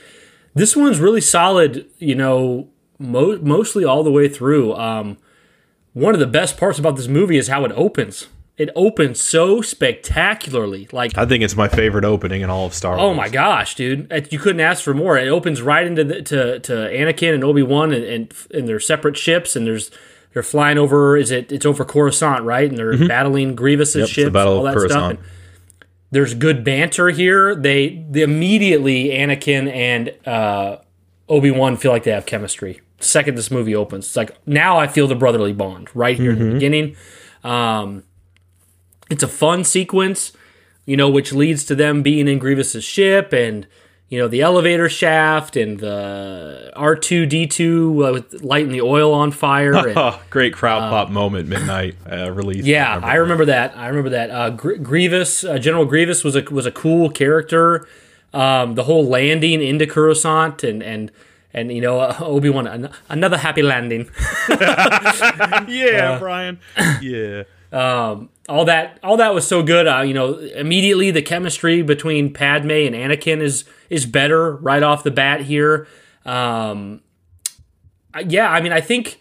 Speaker 2: this one's really solid. You know, mo- mostly all the way through. Um, one of the best parts about this movie is how it opens. It opens so spectacularly. Like
Speaker 1: I think it's my favorite opening in all of Star Wars.
Speaker 2: Oh my gosh, dude! You couldn't ask for more. It opens right into the, to to Anakin and Obi Wan and, and and their separate ships, and there's they're flying over. Is it? It's over Coruscant, right? And they're mm-hmm. battling Grievous's
Speaker 1: yep,
Speaker 2: ships,
Speaker 1: all
Speaker 2: that
Speaker 1: Coruscant.
Speaker 2: stuff. And there's good banter here. They, they immediately Anakin and uh, Obi Wan feel like they have chemistry. The second this movie opens, it's like now I feel the brotherly bond right here mm-hmm. in the beginning. Um, it's a fun sequence, you know, which leads to them being in Grievous's ship and you know the elevator shaft and the R two D two with lighting the oil on fire. And,
Speaker 1: Great crowd um, pop moment, midnight uh, release.
Speaker 2: Yeah, I remember, I remember that. I remember that. Uh, Gr- Grievous, uh, General Grievous was a was a cool character. Um, the whole landing into Coruscant and and and you know uh, Obi Wan an- another happy landing.
Speaker 1: yeah, Brian. Yeah.
Speaker 2: Um, all that all that was so good. Uh, you know, immediately the chemistry between Padme and Anakin is is better right off the bat here. Um, yeah, I mean, I think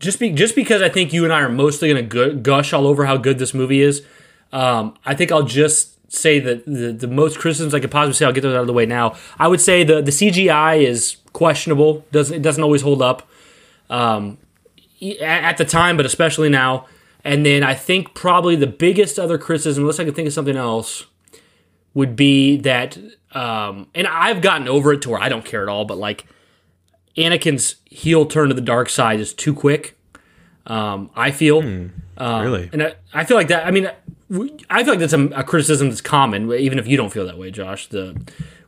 Speaker 2: just be just because I think you and I are mostly going to gush all over how good this movie is. Um, I think I'll just say that the, the most criticisms I could possibly say, I'll get those out of the way now. I would say the the CGI is questionable. doesn't It doesn't always hold up um, at the time, but especially now. And then I think probably the biggest other criticism, unless I can think of something else, would be that, um, and I've gotten over it to where I don't care at all, but like Anakin's heel turn to the dark side is too quick. Um, I feel. Um,
Speaker 1: really?
Speaker 2: And I, I feel like that. I mean, I feel like that's a, a criticism that's common, even if you don't feel that way, Josh. The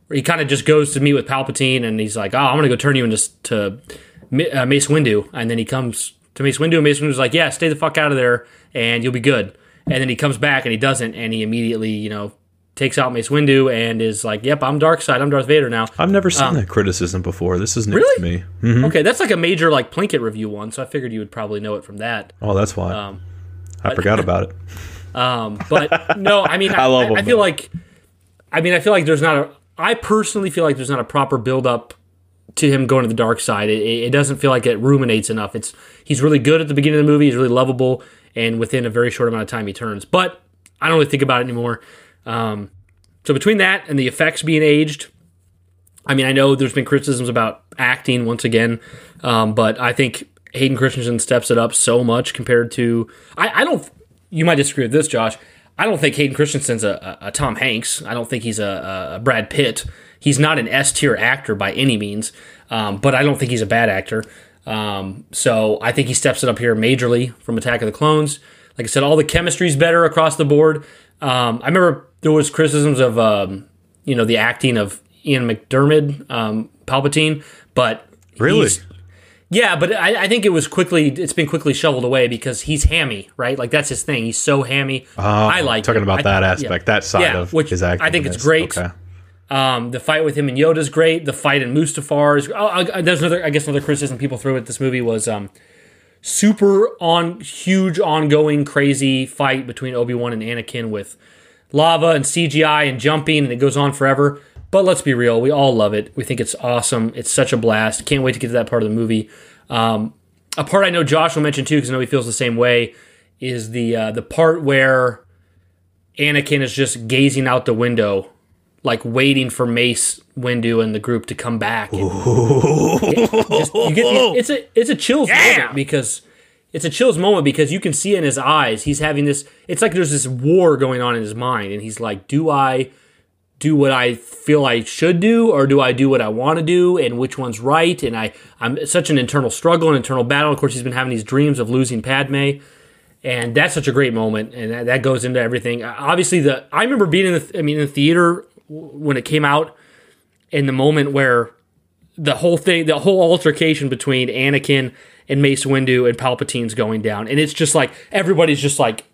Speaker 2: where he kind of just goes to meet with Palpatine and he's like, "Oh, I'm gonna go turn you into to uh, Mace Windu," and then he comes to Mace Windu, and Mace Windu's like, "Yeah, stay the fuck out of there, and you'll be good." And then he comes back and he doesn't, and he immediately, you know, takes out Mace Windu and is like, "Yep, I'm dark side. I'm Darth Vader now."
Speaker 1: I've never seen
Speaker 2: Um,
Speaker 1: that criticism before. This is new
Speaker 2: Really?
Speaker 1: to me. Mhm.
Speaker 2: Okay, that's like a major like Plinkett review one, so I figured you would probably know it from that.
Speaker 1: Oh, that's why.
Speaker 2: Um,
Speaker 1: I forgot about it.
Speaker 2: Um, but no, I mean,
Speaker 1: I
Speaker 2: I,
Speaker 1: love
Speaker 2: I,
Speaker 1: him,
Speaker 2: feel
Speaker 1: though.
Speaker 2: like, I mean, I feel like there's not a. I personally feel like there's not a proper build up to him going to the dark side. It, it doesn't feel like it ruminates enough. It's he's really good at the beginning of the movie. He's really lovable, and within a very short amount of time, he turns. But I don't really think about it anymore. Um, so between that and the effects being aged, I mean, I know there's been criticisms about acting once again, um, but I think Hayden Christensen steps it up so much compared to. I, I don't. You might disagree with this, Josh. I don't think Hayden Christensen's a, a, a Tom Hanks. I don't think he's a, a Brad Pitt. He's not an S tier actor by any means, um, but I don't think he's a bad actor. Um, so I think he steps it up here majorly from Attack of the Clones. Like I said, all the chemistry's better across the board. Um, I remember there was criticisms of um, you know the acting of Ian McDiarmid, um, Palpatine, but
Speaker 1: Really?
Speaker 2: yeah, but I, I think it was quickly. It's been quickly shoveled away because he's hammy, right? Like that's his thing. He's so hammy.
Speaker 1: Oh,
Speaker 2: I like
Speaker 1: talking
Speaker 2: it.
Speaker 1: about
Speaker 2: I-
Speaker 1: that
Speaker 2: yeah.
Speaker 1: aspect, that side
Speaker 2: Yeah,
Speaker 1: of
Speaker 2: which
Speaker 1: his acting.
Speaker 2: I think it's great.
Speaker 1: Okay.
Speaker 2: Um, the fight with him and Yoda's great. The fight in Mustafar is. Oh, I, there's another. I guess another criticism people threw at this movie was um, super on huge ongoing crazy fight between Obi Wan and Anakin with lava and CGI and jumping, and it goes on forever. But let's be real, we all love it. We think it's awesome. It's such a blast. Can't wait to get to that part of the movie. Um, a part I know Josh will mention too, because I know he feels the same way, is the uh, the part where Anakin is just gazing out the window, like waiting for Mace Windu and the group to come back. And just- you get it's a it's a chills moment because it's a chills moment because you can see in his eyes he's having this. It's like there's this war going on in his mind, and he's like, "Do I do what I feel I should do, or do I do what I want to do, and which one's right?" And I I'm such an internal struggle, an internal battle. Of course, he's been having these dreams of losing Padme and that's such a great moment, and that, that goes into everything. Obviously, the I remember being in the I mean in the theater when it came out, in the moment where the whole thing, the whole altercation between Anakin and Mace Windu and Palpatine's going down, and it's just like everybody's just like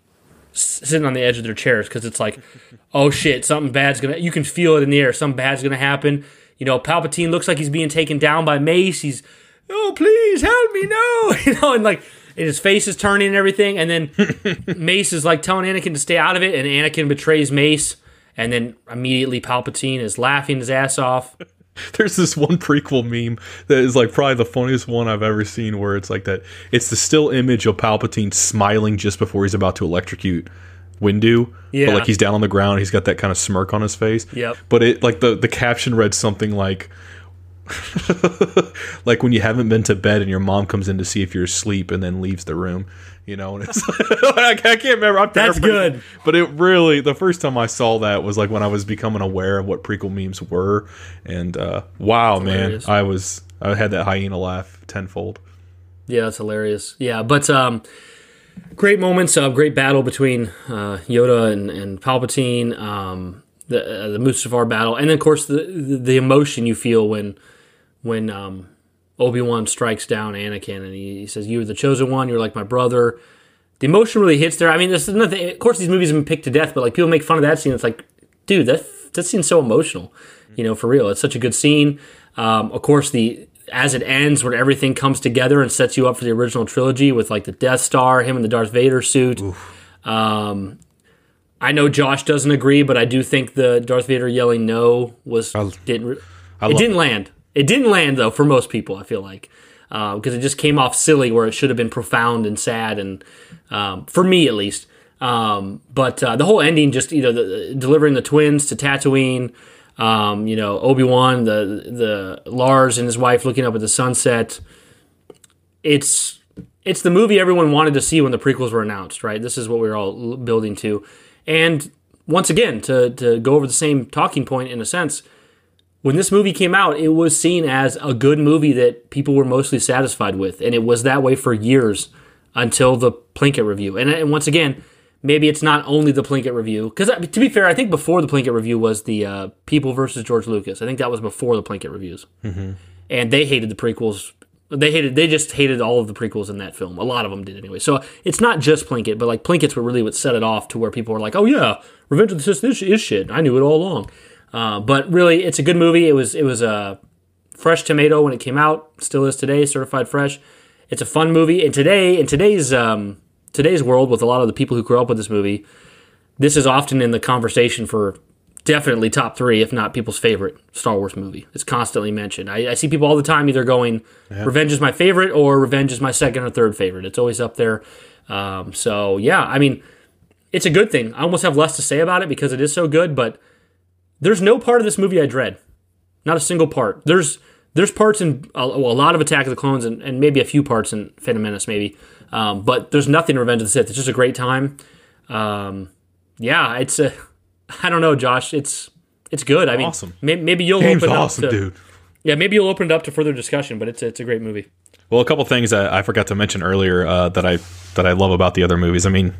Speaker 2: sitting on the edge of their chairs because it's like, oh shit, something bad's gonna. You can feel it in the air. Something bad's gonna happen. You know, Palpatine looks like he's being taken down by Mace. He's, oh please help me, no, you know, and like and his face is turning and everything. And then Mace is like telling Anakin to stay out of it, and Anakin betrays Mace. And then immediately Palpatine is laughing his ass off.
Speaker 1: There's this one prequel meme that is like probably the funniest one I've ever seen where it's like that it's the still image of Palpatine smiling just before he's about to electrocute Windu.
Speaker 2: Yeah.
Speaker 1: But like he's down on the ground, he's got that kind of smirk on his face.
Speaker 2: Yep.
Speaker 1: But it like the the caption read something like like when you haven't been to bed and your mom comes in to see if you're asleep and then leaves the room, you know, and it's I can't remember. I'm
Speaker 2: That's good.
Speaker 1: But it really the first time I saw that was like when I was becoming aware of what prequel memes were, and uh, wow, man. I was I had that hyena laugh tenfold.
Speaker 2: Yeah, that's hilarious. Yeah, but um, great moments of great battle between uh, Yoda and, and Palpatine. Um, the uh, the Mustafar battle, and then of course the, the the emotion you feel when when um, Obi Wan strikes down Anakin and he, he says, "You were the chosen one. You're like my brother." The emotion really hits there. I mean, this is nothing. Of course, these movies have been picked to death, but like people make fun of that scene. It's like, dude, that that scene's so emotional. You know, for real, it's such a good scene. Um, of course, the as it ends, when everything comes together and sets you up for the original trilogy with like the Death Star, him in the Darth Vader suit. Um, I know Josh doesn't agree, but I do think the Darth Vader yelling no was didn't re-
Speaker 1: I
Speaker 2: it didn't land. It didn't land though for most people. I feel like because it just came off silly where it should have been profound and sad and um, for me at least. Um, but uh, the whole ending, just you know, the, delivering the twins to Tatooine. Um, you know, Obi Wan, the the Lars and his wife looking up at the sunset. It's it's the movie everyone wanted to see when the prequels were announced, right? This is what we were all building to. And once again, to to go over the same talking point in a sense, when this movie came out, it was seen as a good movie that people were mostly satisfied with, and it was that way for years until the Plinkett review. And, and once again, maybe it's not only the Plinkett review, because to be fair, I think before the Plinkett review was the uh, People versus George Lucas. I think that was before the Plinkett reviews,
Speaker 1: Mhm.
Speaker 2: and they hated the prequels. They hated. They just hated all of the prequels in that film. A lot of them did anyway. So it's not just Plinkett, but like Plinkett's were really what set it off to where people were like, "Oh yeah, Revenge of the Sith is, is shit." I knew it all along. Uh, but really, it's a good movie. It was it was a fresh tomato when it came out. Still is today, certified fresh. It's a fun movie. And today, in today's um, today's world, with a lot of the people who grew up with this movie, this is often in the conversation for definitely top three, if not people's favorite Star Wars movie. It's constantly mentioned. I, I see people all the time either going,
Speaker 1: Yeah.
Speaker 2: "Revenge is my favorite" or "Revenge is my second or third favorite." It's always up there. Um, so yeah, I mean, it's a good thing. I almost have less to say about it because it is so good, but there's no part of this movie I dread. Not a single part. There's there's parts in a, well, a lot of Attack of the Clones and, and maybe a few parts in Phantom Menace, maybe. Um, but there's nothing in Revenge of the Sith. It's just a great time. Um, yeah, it's a. I don't know, Josh. It's it's good. I mean,
Speaker 1: Awesome.
Speaker 2: may, maybe you'll
Speaker 1: Game's
Speaker 2: open
Speaker 1: awesome,
Speaker 2: up to,
Speaker 1: dude.
Speaker 2: Yeah, maybe you'll open it up to further discussion. But it's a, it's a great movie.
Speaker 1: Well, a couple things that I forgot to mention earlier uh, that I that I love about the other movies. I mean,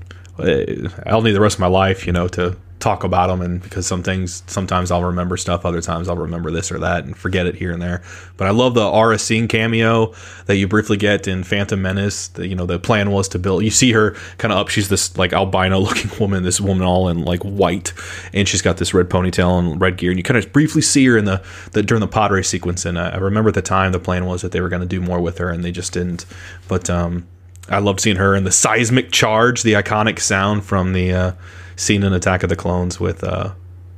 Speaker 1: I'll need the rest of my life, you know, to talk about them, and because some things sometimes I'll remember stuff, other times I'll remember this or that and forget it here and there. But I love the Aurra Sing cameo that you briefly get in Phantom Menace. The, you know, the plan was to build. You see her kind of up. She's this like albino looking woman. This woman all in like white, and she's got this red ponytail and red gear. And you kind of briefly see her in the, the during the race sequence. And I, I remember at the time the plan was that they were going to do more with her, and they just didn't. But um, I loved seeing her in the seismic charge, the iconic sound from the uh, scene in Attack of the Clones with uh,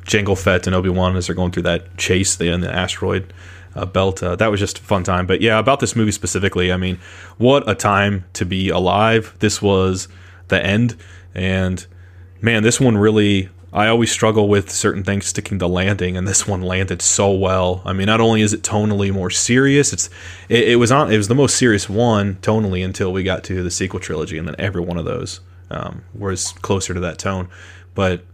Speaker 1: Jango Fett and Obi Wan as they're going through that chase in the asteroid uh, belt. Uh, that was just a fun time. But yeah, about this movie specifically, I mean, what a time to be alive. This was the end, and man, this one really. I always struggle with certain things sticking to landing, and this one landed so well. I mean, not only is it tonally more serious, it's it, it was on it was the most serious one tonally until we got to the sequel trilogy, and then every one of those um, was closer to that tone. But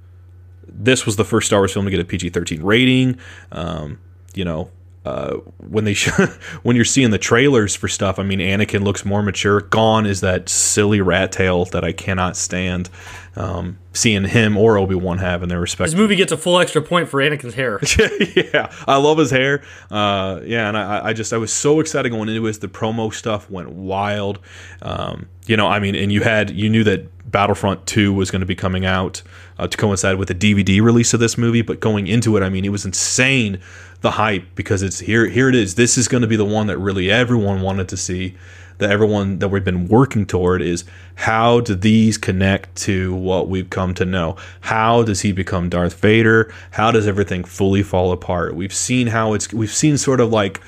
Speaker 1: this was the first Star Wars film to get a PG thirteen rating. Um, you know, uh, when they sh- when you're seeing the trailers for stuff, I mean, Anakin looks more mature. Gone is that silly rat tail that I cannot stand. Um, seeing him or Obi Wan have in their respect.
Speaker 2: This movie gets a full extra point for Anakin's hair.
Speaker 1: yeah, I love his hair. Uh, yeah, and I, I just I was so excited going into it. The promo stuff went wild. Um, you know, I mean, and you had you knew that Battlefront Two was going to be coming out uh, to coincide with the DVD release of this movie. But going into it, I mean, it was insane the hype because it's here. Here it is. This is going to be the one that really everyone wanted to see. That everyone that we've been working toward is how do these connect to what we've come to know? How does he become Darth Vader? How does everything fully fall apart? We've seen how it's we've seen sort of like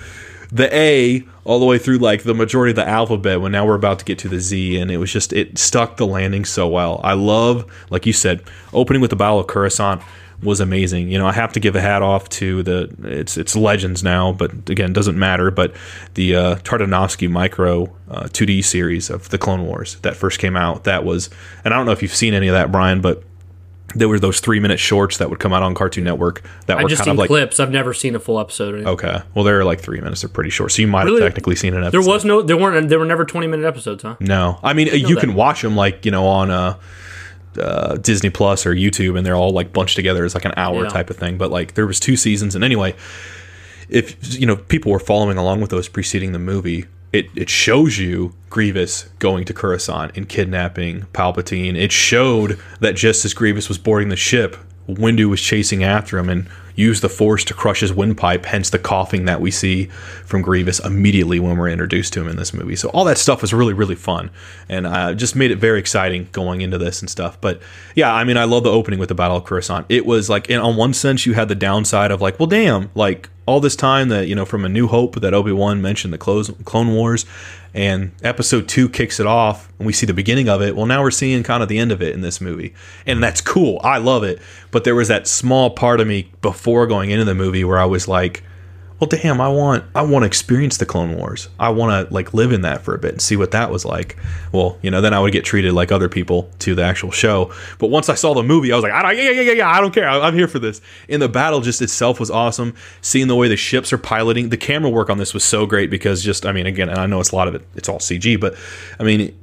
Speaker 1: the A all the way through like the majority of the alphabet when now we're about to get to the Z and it was just it stuck the landing so well. I love like you said opening with the Battle of Coruscant was amazing. You know, I have to give a hat off to the it's it's legends now, but again, doesn't matter. But the uh, Tartakovsky Micro uh, 2D series of the Clone Wars that first came out, that was, and I don't know if you've seen any of that, Brian, but there were those three minute shorts that would come out on Cartoon Network that
Speaker 2: I've
Speaker 1: were
Speaker 2: just
Speaker 1: kind
Speaker 2: seen
Speaker 1: of like
Speaker 2: clips. I've never seen a full episode.
Speaker 1: Okay, well they're like three minutes, they're pretty short, so you might
Speaker 2: Really?
Speaker 1: have technically seen an episode.
Speaker 2: There was no, there weren't, there were never twenty minute episodes, huh?
Speaker 1: No, I mean
Speaker 2: Didn't
Speaker 1: you
Speaker 2: that.
Speaker 1: can watch them like you know on uh, uh, Disney Plus or YouTube, and they're all like bunched together as like an hour
Speaker 2: Yeah.
Speaker 1: type of thing. But like there was two seasons, and anyway, if you know people were following along with those preceding the movie, it it shows you Grievous going to Coruscant and kidnapping Palpatine. It showed that just as Grievous was boarding the ship, Windu was chasing after him and used the Force to crush his windpipe. Hence the coughing that we see from Grievous immediately when we're introduced to him in this movie. So all that stuff was really really fun and uh, just made it very exciting going into this and stuff. But yeah, I mean I love the opening with the Battle of Coruscant. It was like in, on one sense you had the downside of like well damn like all this time that you know from a new hope that obi-wan mentioned the close, clone wars and episode two kicks it off and we see the beginning of it. Well now we're seeing kind of the end of it in this movie and that's cool. I love it. But there was that small part of me before going into the movie where i was like well, damn, I want I want to experience the Clone Wars. I want to like live in that for a bit and see what that was like. Well, you know, then I would get treated like other people to the actual show. But once I saw the movie, I was like, I don't, yeah, yeah, yeah, yeah, I don't care. I, I'm here for this. And the battle just itself was awesome. Seeing the way the ships are piloting, the camera work on this was so great because just, I mean, again, and I know it's a lot of it, it's all CG, but I mean,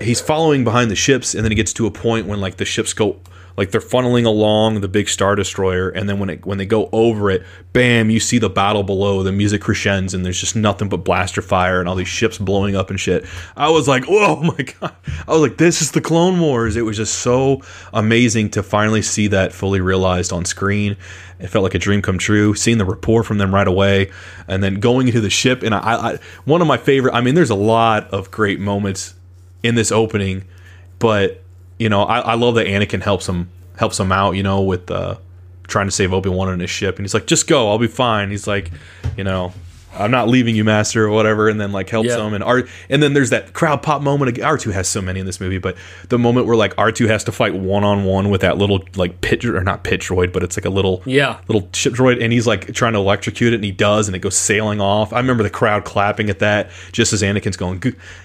Speaker 1: he's following behind the ships, and then he gets to a point when like the ships go like they're funneling along the big star destroyer and then when it when they go over it bam you see the battle below the music crescends and there's just nothing but blaster fire and all these ships blowing up and shit. I was like oh my god. I was like this is the clone wars. It was just so amazing to finally see that fully realized on screen. It felt like a dream come true seeing the rapport from them right away and then going into the ship and I, I one of my favorite i mean there's a lot of great moments in this opening but you know, I, I love that Anakin helps him helps him out, you know, with uh, trying to save Obi Wan on his ship, and he's like, "Just go, I'll be fine." He's like, you know, I'm not leaving you, master, or whatever, and then like helps
Speaker 2: Yeah.
Speaker 1: him. And R, and then there's that crowd pop moment. R two has so many in this movie, but the moment where like R two has to fight one on one with that little like pit or not pit droid, but it's like a little
Speaker 2: Yeah.
Speaker 1: little ship droid, and he's like trying to electrocute it, and he does, and it goes sailing off. I remember the crowd clapping at that, just as Anakin's going,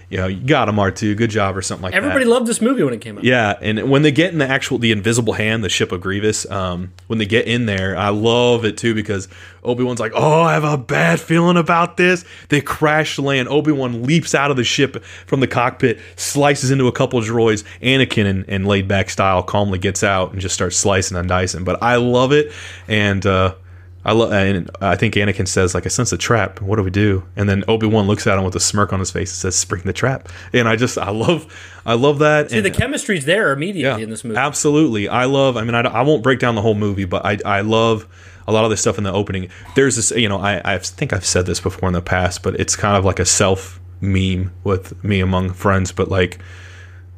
Speaker 1: you know, you got him, R two, good job, or something like that.
Speaker 2: Everybody loved this movie when it came out.
Speaker 1: Yeah, and when they get in the actual the invisible hand, the ship of Grievous, um, when they get in there, I love it too because Obi Wan's like, "Oh, I have a bad feeling about this." They crash land. Obi Wan leaps out of the ship from the cockpit, slices into a couple droids. Anakin, in, in laid back style, calmly gets out and just starts slicing and dicing. But I love it, and uh, I love. And I think Anakin says, "Like I sense a trap. What do we do?" And then Obi Wan looks at him with a smirk on his face and says, "Spring the trap." And I just, I love, I love that.
Speaker 2: See,
Speaker 1: and,
Speaker 2: the chemistry's there immediately in this movie.
Speaker 1: Absolutely. I love, I mean, I, I won't break down the whole movie, but I, I love a lot of this stuff in the opening. There's this, you know, I, I think I've said this before in the past, but it's kind of like a self meme with me among friends. But like,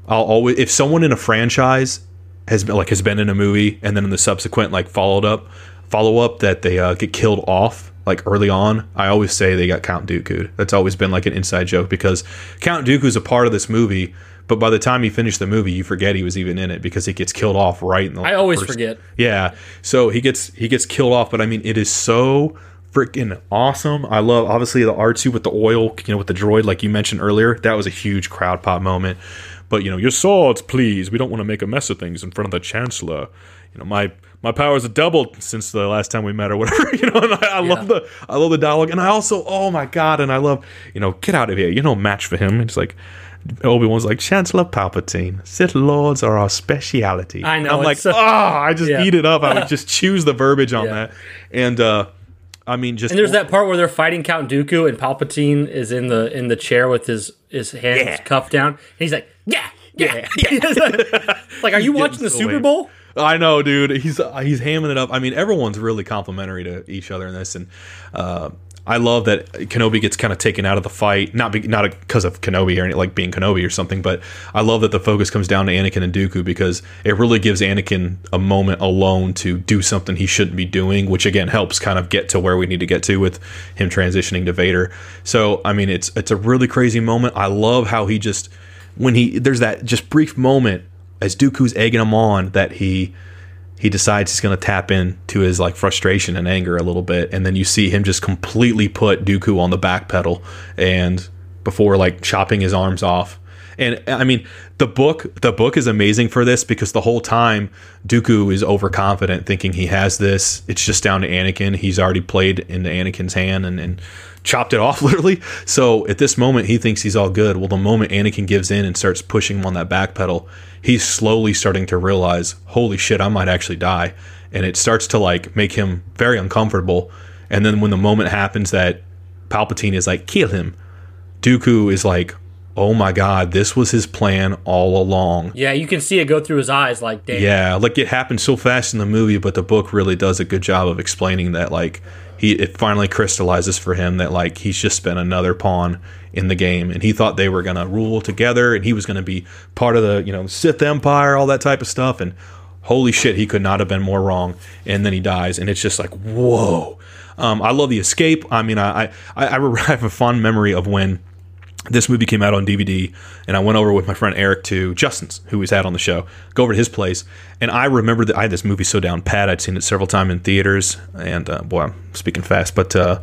Speaker 1: I'll always, if someone in a franchise has been like, has been in a movie and then in the subsequent, like, followed up, follow up that they uh, get killed off. Like early on, I always say they got Count Dooku. That's always been like an inside joke because Count Dooku is a part of this movie, but by the time you finish the movie, you forget he was even in it because he gets killed off right in the.
Speaker 2: I always
Speaker 1: first-
Speaker 2: forget.
Speaker 1: Yeah, so he gets he gets killed off, but I mean, it is so freaking awesome. I love obviously the R two with the oil, you know, with the droid, like you mentioned earlier. That was a huge crowd pop moment. But you know, your swords, please. We don't want to make a mess of things in front of the chancellor. You know, my my powers have doubled since the last time we met or whatever. You know, and I, I love the I love the dialogue, and I also oh my god, and I love you know, get out of here. You're no match for him. It's like. Obi Wan's like Chancellor Palpatine. Sith Lords are our speciality.
Speaker 2: I know.
Speaker 1: I'm like,
Speaker 2: so-
Speaker 1: oh, I just
Speaker 2: Yeah.
Speaker 1: eat it up. I would just choose the verbiage on that, and uh, I mean, just
Speaker 2: And there's that part where they're fighting Count Dooku, and Palpatine is in the in the chair with his his hands
Speaker 1: Yeah.
Speaker 2: cuffed down, and he's like, "Yeah, yeah, yeah." like, are you watching the
Speaker 1: so
Speaker 2: Super. Bowl?
Speaker 1: I know, dude. He's uh, he's hamming it up. I mean, everyone's really complimentary to each other in this, and uh, I love that Kenobi gets kind of taken out of the fight, not be, not because of Kenobi or any, like being Kenobi or something, but I love that the focus comes down to Anakin and Dooku because it really gives Anakin a moment alone to do something he shouldn't be doing, which again helps kind of get to where we need to get to with him transitioning to Vader. So, I mean, it's it's a really crazy moment. I love how he just when he there's that just brief moment as Dooku's egging him on that he he decides he's going to tap into his like frustration and anger a little bit and then you see him just completely put Dooku on the back pedal and before like chopping his arms off. And I mean the book the book is amazing for this because the whole time Dooku is overconfident thinking he has this. It's just down to Anakin. He's already played into Anakin's hand and, and chopped it off literally so at this moment he thinks he's all good well the moment Anakin gives in and starts pushing him on that back pedal he's slowly starting to realize holy shit I might actually die and it starts to like make him very uncomfortable and then when the moment happens that Palpatine is like kill him Dooku is like oh my god this was his plan all along
Speaker 2: Yeah, you can see it go through his eyes. Like, damn.
Speaker 1: yeah, like it happened so fast in the movie, but the book really does a good job of explaining that like he it finally crystallizes for him that like he's just been another pawn in the game and he thought they were going to rule together and he was going to be part of the, you know, Sith Empire, all that type of stuff and holy shit, he could not have been more wrong and then he dies and it's just like whoa. Um, I love the escape. I mean, I I, I I have a fond memory of when this movie came out on DVD, and I went over with my friend Eric to Justin's, who he's had on the show, go over to his place, and I remember that I had this movie so down pat. I'd seen it several times in theaters, and uh, boy, I'm speaking fast, but uh,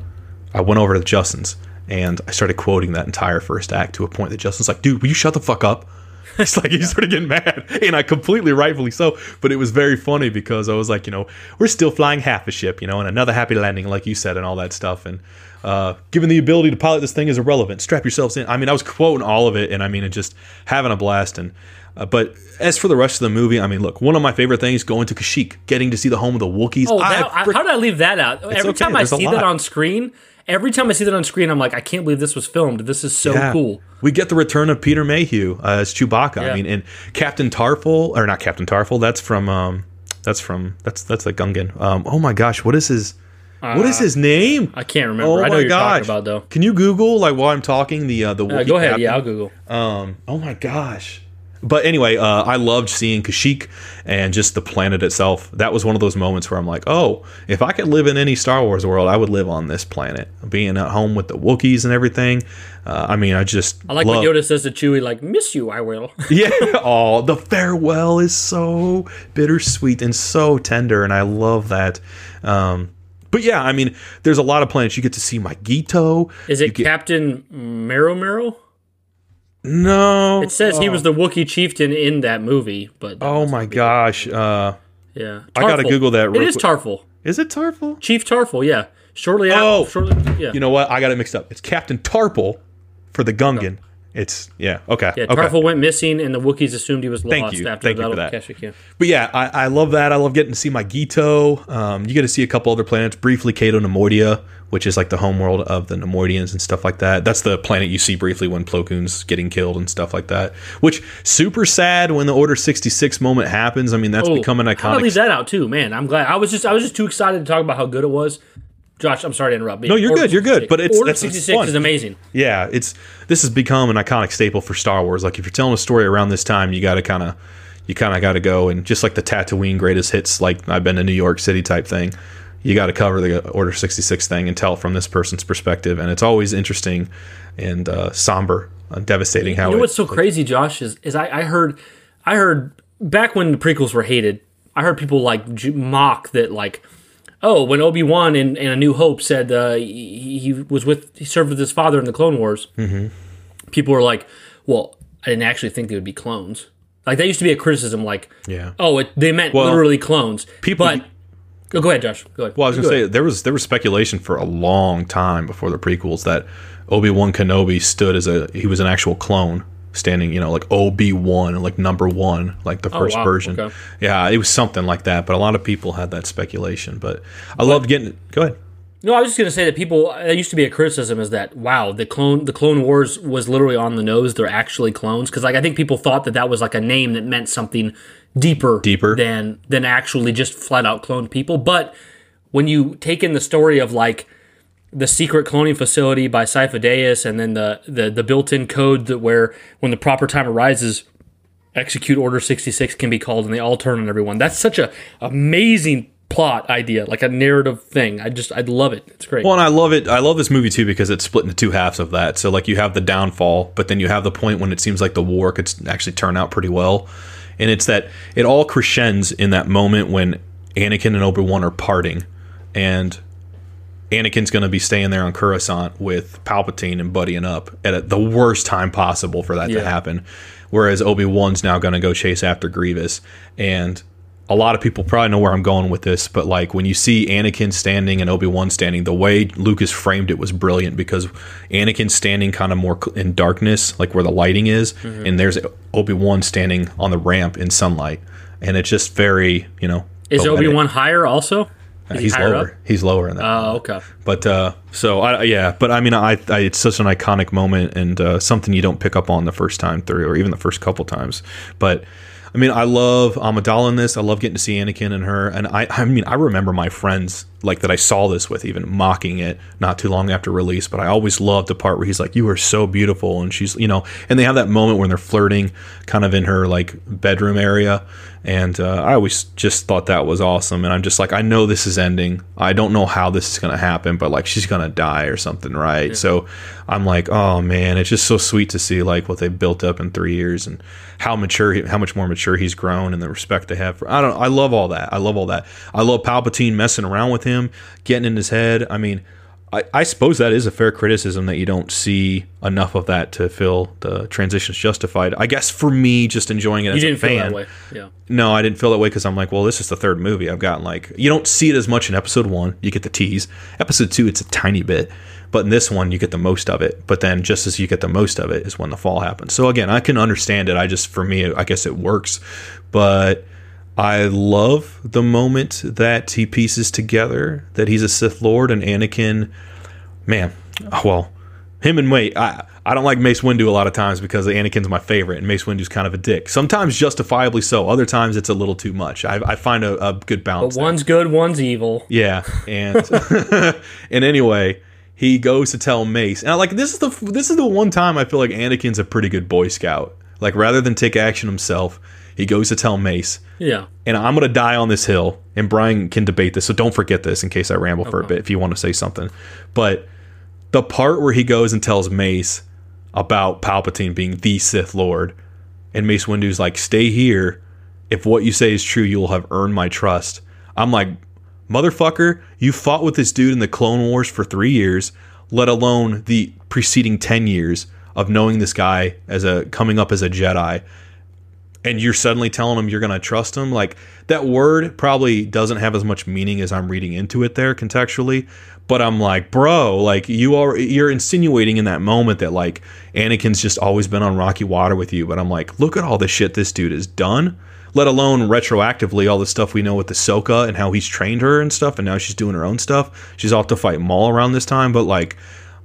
Speaker 1: I went over to Justin's and I started quoting that entire first act to a point that Justin's like, "Dude, will you shut the fuck up?" It's like he started getting mad, and I completely rightfully so. But it was very funny because I was like, you know, we're still flying half a ship, you know, and another happy landing, like you said, and all that stuff. And uh, given the ability to pilot this thing is irrelevant. Strap yourselves in. I mean, I was quoting all of it, and I mean, it just having a blast. And uh, but as for the rest of the movie, I mean, look, one of my favorite things going to Kashyyyk, getting to see the home of the Wookiees.
Speaker 2: Oh, that, I, how did I leave that out? Every
Speaker 1: okay,
Speaker 2: time I see that on screen, every time I see that on screen, I'm like, I can't believe this was filmed. This is so
Speaker 1: Yeah.
Speaker 2: cool.
Speaker 1: We get the return of Peter Mayhew uh, as Chewbacca.
Speaker 2: Yeah.
Speaker 1: I mean, and Captain Tarfful, or not Captain Tarfful. That's from um, that's from that's that's the Gungan. Um, oh my gosh, what is his what is
Speaker 2: Uh,
Speaker 1: his name?
Speaker 2: I can't remember.
Speaker 1: Oh
Speaker 2: I know
Speaker 1: my gosh.
Speaker 2: talking about though.
Speaker 1: Can you Google like while I'm talking the uh, the
Speaker 2: Uh, go ahead.
Speaker 1: captain?
Speaker 2: Yeah, I'll Google.
Speaker 1: Um, oh my gosh. But anyway, uh, I loved seeing Kashyyyk and just the planet itself. That was one of those moments where I'm like, oh, if I could live in any Star Wars world, I would live on this planet. Being at home with the Wookiees and everything. Uh, I mean, I just
Speaker 2: I like
Speaker 1: love-
Speaker 2: when Yoda says to Chewie, like, "Miss you, I will."
Speaker 1: yeah. Oh, the farewell is so bittersweet and so tender, and I love that. Um, but yeah, I mean, there's a lot of planets you get to see. Mygeeto.
Speaker 2: Is it Captain Mero Mero?
Speaker 1: No,
Speaker 2: It says he
Speaker 1: Oh.
Speaker 2: was the Wookiee chieftain in that movie, but
Speaker 1: Oh my gosh. Uh,
Speaker 2: yeah,
Speaker 1: I gotta Google that.
Speaker 2: It
Speaker 1: real
Speaker 2: is
Speaker 1: quick.
Speaker 2: Tarfful.
Speaker 1: Is it Tarfful?
Speaker 2: Chief Tarfful, yeah. Shortly
Speaker 1: Oh,
Speaker 2: after, shortly, yeah.
Speaker 1: You know what? I got it mixed up. It's Captain Tarple for the Gungan. It's yeah. Okay.
Speaker 2: yeah,
Speaker 1: okay.
Speaker 2: Went missing, and the Wookiees assumed he was lost
Speaker 1: Thank you.
Speaker 2: after
Speaker 1: Thank
Speaker 2: the
Speaker 1: you for that.
Speaker 2: of.
Speaker 1: But yeah, I, I love that. I love getting to see Mygeeto. Um, you get to see a couple other planets. Briefly, Cato Neimoidia, which is like the homeworld of the Neimoidians and stuff like that. That's the planet you see briefly when Plo Koon's getting killed and stuff like that. Which super sad when the Order sixty six moment happens. I mean, that's
Speaker 2: Oh,
Speaker 1: become an iconic.
Speaker 2: leave that out too, man? I'm glad. I was just I was just too excited to talk about how good it was. Josh, I'm sorry to interrupt.
Speaker 1: No, you're
Speaker 2: Order
Speaker 1: good. You're good. But it's
Speaker 2: Order 66
Speaker 1: fun.
Speaker 2: is amazing.
Speaker 1: Yeah, it's this has become an iconic staple for Star Wars. Like if you're telling a story around this time, you got to kind of you kind of got to go and just like the Tatooine greatest hits, like I've been to New York City type thing. You got to cover the Order 66 thing and tell it from this person's perspective, and it's always interesting and uh, somber, and devastating how
Speaker 2: you know
Speaker 1: it,
Speaker 2: what's so crazy, Josh, is is I, I heard I heard back when the prequels were hated, I heard people like mock that like, oh, when Obi Wan in, in A New Hope said uh, he, he was with he served with his father in the Clone Wars,
Speaker 1: Mhm.
Speaker 2: people were like, well, I didn't actually think they would be clones. Like that used to be a criticism, like,
Speaker 1: Yeah.
Speaker 2: oh, it, they meant
Speaker 1: Well,
Speaker 2: literally clones.
Speaker 1: people-
Speaker 2: but oh, go ahead, Josh. Go ahead.
Speaker 1: Well, I was gonna say
Speaker 2: ahead.
Speaker 1: there was there was speculation for a long time before the prequels that Obi Wan Kenobi stood as a he was an actual clone, standing you know like OB1, like number one like the
Speaker 2: Oh,
Speaker 1: first
Speaker 2: wow,
Speaker 1: version.
Speaker 2: okay.
Speaker 1: Yeah, it was something like that. But a lot of people had that speculation. But I loved getting. It. Go ahead.
Speaker 2: No, I was just gonna say that people. That used to be a criticism is that wow, the clone, the Clone Wars was literally on the nose. They're actually clones because like I think people thought that that was like a name that meant something deeper,
Speaker 1: Deeper.
Speaker 2: than than actually just flat out cloned people. But when you take in the story of like the secret cloning facility by Sifo-Dyas and then the the the built-in code that where when the proper time arises execute order 66 can be called and they all turn on everyone that's such a amazing plot idea like a narrative thing i just I'd love it it's great
Speaker 1: Well, and I love it. I love this movie too because it's split into two halves of that. So like you have the downfall, but then you have the point when it seems like the war could actually turn out pretty well. And it's that it all crescends in that moment when Anakin and Obi Wan are parting, and Anakin's going to be staying there on Coruscant with Palpatine and buddying up at a, the worst time possible for that to happen. Whereas Obi Wan's now going to go chase after Grievous, and a lot of people probably know where I'm going with this, but like when you see Anakin standing and Obi Wan standing, the way Lucas framed it was brilliant because Anakin standing kind of more in darkness, like where the lighting is,
Speaker 2: Mhm.
Speaker 1: and there's Obi Wan standing on the ramp in sunlight, and it's just very, you know,
Speaker 2: is obi-wan higher also
Speaker 1: Uh, he's lower.
Speaker 2: up?
Speaker 1: He's lower in that.
Speaker 2: oh okay
Speaker 1: But uh, so I yeah, but I mean I, I it's such an iconic moment and uh, something you don't pick up on the first time through or even the first couple times. But I mean I love Amidala in this. I love getting to see Anakin and her. And I I mean I remember my friends like that I saw this with even mocking it not too long after release. But I always loved the part where he's like, "You are so beautiful," and she's you know, and they have that moment when they're flirting, kind of in her like bedroom area. And uh, I always just thought that was awesome. And I'm just like, I know this is ending. I don't know how this is going to happen, but like she's going to die or something, right? So I'm like, oh man, it's just so sweet to see like what they built up in three years and how mature, he, how much more mature he's grown and the respect they have for. I don't. I love all that. I love all that. I love Palpatine messing around with him, getting in his head. I mean. I, I suppose that is a fair criticism that you don't see enough of that to feel the transitions justified. I guess for me, just enjoying it as a fan.
Speaker 2: feel that way. Yeah.
Speaker 1: No, I didn't feel that way because I'm like, well, this is the third movie I've gotten. Like, you don't see it as much in episode one. You get the tease. Episode two, it's a tiny bit, but in this one, you get the most of it. But then, just as you get the most of it, is when the fall happens. So again, I can understand it. I just, for me, I guess it works. But I love the moment that he pieces together that he's a Sith Lord and Anakin. Man, oh, well, him and Wait, I I don't like Mace Windu a lot of times because Anakin's my favorite and Mace Windu's kind of a dick. Sometimes justifiably so. Other times it's a little too much. I, I find a, a good balance.
Speaker 2: But one's good, one's evil.
Speaker 1: Yeah, and and anyway, he goes to tell Mace, and I like this is the this is the one time I feel like Anakin's a pretty good Boy Scout. Like rather than take action himself, he goes to tell Mace,
Speaker 2: Yeah.
Speaker 1: and I'm gonna die on this hill. And Brian can debate this, so don't forget this in case I ramble for a bit if you want to say something. But the part where he goes and tells Mace about Palpatine being the Sith Lord, and Mace Windu's like, "Stay here. If what you say is true, you will have earned my trust." I'm like, motherfucker, you fought with this dude in the Clone Wars for three years, let alone the preceding ten years of knowing this guy as a coming up as a Jedi and you're suddenly telling him you're going to trust him like that word probably doesn't have as much meaning as i'm reading into it there contextually but i'm like bro like you are you're insinuating in that moment that like anakin's just always been on rocky water with you but i'm like look at all the shit this dude has done let alone retroactively all the stuff we know with Ahsoka and how he's trained her and stuff and now she's doing her own stuff. She's off to fight maul around this time but like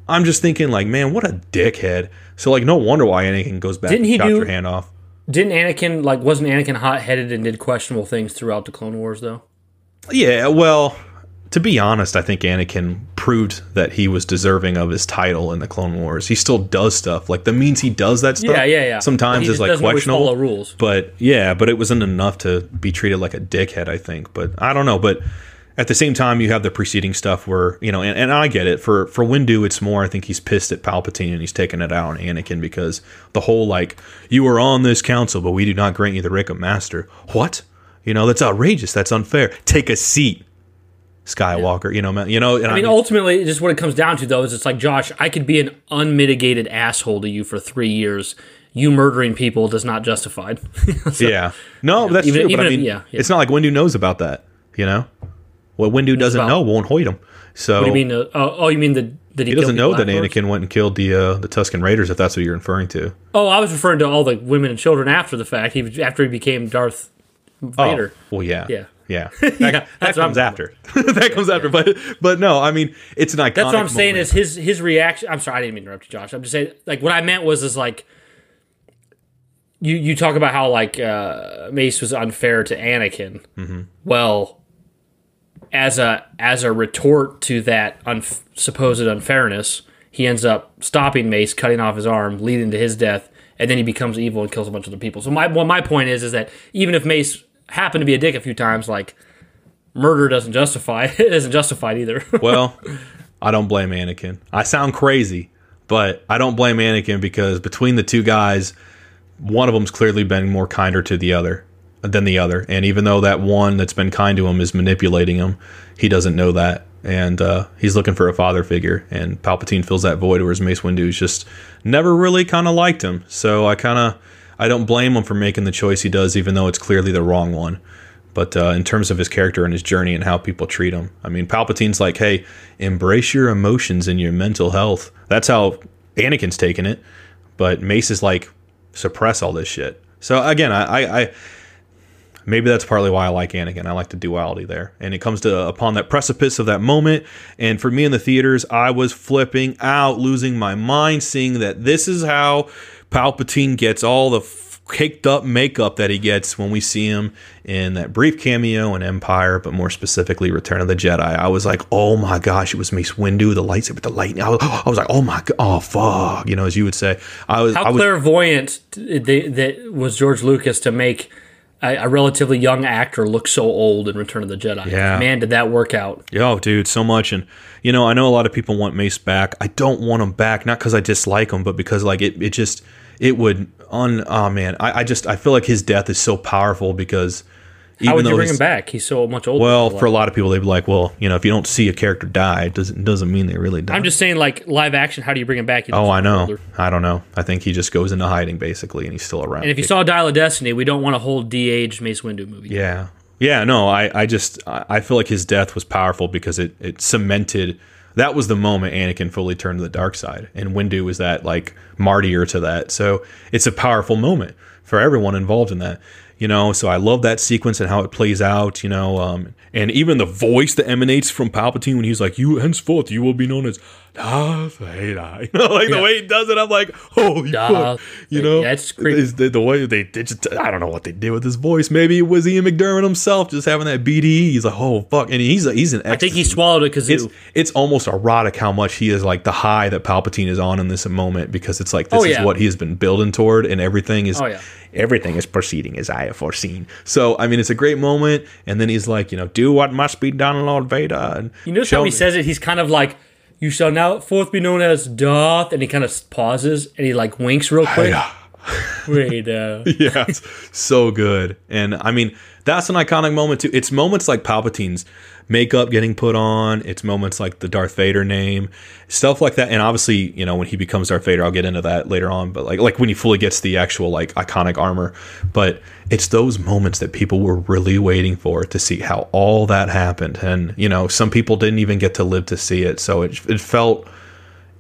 Speaker 1: i'm just thinking like man what a dickhead. So like no wonder why anakin goes back
Speaker 2: Didn't he do-
Speaker 1: your hand off
Speaker 2: Didn't Anakin like wasn't Anakin hot headed and did questionable things throughout the Clone Wars though?
Speaker 1: Yeah, well, to be honest, I think Anakin proved that he was deserving of his title in the Clone Wars. He still does stuff like the means he does that stuff.
Speaker 2: Yeah, yeah, yeah.
Speaker 1: Sometimes is like questionable.
Speaker 2: rules.
Speaker 1: But yeah, but it wasn't enough to be treated like a dickhead. I think, but I don't know. But at the same time, you have the preceding stuff where you know, and, and I get it. For for Windu, it's more. I think he's pissed at Palpatine and he's taking it out on Anakin because the whole like you are on this council, but we do not grant you the rank of master. What? You know that's outrageous. That's unfair. Take a seat, Skywalker. You know, man. You know. And
Speaker 2: I mean, ultimately, just what it comes down to, though, is it's like, Josh, I could be an unmitigated asshole to you for three years. You murdering people does not justify. So,
Speaker 1: yeah. No, that's
Speaker 2: even-
Speaker 1: true.
Speaker 2: even
Speaker 1: but I mean,
Speaker 2: yeah, yeah.
Speaker 1: it's not like Windu knows about that. You know, what Windu doesn't
Speaker 2: about?
Speaker 1: know won't hoit him. So
Speaker 2: What do you mean? Uh, oh, oh, you mean the that he,
Speaker 1: he doesn't know that? Anakin went and killed the uh, the Tuscan Raiders. If that's what you're referring to.
Speaker 2: Oh, I was referring to all the women and children after the fact. He after he became Darth Vader.
Speaker 1: Oh, well, yeah,
Speaker 2: Yeah.
Speaker 1: yeah.
Speaker 2: Yeah,
Speaker 1: That, that comes after. that comes after. But but no, I mean, it's an iconic.
Speaker 2: That's what I'm saying
Speaker 1: moment.
Speaker 2: is his his reaction. I'm sorry, I didn't mean to interrupt you, Josh. I'm just saying like what I meant was is like you you talk about how like uh, Mace was unfair to Anakin.
Speaker 1: Mm-hmm.
Speaker 2: Well, as a as a retort to that unf- supposed unfairness, he ends up stopping Mace, cutting off his arm, leading to his death, and then he becomes evil and kills a bunch of other people. So my well, my point is is that even if Mace happened to be a dick a few times, like murder doesn't justify it isn't justified either.
Speaker 1: well, I don't blame Anakin. I sound crazy, but I don't blame Anakin because between the two guys, one of them's clearly been more kinder to the other than the other. And even though that one that's been kind to him is manipulating him, he doesn't know that. And uh, he's looking for a father figure. And Palpatine fills that void, whereas Mace Windu's just never really kind of liked him. So I kind of I don't blame him for making the choice he does, even though it's clearly the wrong one. But uh, in terms of his character and his journey and how people treat him, I mean, Palpatine's like, hey, embrace your emotions and your mental health. That's how Anakin's taking it. But Mace is like, suppress all this shit. So again, I, I, I maybe that's partly why I like Anakin. I like the duality there, and it comes to upon that precipice of that moment. And for me in the theaters, I was flipping out, losing my mind, seeing that this is how Palpatine gets all the f- caked up makeup that he gets when we see him in that brief cameo in Empire, but more specifically Return of the Jedi. I was like, oh my gosh, it was Mace Windu, the lightsaber the lightning. I was, I was like, oh my god, oh fuck, you know, as you would say. I was,
Speaker 2: How
Speaker 1: I was,
Speaker 2: clairvoyant that was George Lucas to make a, a relatively young actor look so old in Return of the Jedi?
Speaker 1: Yeah.
Speaker 2: man, did that work out?
Speaker 1: Yo, dude, so much. And, you know, I know a lot of people want Mace back. I don't want him back, not because I dislike him, but because, like, it, it just, it would, on, oh man, I, I just, I feel like his death is so powerful because
Speaker 2: How would you bring him back? He's so much older.
Speaker 1: Well, for a lot of people, they'd be like, well, you know, if you don't see a character die, it doesn't doesn't mean they really die.
Speaker 2: I'm just saying, like live action. How do you bring him back? He
Speaker 1: Oh, I know.
Speaker 2: older.
Speaker 1: I don't know. I think he just goes into hiding basically, and he's still around.
Speaker 2: And if you saw Dial of Destiny, we don't want a whole de-aged Mace Windu movie.
Speaker 1: Yeah. Yeah, no, I, I just I I feel like his death was powerful because it, it cemented that was the moment Anakin fully turned to the dark side. And Windu was that like martyr to that. So it's a powerful moment for everyone involved in that. You know, so I love that sequence and how it plays out, you know, um, and even the voice that emanates from Palpatine when he's like, You henceforth you will be known as Darth Vader. You know, like the way he does it, I'm like, holy
Speaker 2: Darth
Speaker 1: fuck. You know?
Speaker 2: that's.
Speaker 1: Is the, the way they, they just I don't know what they did with his voice. Maybe it was Ian McDiarmid himself just having that BDE. He's like, oh fuck, and he's a, he's an.
Speaker 2: I think he swallowed a kazoo.
Speaker 1: It's it's almost erotic how much he is like the high that Palpatine is on in this moment because it's like this
Speaker 2: Oh,
Speaker 1: is what he has been building toward, and everything is
Speaker 2: Oh, yeah.
Speaker 1: everything is proceeding as I have foreseen. So I mean, it's a great moment, and then he's like, you know, do what must be done, Lord Vader. And
Speaker 2: You notice
Speaker 1: show
Speaker 2: how he says it? He's kind of like, "You shall now forth be known as Darth," and he kind of pauses and he like winks real quick. Wait, uh,
Speaker 1: yeah, it's so good. And I mean, that's an iconic moment too. It's moments like Palpatine's makeup getting put on. It's moments like the Darth Vader name, stuff like that. And obviously, you know, when he becomes Darth Vader, I'll get into that later on. But like, like when he fully gets the actual like iconic armor. But it's those moments that people were really waiting for to see how all that happened. And you know, some people didn't even get to live to see it. So it it felt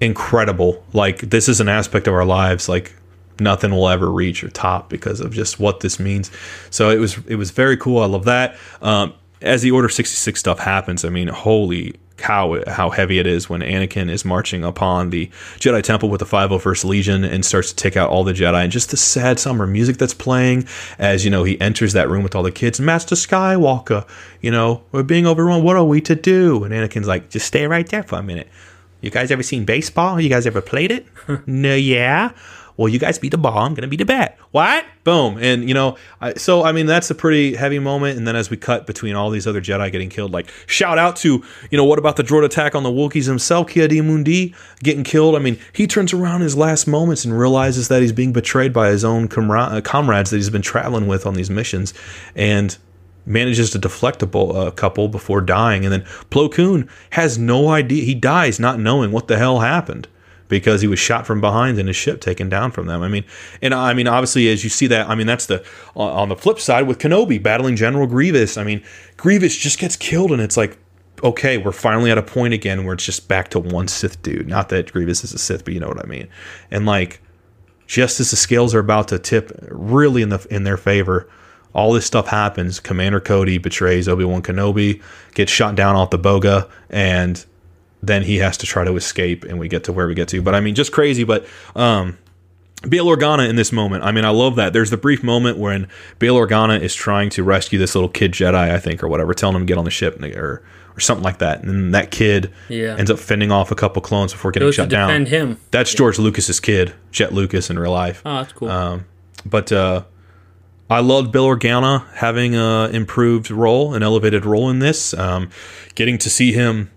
Speaker 1: incredible. Like this is an aspect of our lives like nothing will ever reach or top because of just what this means. So it was it was very cool. I love that. Um, as the Order 66 stuff happens, I mean, holy cow, how heavy it is when Anakin is marching upon the Jedi Temple with the 501st Legion and starts to take out all the Jedi, and just the sad summer music that's playing as you know he enters that room with all the kids. Master Skywalker, you know, we're being overrun. What are we to do? And Anakin's like, just stay right there for a minute. You guys ever seen baseball? You guys ever played it? no, yeah. Well, you guys beat the ball. I'm gonna beat the bat. What? Boom. And you know, I, so I mean, that's a pretty heavy moment. And then as we cut between all these other Jedi getting killed, like shout out to you know what about the droid attack on the Wookiees himself, Ki-Adi-Mundi getting killed. I mean, he turns around his last moments and realizes that he's being betrayed by his own uh, comrades that he's been traveling with on these missions, and manages to deflect a a couple before dying. And then Plo Koon has no idea. He dies not knowing what the hell happened because he was shot from behind and his ship taken down from them. I mean, and I mean, obviously, as you see that, I mean, that's the on on the flip side with Kenobi battling General Grievous. I mean, Grievous just gets killed, and it's like. Okay, we're finally at a point again where it's just back to one Sith dude. Not that Grievous is a Sith, but you know what I mean. And like, just as the scales are about to tip really in the in their favor, all this stuff happens. Commander Cody betrays Obi Wan Kenobi, gets shot down off the Boga, and then he has to try to escape, and we get to where we get to. But I mean, just crazy. But um, Bail Organa in this moment, I mean, I love that. There's the brief moment when Bail Organa is trying to rescue this little kid Jedi, I think, or whatever, telling him to get on the ship, or or something like that. And then that kid
Speaker 2: Yeah.
Speaker 1: ends up fending off a couple clones before getting
Speaker 2: Goes to
Speaker 1: shut down.
Speaker 2: him.
Speaker 1: That's George Lucas's kid, Jet Lucas, in real life.
Speaker 2: Oh, that's cool.
Speaker 1: Um, but uh, I loved Bail Organa having an improved role, an elevated role in this. Um, getting to see him,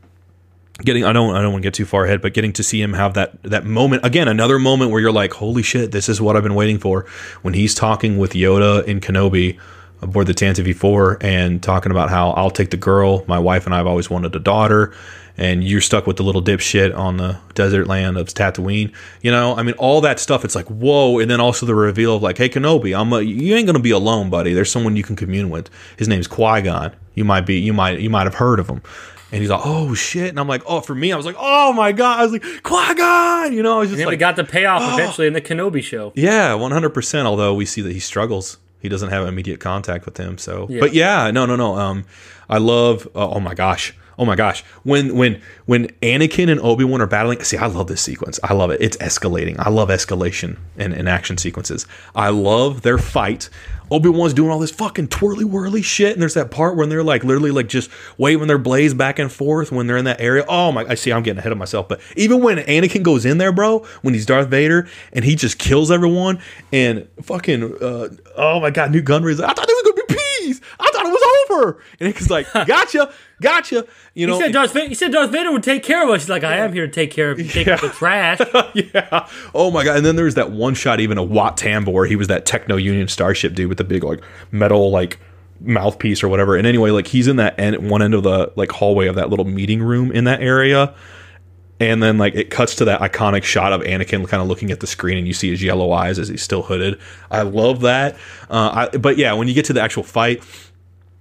Speaker 1: getting I don't I don't want to get too far ahead, but getting to see him have that that moment again, another moment where you're like, holy shit, this is what I've been waiting for. When he's talking with Yoda in Kenobi aboard the Tantive 4 and talking about how I'll take the girl, my wife and I have always wanted a daughter. And you're stuck with the little dipshit on the desert land of Tatooine. You know, I mean, all that stuff. It's like, whoa! And then also the reveal of like, hey, Kenobi, I'm a, you ain't gonna be alone, buddy. There's someone you can commune with. His name's Qui Gon. You might be, you might, you might have heard of him. And he's like, oh shit! And I'm like, oh, for me, I was like, oh my god! I was like, Qui! You know, I was
Speaker 2: and
Speaker 1: just
Speaker 2: then
Speaker 1: like,
Speaker 2: got the payoff
Speaker 1: oh.
Speaker 2: eventually in the Kenobi show.
Speaker 1: yeah, one hundred percent. Although we see that he struggles, he doesn't have immediate contact with him. So,
Speaker 2: Yeah.
Speaker 1: but yeah, no, no, no. Um, I love. Uh, oh my gosh. Oh my gosh. When when when Anakin and Obi Wan are battling, see, I love this sequence. I love it. It's escalating. I love escalation in, in action sequences. I love their fight. Obi Wan's doing all this fucking twirly whirly shit, and there's that part when they're like literally like just waving their blades back and forth when they're in that area. Oh my! I see. I'm getting ahead of myself, but even when Anakin goes in there, bro, when he's Darth Vader and he just kills everyone, and fucking uh, oh my god, Nute Gunray like, I thought it was gonna be peace. I thought it was over, and he's like, gotcha, gotcha. You know,
Speaker 2: he said Darth Vader. He said Darth Vader would take care of us. He's like, I am here to take care of you. Take
Speaker 1: Yeah.
Speaker 2: the trash.
Speaker 1: yeah. Oh my god. And then there's that one shot even a Wat Tambor. He was that Techno Union Starship dude with the big like metal like mouthpiece or whatever. And anyway, like he's in that end one end of the like hallway of that little meeting room in that area. And then like it cuts to that iconic shot of Anakin kind of looking at the screen, and you see his yellow eyes as he's still hooded. I love that. Uh, I, but yeah, when you get to the actual fight,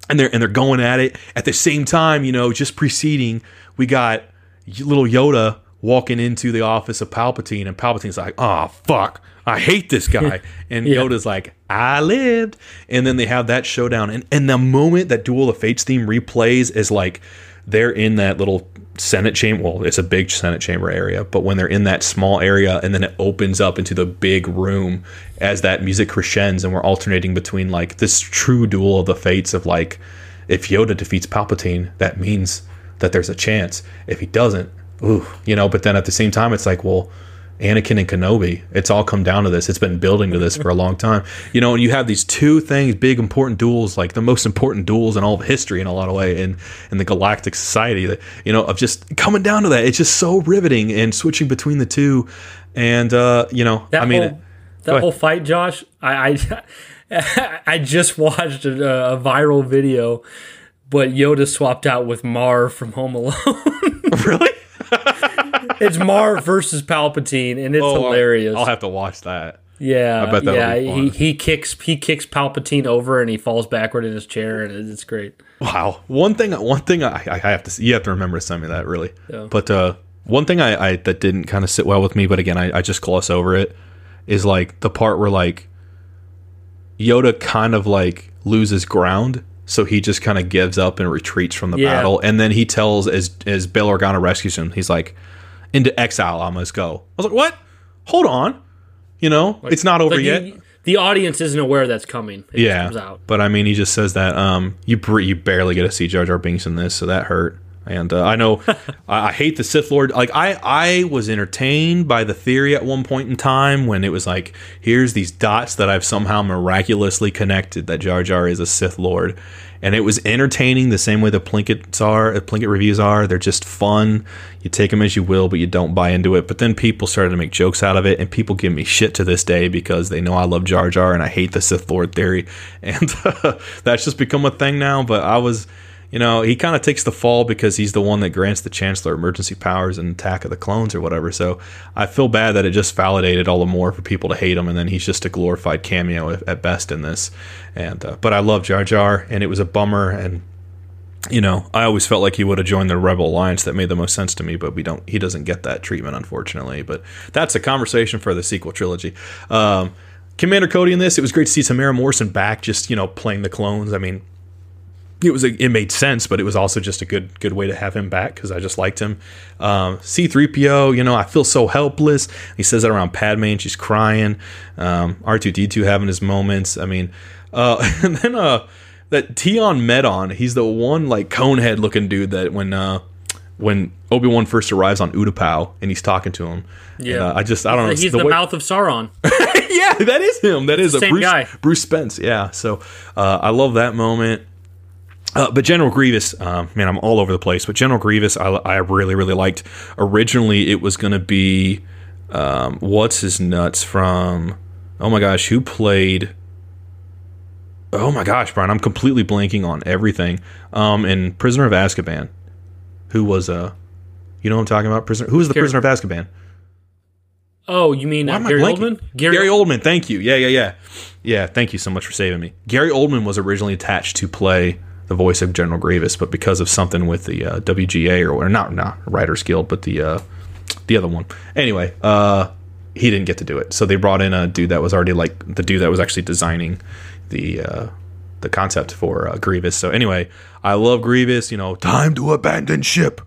Speaker 1: and they're and they're going at it. At the same time, you know, just preceding, we got little Yoda walking into the office of Palpatine, and Palpatine's like, "Oh fuck, I hate this guy," and
Speaker 2: Yeah.
Speaker 1: Yoda's like, "I lived," and then they have that showdown, and and the moment that Duel of Fates theme replays is like they're in that little Senate chamber. Well, it's a big Senate chamber area, but when they're in that small area, and then it opens up into the big room as that music crescends, and we're alternating between like this true duel of the fates of like, if Yoda defeats Palpatine, that means that there's a chance. If he doesn't, ooh, you know. But then at the same time, it's like, well, Anakin and Kenobi. It's all come down to this. It's been building to this for a long time, you know. And you have these two things, big important duels, like the most important duels in all of history in a lot of way, in in the galactic society. That you know of just coming down to that. It's just so riveting and switching between the two, and uh, you know,
Speaker 2: That
Speaker 1: I mean.
Speaker 2: whole, that whole fight, Josh. I I, I just watched a, a viral video, but Yoda swapped out with Marv from Home Alone.
Speaker 1: really?
Speaker 2: It's Marv versus Palpatine, and it's
Speaker 1: Oh,
Speaker 2: hilarious.
Speaker 1: I'll have to watch that.
Speaker 2: yeah,
Speaker 1: I bet that'll
Speaker 2: yeah. He he kicks he kicks Palpatine over, and he falls backward in his chair, and it's great.
Speaker 1: Wow. One thing, one thing I, I have to, you have to remember to send me that really.
Speaker 2: Yeah.
Speaker 1: But uh, one thing I, I that didn't kind of sit well with me, but again, I, I just gloss over it, is like the part where like Yoda kind of like loses ground, so he just kind of gives up and retreats from the
Speaker 2: Yeah.
Speaker 1: battle, and then he tells as as Bail Organa rescues him, he's like, "Into exile, I must go." I was like, "What? Hold on." You know, it's not over
Speaker 2: Like,
Speaker 1: yet.
Speaker 2: The, the audience isn't aware that's coming. It
Speaker 1: yeah,
Speaker 2: comes out.
Speaker 1: but I mean, he just says that um, you br- you barely get to see Jar Jar Binks in this, so that hurt. And uh, I know I, I hate the Sith Lord. Like I I was entertained by the theory at one point in time when it was like, here's these dots that I've somehow miraculously connected that Jar Jar is a Sith Lord, and it was entertaining the same way the Plinketts are, uh, Plinkett reviews are. They're just fun. You take them as you will, but you don't buy into it. But then people started to make jokes out of it, and people give me shit to this day because they know I love Jar Jar and I hate the Sith Lord theory, and that's just become a thing now. But I was, you know, he kind of takes the fall because he's the one that grants the Chancellor emergency powers and Attack of the Clones or whatever. So I feel bad that it just validated all the more for people to hate him, and then he's just a glorified cameo at, best in this. And uh, but I love Jar Jar, and it was a bummer and you know, I always felt like he would have joined the Rebel Alliance. That made the most sense to me, but we don't. He doesn't get that treatment, unfortunately. But that's a conversation for the sequel trilogy. Um, Commander Cody in this, it was great to see Temuera Morrison back, just you know, playing the clones. I mean, it was a, it made sense, but it was also just a good good way to have him back because I just liked him. Um, C3PO, you know, I feel so helpless. He says that around Padme, and she's crying. Um, R2D2 having his moments. I mean, uh, and then uh, that Tion Medon, he's the one like conehead looking dude that when uh, when Obi Wan first arrives on Utapau and he's talking to him.
Speaker 2: Yeah.
Speaker 1: And, uh, I just I don't know.
Speaker 2: He's
Speaker 1: the
Speaker 2: the,
Speaker 1: way-
Speaker 2: mouth of Sauron.
Speaker 1: yeah, that is him. That is a
Speaker 2: same
Speaker 1: Bruce,
Speaker 2: guy.
Speaker 1: Bruce Spence. Yeah. So uh, I love that moment. Uh, but General Grievous, um, man, I'm all over the place. But General Grievous, I, I really, really liked. Originally, it was going to be um, what's his nuts from? Oh my gosh, who played? Oh my gosh, Brian, I'm completely blanking on everything. Um, in Prisoner of Azkaban, who was uh, you know what I'm talking about? Prisoner. Who was the
Speaker 2: Gary-
Speaker 1: Prisoner of Azkaban?
Speaker 2: Oh, you mean uh, Gary? Oldman?
Speaker 1: Gary, Oldman, thank you. Yeah, yeah, yeah. Yeah, thank you so much for saving me. Gary Oldman was originally attached to play the voice of General Grievous, but because of something with the uh, WGA or, or not not Writers Guild, but the uh, the other one. Anyway, uh, he didn't get to do it, so they brought in a dude that was already like the dude that was actually designing the uh, the concept for uh, Grievous. So anyway, I love Grievous. You know, time to abandon ship.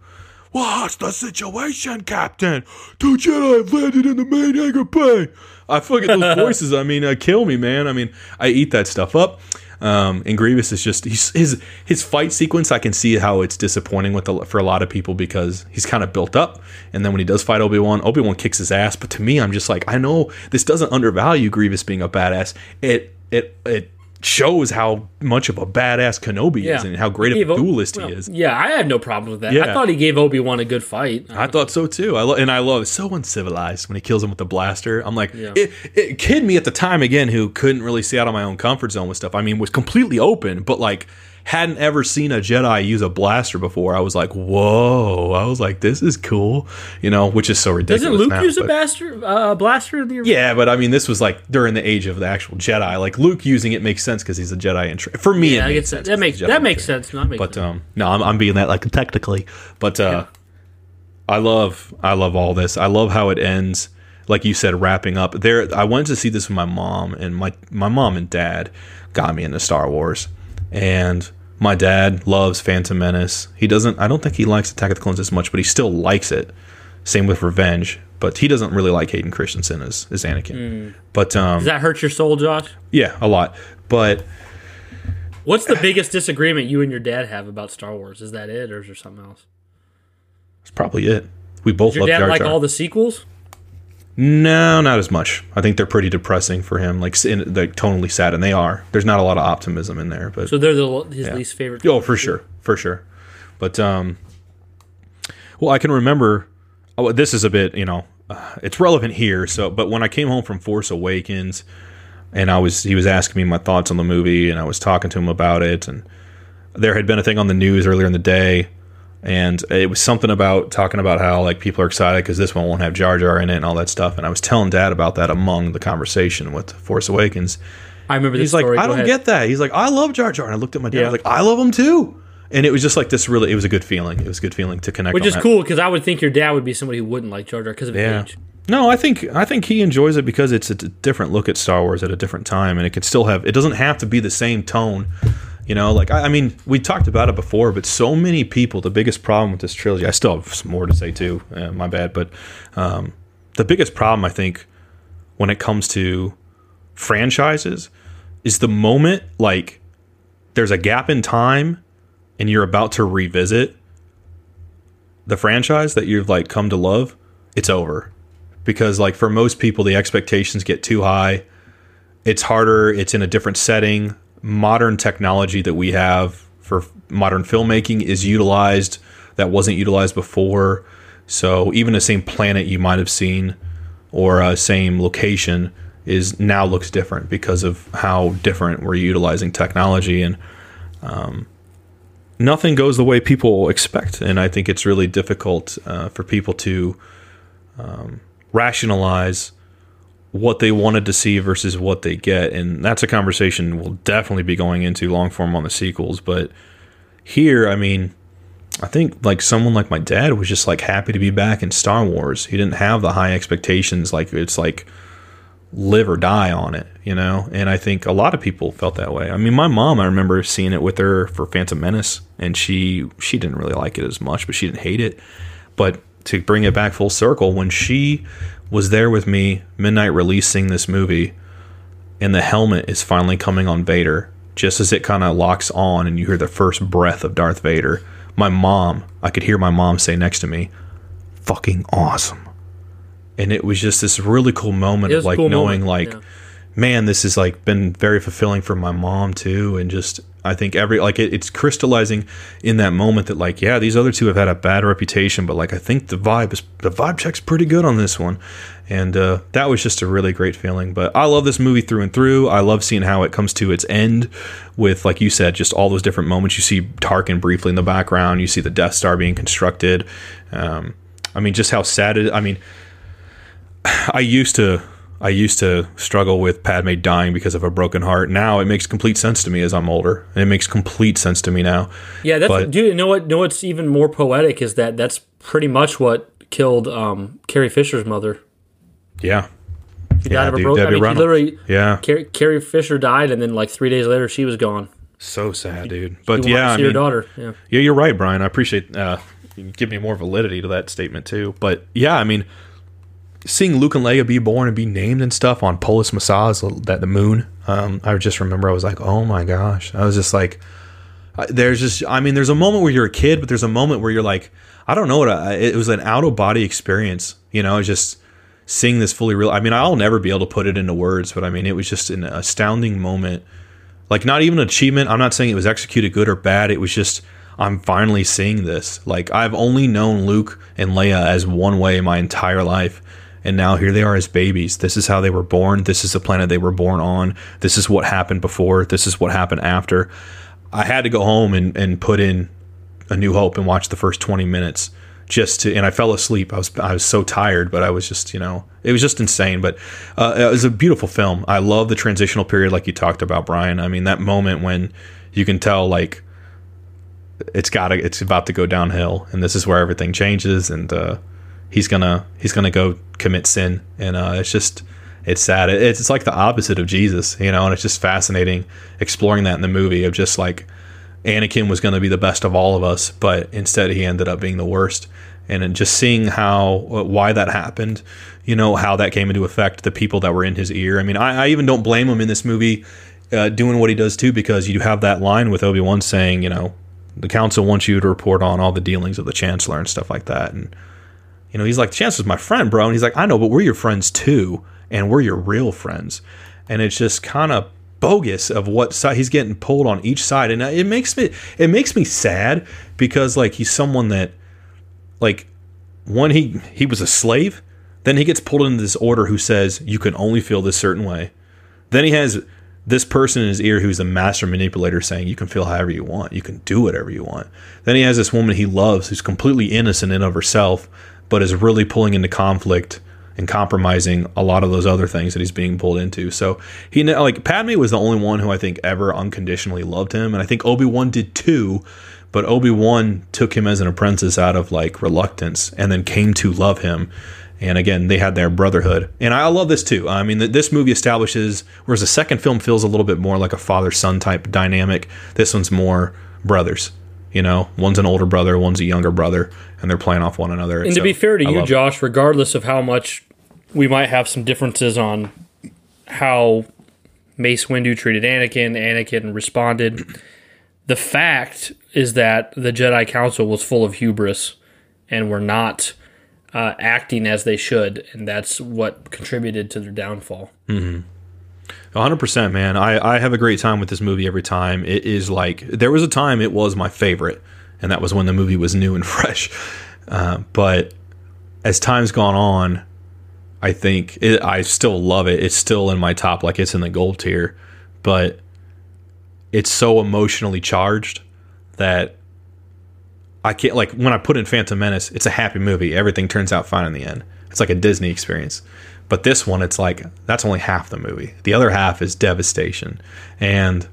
Speaker 1: What's the situation, Captain? Two Jedi have landed in the main hangar bay. I fucking those voices. I mean, uh, kill me, man. I mean, I eat that stuff up. Um, and Grievous is just he's, his his fight sequence. I can see how it's disappointing with the, for a lot of people because he's kind of built up, and then when he does fight Obi Wan, Obi Wan kicks his ass. But to me, I'm just like, I know this doesn't undervalue Grievous being a badass. It it it shows how much of a badass Kenobi
Speaker 2: Yeah.
Speaker 1: is and how great of a
Speaker 2: O-
Speaker 1: duelist
Speaker 2: well,
Speaker 1: he is.
Speaker 2: Yeah, I had no problem with that.
Speaker 1: Yeah.
Speaker 2: I thought he gave Obi Wan a good fight.
Speaker 1: I thought so too. I lo- and I love so uncivilized when he kills him with the blaster. I'm like,
Speaker 2: Yeah.
Speaker 1: it, it kid me at the time again who couldn't really see out of my own comfort zone with stuff. I mean, was completely open, but like hadn't ever seen a Jedi use a blaster before. I was like, whoa! I was like, this is cool, you know, which is so ridiculous.
Speaker 2: Doesn't Luke
Speaker 1: now,
Speaker 2: use a blaster, uh, blaster in the
Speaker 1: Yeah, but I mean, this was like during the age of the actual Jedi. Like Luke using it makes sense because he's a Jedi. In tra- for me,
Speaker 2: Yeah,
Speaker 1: it makes sense.
Speaker 2: that. Makes that makes sense. Not
Speaker 1: But um, no, I'm, I'm being that like technically, but uh, I love I love all this. I love how it ends. Like you said, wrapping up there. I went to see this with my mom, and my my mom and dad got me into Star Wars, and my dad loves Phantom Menace. He doesn't. I don't think he likes Attack of the Clones as much, but he still likes it. Same with Revenge, but he doesn't really like Hayden Christensen as as Anakin.
Speaker 2: Mm.
Speaker 1: But um,
Speaker 2: Does that hurt your soul, Josh?
Speaker 1: yeah, a lot. But
Speaker 2: What's the biggest disagreement you and your dad have about Star Wars? Is that it, or is there something else?
Speaker 1: that's probably it. We both
Speaker 2: Does your
Speaker 1: love
Speaker 2: dad
Speaker 1: Jar
Speaker 2: like
Speaker 1: Jar.
Speaker 2: all the sequels?
Speaker 1: No, not as much. I think they're pretty depressing for him, like in, like tonally sad, and they are. There's not a lot of optimism in there, but
Speaker 2: So they're the, his
Speaker 1: Yeah.
Speaker 2: least favorite.
Speaker 1: Oh, for sure, for sure. But um, well, I can remember. Oh, this is a bit, you know, uh, it's relevant here. So, but when I came home from Force Awakens, and I was, he was asking me my thoughts on the movie, and I was talking to him about it, and there had been a thing on the news earlier in the day, and it was something about talking about how like people are excited because this one won't have Jar Jar in it and all that stuff, and I was telling Dad about that among the conversation with Force Awakens.
Speaker 2: I remember this
Speaker 1: He's like,
Speaker 2: story.
Speaker 1: I
Speaker 2: Go
Speaker 1: don't
Speaker 2: ahead.
Speaker 1: get that. He's like, I love Jar Jar, and I looked at my dad. I was like, I love him too. And it was just like this. Really, it was a good feeling. It was a good feeling to connect.
Speaker 2: Which is
Speaker 1: that.
Speaker 2: cool because I would think your dad would be somebody who wouldn't like Jar Jar because of
Speaker 1: Yeah.
Speaker 2: age.
Speaker 1: No, I think I think he enjoys it because it's a different look at Star Wars at a different time, and it can still have. It doesn't have to be the same tone. You know, like I, I mean, we talked about it before, but so many people. The biggest problem with this trilogy, I still have some more to say too. Uh, my bad, but um, the biggest problem I think when it comes to franchises is the moment like there's a gap in time and you're about to revisit the franchise that you've like come to love, it's over. Because like for most people the expectations get too high. It's harder, it's in a different setting. Modern technology that we have for modern filmmaking is utilized that wasn't utilized before. So even the same planet you might have seen or uh, same location is now looks different because of how different we're utilizing technology and um, nothing goes the way people expect and i think it's really difficult uh, for people to um, rationalize what they wanted to see versus what they get and that's a conversation we'll definitely be going into long form on the sequels but here i mean I think like someone like my dad was just like happy to be back in Star Wars. He didn't have the high expectations like it's like live or die on it, you know? And I think a lot of people felt that way. I mean, my mom, I remember seeing it with her for Phantom Menace and she she didn't really like it as much, but she didn't hate it. But to bring it back full circle, when she was there with me midnight releasing this movie and the helmet is finally coming on Vader, just as it kind of locks on and you hear the first breath of Darth Vader, my mom, I could hear my mom say next to me, fucking awesome. And it was just this really cool moment of like
Speaker 2: cool
Speaker 1: knowing
Speaker 2: moment,
Speaker 1: like
Speaker 2: yeah.
Speaker 1: Man, this has like been very fulfilling for my mom too, and just I think every like it, it's crystallizing in that moment that like yeah, these other two have had a bad reputation, but like I think the vibe is the vibe check's pretty good on this one, and uh, that was just a really great feeling. But I love this movie through and through. I love seeing how it comes to its end with like you said, just all those different moments. You see Tarkin briefly in the background. You see the Death Star being constructed. Um, I mean, just how sad it. I mean, I used to I used to struggle with Padme dying because of a broken heart. Now it makes complete sense to me as I'm older. And it makes complete sense to me now.
Speaker 2: Yeah, that's
Speaker 1: But-
Speaker 2: dude. You know what? Know what's even more poetic is that that's pretty much what killed um, Carrie Fisher's mother.
Speaker 1: Yeah.
Speaker 2: She
Speaker 1: Yeah,
Speaker 2: died of a broken. I mean, literally.
Speaker 1: Yeah.
Speaker 2: Carrie, Carrie Fisher died, and then like three days later, she was gone.
Speaker 1: So sad, dude. But
Speaker 2: wanted
Speaker 1: yeah,
Speaker 2: to
Speaker 1: I
Speaker 2: see her
Speaker 1: mean,
Speaker 2: daughter. Yeah.
Speaker 1: yeah, you're right, Brian. I appreciate uh, you give me more validity to that statement too. But yeah, I mean, seeing Luke and Leia be born and be named and stuff on Polis Massa, that the moon. Um, I just remember I was like, oh my gosh, I was just like, there's just, I mean, there's a moment where you're a kid, but there's a moment where you're like, I don't know what I, it was an out of body experience. You know, just seeing this fully real. I mean, I'll never be able to put it into words, but I mean, it was just an astounding moment Like not even an achievement. I'm not saying it was executed good or bad. It was just I'm finally seeing this. Like I've only known Luke and Leia as one way my entire life. And now here they are as babies. This is how they were born. This is the planet they were born on. This is what happened before. This is what happened after. I had to go home and, and put in A New Hope and watch the first 20 minutes just to, and I fell asleep. I was, I was so tired, but I was just, you know, it was just insane. But uh, it was a beautiful film. I love the transitional period, like you talked about, Brian. I mean, that moment when you can tell, like, it's got to, it's about to go downhill, and this is where everything changes, and uh, he's gonna, he's gonna go commit sin, and uh, it's just, it's sad. It's, it's like the opposite of Jesus, you know, and it's just fascinating exploring that in the movie of just like Anakin was going to be the best of all of us, but instead he ended up being the worst. And just seeing how why that happened, you know, how that came into effect, the people that were in his ear. I mean, I, I even don't blame him in this movie uh, doing what he does too, because you have that line with Obi Wan saying, you know, the council wants you to report on all the dealings of the chancellor and stuff like that. And you know, he's like, the chancellor's my friend, bro. And he's like, I know, but we're your friends too, and we're your real friends. And it's just kind of bogus of what side he's getting pulled on each side and it makes me it makes me sad because like he's someone that like one he he was a slave then he gets pulled into this order who says you can only feel this certain way then he has this person in his ear who's a master manipulator saying you can feel however you want you can do whatever you want then he has this woman he loves who's completely innocent in of herself but is really pulling into conflict and compromising a lot of those other things that he's being pulled into. So he like Padme was the only one who I think ever unconditionally loved him, and I think Obi Wan did too. But Obi Wan took him as an apprentice out of like reluctance, and then came to love him. And again, they had their brotherhood, and I love this too. I mean, this movie establishes, whereas the second film feels a little bit more like a father son type dynamic. This one's more brothers. You know, one's an older brother, one's a younger brother, and they're playing off one another.
Speaker 2: And so, to be fair to I you, Josh, it. regardless of how much we might have some differences on how Mace Windu treated Anakin, Anakin responded. The fact is that the Jedi Council was full of hubris and were not uh, acting as they should, and that's what contributed to their downfall.
Speaker 1: Mm-hmm. 100% man I, I have a great time with this movie every time it is like there was a time it was my favorite and that was when the movie was new and fresh uh, but as time's gone on I think it, I still love it. It's still in my top, like it's in the gold tier, but it's so emotionally charged that I can't like when I put in Phantom Menace, it's a happy movie. Everything turns out fine in the end. It's like a Disney experience. But this one, it's like that's only half the movie. The other half is devastation. And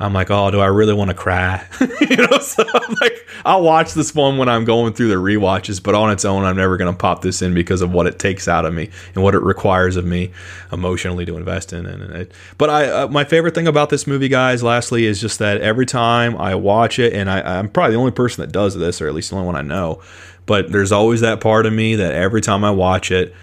Speaker 1: I'm like, oh, do I really want to cry? you know, so I'm like, I'll watch this one when I'm going through the re-watches, but on its own, I'm never going to pop this in because of what it takes out of me and what it requires of me emotionally to invest in. And it, but I, uh, my favorite thing about this movie, guys, lastly, is just that every time I watch it, and I, I'm probably the only person that does this, or at least the only one I know, but there's always that part of me that every time I watch it,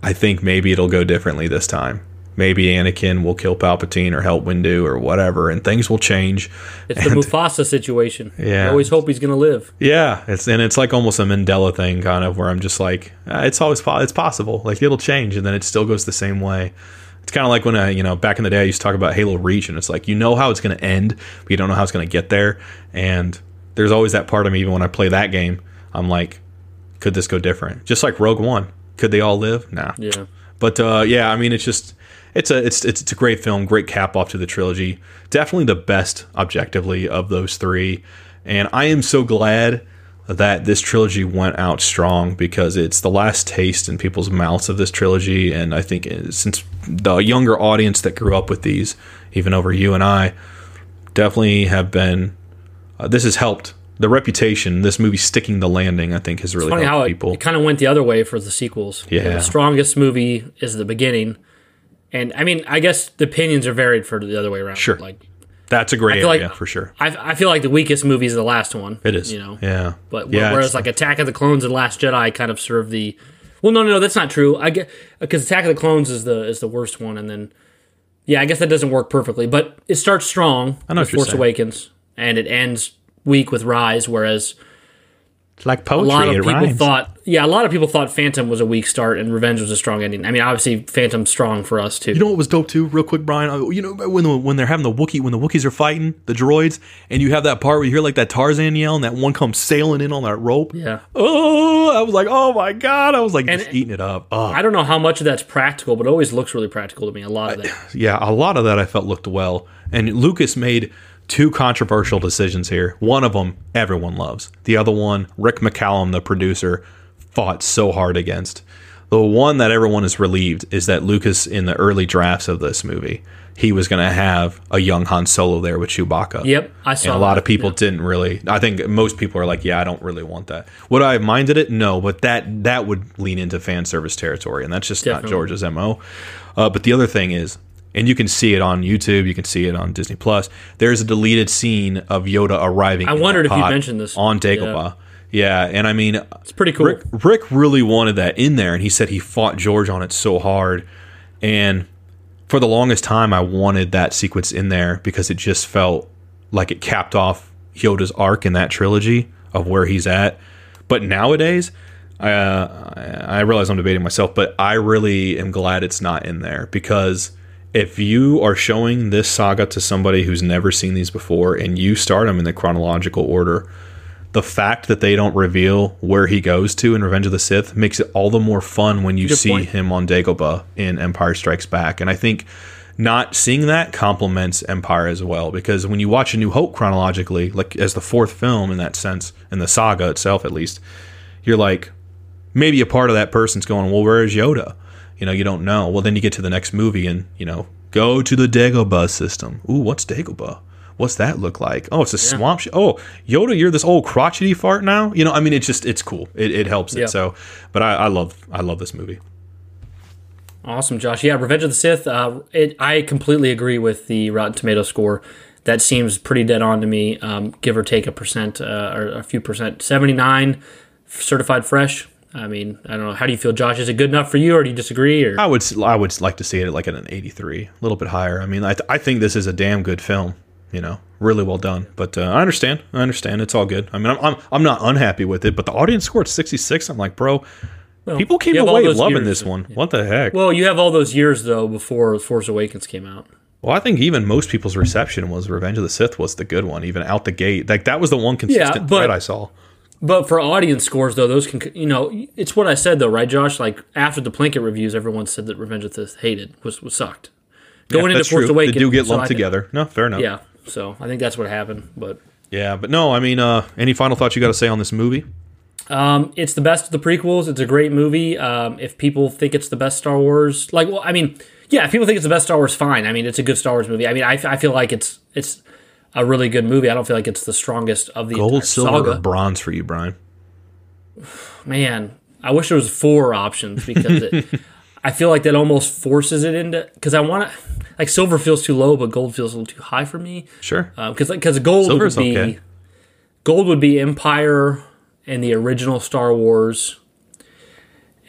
Speaker 1: I think maybe it'll go differently this time maybe Anakin will kill Palpatine or help Windu or whatever, and things will change.
Speaker 2: It's and, the Mufasa situation.
Speaker 1: Yeah,
Speaker 2: I always hope he's going to live.
Speaker 1: Yeah, it's and it's like almost a Mandela thing, kind of, where I'm just like, uh, it's always it's possible, like it'll change, and then it still goes the same way. It's kind of like when I, you know, back in the day, I used to talk about Halo Reach, and it's like you know how it's going to end, but you don't know how it's going to get there. And there's always that part of me, even when I play that game, I'm like, could this go different? Just like Rogue One, could they all live? Nah.
Speaker 2: Yeah.
Speaker 1: But uh, yeah, I mean, it's just it's a it's it's a great film, great cap off to the trilogy. Definitely the best objectively of those three, and I am so glad that this trilogy went out strong because it's the last taste in people's mouths of this trilogy, and I think since the younger audience that grew up with these, even over you and I, definitely have been. Uh, this has helped the reputation, this movie sticking the landing, I think has really helped how people.
Speaker 2: It, it kind of went the other way for the sequels.
Speaker 1: Yeah,
Speaker 2: the strongest movie is the beginning, and I mean, I guess the opinions are varied for the other way around.
Speaker 1: Sure.
Speaker 2: Like
Speaker 1: that's a great area like, for sure.
Speaker 2: I, I feel like the weakest movie is the last one.
Speaker 1: It is.
Speaker 2: You know.
Speaker 1: Yeah.
Speaker 2: But
Speaker 1: yeah,
Speaker 2: whereas like Attack of the Clones and Last Jedi kind of serve the. Well, no, no, no, that's not true. I get because Attack of the Clones is the is the worst one, and then yeah, I guess that doesn't work perfectly. But it starts strong.
Speaker 1: I know
Speaker 2: with Force
Speaker 1: saying.
Speaker 2: Awakens, and it ends weak with Rise. Whereas
Speaker 1: It's like
Speaker 2: a
Speaker 1: poetry.
Speaker 2: lot of
Speaker 1: it
Speaker 2: people
Speaker 1: rhymes.
Speaker 2: thought, yeah, a lot of people thought Phantom was a weak start and Revenge was a strong ending. I mean, obviously, Phantom's strong for us too.
Speaker 1: You know what was dope too, real quick, Brian? Uh, You know when the, when they're having the Wookiee, when the Wookiees are fighting the droids, and you have that part where you hear like that Tarzan yell, and that one comes sailing in on that rope.
Speaker 2: Yeah.
Speaker 1: Oh, I was like, oh my god, I was like just eating it up. Oh.
Speaker 2: I don't know how much of that's practical, but it always looks really practical to me. A lot of that.
Speaker 1: yeah, a lot of that I felt looked well. And Lucas made two controversial decisions here. One of them everyone loves. The other one, Rick McCallum, the producer, fought so hard against. The one that everyone is relieved is that Lucas, in the early drafts of this movie, he was going to have a young Han Solo there with Chewbacca.
Speaker 2: Yep, I saw
Speaker 1: And a lot
Speaker 2: that,
Speaker 1: of people didn't really. I think most people are like, "Yeah, I don't really want that." Would I have minded it? No, but that that would lean into fan service territory, and that's just
Speaker 2: Definitely.
Speaker 1: not George's mo. Uh, but the other thing is, and you can see it on YouTube, you can see it on Disney Plus. There's a deleted scene of Yoda arriving.
Speaker 2: I wondered if you'd mentioned this.
Speaker 1: on Dagobah. Yeah. and I mean,
Speaker 2: It's pretty cool.
Speaker 1: Rick, Rick really wanted that in there, and he said he fought George on it so hard. And for the longest time, I wanted that sequence in there because it just felt like it capped off Yoda's arc in that trilogy of where he's at. But nowadays, uh, I realize I'm debating myself, but I really am glad it's not in there because if you are showing this saga to somebody who's never seen these before and you start them in the chronological order, the fact that they don't reveal where he goes to in Revenge of the Sith makes it all the more fun when you
Speaker 2: Good
Speaker 1: see
Speaker 2: point.
Speaker 1: him on Dagobah in Empire Strikes Back. And I think not seeing that complements Empire as well because when you watch A New Hope chronologically, like as the fourth film in that sense, in the saga itself at least, you're like, maybe a part of that person's going, well, where is Yoda? You know, you don't know. Well, then you get to the next movie and, you know, go to the Dagobah system. Ooh, what's Dagobah? What's that look like? Oh, it's a swamp. Sh- oh, Yoda, you're this old crotchety fart now. You know, I mean, it's just it's cool. It, it helps it. So, but I, I love I love this movie.
Speaker 2: Awesome, Josh. Yeah, Revenge of the Sith. Uh, it, I completely agree with the Rotten Tomato score. That seems pretty dead on to me. Um, give or take a percent uh, or a few percent. Seventy nine, certified fresh. I mean, I don't know. How do you feel, Josh? Is it good enough for you, or do you disagree? Or
Speaker 1: I would I would like to see it like at an 83, a little bit higher. I mean, I, th- I think this is a damn good film. You know, really well done. But uh, I understand. I understand. It's all good. I mean, I'm, I'm I'm not unhappy with it. But the audience scored 66. I'm like, bro,
Speaker 2: Well,
Speaker 1: people came
Speaker 2: you have all
Speaker 1: away loving
Speaker 2: years.
Speaker 1: this one. What the heck?
Speaker 2: well, you have all those years though before Force Awakens came out.
Speaker 1: Well, I think even most people's reception was Revenge of the Sith was the good one, even out the gate. Like that was the one consistent
Speaker 2: but-
Speaker 1: thread I saw.
Speaker 2: But for audience scores, though, those can you know it's what I said though, right, Josh? Like after the Plinkett reviews, everyone said that Revenge of the Sith hated was, was sucked. Going
Speaker 1: Yeah,
Speaker 2: into Force
Speaker 1: true.
Speaker 2: Awakens,
Speaker 1: They do get
Speaker 2: so
Speaker 1: lumped
Speaker 2: think-
Speaker 1: together. No, fair enough.
Speaker 2: Yeah, so I think that's what happened. But
Speaker 1: Yeah, but no, I mean, uh, any final thoughts you got to say on this movie?
Speaker 2: um, it's the best of the prequels. It's a great movie. Um, if people think it's the best Star Wars, like, well, I mean, yeah, if people think it's the best Star Wars, fine. I mean, it's a good Star Wars movie. I mean, I, I feel like it's it's a really good movie. I don't feel like it's the strongest of the
Speaker 1: Gold, silver,
Speaker 2: saga.
Speaker 1: or bronze for you, Brian?
Speaker 2: Man, I wish there was four options because it, I feel like that almost forces it into because I want to like silver feels too low, but gold feels a little too high for me.
Speaker 1: Sure.
Speaker 2: Uh, because because gold
Speaker 1: Silver's
Speaker 2: would be
Speaker 1: okay.
Speaker 2: gold would be Empire and the original Star Wars,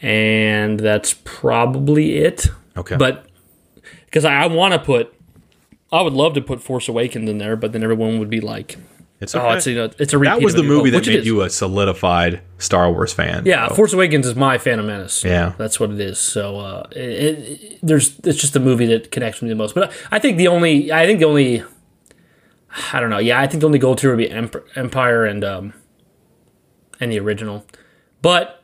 Speaker 2: and that's probably it.
Speaker 1: Okay.
Speaker 2: But because I, I want to put, I would love to put Force Awakens in there, but then everyone would be like,
Speaker 1: It's
Speaker 2: oh,
Speaker 1: okay.
Speaker 2: it's a, it's a repeat
Speaker 1: that was the movie that made you a solidified Star Wars fan.
Speaker 2: Yeah,
Speaker 1: so.
Speaker 2: Force Awakens is my Phantom Menace.
Speaker 1: Yeah.
Speaker 2: that's what it is. So uh, it, it, there's it's just the movie that connects with me the most. But I think the only I think the only I don't know. Yeah, I think the only gold tier would be Emp- Empire and um and the original. But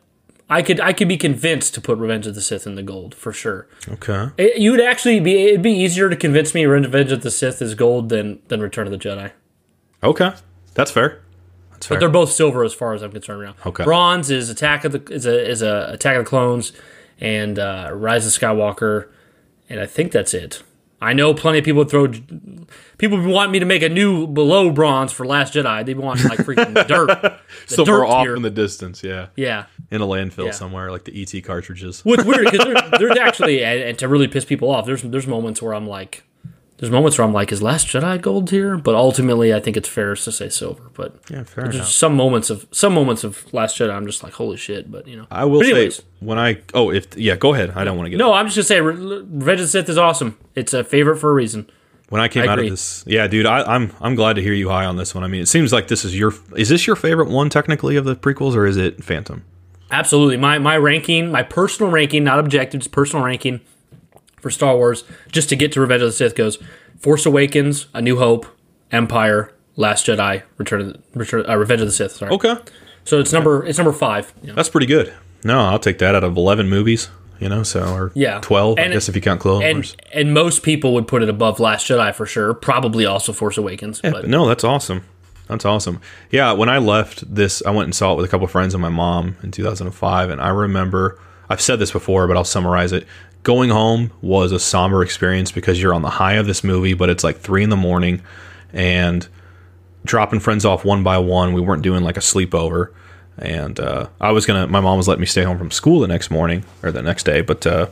Speaker 2: I could I could be convinced to put Revenge of the Sith in the gold for sure.
Speaker 1: Okay.
Speaker 2: It, you would actually be it'd be easier to convince me Revenge of the Sith is gold than than Return of the Jedi.
Speaker 1: Okay. That's fair. That's fair.
Speaker 2: But they're both silver as far as I'm concerned right now.
Speaker 1: Okay.
Speaker 2: Bronze is Attack of the is a is a Attack of the Clones and uh, Rise of Skywalker, and I think that's it. I know plenty of people would throw people want me to make a new below bronze for Last Jedi. They want like freaking dirt, the
Speaker 1: so
Speaker 2: dirt
Speaker 1: far off
Speaker 2: tier.
Speaker 1: in the distance, yeah.
Speaker 2: Yeah.
Speaker 1: In a landfill
Speaker 2: Yeah.
Speaker 1: somewhere, like the ET cartridges.
Speaker 2: Which weird because there's actually and, and to really piss people off, there's there's moments where I'm like, there's moments where I'm like, is Last Jedi gold tier? But ultimately, I think it's fair to say silver. But
Speaker 1: Yeah, fair
Speaker 2: there's
Speaker 1: enough.
Speaker 2: some moments of some moments of Last Jedi, I'm just like, holy shit. But you know,
Speaker 1: I will
Speaker 2: But
Speaker 1: say when I oh if yeah go ahead I don't want to get
Speaker 2: no, I'm just gonna say Re- Revenge of the Sith is awesome. It's a favorite for a reason.
Speaker 1: when I came
Speaker 2: I
Speaker 1: out
Speaker 2: agree.
Speaker 1: of this, yeah, dude, I, I'm I'm glad to hear you high on this one. I mean, it seems like this is your is this your favorite one technically of the prequels, or is it Phantom?
Speaker 2: Absolutely. My my ranking, my personal ranking, not objective, just personal ranking for Star Wars, just to get to Revenge of the Sith goes Force Awakens, A New Hope, Empire, Last Jedi, Return of the, Return, uh, Revenge of the Sith. Sorry.
Speaker 1: Okay.
Speaker 2: So it's number it's number five.
Speaker 1: That's pretty good. No, I'll take that out of eleven movies. You know, so or
Speaker 2: Yeah.
Speaker 1: twelve. I
Speaker 2: And-
Speaker 1: guess if you count Clone
Speaker 2: And
Speaker 1: Wars.
Speaker 2: and most people would put it above Last Jedi for sure. Probably also Force Awakens.
Speaker 1: Yeah,
Speaker 2: but
Speaker 1: but no, that's awesome. That's awesome. Yeah, when I left this, I went and saw it with a couple of friends and my mom in 2005, and I remember I've said this before, but I'll summarize it. Going home was a somber experience because you're on the high of this movie, but it's like three in the morning, and dropping friends off one by one. We weren't doing like a sleepover, and uh, I was gonna. My mom was letting me stay home from school the next morning or the next day, but uh,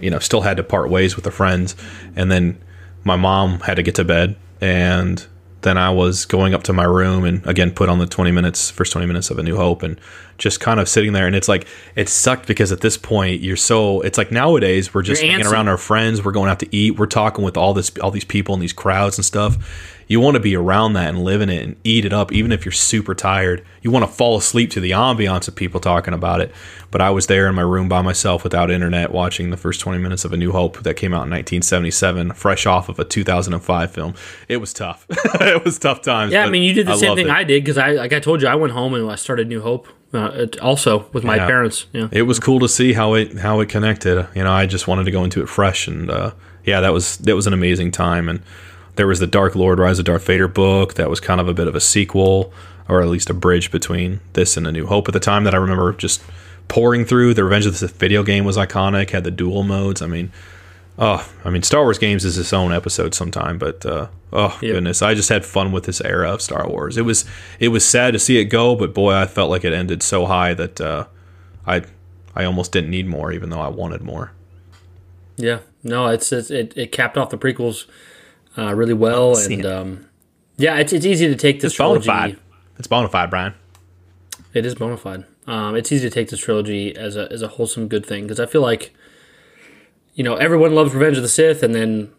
Speaker 1: you know, still had to part ways with the friends. And then my mom had to get to bed, and then I was going up to my room and again put on the 20 minutes, first 20 minutes of A New Hope, and just kind of sitting there. And it's like it sucked because at this point you're so. It's like nowadays we're just
Speaker 2: You're
Speaker 1: hanging
Speaker 2: antsy.
Speaker 1: around our friends, we're going out to eat, we're talking with all this, all these people and these crowds and stuff. You want to be around that and live in it and eat it up, even if you're super tired. You want to fall asleep to the ambiance of people talking about it. But I was there in my room by myself without internet, watching the first 20 minutes of A New Hope that came out in 1977, fresh off of a 2005 film. It was tough. it was tough times.
Speaker 2: Yeah, I mean, you did the same thing
Speaker 1: it.
Speaker 2: I did because I, like I told you, I went home and I started New Hope. Uh, it, also with my
Speaker 1: Yeah.
Speaker 2: parents. Yeah.
Speaker 1: It was cool to see how it how it connected. You know, I just wanted to go into it fresh, and uh, yeah, that was that was an amazing time. And there was the Dark Lord Rise of Darth Vader book that was kind of a bit of a sequel, or at least a bridge between this and A New Hope at the time that I remember just pouring through. The Revenge of the Sith video game was iconic, had the dual modes. I mean, oh, I mean, Star Wars games is its own episode sometime, but uh, oh
Speaker 2: Yeah.
Speaker 1: goodness, I just had fun with this era of Star Wars. It was it was sad to see it go, but boy, I felt like it ended so high that uh, I I almost didn't need more, even though I wanted more.
Speaker 2: Yeah, no, it's, it's it, it capped off the prequels uh, really well, and
Speaker 1: it.
Speaker 2: um, yeah, it's it's easy to take this
Speaker 1: It's
Speaker 2: trilogy.
Speaker 1: fide. It's bona fide, Brian.
Speaker 2: It is bona fide. Um, it's easy to take this trilogy as a as a wholesome good thing because I feel like, you know, everyone loves Revenge of the Sith, and then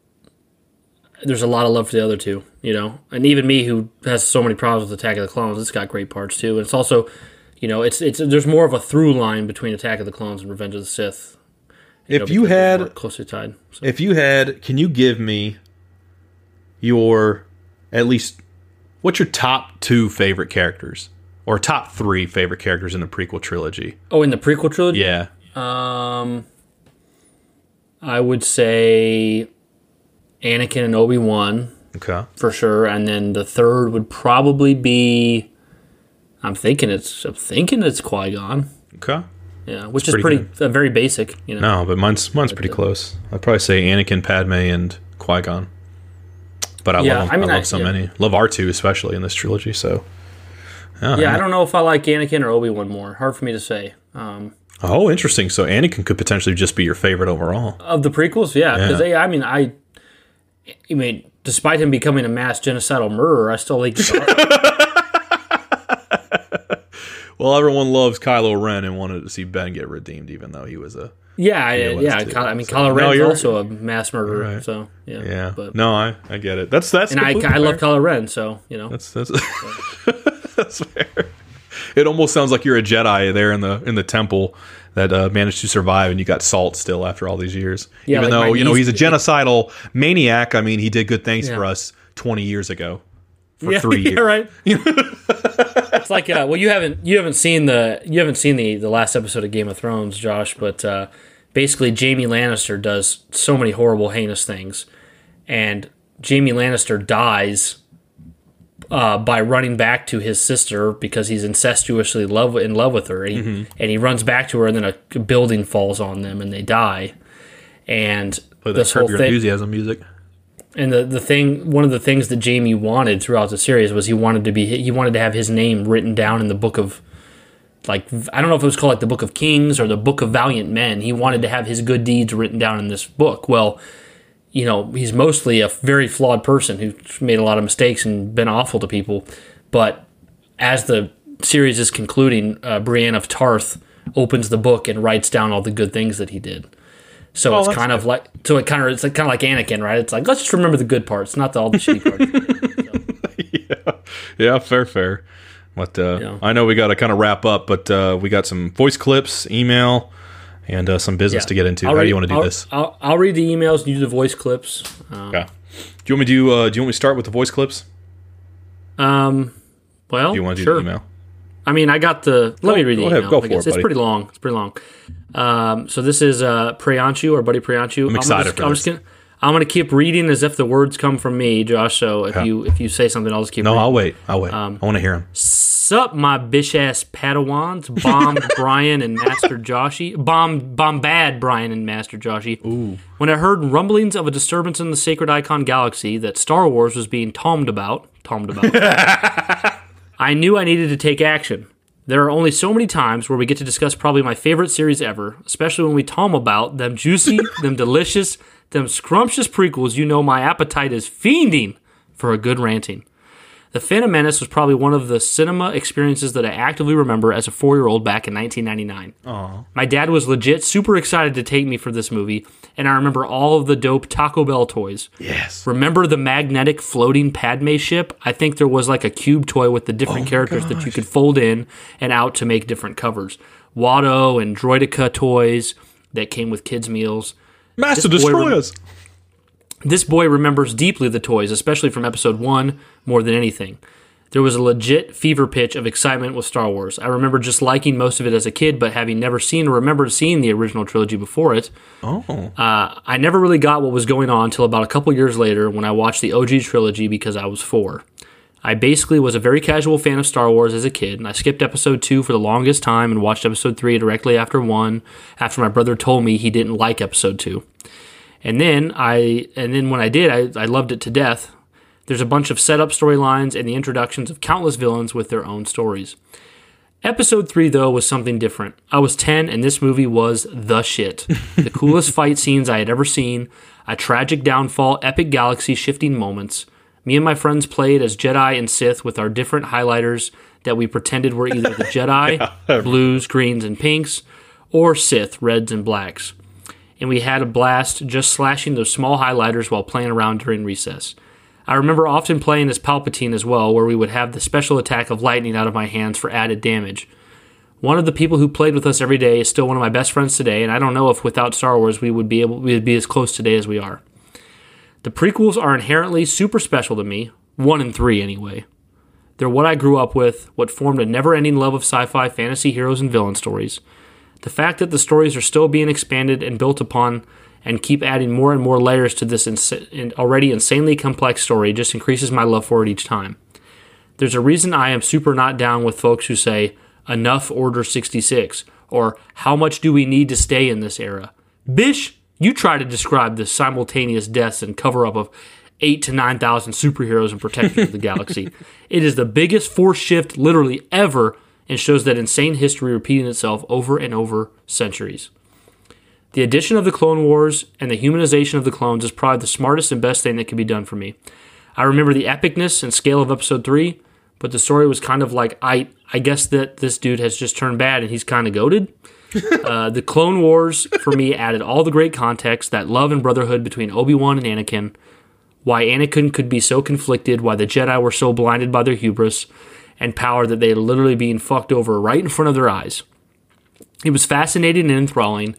Speaker 2: there's a lot of love for the other two. You know, and even me who has so many problems with Attack of the Clones, it's got great parts too. And it's also, you know, it's it's there's more of a through line between Attack of the Clones and Revenge of the Sith.
Speaker 1: If
Speaker 2: know,
Speaker 1: you had-
Speaker 2: closely tied. So.
Speaker 1: If you had, can you give me your at least what's your top two favorite characters or top three favorite characters in the prequel trilogy?
Speaker 2: Oh, in the prequel trilogy?
Speaker 1: Yeah.
Speaker 2: Um, I would say Anakin and Obi Wan
Speaker 1: Okay.
Speaker 2: for sure, and then the third would probably be. I'm thinking it's. I'm thinking it's Qui Gon.
Speaker 1: Okay.
Speaker 2: Yeah, which is
Speaker 1: pretty
Speaker 2: pretty, uh, very basic. You know.
Speaker 1: No, but mine's mine's pretty close. I'd probably say Anakin, Padme, and Qui Gon. But I
Speaker 2: Yeah,
Speaker 1: love 'em.
Speaker 2: I mean,
Speaker 1: I love
Speaker 2: I-
Speaker 1: so
Speaker 2: yeah.
Speaker 1: many. Love R two especially in this trilogy. So.
Speaker 2: yeah, I don't know if I like Anakin or Obi Wan more. Hard for me to say. Um,
Speaker 1: Oh, interesting. So Anakin could potentially just be your favorite overall.
Speaker 2: of the prequels, yeah, because
Speaker 1: Yeah.
Speaker 2: I mean, I, I mean, despite him becoming a mass genocidal murderer, I still like.
Speaker 1: Well, everyone loves Kylo Ren and wanted to see Ben get redeemed, even though he was a
Speaker 2: Yeah, I,
Speaker 1: He
Speaker 2: yeah.
Speaker 1: too.
Speaker 2: I mean,
Speaker 1: So-
Speaker 2: Kylo
Speaker 1: No,
Speaker 2: Ren's also a mass murderer.
Speaker 1: Right.
Speaker 2: So yeah,
Speaker 1: yeah.
Speaker 2: But,
Speaker 1: no, I I get it. That's that's
Speaker 2: and I, I love
Speaker 1: fair.
Speaker 2: Kylo Ren, so you know.
Speaker 1: That's that's that's fair. It almost sounds like you're a Jedi there in the in the temple that uh, managed to survive, and you got salt still after all these years.
Speaker 2: Yeah,
Speaker 1: Even
Speaker 2: like
Speaker 1: though you know he's a genocidal maniac. I mean, he did good things
Speaker 2: Yeah.
Speaker 1: for us 20 years ago. For
Speaker 2: yeah,
Speaker 1: three years.
Speaker 2: yeah, right. it's like uh, well, you haven't you haven't seen the you haven't seen the the last episode of Game of Thrones, Josh, but uh, basically Jaime Lannister does so many horrible, heinous things, and Jaime Lannister dies. Uh, by running back to his sister because he's incestuously love in love with her, and he,
Speaker 1: Mhm.
Speaker 2: and he runs back to her, and then a building falls on them, and they die. And
Speaker 1: Play
Speaker 2: this whole
Speaker 1: Your
Speaker 2: thing,
Speaker 1: enthusiasm music.
Speaker 2: and the the thing, one of the things that Jaime wanted throughout the series was he wanted to be he wanted to have his name written down in the book of like I don't know if it was called like the book of kings or the book of valiant men. He wanted to have his good deeds written down in this book. Well, you know, he's mostly a very flawed person who's made a lot of mistakes and been awful to people. But as the series is concluding, uh, Brienne of Tarth opens the book and writes down all the good things that he did. So
Speaker 1: Oh,
Speaker 2: it's kind of like so it kind of it's like kind of like Anakin, right? It's like let's just remember the good parts, not the, all the shitty parts.
Speaker 1: Yeah, Yeah, fair, fair. But uh,
Speaker 2: Yeah.
Speaker 1: I know we got to kind of wrap up, but uh, we got some voice clips, email, and uh, some business
Speaker 2: Yeah.
Speaker 1: to get into.
Speaker 2: I'll
Speaker 1: How do you want to do
Speaker 2: I'll-
Speaker 1: this?
Speaker 2: I'll, I'll read the emails and you do the voice clips. Um,
Speaker 1: Okay. Do you want me to do? Uh, do you want me to start with the voice clips?
Speaker 2: Um. Well,
Speaker 1: Do you want to do
Speaker 2: sure.
Speaker 1: the email?
Speaker 2: I mean, I got the. Let
Speaker 1: Go-
Speaker 2: me read the
Speaker 1: go ahead,
Speaker 2: email.
Speaker 1: go for it,
Speaker 2: It's pretty long. It's pretty long. Um, so this is uh, Priyanchu, our buddy Priyanchu.
Speaker 1: I'm excited
Speaker 2: just,
Speaker 1: for
Speaker 2: I'm
Speaker 1: this.
Speaker 2: just gonna. I'm gonna keep reading as if the words come from me, Josh. So if
Speaker 1: Okay.
Speaker 2: you if you say something, I'll just keep.
Speaker 1: No,
Speaker 2: reading.
Speaker 1: I'll wait. I'll wait.
Speaker 2: Um,
Speaker 1: I want to hear him.
Speaker 2: Sup, my bitch ass Padawans, Bomb Brian and Master Joshy, Bomb Bombad Brian and Master Joshy.
Speaker 1: Ooh.
Speaker 2: When I heard rumblings of a disturbance in the Sacred Icon Galaxy that Star Wars was being tomed about, tomed about, I knew I needed to take action. There are only so many times where we get to discuss probably my favorite series ever, especially when we tom about them juicy, them delicious, them scrumptious prequels. You know my appetite is fiending for a good ranting. The Phantom Menace was probably one of the cinema experiences that I actively remember as a four year old back in 1999.
Speaker 1: Aw.
Speaker 2: My dad was legit super excited to take me for this movie, and I remember all of the dope Taco Bell toys.
Speaker 1: Yes.
Speaker 2: Remember the magnetic floating Padme ship? I think there was like a cube toy with the different
Speaker 1: Oh
Speaker 2: characters that you could fold in and out to make different covers. Watto and Droideka toys that came with kids' meals.
Speaker 1: Master
Speaker 2: This boy rem-
Speaker 1: Destroyers.
Speaker 2: this boy remembers deeply the toys, especially from episode one, more than anything. There was a legit fever pitch of excitement with Star Wars. I remember just liking most of it as a kid, but having never seen or remembered seeing the original trilogy before it,
Speaker 1: oh.
Speaker 2: uh, I never really got what was going on until about a couple years later when I watched the OG trilogy because I was four. I basically was a very casual fan of Star Wars as a kid, and I skipped episode two for the longest time and watched episode three directly after one, after my brother told me he didn't like episode two. And then I and then when I did, I, I loved it to death. There's a bunch of setup storylines and the introductions of countless villains with their own stories. Episode 3, though, was something different. I was 10, and this movie was the shit. The coolest fight scenes I had ever seen, a tragic downfall, epic galaxy shifting moments. Me and my friends played as Jedi and Sith with our different highlighters that we pretended were either the Jedi, blues, greens, and pinks, or Sith, reds, and blacks. And we had a blast just slashing those small highlighters while playing around during recess. I remember often playing as Palpatine as well, where we would have the special attack of lightning out of my hands for added damage. One of the people who played with us every day is still one of my best friends today, and I don't know if without Star Wars we would be able we would be as close today as we are. The prequels are inherently super special to me, one and three anyway. They're what I grew up with, what formed a never-ending love of sci-fi, fantasy heroes, and villain stories. The fact that the stories are still being expanded and built upon and keep adding more and more layers to this ins- in- already insanely complex story just increases my love for it each time. There's a reason I am super not down with folks who say, enough Order 66, or how much do we need to stay in this era? Bish, you try to describe the simultaneous deaths and cover up of eight to 9,000 superheroes and protectors of the galaxy. It is the biggest force shift literally ever and shows that insane history repeating itself over and over centuries. The addition of the Clone Wars and the humanization of the clones is probably the smartest and best thing that could be done for me. I remember the epicness and scale of episode 3, but the story was kind of like I I guess that this dude has just turned bad and he's kind of goaded. Uh, the Clone Wars for me added all the great context, that love and brotherhood between Obi-Wan and Anakin, why Anakin could be so conflicted, why the Jedi were so blinded by their hubris and power that they literally being fucked over right in front of their eyes. It was fascinating and enthralling,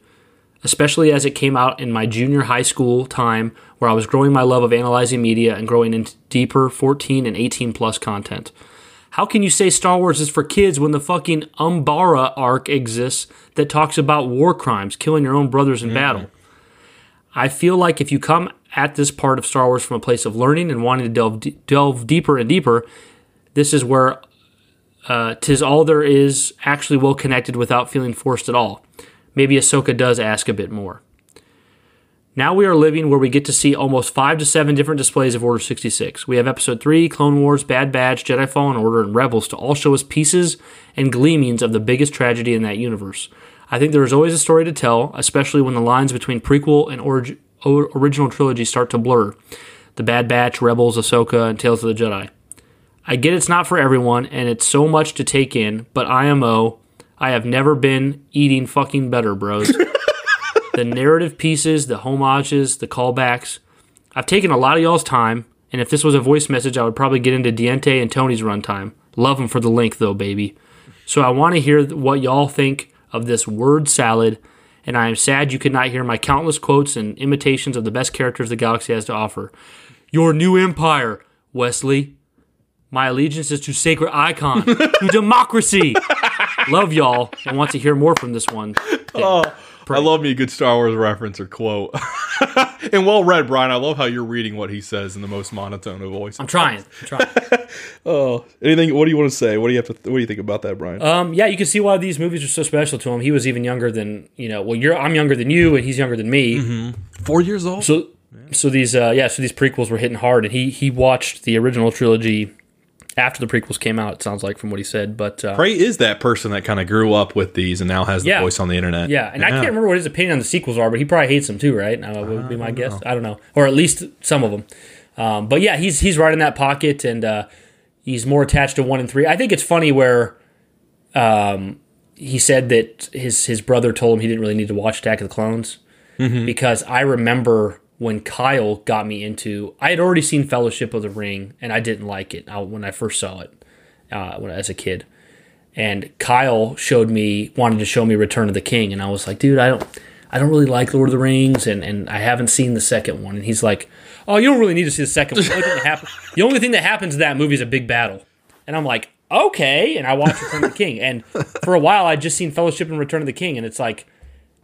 Speaker 2: especially as it came out in my junior high school time where I was growing my love of analyzing media and growing into deeper 14 and 18 plus content. How can you say Star Wars is for kids when the fucking Umbara arc exists that talks about war crimes, killing your own brothers in battle? I feel like if you come at this part of Star Wars from a place of learning and wanting to delve delve deeper and deeper, this is where uh, tis all there is actually well connected without feeling forced at all. Maybe Ahsoka does ask a bit more. Now we are living where we get to see almost five to seven different displays of Order 66. We have Episode 3, Clone Wars, Bad Batch, Jedi Fallen Order, and Rebels to all show us pieces and gleamings of the biggest tragedy in that universe. I think there is always a story to tell, especially when the lines between prequel and orig- original trilogy start to blur. The Bad Batch, Rebels, Ahsoka, and Tales of the Jedi. I get it's not for everyone, and it's so much to take in, but IMO, I have never been eating fucking better, bros. the narrative pieces, the homages, the callbacks. I've taken a lot of y'all's time, and if this was a voice message, I would probably get into Diente and Tony's runtime. Love them for the length, though, baby. So I want to hear what y'all think of this word salad, and I am sad you could not hear my countless quotes and imitations of the best characters the galaxy has to offer. Your new empire, Wesley. My allegiance is to sacred icon, to democracy. Love y'all, and want to hear more from this one.
Speaker 1: Oh, I love me a good Star Wars reference or quote. and well read, Brian. I love how you're reading what he says in the most monotone of voice.
Speaker 2: I'm trying. I'm trying.
Speaker 1: oh, anything? What do you want to say? What do you have to? What do you think about that, Brian?
Speaker 2: Um, yeah, you can see why these movies are so special to him. He was even younger than you know. Well, you're I'm younger than you, and he's younger than me.
Speaker 1: Mm-hmm. Four years old.
Speaker 2: So, so these uh, yeah, so these prequels were hitting hard, and he he watched the original trilogy after the prequels came out. It sounds like from what he said, but uh,
Speaker 1: Prey is that person that kind of grew up with these and now has the
Speaker 2: Yeah.
Speaker 1: voice on the internet.
Speaker 2: Yeah, and I can't remember what his opinion on the sequels are, but he probably hates them too, right? Uh, would be my guess. I don't know, or at least some of them. Um, but yeah, he's he's right in that pocket, and uh, he's more attached to one and three. I think it's funny where um, he said that his his brother told him he didn't really need to watch Attack of the Clones
Speaker 1: Mhm.
Speaker 2: because I remember when Kyle got me into. I had already seen Fellowship of the Ring, and I didn't like it uh, when I first saw it uh, when as a kid. And Kyle showed me wanted to show me Return of the King, and I was like, dude, I don't, I don't really like Lord of the Rings, and, and I haven't seen the second one. And he's like, oh, you don't really need to see the second one. The only thing that, happen- the only thing that happens in that movie is a big battle. And I'm like, okay. And I watched Return of the King, and for a while I'd just seen Fellowship and Return of the King, and it's like,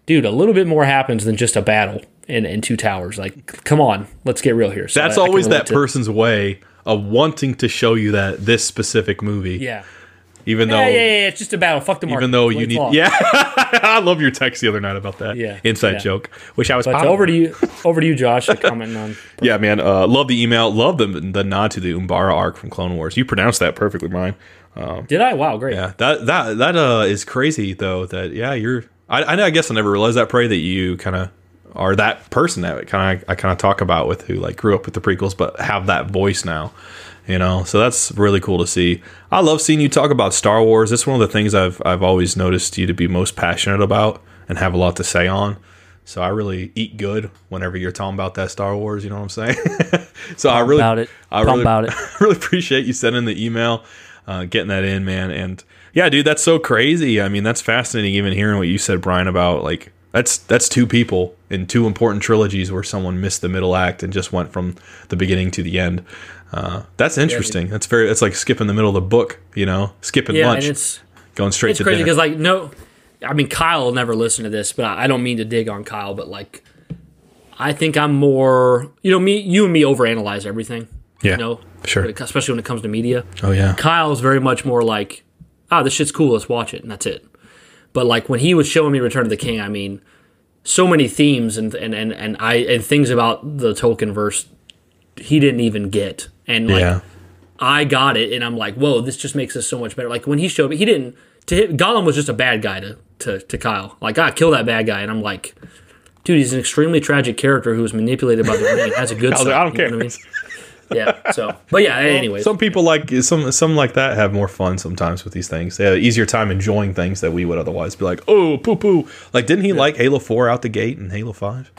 Speaker 2: dude, a little bit more happens than just a battle in, in Two Towers. Like, come on, let's get real here. So
Speaker 1: That's
Speaker 2: I- I
Speaker 1: always
Speaker 2: relate
Speaker 1: that
Speaker 2: to-
Speaker 1: person's way of wanting to show you that this specific movie.
Speaker 2: Yeah.
Speaker 1: Even though
Speaker 2: yeah, yeah, yeah, it's just a battle. Fuck the market.
Speaker 1: even though you need
Speaker 2: law.
Speaker 1: yeah i love your text the other night about that
Speaker 2: Yeah,
Speaker 1: inside
Speaker 2: yeah.
Speaker 1: joke wish i was
Speaker 2: But over to you, over to you, Josh. To comment on.
Speaker 1: yeah man uh, love the email love the the nod to the umbara arc from clone wars you pronounced that perfectly brian um,
Speaker 2: Did I? Wow, great.
Speaker 1: yeah that that that uh is crazy though that yeah you're i i, I guess i never realized that pray that you kind of are that person that kind of i kind of talk about with who like grew up with the prequels but have that voice now you know? So that's really cool to see. I love seeing you talk about star wars. It's one of the things i've i've always noticed you to be most passionate about and have a lot to say on. So i really eat good whenever you're talking about that star wars you know what i'm saying? So i really
Speaker 2: about it.
Speaker 1: i really
Speaker 2: about it.
Speaker 1: really appreciate you sending the email uh, getting that in man. And yeah dude that's so crazy. I mean that's fascinating even hearing what you said brian about like that's that's two people in two important trilogies where someone missed the middle act and just went from the beginning to the end uh, that's interesting that's very that's like skipping the middle of the book you know skipping
Speaker 2: Yeah,
Speaker 1: lunch
Speaker 2: and it's
Speaker 1: going straight
Speaker 2: it's
Speaker 1: to
Speaker 2: crazy because like no, I mean Kyle will never listen to this, but I, I don't mean to dig on Kyle, but like I think I'm more you know me you and me overanalyze everything.
Speaker 1: Yeah,
Speaker 2: you know,
Speaker 1: sure.
Speaker 2: especially when it comes to media.
Speaker 1: Oh, yeah.
Speaker 2: Kyle's very much more like, ah, this shit's cool, let's watch it, and that's it. But like when he was showing me Return of the King, I mean, so many themes and and and, and I and things about the Tolkien verse he didn't even get, and like
Speaker 1: yeah
Speaker 2: I got it, and I'm like, whoa, this just makes this so much better. Like when he showed me, he didn't. To him, Gollum was just a bad guy to to to Kyle. Like, ah, kill that bad guy, and I'm like, dude, he's an extremely tragic character who was manipulated by the ring. Has a good
Speaker 1: I
Speaker 2: side.
Speaker 1: like, I don't care.
Speaker 2: what I mean? Yeah. So, but yeah. Anyways,
Speaker 1: some people like some some like that have more fun sometimes with these things. They have an easier time enjoying things that we would otherwise be like, oh, poo poo. Like, didn't he like Halo Four out the gate and Halo Five?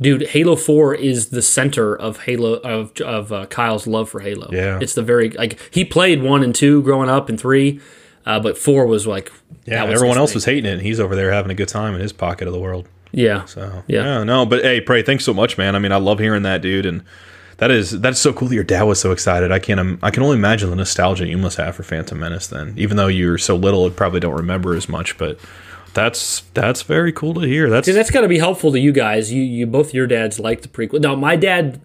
Speaker 2: dude, Halo Four is the center of Halo of of uh, Kyle's love for Halo.
Speaker 1: Yeah.
Speaker 2: It's the very like he played one and two growing up and three, uh, but four was like
Speaker 1: Yeah,
Speaker 2: was
Speaker 1: everyone else
Speaker 2: thing.
Speaker 1: was hating it, and he's over there having a good time in his pocket of the world.
Speaker 2: Yeah.
Speaker 1: So
Speaker 2: Yeah.
Speaker 1: yeah, no, but hey, pray, thanks so much, man. I mean, I love hearing that, dude, and that is that's so cool that your dad was so excited. I can't, im- I can only imagine the nostalgia you must have for Phantom Menace. Then, even though you're so little, and probably don't remember as much, but that's that's very cool to hear. That's
Speaker 2: Dude, that's got to be helpful to you guys. You, you both your dads like the prequel. No, my dad,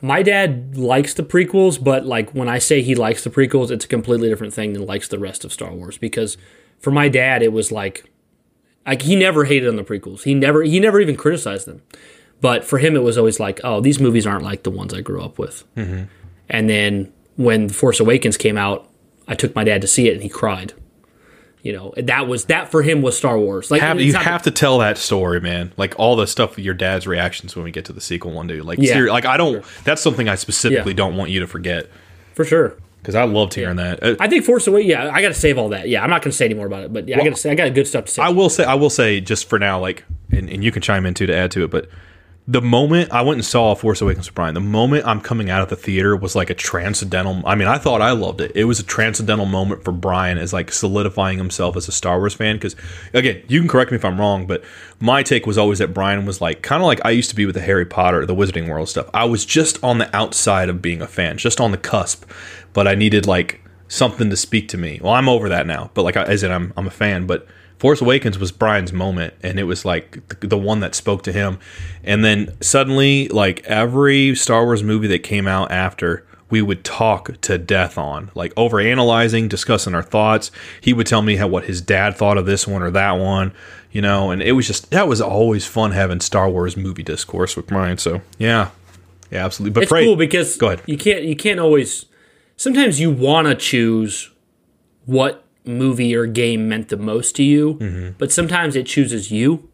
Speaker 2: my dad likes the prequels, but like when I say he likes the prequels, it's a completely different thing than likes the rest of Star Wars. Because for my dad, it was like, like he never hated on the prequels. He never, he never even criticized them. But for him, it was always like, oh, these movies aren't like the ones I grew up with.
Speaker 1: Mhm.
Speaker 2: And then when The Force Awakens came out, I took my dad to see it, and he cried. You know, that was that for him was Star Wars. Like
Speaker 1: have, you have to tell that story, man. Like all the stuff your dad's reactions when we get to the sequel one day. Like,
Speaker 2: Yeah.
Speaker 1: seri- like I don't. That's something I specifically
Speaker 2: Yeah.
Speaker 1: don't want you to forget.
Speaker 2: For sure.
Speaker 1: because I loved hearing that. Uh,
Speaker 2: I think Force Awakens. Yeah, I got to save all that. Yeah, I'm not going to say any more about it, but yeah, I got to say I got good stuff to say.
Speaker 1: I will say, I will say, just for now, like, and, and you can chime in too to add to it, but the moment I went and saw Force Awakens with Brian, the moment I'm coming out of the theater was like a transcendental. I mean, I thought I loved it. It was a transcendental moment for Brian as like solidifying himself as a Star Wars fan. Because again, you can correct me if I'm wrong, but my take was always that Brian was like kind of like I used to be with the Harry Potter, the Wizarding World stuff. I was just on the outside of being a fan, just on the cusp, but I needed like something to speak to me. Well, I'm over that now, but like I- as in I'm I'm a fan, but Force Awakens was Brian's moment, and it was like the, the one that spoke to him. And then suddenly, like every Star Wars movie that came out after, we would talk to death on, like over analyzing, discussing our thoughts. He would tell me how what his dad thought of this one or that one, you know, and it was just that was always fun having Star Wars movie discourse with Brian. So yeah, yeah, absolutely. But
Speaker 2: it's
Speaker 1: pray,
Speaker 2: cool because
Speaker 1: go ahead.
Speaker 2: You can't you can't always. Sometimes you want to choose what movie or game meant the most to you,
Speaker 1: Mm-hmm.
Speaker 2: but sometimes it chooses you.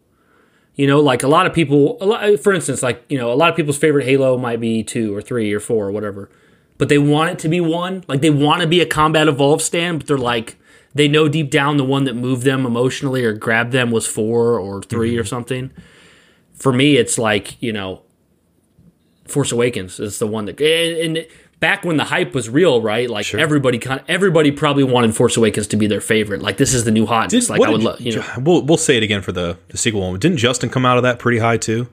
Speaker 2: You know, like a lot of people, a lot, for instance, like you know, a lot of people's favorite Halo might be two or three or four or whatever, but they want it to be one. Like they want to be a Combat Evolved stand, but they're like they know deep down the one that moved them emotionally or grabbed them was four or 3
Speaker 1: Mm-hmm.
Speaker 2: or something. For me, it's like you know, Force Awakens is the one that and, and back when the hype was real, right? Like everybody kind everybody probably wanted Force Awakens to be their favorite. Like this is the new hotness. like I would love, you know.
Speaker 1: We'll we'll say it again for the the sequel one. Didn't Justin come out of that pretty high too?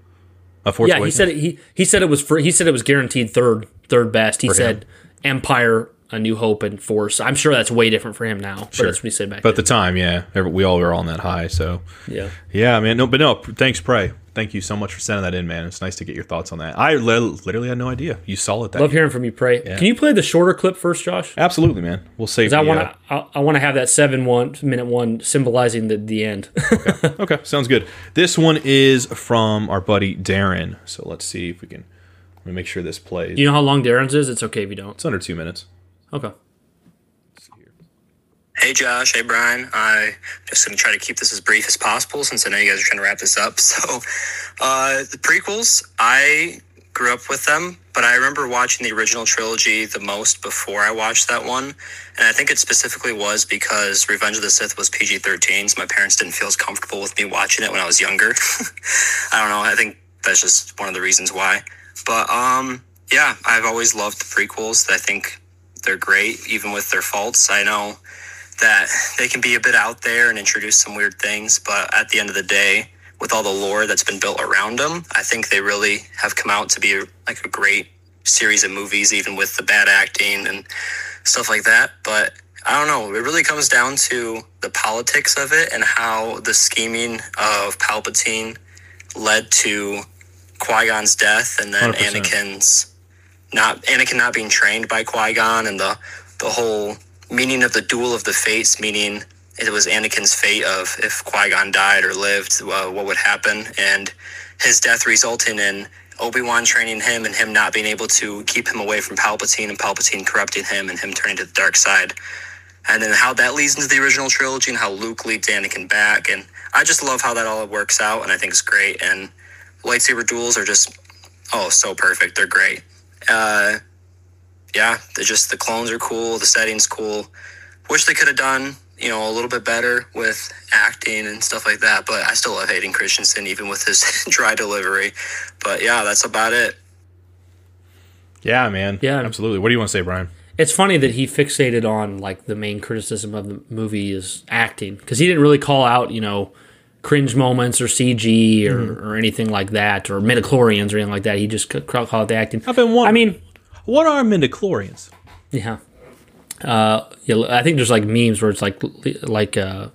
Speaker 1: A Force
Speaker 2: yeah, he said it, he he said it was for he said it was guaranteed third third best. He
Speaker 1: For him.
Speaker 2: said Empire, A New Hope, and Force. I'm sure that's way different for him now, but
Speaker 1: Sure.
Speaker 2: that's what he said back.
Speaker 1: But at the time, yeah, we all were on that high. So
Speaker 2: Yeah.
Speaker 1: yeah, man. No, but no. Thanks, Pray. Thank you so much for sending that in, man. It's nice to get your thoughts on that. I li- literally had no idea you saw it. That
Speaker 2: Love hearing from you, Pray.
Speaker 1: Yeah.
Speaker 2: Can you play the shorter clip first, Josh?
Speaker 1: Absolutely, man. We'll save.
Speaker 2: Because I want
Speaker 1: uh,
Speaker 2: to I, I want to have that seven one minute one symbolizing the the end.
Speaker 1: okay, sounds good. This one is from our buddy Darren. So let's see if we can. Let me make sure this plays.
Speaker 2: you know how long Darren's is? It's okay if you don't.
Speaker 1: It's under two minutes.
Speaker 2: Okay.
Speaker 19: Hey Josh, hey Brian. I just gonna try to keep this as brief as possible since I know you guys are trying to wrap this up. So, uh, the prequels, I grew up with them, but I remember watching the original trilogy the most before I watched that one, and I think it specifically was because Revenge of the Sith was PG thirteen, so my parents didn't feel as comfortable with me watching it when I was younger. I don't know. I think that's just one of the reasons why. But um, yeah, I've always loved the prequels. I think they're great, even with their faults. I know that they can be a bit out there and introduce some weird things, but at the end of the day, with all the lore that's been built around them, I think they really have come out to be like a great series of movies, even with the bad acting and stuff like that. But I don't know. It really comes down to the politics of it and how the scheming of Palpatine led to Qui Gon's death, and then
Speaker 1: 100%.
Speaker 19: Anakin's not Anakin not being trained by Qui Gon, and the the whole meaning of the duel of the fates, meaning it was Anakin's fate of if Qui Gon died or lived, uh, what would happen, and his death resulting in Obi Wan training him and him not being able to keep him away from Palpatine, and Palpatine corrupting him and him turning to the dark side. And then how that leads into the original trilogy and how Luke leads Anakin back. And I just love how that all works out, and I think it's great. And lightsaber duels are just, oh, so perfect. They're great. Uh, yeah, they're just the clones are cool, the setting's cool. Wish they could have done, you know, a little bit better with acting and stuff like that. But I still love Hayden Christensen, even with his dry delivery. But yeah, that's about it.
Speaker 1: Yeah, man.
Speaker 2: Yeah.
Speaker 1: absolutely. What do you want to say, Brian?
Speaker 2: It's funny that he fixated on like the main criticism of the movie is acting because he didn't really call out you know cringe moments or CG or,
Speaker 1: Mhm.
Speaker 2: or anything like that or midichlorians or anything like that. He just c- called it the acting.
Speaker 1: I've been wondering.
Speaker 2: I mean,
Speaker 1: what are midichlorians?
Speaker 2: Yeah. Uh, yeah, I think there's like memes where it's like like uh,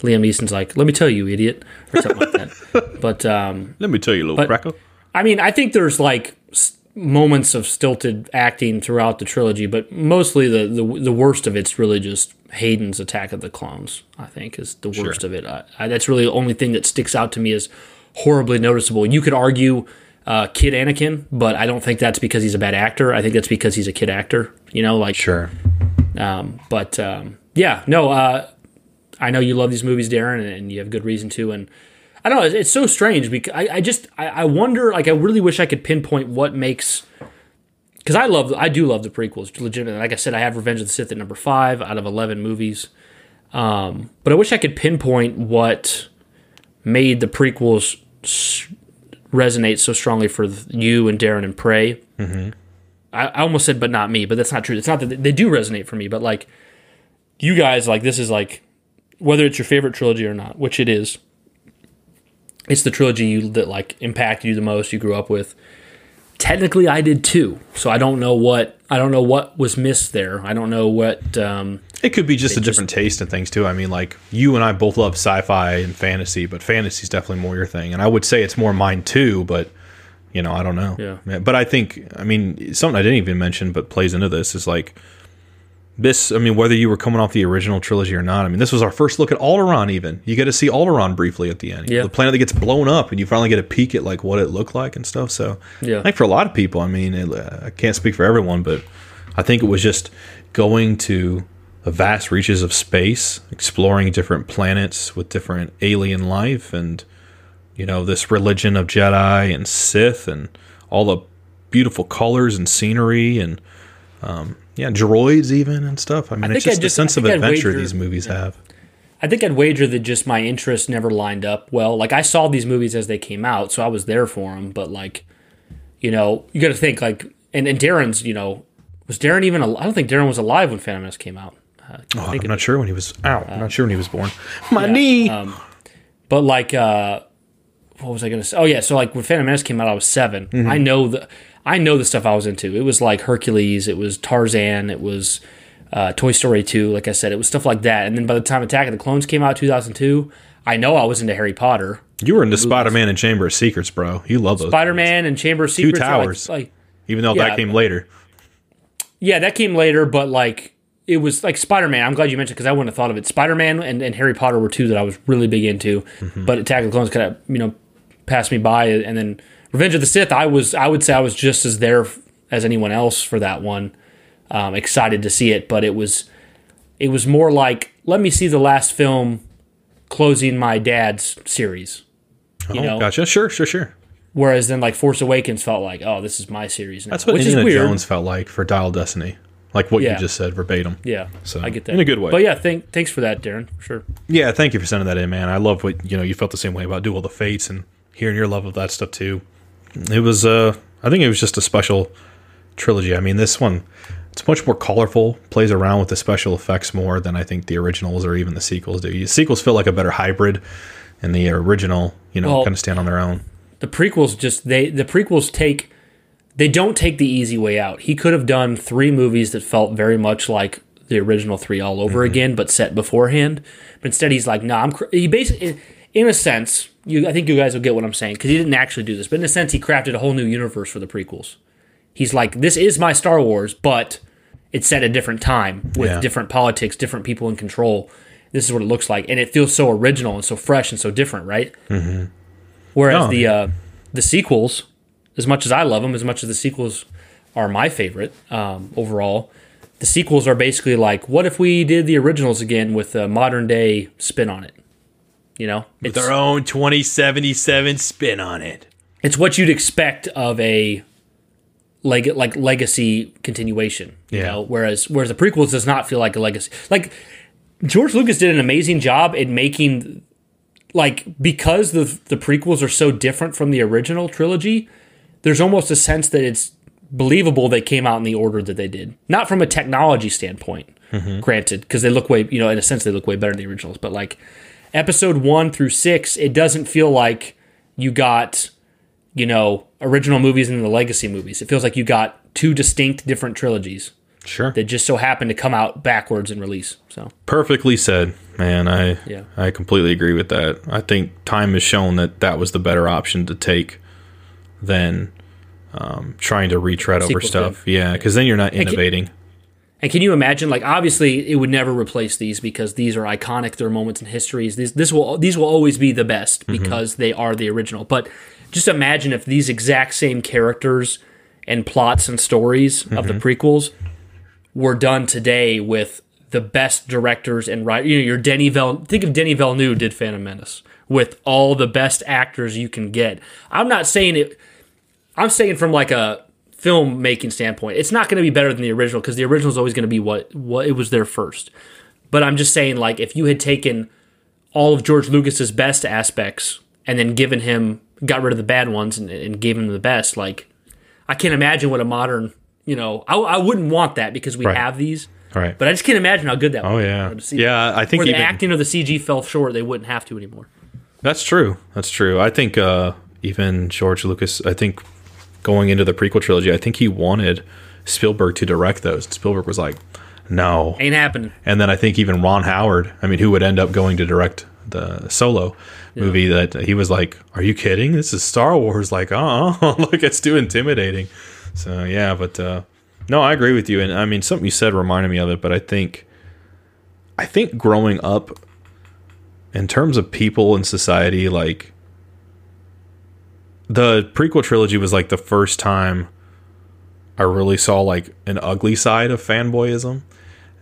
Speaker 2: Liam Neeson's like, "Let me tell you, idiot," or something like that. But um,
Speaker 1: let me tell you, little
Speaker 2: but,
Speaker 1: cracker.
Speaker 2: I mean, I think there's like s- moments of stilted acting throughout the trilogy, but mostly the the, the worst of it's really just Hayden's Attack of the Clones. I think is the worst
Speaker 1: Sure.
Speaker 2: of it. I, I, that's really the only thing that sticks out to me as horribly noticeable. You could argue. Uh, kid Anakin, but I don't think that's because he's a bad actor. I think that's because he's a kid actor. You know, like
Speaker 1: sure.
Speaker 2: Um, but um, yeah, no, uh, I know you love these movies, Darren, and, and you have good reason to. And I don't know, it's, it's so strange because I, I just I, I wonder, like, I really wish I could pinpoint what makes because I love I do love the prequels legitimately. Like I said, I have Revenge of the Sith at number five out of eleven movies. Um, but I wish I could pinpoint what made the prequels s- resonate so strongly for you and Darren and Prey.
Speaker 1: Mm-hmm.
Speaker 2: I, I almost said, but not me. But that's not true. It's not that they, they do resonate for me, but like you guys, like this is like whether it's your favorite trilogy or not, which it is. It's the trilogy you, that like impacted you the most. You grew up with. Technically, I did too. So I don't know what I don't know what was missed there. I don't know what. Um,
Speaker 1: It could be just a different taste in things too. I mean, like you and I both love sci-fi and fantasy, but fantasy is definitely more your thing. And I would say it's more mine too, but you know, I don't know.
Speaker 2: Yeah.
Speaker 1: But I think, I mean, something I didn't even mention, but plays into this is like this. I mean, whether you were coming off the original trilogy or not, I mean, this was our first look at Alderaan. Even you get to see Alderaan briefly at the end.
Speaker 2: Yeah.
Speaker 1: The planet that gets blown up, and you finally get a peek at like what it looked like and stuff. So
Speaker 2: Yeah.
Speaker 1: I think for a lot of people, I mean, it, I can't speak for everyone, but I think it was just going to the vast reaches of space, exploring different planets with different alien life, and you know this religion of Jedi and Sith, and all the beautiful colors and scenery, and um, yeah, droids even and stuff. I mean,
Speaker 2: I
Speaker 1: it's just
Speaker 2: I'd
Speaker 1: the sense of adventure
Speaker 2: wager-
Speaker 1: these movies have.
Speaker 2: I think I'd wager that just my interests never lined up well. Like I saw these movies as they came out, so I was there for them. But like, you know, you got to think like, and, and Darren's, you know, was Darren even? Al- I don't think Darren was alive when Phantom Menace came out. Uh,
Speaker 1: Oh, I'm not sure when he was out. I'm not sure when he was born. My
Speaker 2: Yeah,
Speaker 1: knee.
Speaker 2: Um, but like, uh, what was I gonna say? Oh yeah, so like when Phantom Menace came out, I was 7
Speaker 1: Mhm.
Speaker 2: I know the, I know the stuff I was into. It was like Hercules, it was Tarzan, it was uh, Toy Story 2. Like I said, it was stuff like that. And then by the time Attack of the Clones came out, 2002, I know I was into Harry Potter,
Speaker 1: you were into Spider Man and Chamber of Secrets, bro. You love those.
Speaker 2: Spider Man, and Chamber of
Speaker 1: Two
Speaker 2: Secrets. like-
Speaker 1: towers.
Speaker 2: like
Speaker 1: even though
Speaker 2: Yeah,
Speaker 1: that came later.
Speaker 2: Yeah, that came later, but like it was like Spider Man. I'm glad you mentioned because I wouldn't have thought of it. Spider Man and, and Harry Potter were two that I was really big into,
Speaker 1: Mm-hmm.
Speaker 2: but Attack of the Clones kind of you know passed me by, and then Revenge of the Sith. I was I would say I was just as there as anyone else for that one. Um, excited to see it, but it was it was more like let me see the last film closing my dad's series. You
Speaker 1: oh,
Speaker 2: know,
Speaker 1: gotcha. Sure, sure, sure.
Speaker 2: whereas then like Force Awakens felt like oh this is my series now,
Speaker 1: That's what
Speaker 2: which
Speaker 1: Indiana
Speaker 2: is weird.
Speaker 1: Jones felt like for Dial Destiny, like what
Speaker 2: Yeah.
Speaker 1: you just said verbatim.
Speaker 2: Yeah,
Speaker 1: so
Speaker 2: I get that
Speaker 1: in a good way.
Speaker 2: But yeah, thank, thanks for that, Darren. Sure.
Speaker 1: Yeah, thank you for sending that in, man. I love what you know. You felt the same way about Duel of the Fates and hearing your love of that stuff too. It was, uh, I think it was just a special trilogy. I mean, this one, it's much more colorful, plays around with the special effects more than I think the originals or even the sequels do. The sequels feel like a better hybrid, and the original, you know,
Speaker 2: Well,
Speaker 1: kind of stand on their own.
Speaker 2: The prequels just they the prequels take they don't take the easy way out. He could have done three movies that felt very much like the original three all over again, but set beforehand. But instead, he's like, "Nah, I'm." Cr-. He basically, in a sense, you I think you guys will get what I'm saying because he didn't actually do this, but in a sense, he crafted a whole new universe for the prequels. He's like, "This is my Star Wars, but it's set at a different time with
Speaker 1: Yeah.
Speaker 2: different politics, different people in control." This is what it looks like, and it feels so original and so fresh and so different, right?
Speaker 1: Mm-hmm.
Speaker 2: Whereas the uh, the sequels, as much as I love them, as much as the sequels are my favorite um, overall, the sequels are basically like, what if we did the originals again with a modern day spin on it? You know,
Speaker 1: With their own 2077 spin on it.
Speaker 2: it's what you'd expect of a leg like legacy continuation. You
Speaker 1: Yeah.
Speaker 2: know, whereas whereas the prequels does not feel like a legacy. Like George Lucas did an amazing job in making like because the the prequels are so different from the original trilogy, there's almost a sense that it's believable they came out in the order that they did. Not from a technology standpoint,
Speaker 1: Mhm.
Speaker 2: granted, because they look way, you know, in a sense they look way better than the originals, but like episode 1 through 6, it doesn't feel like you got you know, original movies and the legacy movies. It feels like you got two distinct different trilogies.
Speaker 1: Sure.
Speaker 2: That just so happened to come out backwards in release. So
Speaker 1: Perfectly said, man. I
Speaker 2: Yeah.
Speaker 1: I completely agree with that. I think time has shown that that was the better option to take than um, trying to retread over stuff. Yeah, because then you're not
Speaker 2: And
Speaker 1: innovating.
Speaker 2: And can you imagine? Like, obviously, it would never replace these because these are iconic. They're moments in histories. These this will these will always be the best
Speaker 1: Mhm.
Speaker 2: because they are the original. But just imagine if these exact same characters and plots and stories of the
Speaker 1: Mhm.
Speaker 2: prequels were done today with the best directors and right. You know, your Denny Vel. Think of Denis Villeneuve did Phantom Menace with all the best actors you can get. I'm not saying it. I'm saying from like a filmmaking standpoint. It's not going to be better than the original because the original is always going to be what what it was there first. But I'm just saying, like, if you had taken all of George Lucas's best aspects and then given him, got rid of the bad ones and, and gave him the best, like, I can't imagine what a modern, you know, I, I wouldn't want that because we
Speaker 1: Right.
Speaker 2: have these.
Speaker 1: Right.
Speaker 2: But I just can't imagine how good that.
Speaker 1: Oh,
Speaker 2: would be,
Speaker 1: yeah.
Speaker 2: you to see
Speaker 1: Yeah, I think
Speaker 2: where the acting or the CG fell short, they wouldn't have to anymore.
Speaker 1: That's true. That's true. I think uh, even George Lucas, I think going into the prequel trilogy, I think he wanted Spielberg to direct those. And Spielberg was like, no.
Speaker 2: Ain't happening.
Speaker 1: And then I think even Ron Howard, I mean, who would end up going to direct the solo movie, that he was like, are you kidding? This is Star Wars. Like, oh, look, it's too intimidating. So, yeah, but uh, no, I agree with you. And I mean, something you said reminded me of it, but I think, I think growing up, in terms of people in society, like the prequel trilogy was like the first time I really saw like an ugly side of fanboyism,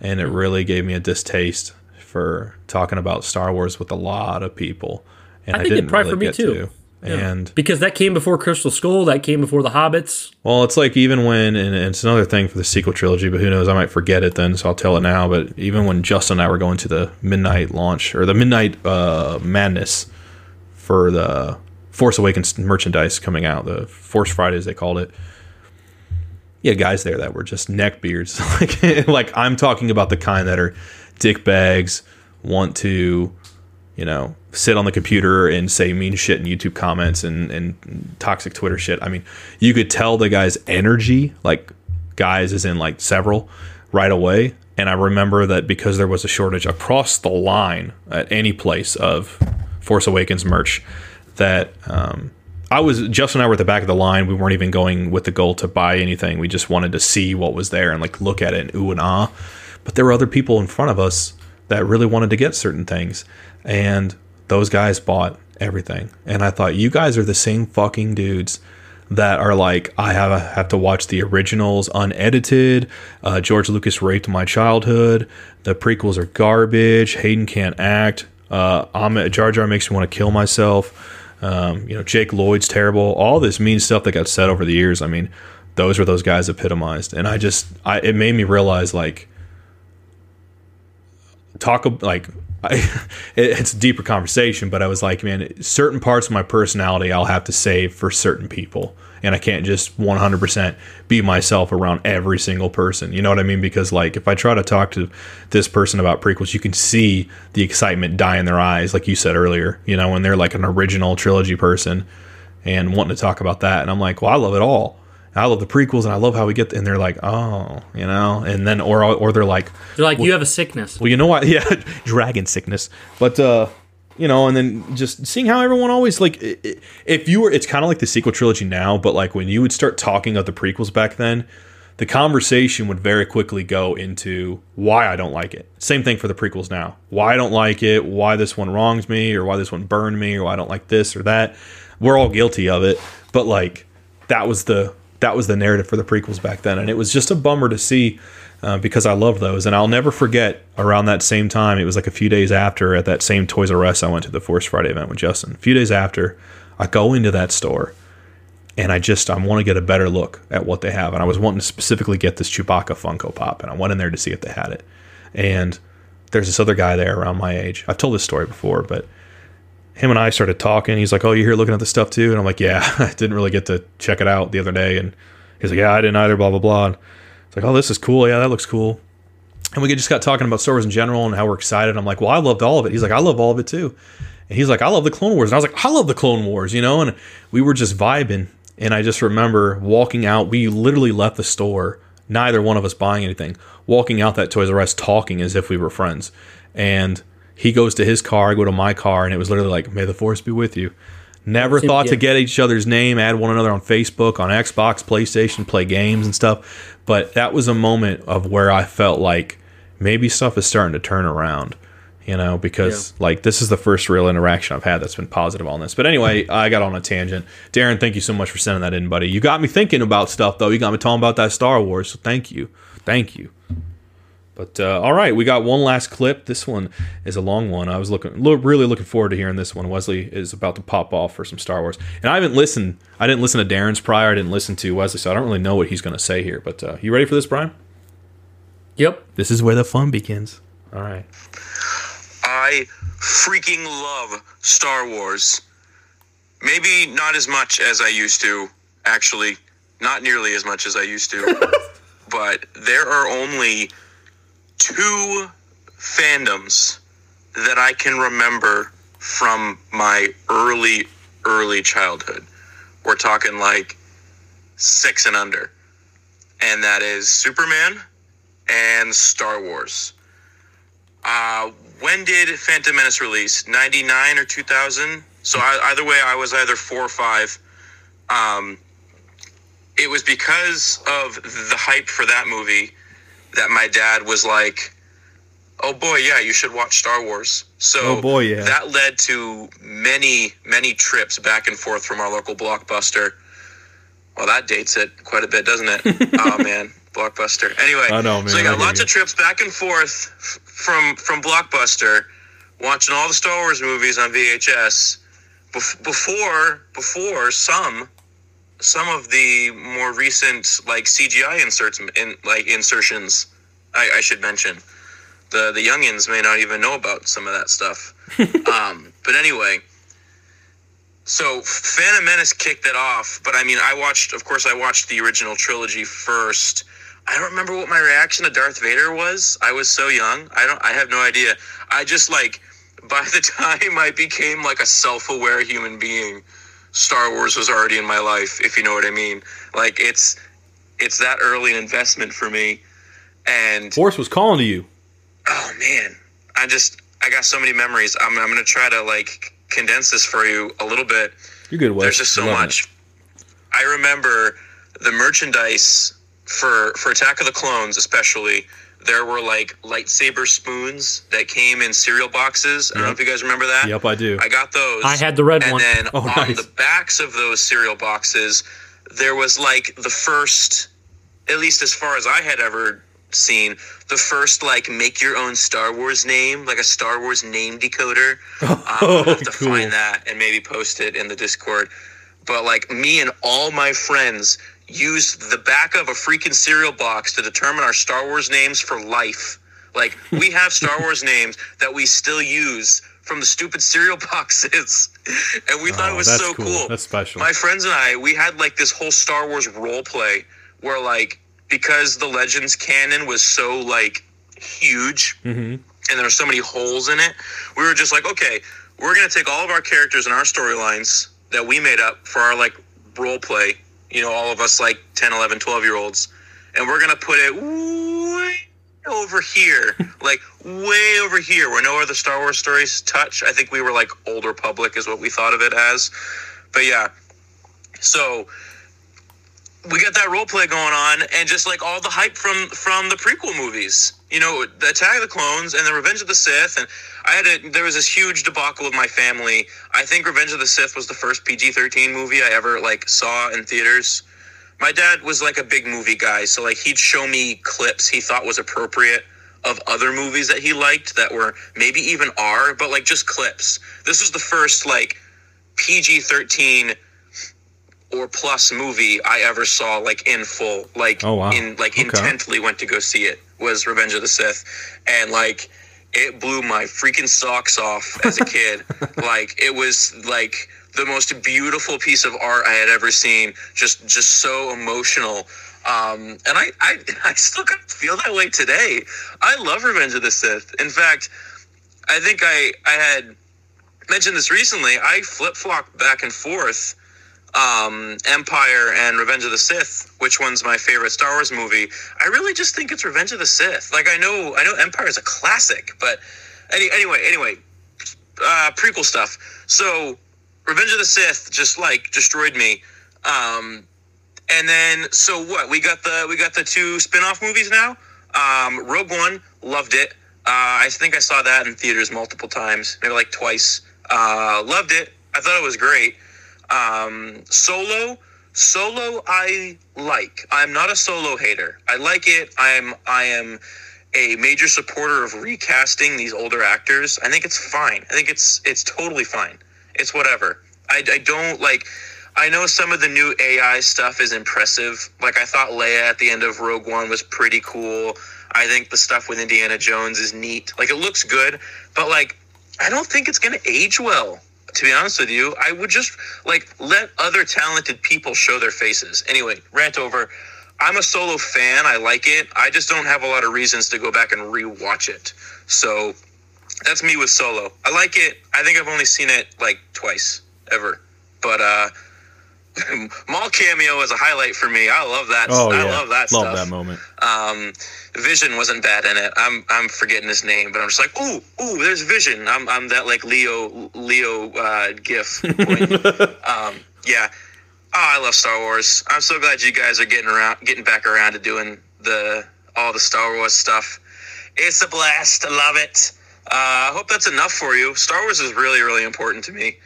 Speaker 1: and it really gave me a distaste for talking about Star Wars with a lot of people. And
Speaker 2: I
Speaker 1: I,
Speaker 2: think it
Speaker 1: didn't
Speaker 2: probably
Speaker 1: really
Speaker 2: for me too.
Speaker 1: to.
Speaker 2: Yeah.
Speaker 1: And
Speaker 2: because that came before Crystal Skull, that came before the Hobbits.
Speaker 1: well, it's like even when, and it's another thing for the sequel trilogy, but who knows? I might forget it then, so I'll tell it now. But even when Justin and I were going to the midnight launch or the midnight uh, madness for the Force Awakens merchandise coming out, the Force Fridays they called it. Yeah, guys there that were just neckbeards. like, like I'm talking about the kind that are dick bags, want to, you know, sit on the computer and say mean shit in YouTube comments and, and toxic Twitter shit. I mean, you could tell the guy's energy, like guys is in like several right away. And I remember that because there was a shortage across the line at any place of Force Awakens merch, that um, I was Justin and I were at the back of the line. We weren't even going with the goal to buy anything. We just wanted to see what was there and like look at it and ooh and ah. But there were other people in front of us that really wanted to get certain things, and those guys bought everything. And I thought, you guys are the same fucking dudes that are like, I have have to watch the originals unedited. Uh, George Lucas raped my childhood. The prequels are garbage. Hayden can't act. Uh, I'm, Jar Jar makes me want to kill myself. Um, you know, Jake Lloyd's terrible. All this mean stuff that got said over the years. I mean, those were those guys epitomized, and I just, I, it made me realize like, talk like, I, it, it's a deeper conversation, but I was like, man, certain parts of my personality I'll have to save for certain people, and I can't just 100% be myself around every single person. You know what I mean? Because like, if I try to talk to this person about prequels, you can see the excitement die in their eyes, like you said earlier. You know, when they're like an original trilogy person and wanting to talk about that, and I'm like, well, I love it all. I love the prequels, and I love how we get. And they're like, oh, you know, and then or or they're like,
Speaker 2: They're like,
Speaker 1: well,
Speaker 2: you have a sickness.
Speaker 1: well, you know what? Yeah, dragon sickness. But uh, you know, and then just seeing how everyone always like, if you were, it's kind of like the sequel trilogy now. But like when you would start talking of the prequels back then, the conversation would very quickly go into why I don't like it. Same thing for the prequels now. Why I don't like it. Why this one wrongs me, or why this one burned me, or why I don't like this or that. We're all guilty of it. But like that was the that was the narrative for the prequels back then, and it was just a bummer to see uh, because I love those, and I'll never forget around that same time. It was like a few days after at that same Toys R Us I went to the Force Friday event with Justin. A few days after, I go into that store, and I just I want to get a better look at what they have, and I was wanting to specifically get this Chewbacca Funko Pop, and I went in there to see if they had it, and there's this other guy there around my age. I've told this story before, but him and I started talking. He's like, "Oh, you're here looking at the stuff too?" And I'm like, "Yeah, I didn't really get to check it out the other day." And he's like, "Yeah, I didn't either." Blah blah blah. And it's like, "Oh, this is cool. Yeah, that looks cool." And we just got talking about Star Wars in general and how we're excited. I'm like, "Well, I loved all of it." He's like, "I love all of it too." And he's like, "I love the Clone Wars." And I was like, "I love the Clone Wars," you know. And we were just vibing. And I just remember walking out. We literally left the store, neither one of us buying anything, walking out that Toys R Us talking as if we were friends. And he goes to his car, I go to my car, and it was literally like, "May the Force be with you." Never thought to
Speaker 2: yeah.
Speaker 1: get each other's name, add one another on Facebook, on Xbox, PlayStation, play games and stuff. But that was a moment of where I felt like maybe stuff is starting to turn around, you know, because like this is the first real interaction I've had that's been positive on this. But anyway, I got on a tangent. Darren, thank you so much for sending that in, buddy. You got me thinking about stuff though. You got me talking about that Star Wars. So thank you. Thank you. But uh, all right, we got one last clip. This one is a long one. I was looking, lo- really looking forward to hearing this one. Wesley is about to pop off for some Star Wars, and I haven't listened. I didn't listen to Darren's prior. I didn't listen to Wesley, so I don't really know what he's going to say here. But uh, you ready for this, Brian?
Speaker 2: Yep.
Speaker 1: This is where the fun begins. All right.
Speaker 20: I freaking love Star Wars. Maybe not as much as I used to, actually, not nearly as much as I used to. but there are only two fandoms that I can remember from my early, early childhood. We're talking like six and under. And that is Superman and Star Wars. Uh, when did Phantom Menace release? 99 or 2000? So I, either way, I was either four or five. Um, it was because of the hype for that movie that my dad was like, "Oh boy, yeah, you should watch Star Wars." So
Speaker 1: Oh, boy, yeah.
Speaker 20: that led to many, many trips back and forth from our local blockbuster. Well, that dates it quite a bit, doesn't it? oh man, blockbuster. Anyway,
Speaker 1: I know, man,
Speaker 20: so you
Speaker 1: I
Speaker 20: got
Speaker 1: hear
Speaker 20: lots
Speaker 1: you.
Speaker 20: of trips back and forth from from blockbuster, watching all the Star Wars movies on VHS. Bef- before before some some of the more recent like CGI inserts in like insertions I, I should mention. The the youngins may not even know about some of that stuff. um, but anyway, so Phantom Menace kicked it off. But I mean, I watched, of course, I watched the original trilogy first. I don't remember what my reaction to Darth Vader was. I was so young. I don't. I have no idea. I just like by the time I became like a self-aware human being, Star Wars was already in my life. If you know what I mean. Like it's it's that early an investment for me. And
Speaker 1: Force was calling to you.
Speaker 20: oh man, I just I got so many memories. I'm I'm gonna try to like condense this for you a little bit.
Speaker 1: You're good, Wes.
Speaker 20: There's just so much. I remember the merchandise for for Attack of the Clones, especially. There were like lightsaber spoons that came in cereal boxes. I don't know if you guys remember that.
Speaker 1: Yep, I do.
Speaker 20: I got those.
Speaker 2: I had the red
Speaker 20: and
Speaker 2: one.
Speaker 20: And then
Speaker 1: Oh,
Speaker 20: on
Speaker 1: nice.
Speaker 20: the backs of those cereal boxes, there was like the first, at least as far as I had ever seen, the first like make your own Star Wars name, like a Star Wars name decoder. Um, I'll have to
Speaker 1: cool.
Speaker 20: find that and maybe post it in the Discord. But like me and all my friends used the back of a freaking cereal box to determine our Star Wars names for life. Like we have Star Wars names that we still use from the stupid cereal boxes, and we thought it
Speaker 1: Oh,
Speaker 20: was so
Speaker 1: cool. That's special.
Speaker 20: My friends and I, we had like this whole Star Wars role play where like because the Legends canon was so like huge
Speaker 1: Mm-hmm.
Speaker 20: and there were so many holes in it, we were just like, okay, we're gonna take all of our characters and our storylines that we made up for our like role play, you know, all of us like 10, 11, 12 year olds, and we're gonna put it way over here, like way over here where no other Star Wars stories touch. I think we were like Old Republic is what we thought of it as. But yeah. So we got that role play going on and just like all the hype from from the prequel movies you know the attack of the clones and the revenge of the sith and i had a there was this huge debacle with my family. I think revenge of the sith was the first pg-13 movie i ever like saw in theaters. My dad was like a big movie guy so like he'd show me clips he thought was appropriate of other movies that he liked that were maybe even r but like just clips. This was the first like pg-13 or plus movie I ever saw like in full, like
Speaker 1: Oh, wow.
Speaker 20: in like
Speaker 1: Okay.
Speaker 20: intently went to go see it was Revenge of the Sith, and like it blew my freaking socks off as a kid. like it was like the most beautiful piece of art I had ever seen. Just just so emotional. Um, and I, I I still kind of feel that way today. I love Revenge of the Sith. In fact, I think I I had mentioned this recently. I flip flopped back and forth um, Empire and Revenge of the Sith. Which one's my favorite Star Wars movie? I really just think it's Revenge of the Sith. Like I know, I know Empire is a classic, but any, anyway, anyway, uh, prequel stuff. So Revenge of the Sith just like destroyed me. Um, and then so what? We got the we got the two spin-off movies now. Um, Rogue One, loved it. Uh, I think I saw that in theaters multiple times, maybe like twice. Uh, loved it. I thought it was great. Um, solo, solo, I like. I'm not a solo hater. I like it. I'm. I am a major supporter of recasting these older actors. I think it's fine. I think it's it's totally fine. It's whatever. I, I don't like. I know some of the new AI stuff is impressive. Like I thought Leia at the end of Rogue One was pretty cool. I think the stuff with Indiana Jones is neat. Like it looks good, but like I don't think it's to age well. To be honest with you, I would just like let other talented people show their faces. Anyway, rant over. I'm a solo fan. I like it. I just don't have a lot of reasons to go back and rewatch it. So that's me with Solo. I like it. I think I've only seen it like twice ever. But uh Maul cameo was a highlight for me. I love that.
Speaker 1: Oh
Speaker 20: I
Speaker 1: yeah,
Speaker 20: love that
Speaker 1: love
Speaker 20: stuff.
Speaker 1: that moment.
Speaker 20: Um, Vision wasn't bad in it. I'm I'm forgetting his name, but I'm just like, ooh, ooh, there's Vision. I'm I'm that like Leo Leo uh, gif. point. um, yeah. Oh, I love Star Wars. I'm so glad you guys are getting around, getting back around to doing the all the Star Wars stuff. It's a blast. I love it. Uh, I hope that's enough for you. Star Wars is really, really important to me.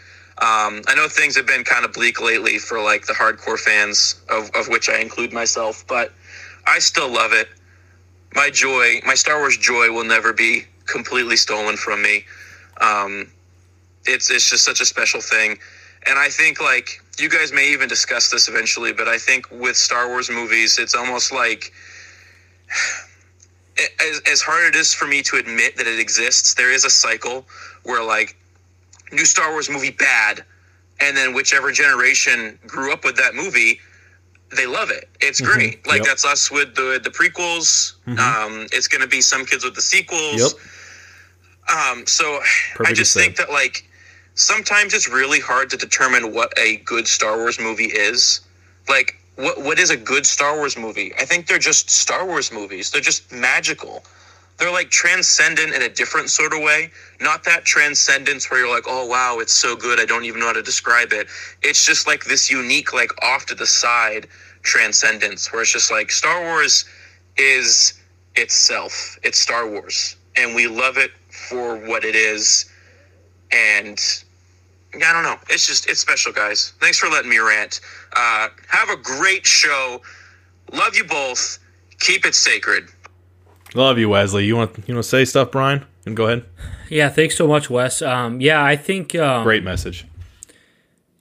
Speaker 20: Um, I know things have been kind of bleak lately for like the hardcore fans, of, of which I include myself, but I still love it. My joy, my Star Wars joy, will never be completely stolen from me. Um, it's it's just such a special thing, and I think like you guys may even discuss this eventually, but I think with Star Wars movies, it's almost like as, as hard it is for me to admit that it exists, there is a cycle where like new Star Wars movie bad, and then whichever generation grew up with that movie, they love it. It's
Speaker 1: Mhm.
Speaker 20: great. Like
Speaker 1: Yep.
Speaker 20: that's us with the the prequels.
Speaker 1: Mhm.
Speaker 20: Um, it's going to be some kids with the sequels.
Speaker 1: Yep.
Speaker 20: Um, so I just think that like sometimes it's really hard to determine what a good Star Wars movie is. Like what what is a good Star Wars movie? I think they're just Star Wars movies. They're just magical. They're like transcendent in a different sort of way. Not that transcendence where you're like, oh wow, it's so good, I don't even know how to describe it. It's just like this unique, like off to the side transcendence where it's just like Star Wars is itself. It's Star Wars. And we love it for what it is. And yeah, I don't know. It's just it's special, guys. Thanks for letting me rant. Uh, have a great show. Love you both. Keep it sacred.
Speaker 1: Love you, Wesley. You want you want to say stuff, Brian? And go ahead.
Speaker 2: Yeah, thanks so much, Wes. Um, yeah, I think um,
Speaker 1: Great message.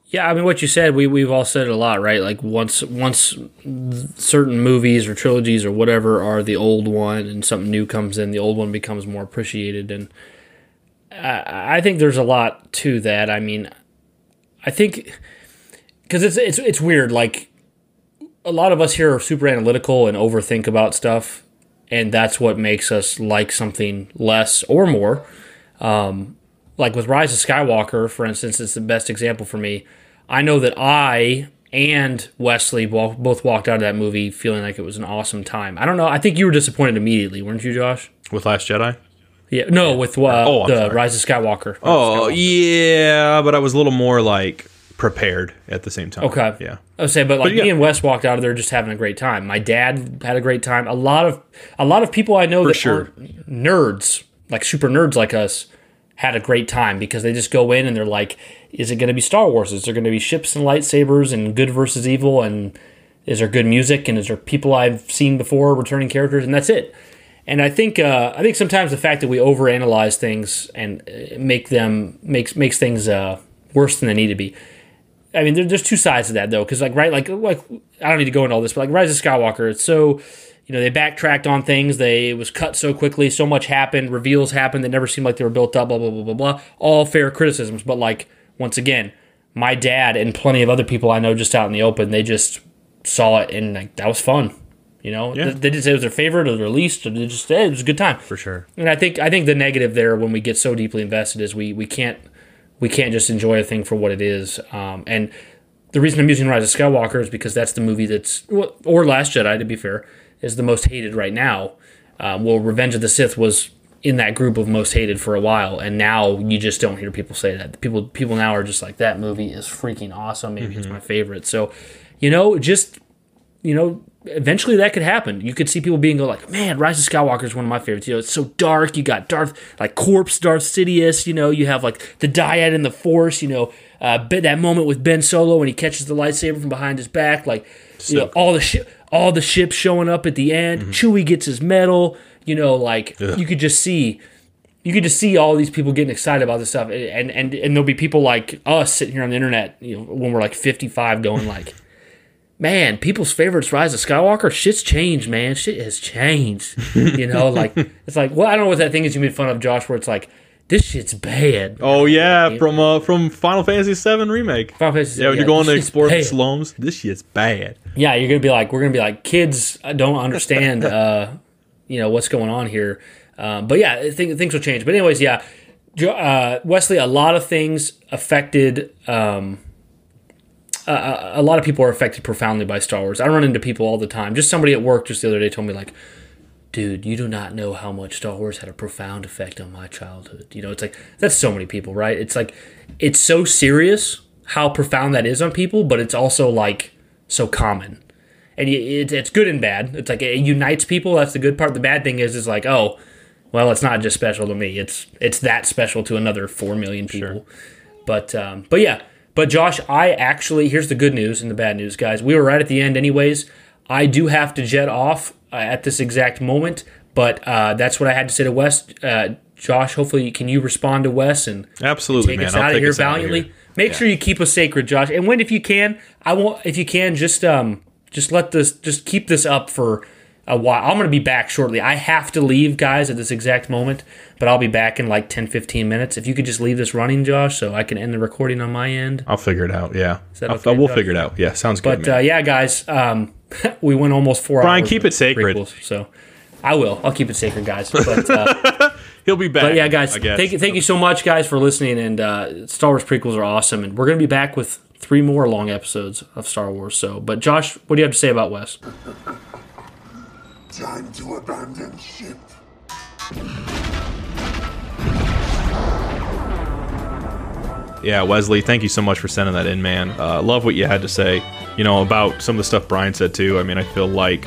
Speaker 2: Yeah, I mean, what you said, we we've all said it a lot, right? Like once once certain movies or trilogies or whatever are the old one, and something new comes in, the old one becomes more appreciated, and I, I think there's a lot to that. I mean, I think because it's it's it's weird. Like a lot of us here are super analytical and overthink about stuff, and that's what makes us like something less or more. Um, like with Rise of Skywalker, for instance, it's the best example for me. I know that I and Wesley both walked out of that movie feeling like it was an awesome time. I don't know. I think you were disappointed immediately, weren't you, Josh?
Speaker 1: With Last Jedi?
Speaker 2: Yeah. No, with uh,
Speaker 1: Oh,
Speaker 2: the
Speaker 1: sorry.
Speaker 2: Rise of Skywalker.
Speaker 1: Oh yeah, but I was a little more like prepared at the same time.
Speaker 2: Okay.
Speaker 1: Yeah.
Speaker 2: I would say, but like
Speaker 1: But yeah.
Speaker 2: me and Wes walked out of there just having a great time. My dad had a great time. A lot of a lot of people I know
Speaker 1: For
Speaker 2: that
Speaker 1: sure.
Speaker 2: aren't nerds, like super nerds like us, had a great time because they just go in and they're like, "Is it going to be Star Wars? Is there going to be ships and lightsabers and good versus evil? And is there good music? And is there people I've seen before, returning characters? And that's it." And I think uh, I think sometimes the fact that we overanalyze things and uh, make them makes makes things uh, worse than they need to be. I mean, there, there's two sides to that though, because like right, like like I don't need to go into all this, but like Rise of Skywalker, it's so you know they backtracked on things. They it was cut so quickly, so much happened, reveals happened that never seemed like they were built up. Blah blah blah blah blah. All fair criticisms, but like once again, my dad and plenty of other people I know just out in the open, they just saw it and like that was fun. You know,
Speaker 1: Yeah.
Speaker 2: they, they didn't say it was their favorite or their least, or they just it was a good time
Speaker 1: for sure.
Speaker 2: And I think I think the negative there when we get so deeply invested is we we can't we can't just enjoy a thing for what it is. Um, and the reason I'm using Rise of Skywalker is because that's the movie that's or Last Jedi to be fair is the most hated right now. Um, well, Revenge of the Sith was in that group of most hated for a while, and now you just don't hear people say that. People people now are just like that movie is freaking awesome. Maybe it's my favorite. So, you know, just you know, eventually that could happen. You could see people being go like, "Man, Rise of Skywalker is one of my favorites." You know, it's so dark. You got Darth, like corpse Darth Sidious. You know, you have like the dyad and the Force. You know, uh, that moment with Ben Solo when he catches the lightsaber from behind his back, like you know, all the shit, all the ships showing up at the end. Chewie gets his medal. You know, like you could just see, you could just see all these people getting excited about this stuff, and and and there'll be people like us sitting here on the internet, you know, when we're like 55, going like. Man, people's favorites Rise of Skywalker. Shit's changed, man. Shit has changed. You know, like it's like, well, I don't know what that thing is you made fun of, Josh, where it's like, this shit's bad.
Speaker 1: Oh yeah, from uh from Final Fantasy VII remake.
Speaker 2: Final Fantasy
Speaker 1: Yeah, when
Speaker 2: yeah,
Speaker 1: you're going to explore the slums, this shit's bad.
Speaker 2: Yeah, you're gonna be like, we're gonna be like, kids don't understand, uh, you know, what's going on here. Um, but yeah, think things will change. But anyways, yeah, uh, Wesley, a lot of things affected. Um, a, a lot of people are affected profoundly by Star Wars. I run into people all the time. Just somebody at work just the other day told me like, dude, you do not know how much Star Wars had a profound effect on my childhood. You know, it's like that's so many people, right? It's like it's so serious how profound that is on people, but it's also like so common. And it's good and bad. It's like it unites people. That's the good part. The bad thing is, is like, oh, well, it's not just special to me. It's it's that special to another four million people. But um, but yeah. But Josh, I actually here's the good news and the bad news, guys. We were right at the end, anyways. I do have to jet off uh, at this exact moment, but uh, that's what I had to say to Wes. Uh, Josh, hopefully, can you respond to Wes and
Speaker 1: Absolutely,
Speaker 2: take
Speaker 1: man.
Speaker 2: us
Speaker 1: I'll
Speaker 2: out of here valiantly?
Speaker 1: here.
Speaker 2: Make
Speaker 1: Yeah.
Speaker 2: sure you keep us sacred, Josh. And when, if you can, I won't. If you can, just um, just let this, just keep this up for a while. I'm gonna be back shortly. I have to leave, guys, at this exact moment, but I'll be back in like 10, 15 minutes. If you could just leave this running, Josh, so I can end the recording on my end.
Speaker 1: I'll figure it out. Yeah,
Speaker 2: Is that
Speaker 1: I'll-
Speaker 2: okay,
Speaker 1: we'll
Speaker 2: Josh?
Speaker 1: figure it out. Yeah, sounds good.
Speaker 2: But
Speaker 1: man.
Speaker 2: uh, yeah, guys, um, we went almost four
Speaker 1: Brian,
Speaker 2: hours.
Speaker 1: keep it sacred.
Speaker 2: prequels, so I will. I'll keep it sacred, guys. But uh,
Speaker 1: He'll be back.
Speaker 2: but yeah, guys,
Speaker 1: I guess.
Speaker 2: thank you, thank you so much, guys, for listening. And uh, Star Wars prequels are awesome, and we're gonna be back with three more long episodes of Star Wars. So, but Josh, what do you have to say about Wes?
Speaker 21: Time to abandon ship.
Speaker 1: Yeah, Wesley, thank you so much for sending that in, man. Uh, love what you had to say, you know, about some of the stuff Brian said too. I mean, I feel like,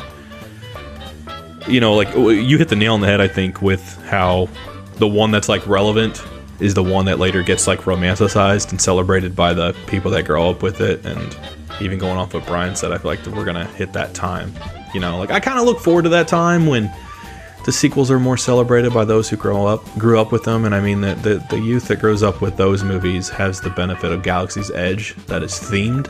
Speaker 1: you know, like you hit the nail on the head, I think, with how the one that's like relevant is the one that later gets like romanticized and celebrated by the people that grow up with it. And even going off what Brian said, I feel like we're going to hit that time. You know, like I kind of look forward to that time when the sequels are more celebrated by those who grow up grew up with them and i mean the, the, the youth that grows up with those movies has the benefit of galaxy's edge that is themed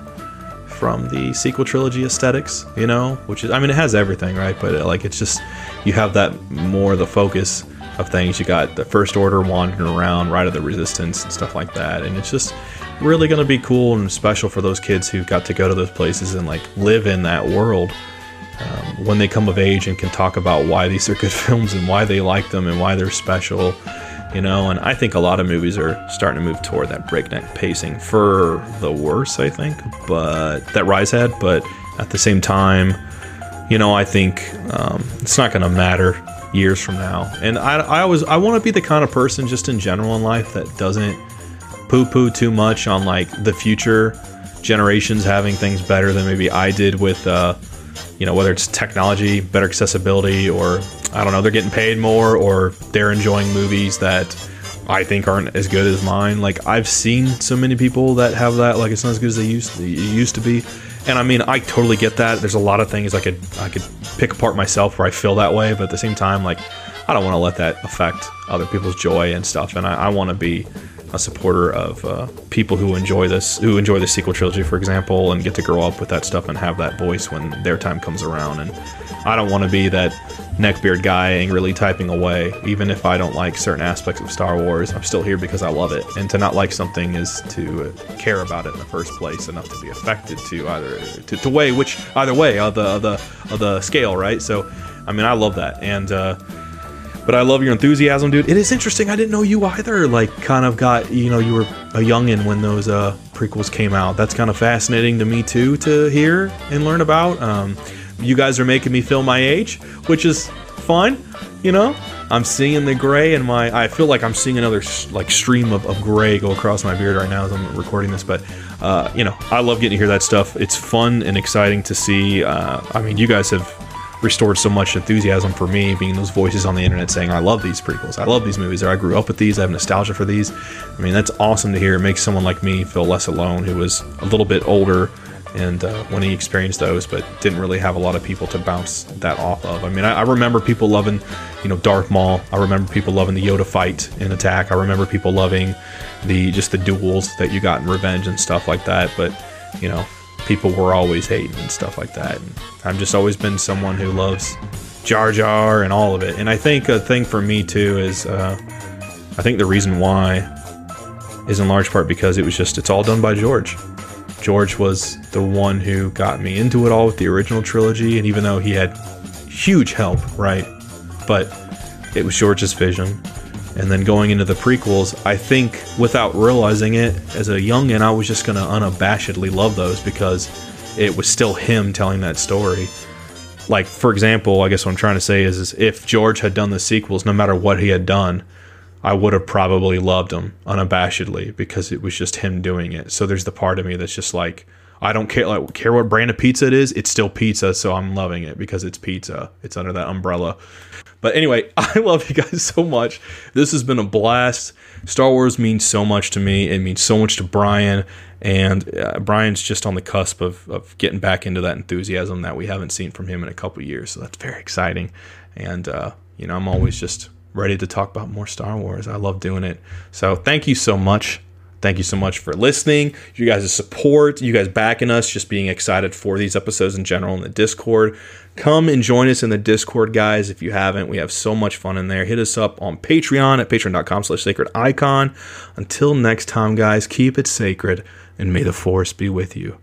Speaker 1: from the sequel trilogy aesthetics you know which is i mean it has everything right? But uh, like it's just you have that more the focus of things. You got the first order wandering around right of the resistance and stuff like that and it's just really going to be cool and special for those kids who got to go to those places and like live in that world um, when they come of age and can talk about why these are good films and why they like them and why they're special, you know. And I think a lot of movies are starting to move toward that breakneck pacing for the worse, I think, but that Rise had. But at the same time, you know, I think um, it's not going to matter years from now. And I, I always I want to be the kind of person just in general in life that doesn't poo poo too much on like the future generations having things better than maybe I did with. Uh, you know whether it's technology better accessibility or i don't know they're getting paid more or they're enjoying movies that i think aren't as good as mine. Like i've seen so many people that have that like it's not as good as they used it used to be. And i mean i totally get that. There's a lot of things i could i could pick apart myself where i feel that way but at the same time like i don't want to let that affect other people's joy and stuff and i, I want to be a supporter of uh, people who enjoy this, who enjoy the sequel trilogy, for example, and get to grow up with that stuff and have that voice when their time comes around. And I don't want to be that neckbeard guy angrily typing away, even if I don't like certain aspects of Star Wars. I'm still here because I love it, and to not like something is to uh, care about it in the first place enough to be affected to either to, to weigh which either way of the of the of the scale, right? So, I mean, I love that, and. uh but I love your enthusiasm, dude. It is interesting. I didn't know you either. Like, kind of got you know you were a youngin when those uh, prequels came out. That's kind of fascinating to me too to hear and learn about. Um, you guys are making me feel my age, which is fun. You know, I'm seeing the gray in my. I feel like I'm seeing another like stream of, of gray go across my beard right now as I'm recording this. But uh, you know, I love getting to hear that stuff. It's fun and exciting to see. Uh, I mean, you guys have restored so much enthusiasm for me being those voices on the internet saying I love these prequels, I love these movies, or I grew up with these, I have nostalgia for these. I mean, that's awesome to hear. It makes someone like me feel less alone, who was a little bit older and uh, when he experienced those, but didn't really have a lot of people to bounce that off of. I mean, I, I, remember people loving, you know, Darth Maul. I remember people loving the Yoda fight in Attack. I remember people loving the just the duels that you got in Revenge and stuff like that. But you know, people were always hating and stuff like that. And I've just always been someone who loves Jar Jar and all of it. And I think a thing for me too is, uh, I think the reason why is in large part because it was just it's all done by George. George was the one who got me into it all with the original trilogy, and even though he had huge help, right? But it was George's vision. And then going into the prequels, I think without realizing it, as a youngin, I was just to unabashedly love those because it was still him telling that story. Like, for example, I guess what I'm trying to say is, is if George had done the sequels, no matter what he had done, I would have probably loved him unabashedly because it was just him doing it. So there's the part of me that's just like, I don't care like care what brand of pizza it is. It's still pizza, so I'm loving it because it's pizza. It's under that umbrella. But anyway, I love you guys so much. This has been a blast. Star Wars means so much to me. It means so much to Brian, and uh, Brian's just on the cusp of, of getting back into that enthusiasm that we haven't seen from him in a couple years. So that's very exciting. And uh, you know, I'm always just ready to talk about more Star Wars. I love doing it. So thank you so much. Thank you so much for listening. You guys' support, you guys backing us, just being excited for these episodes in general in the Discord. Come and join us in the Discord, guys. If you haven't, we have so much fun in there. Hit us up on Patreon at patreon.com slash sacred icon. Until next time, guys, keep it sacred and may the force be with you.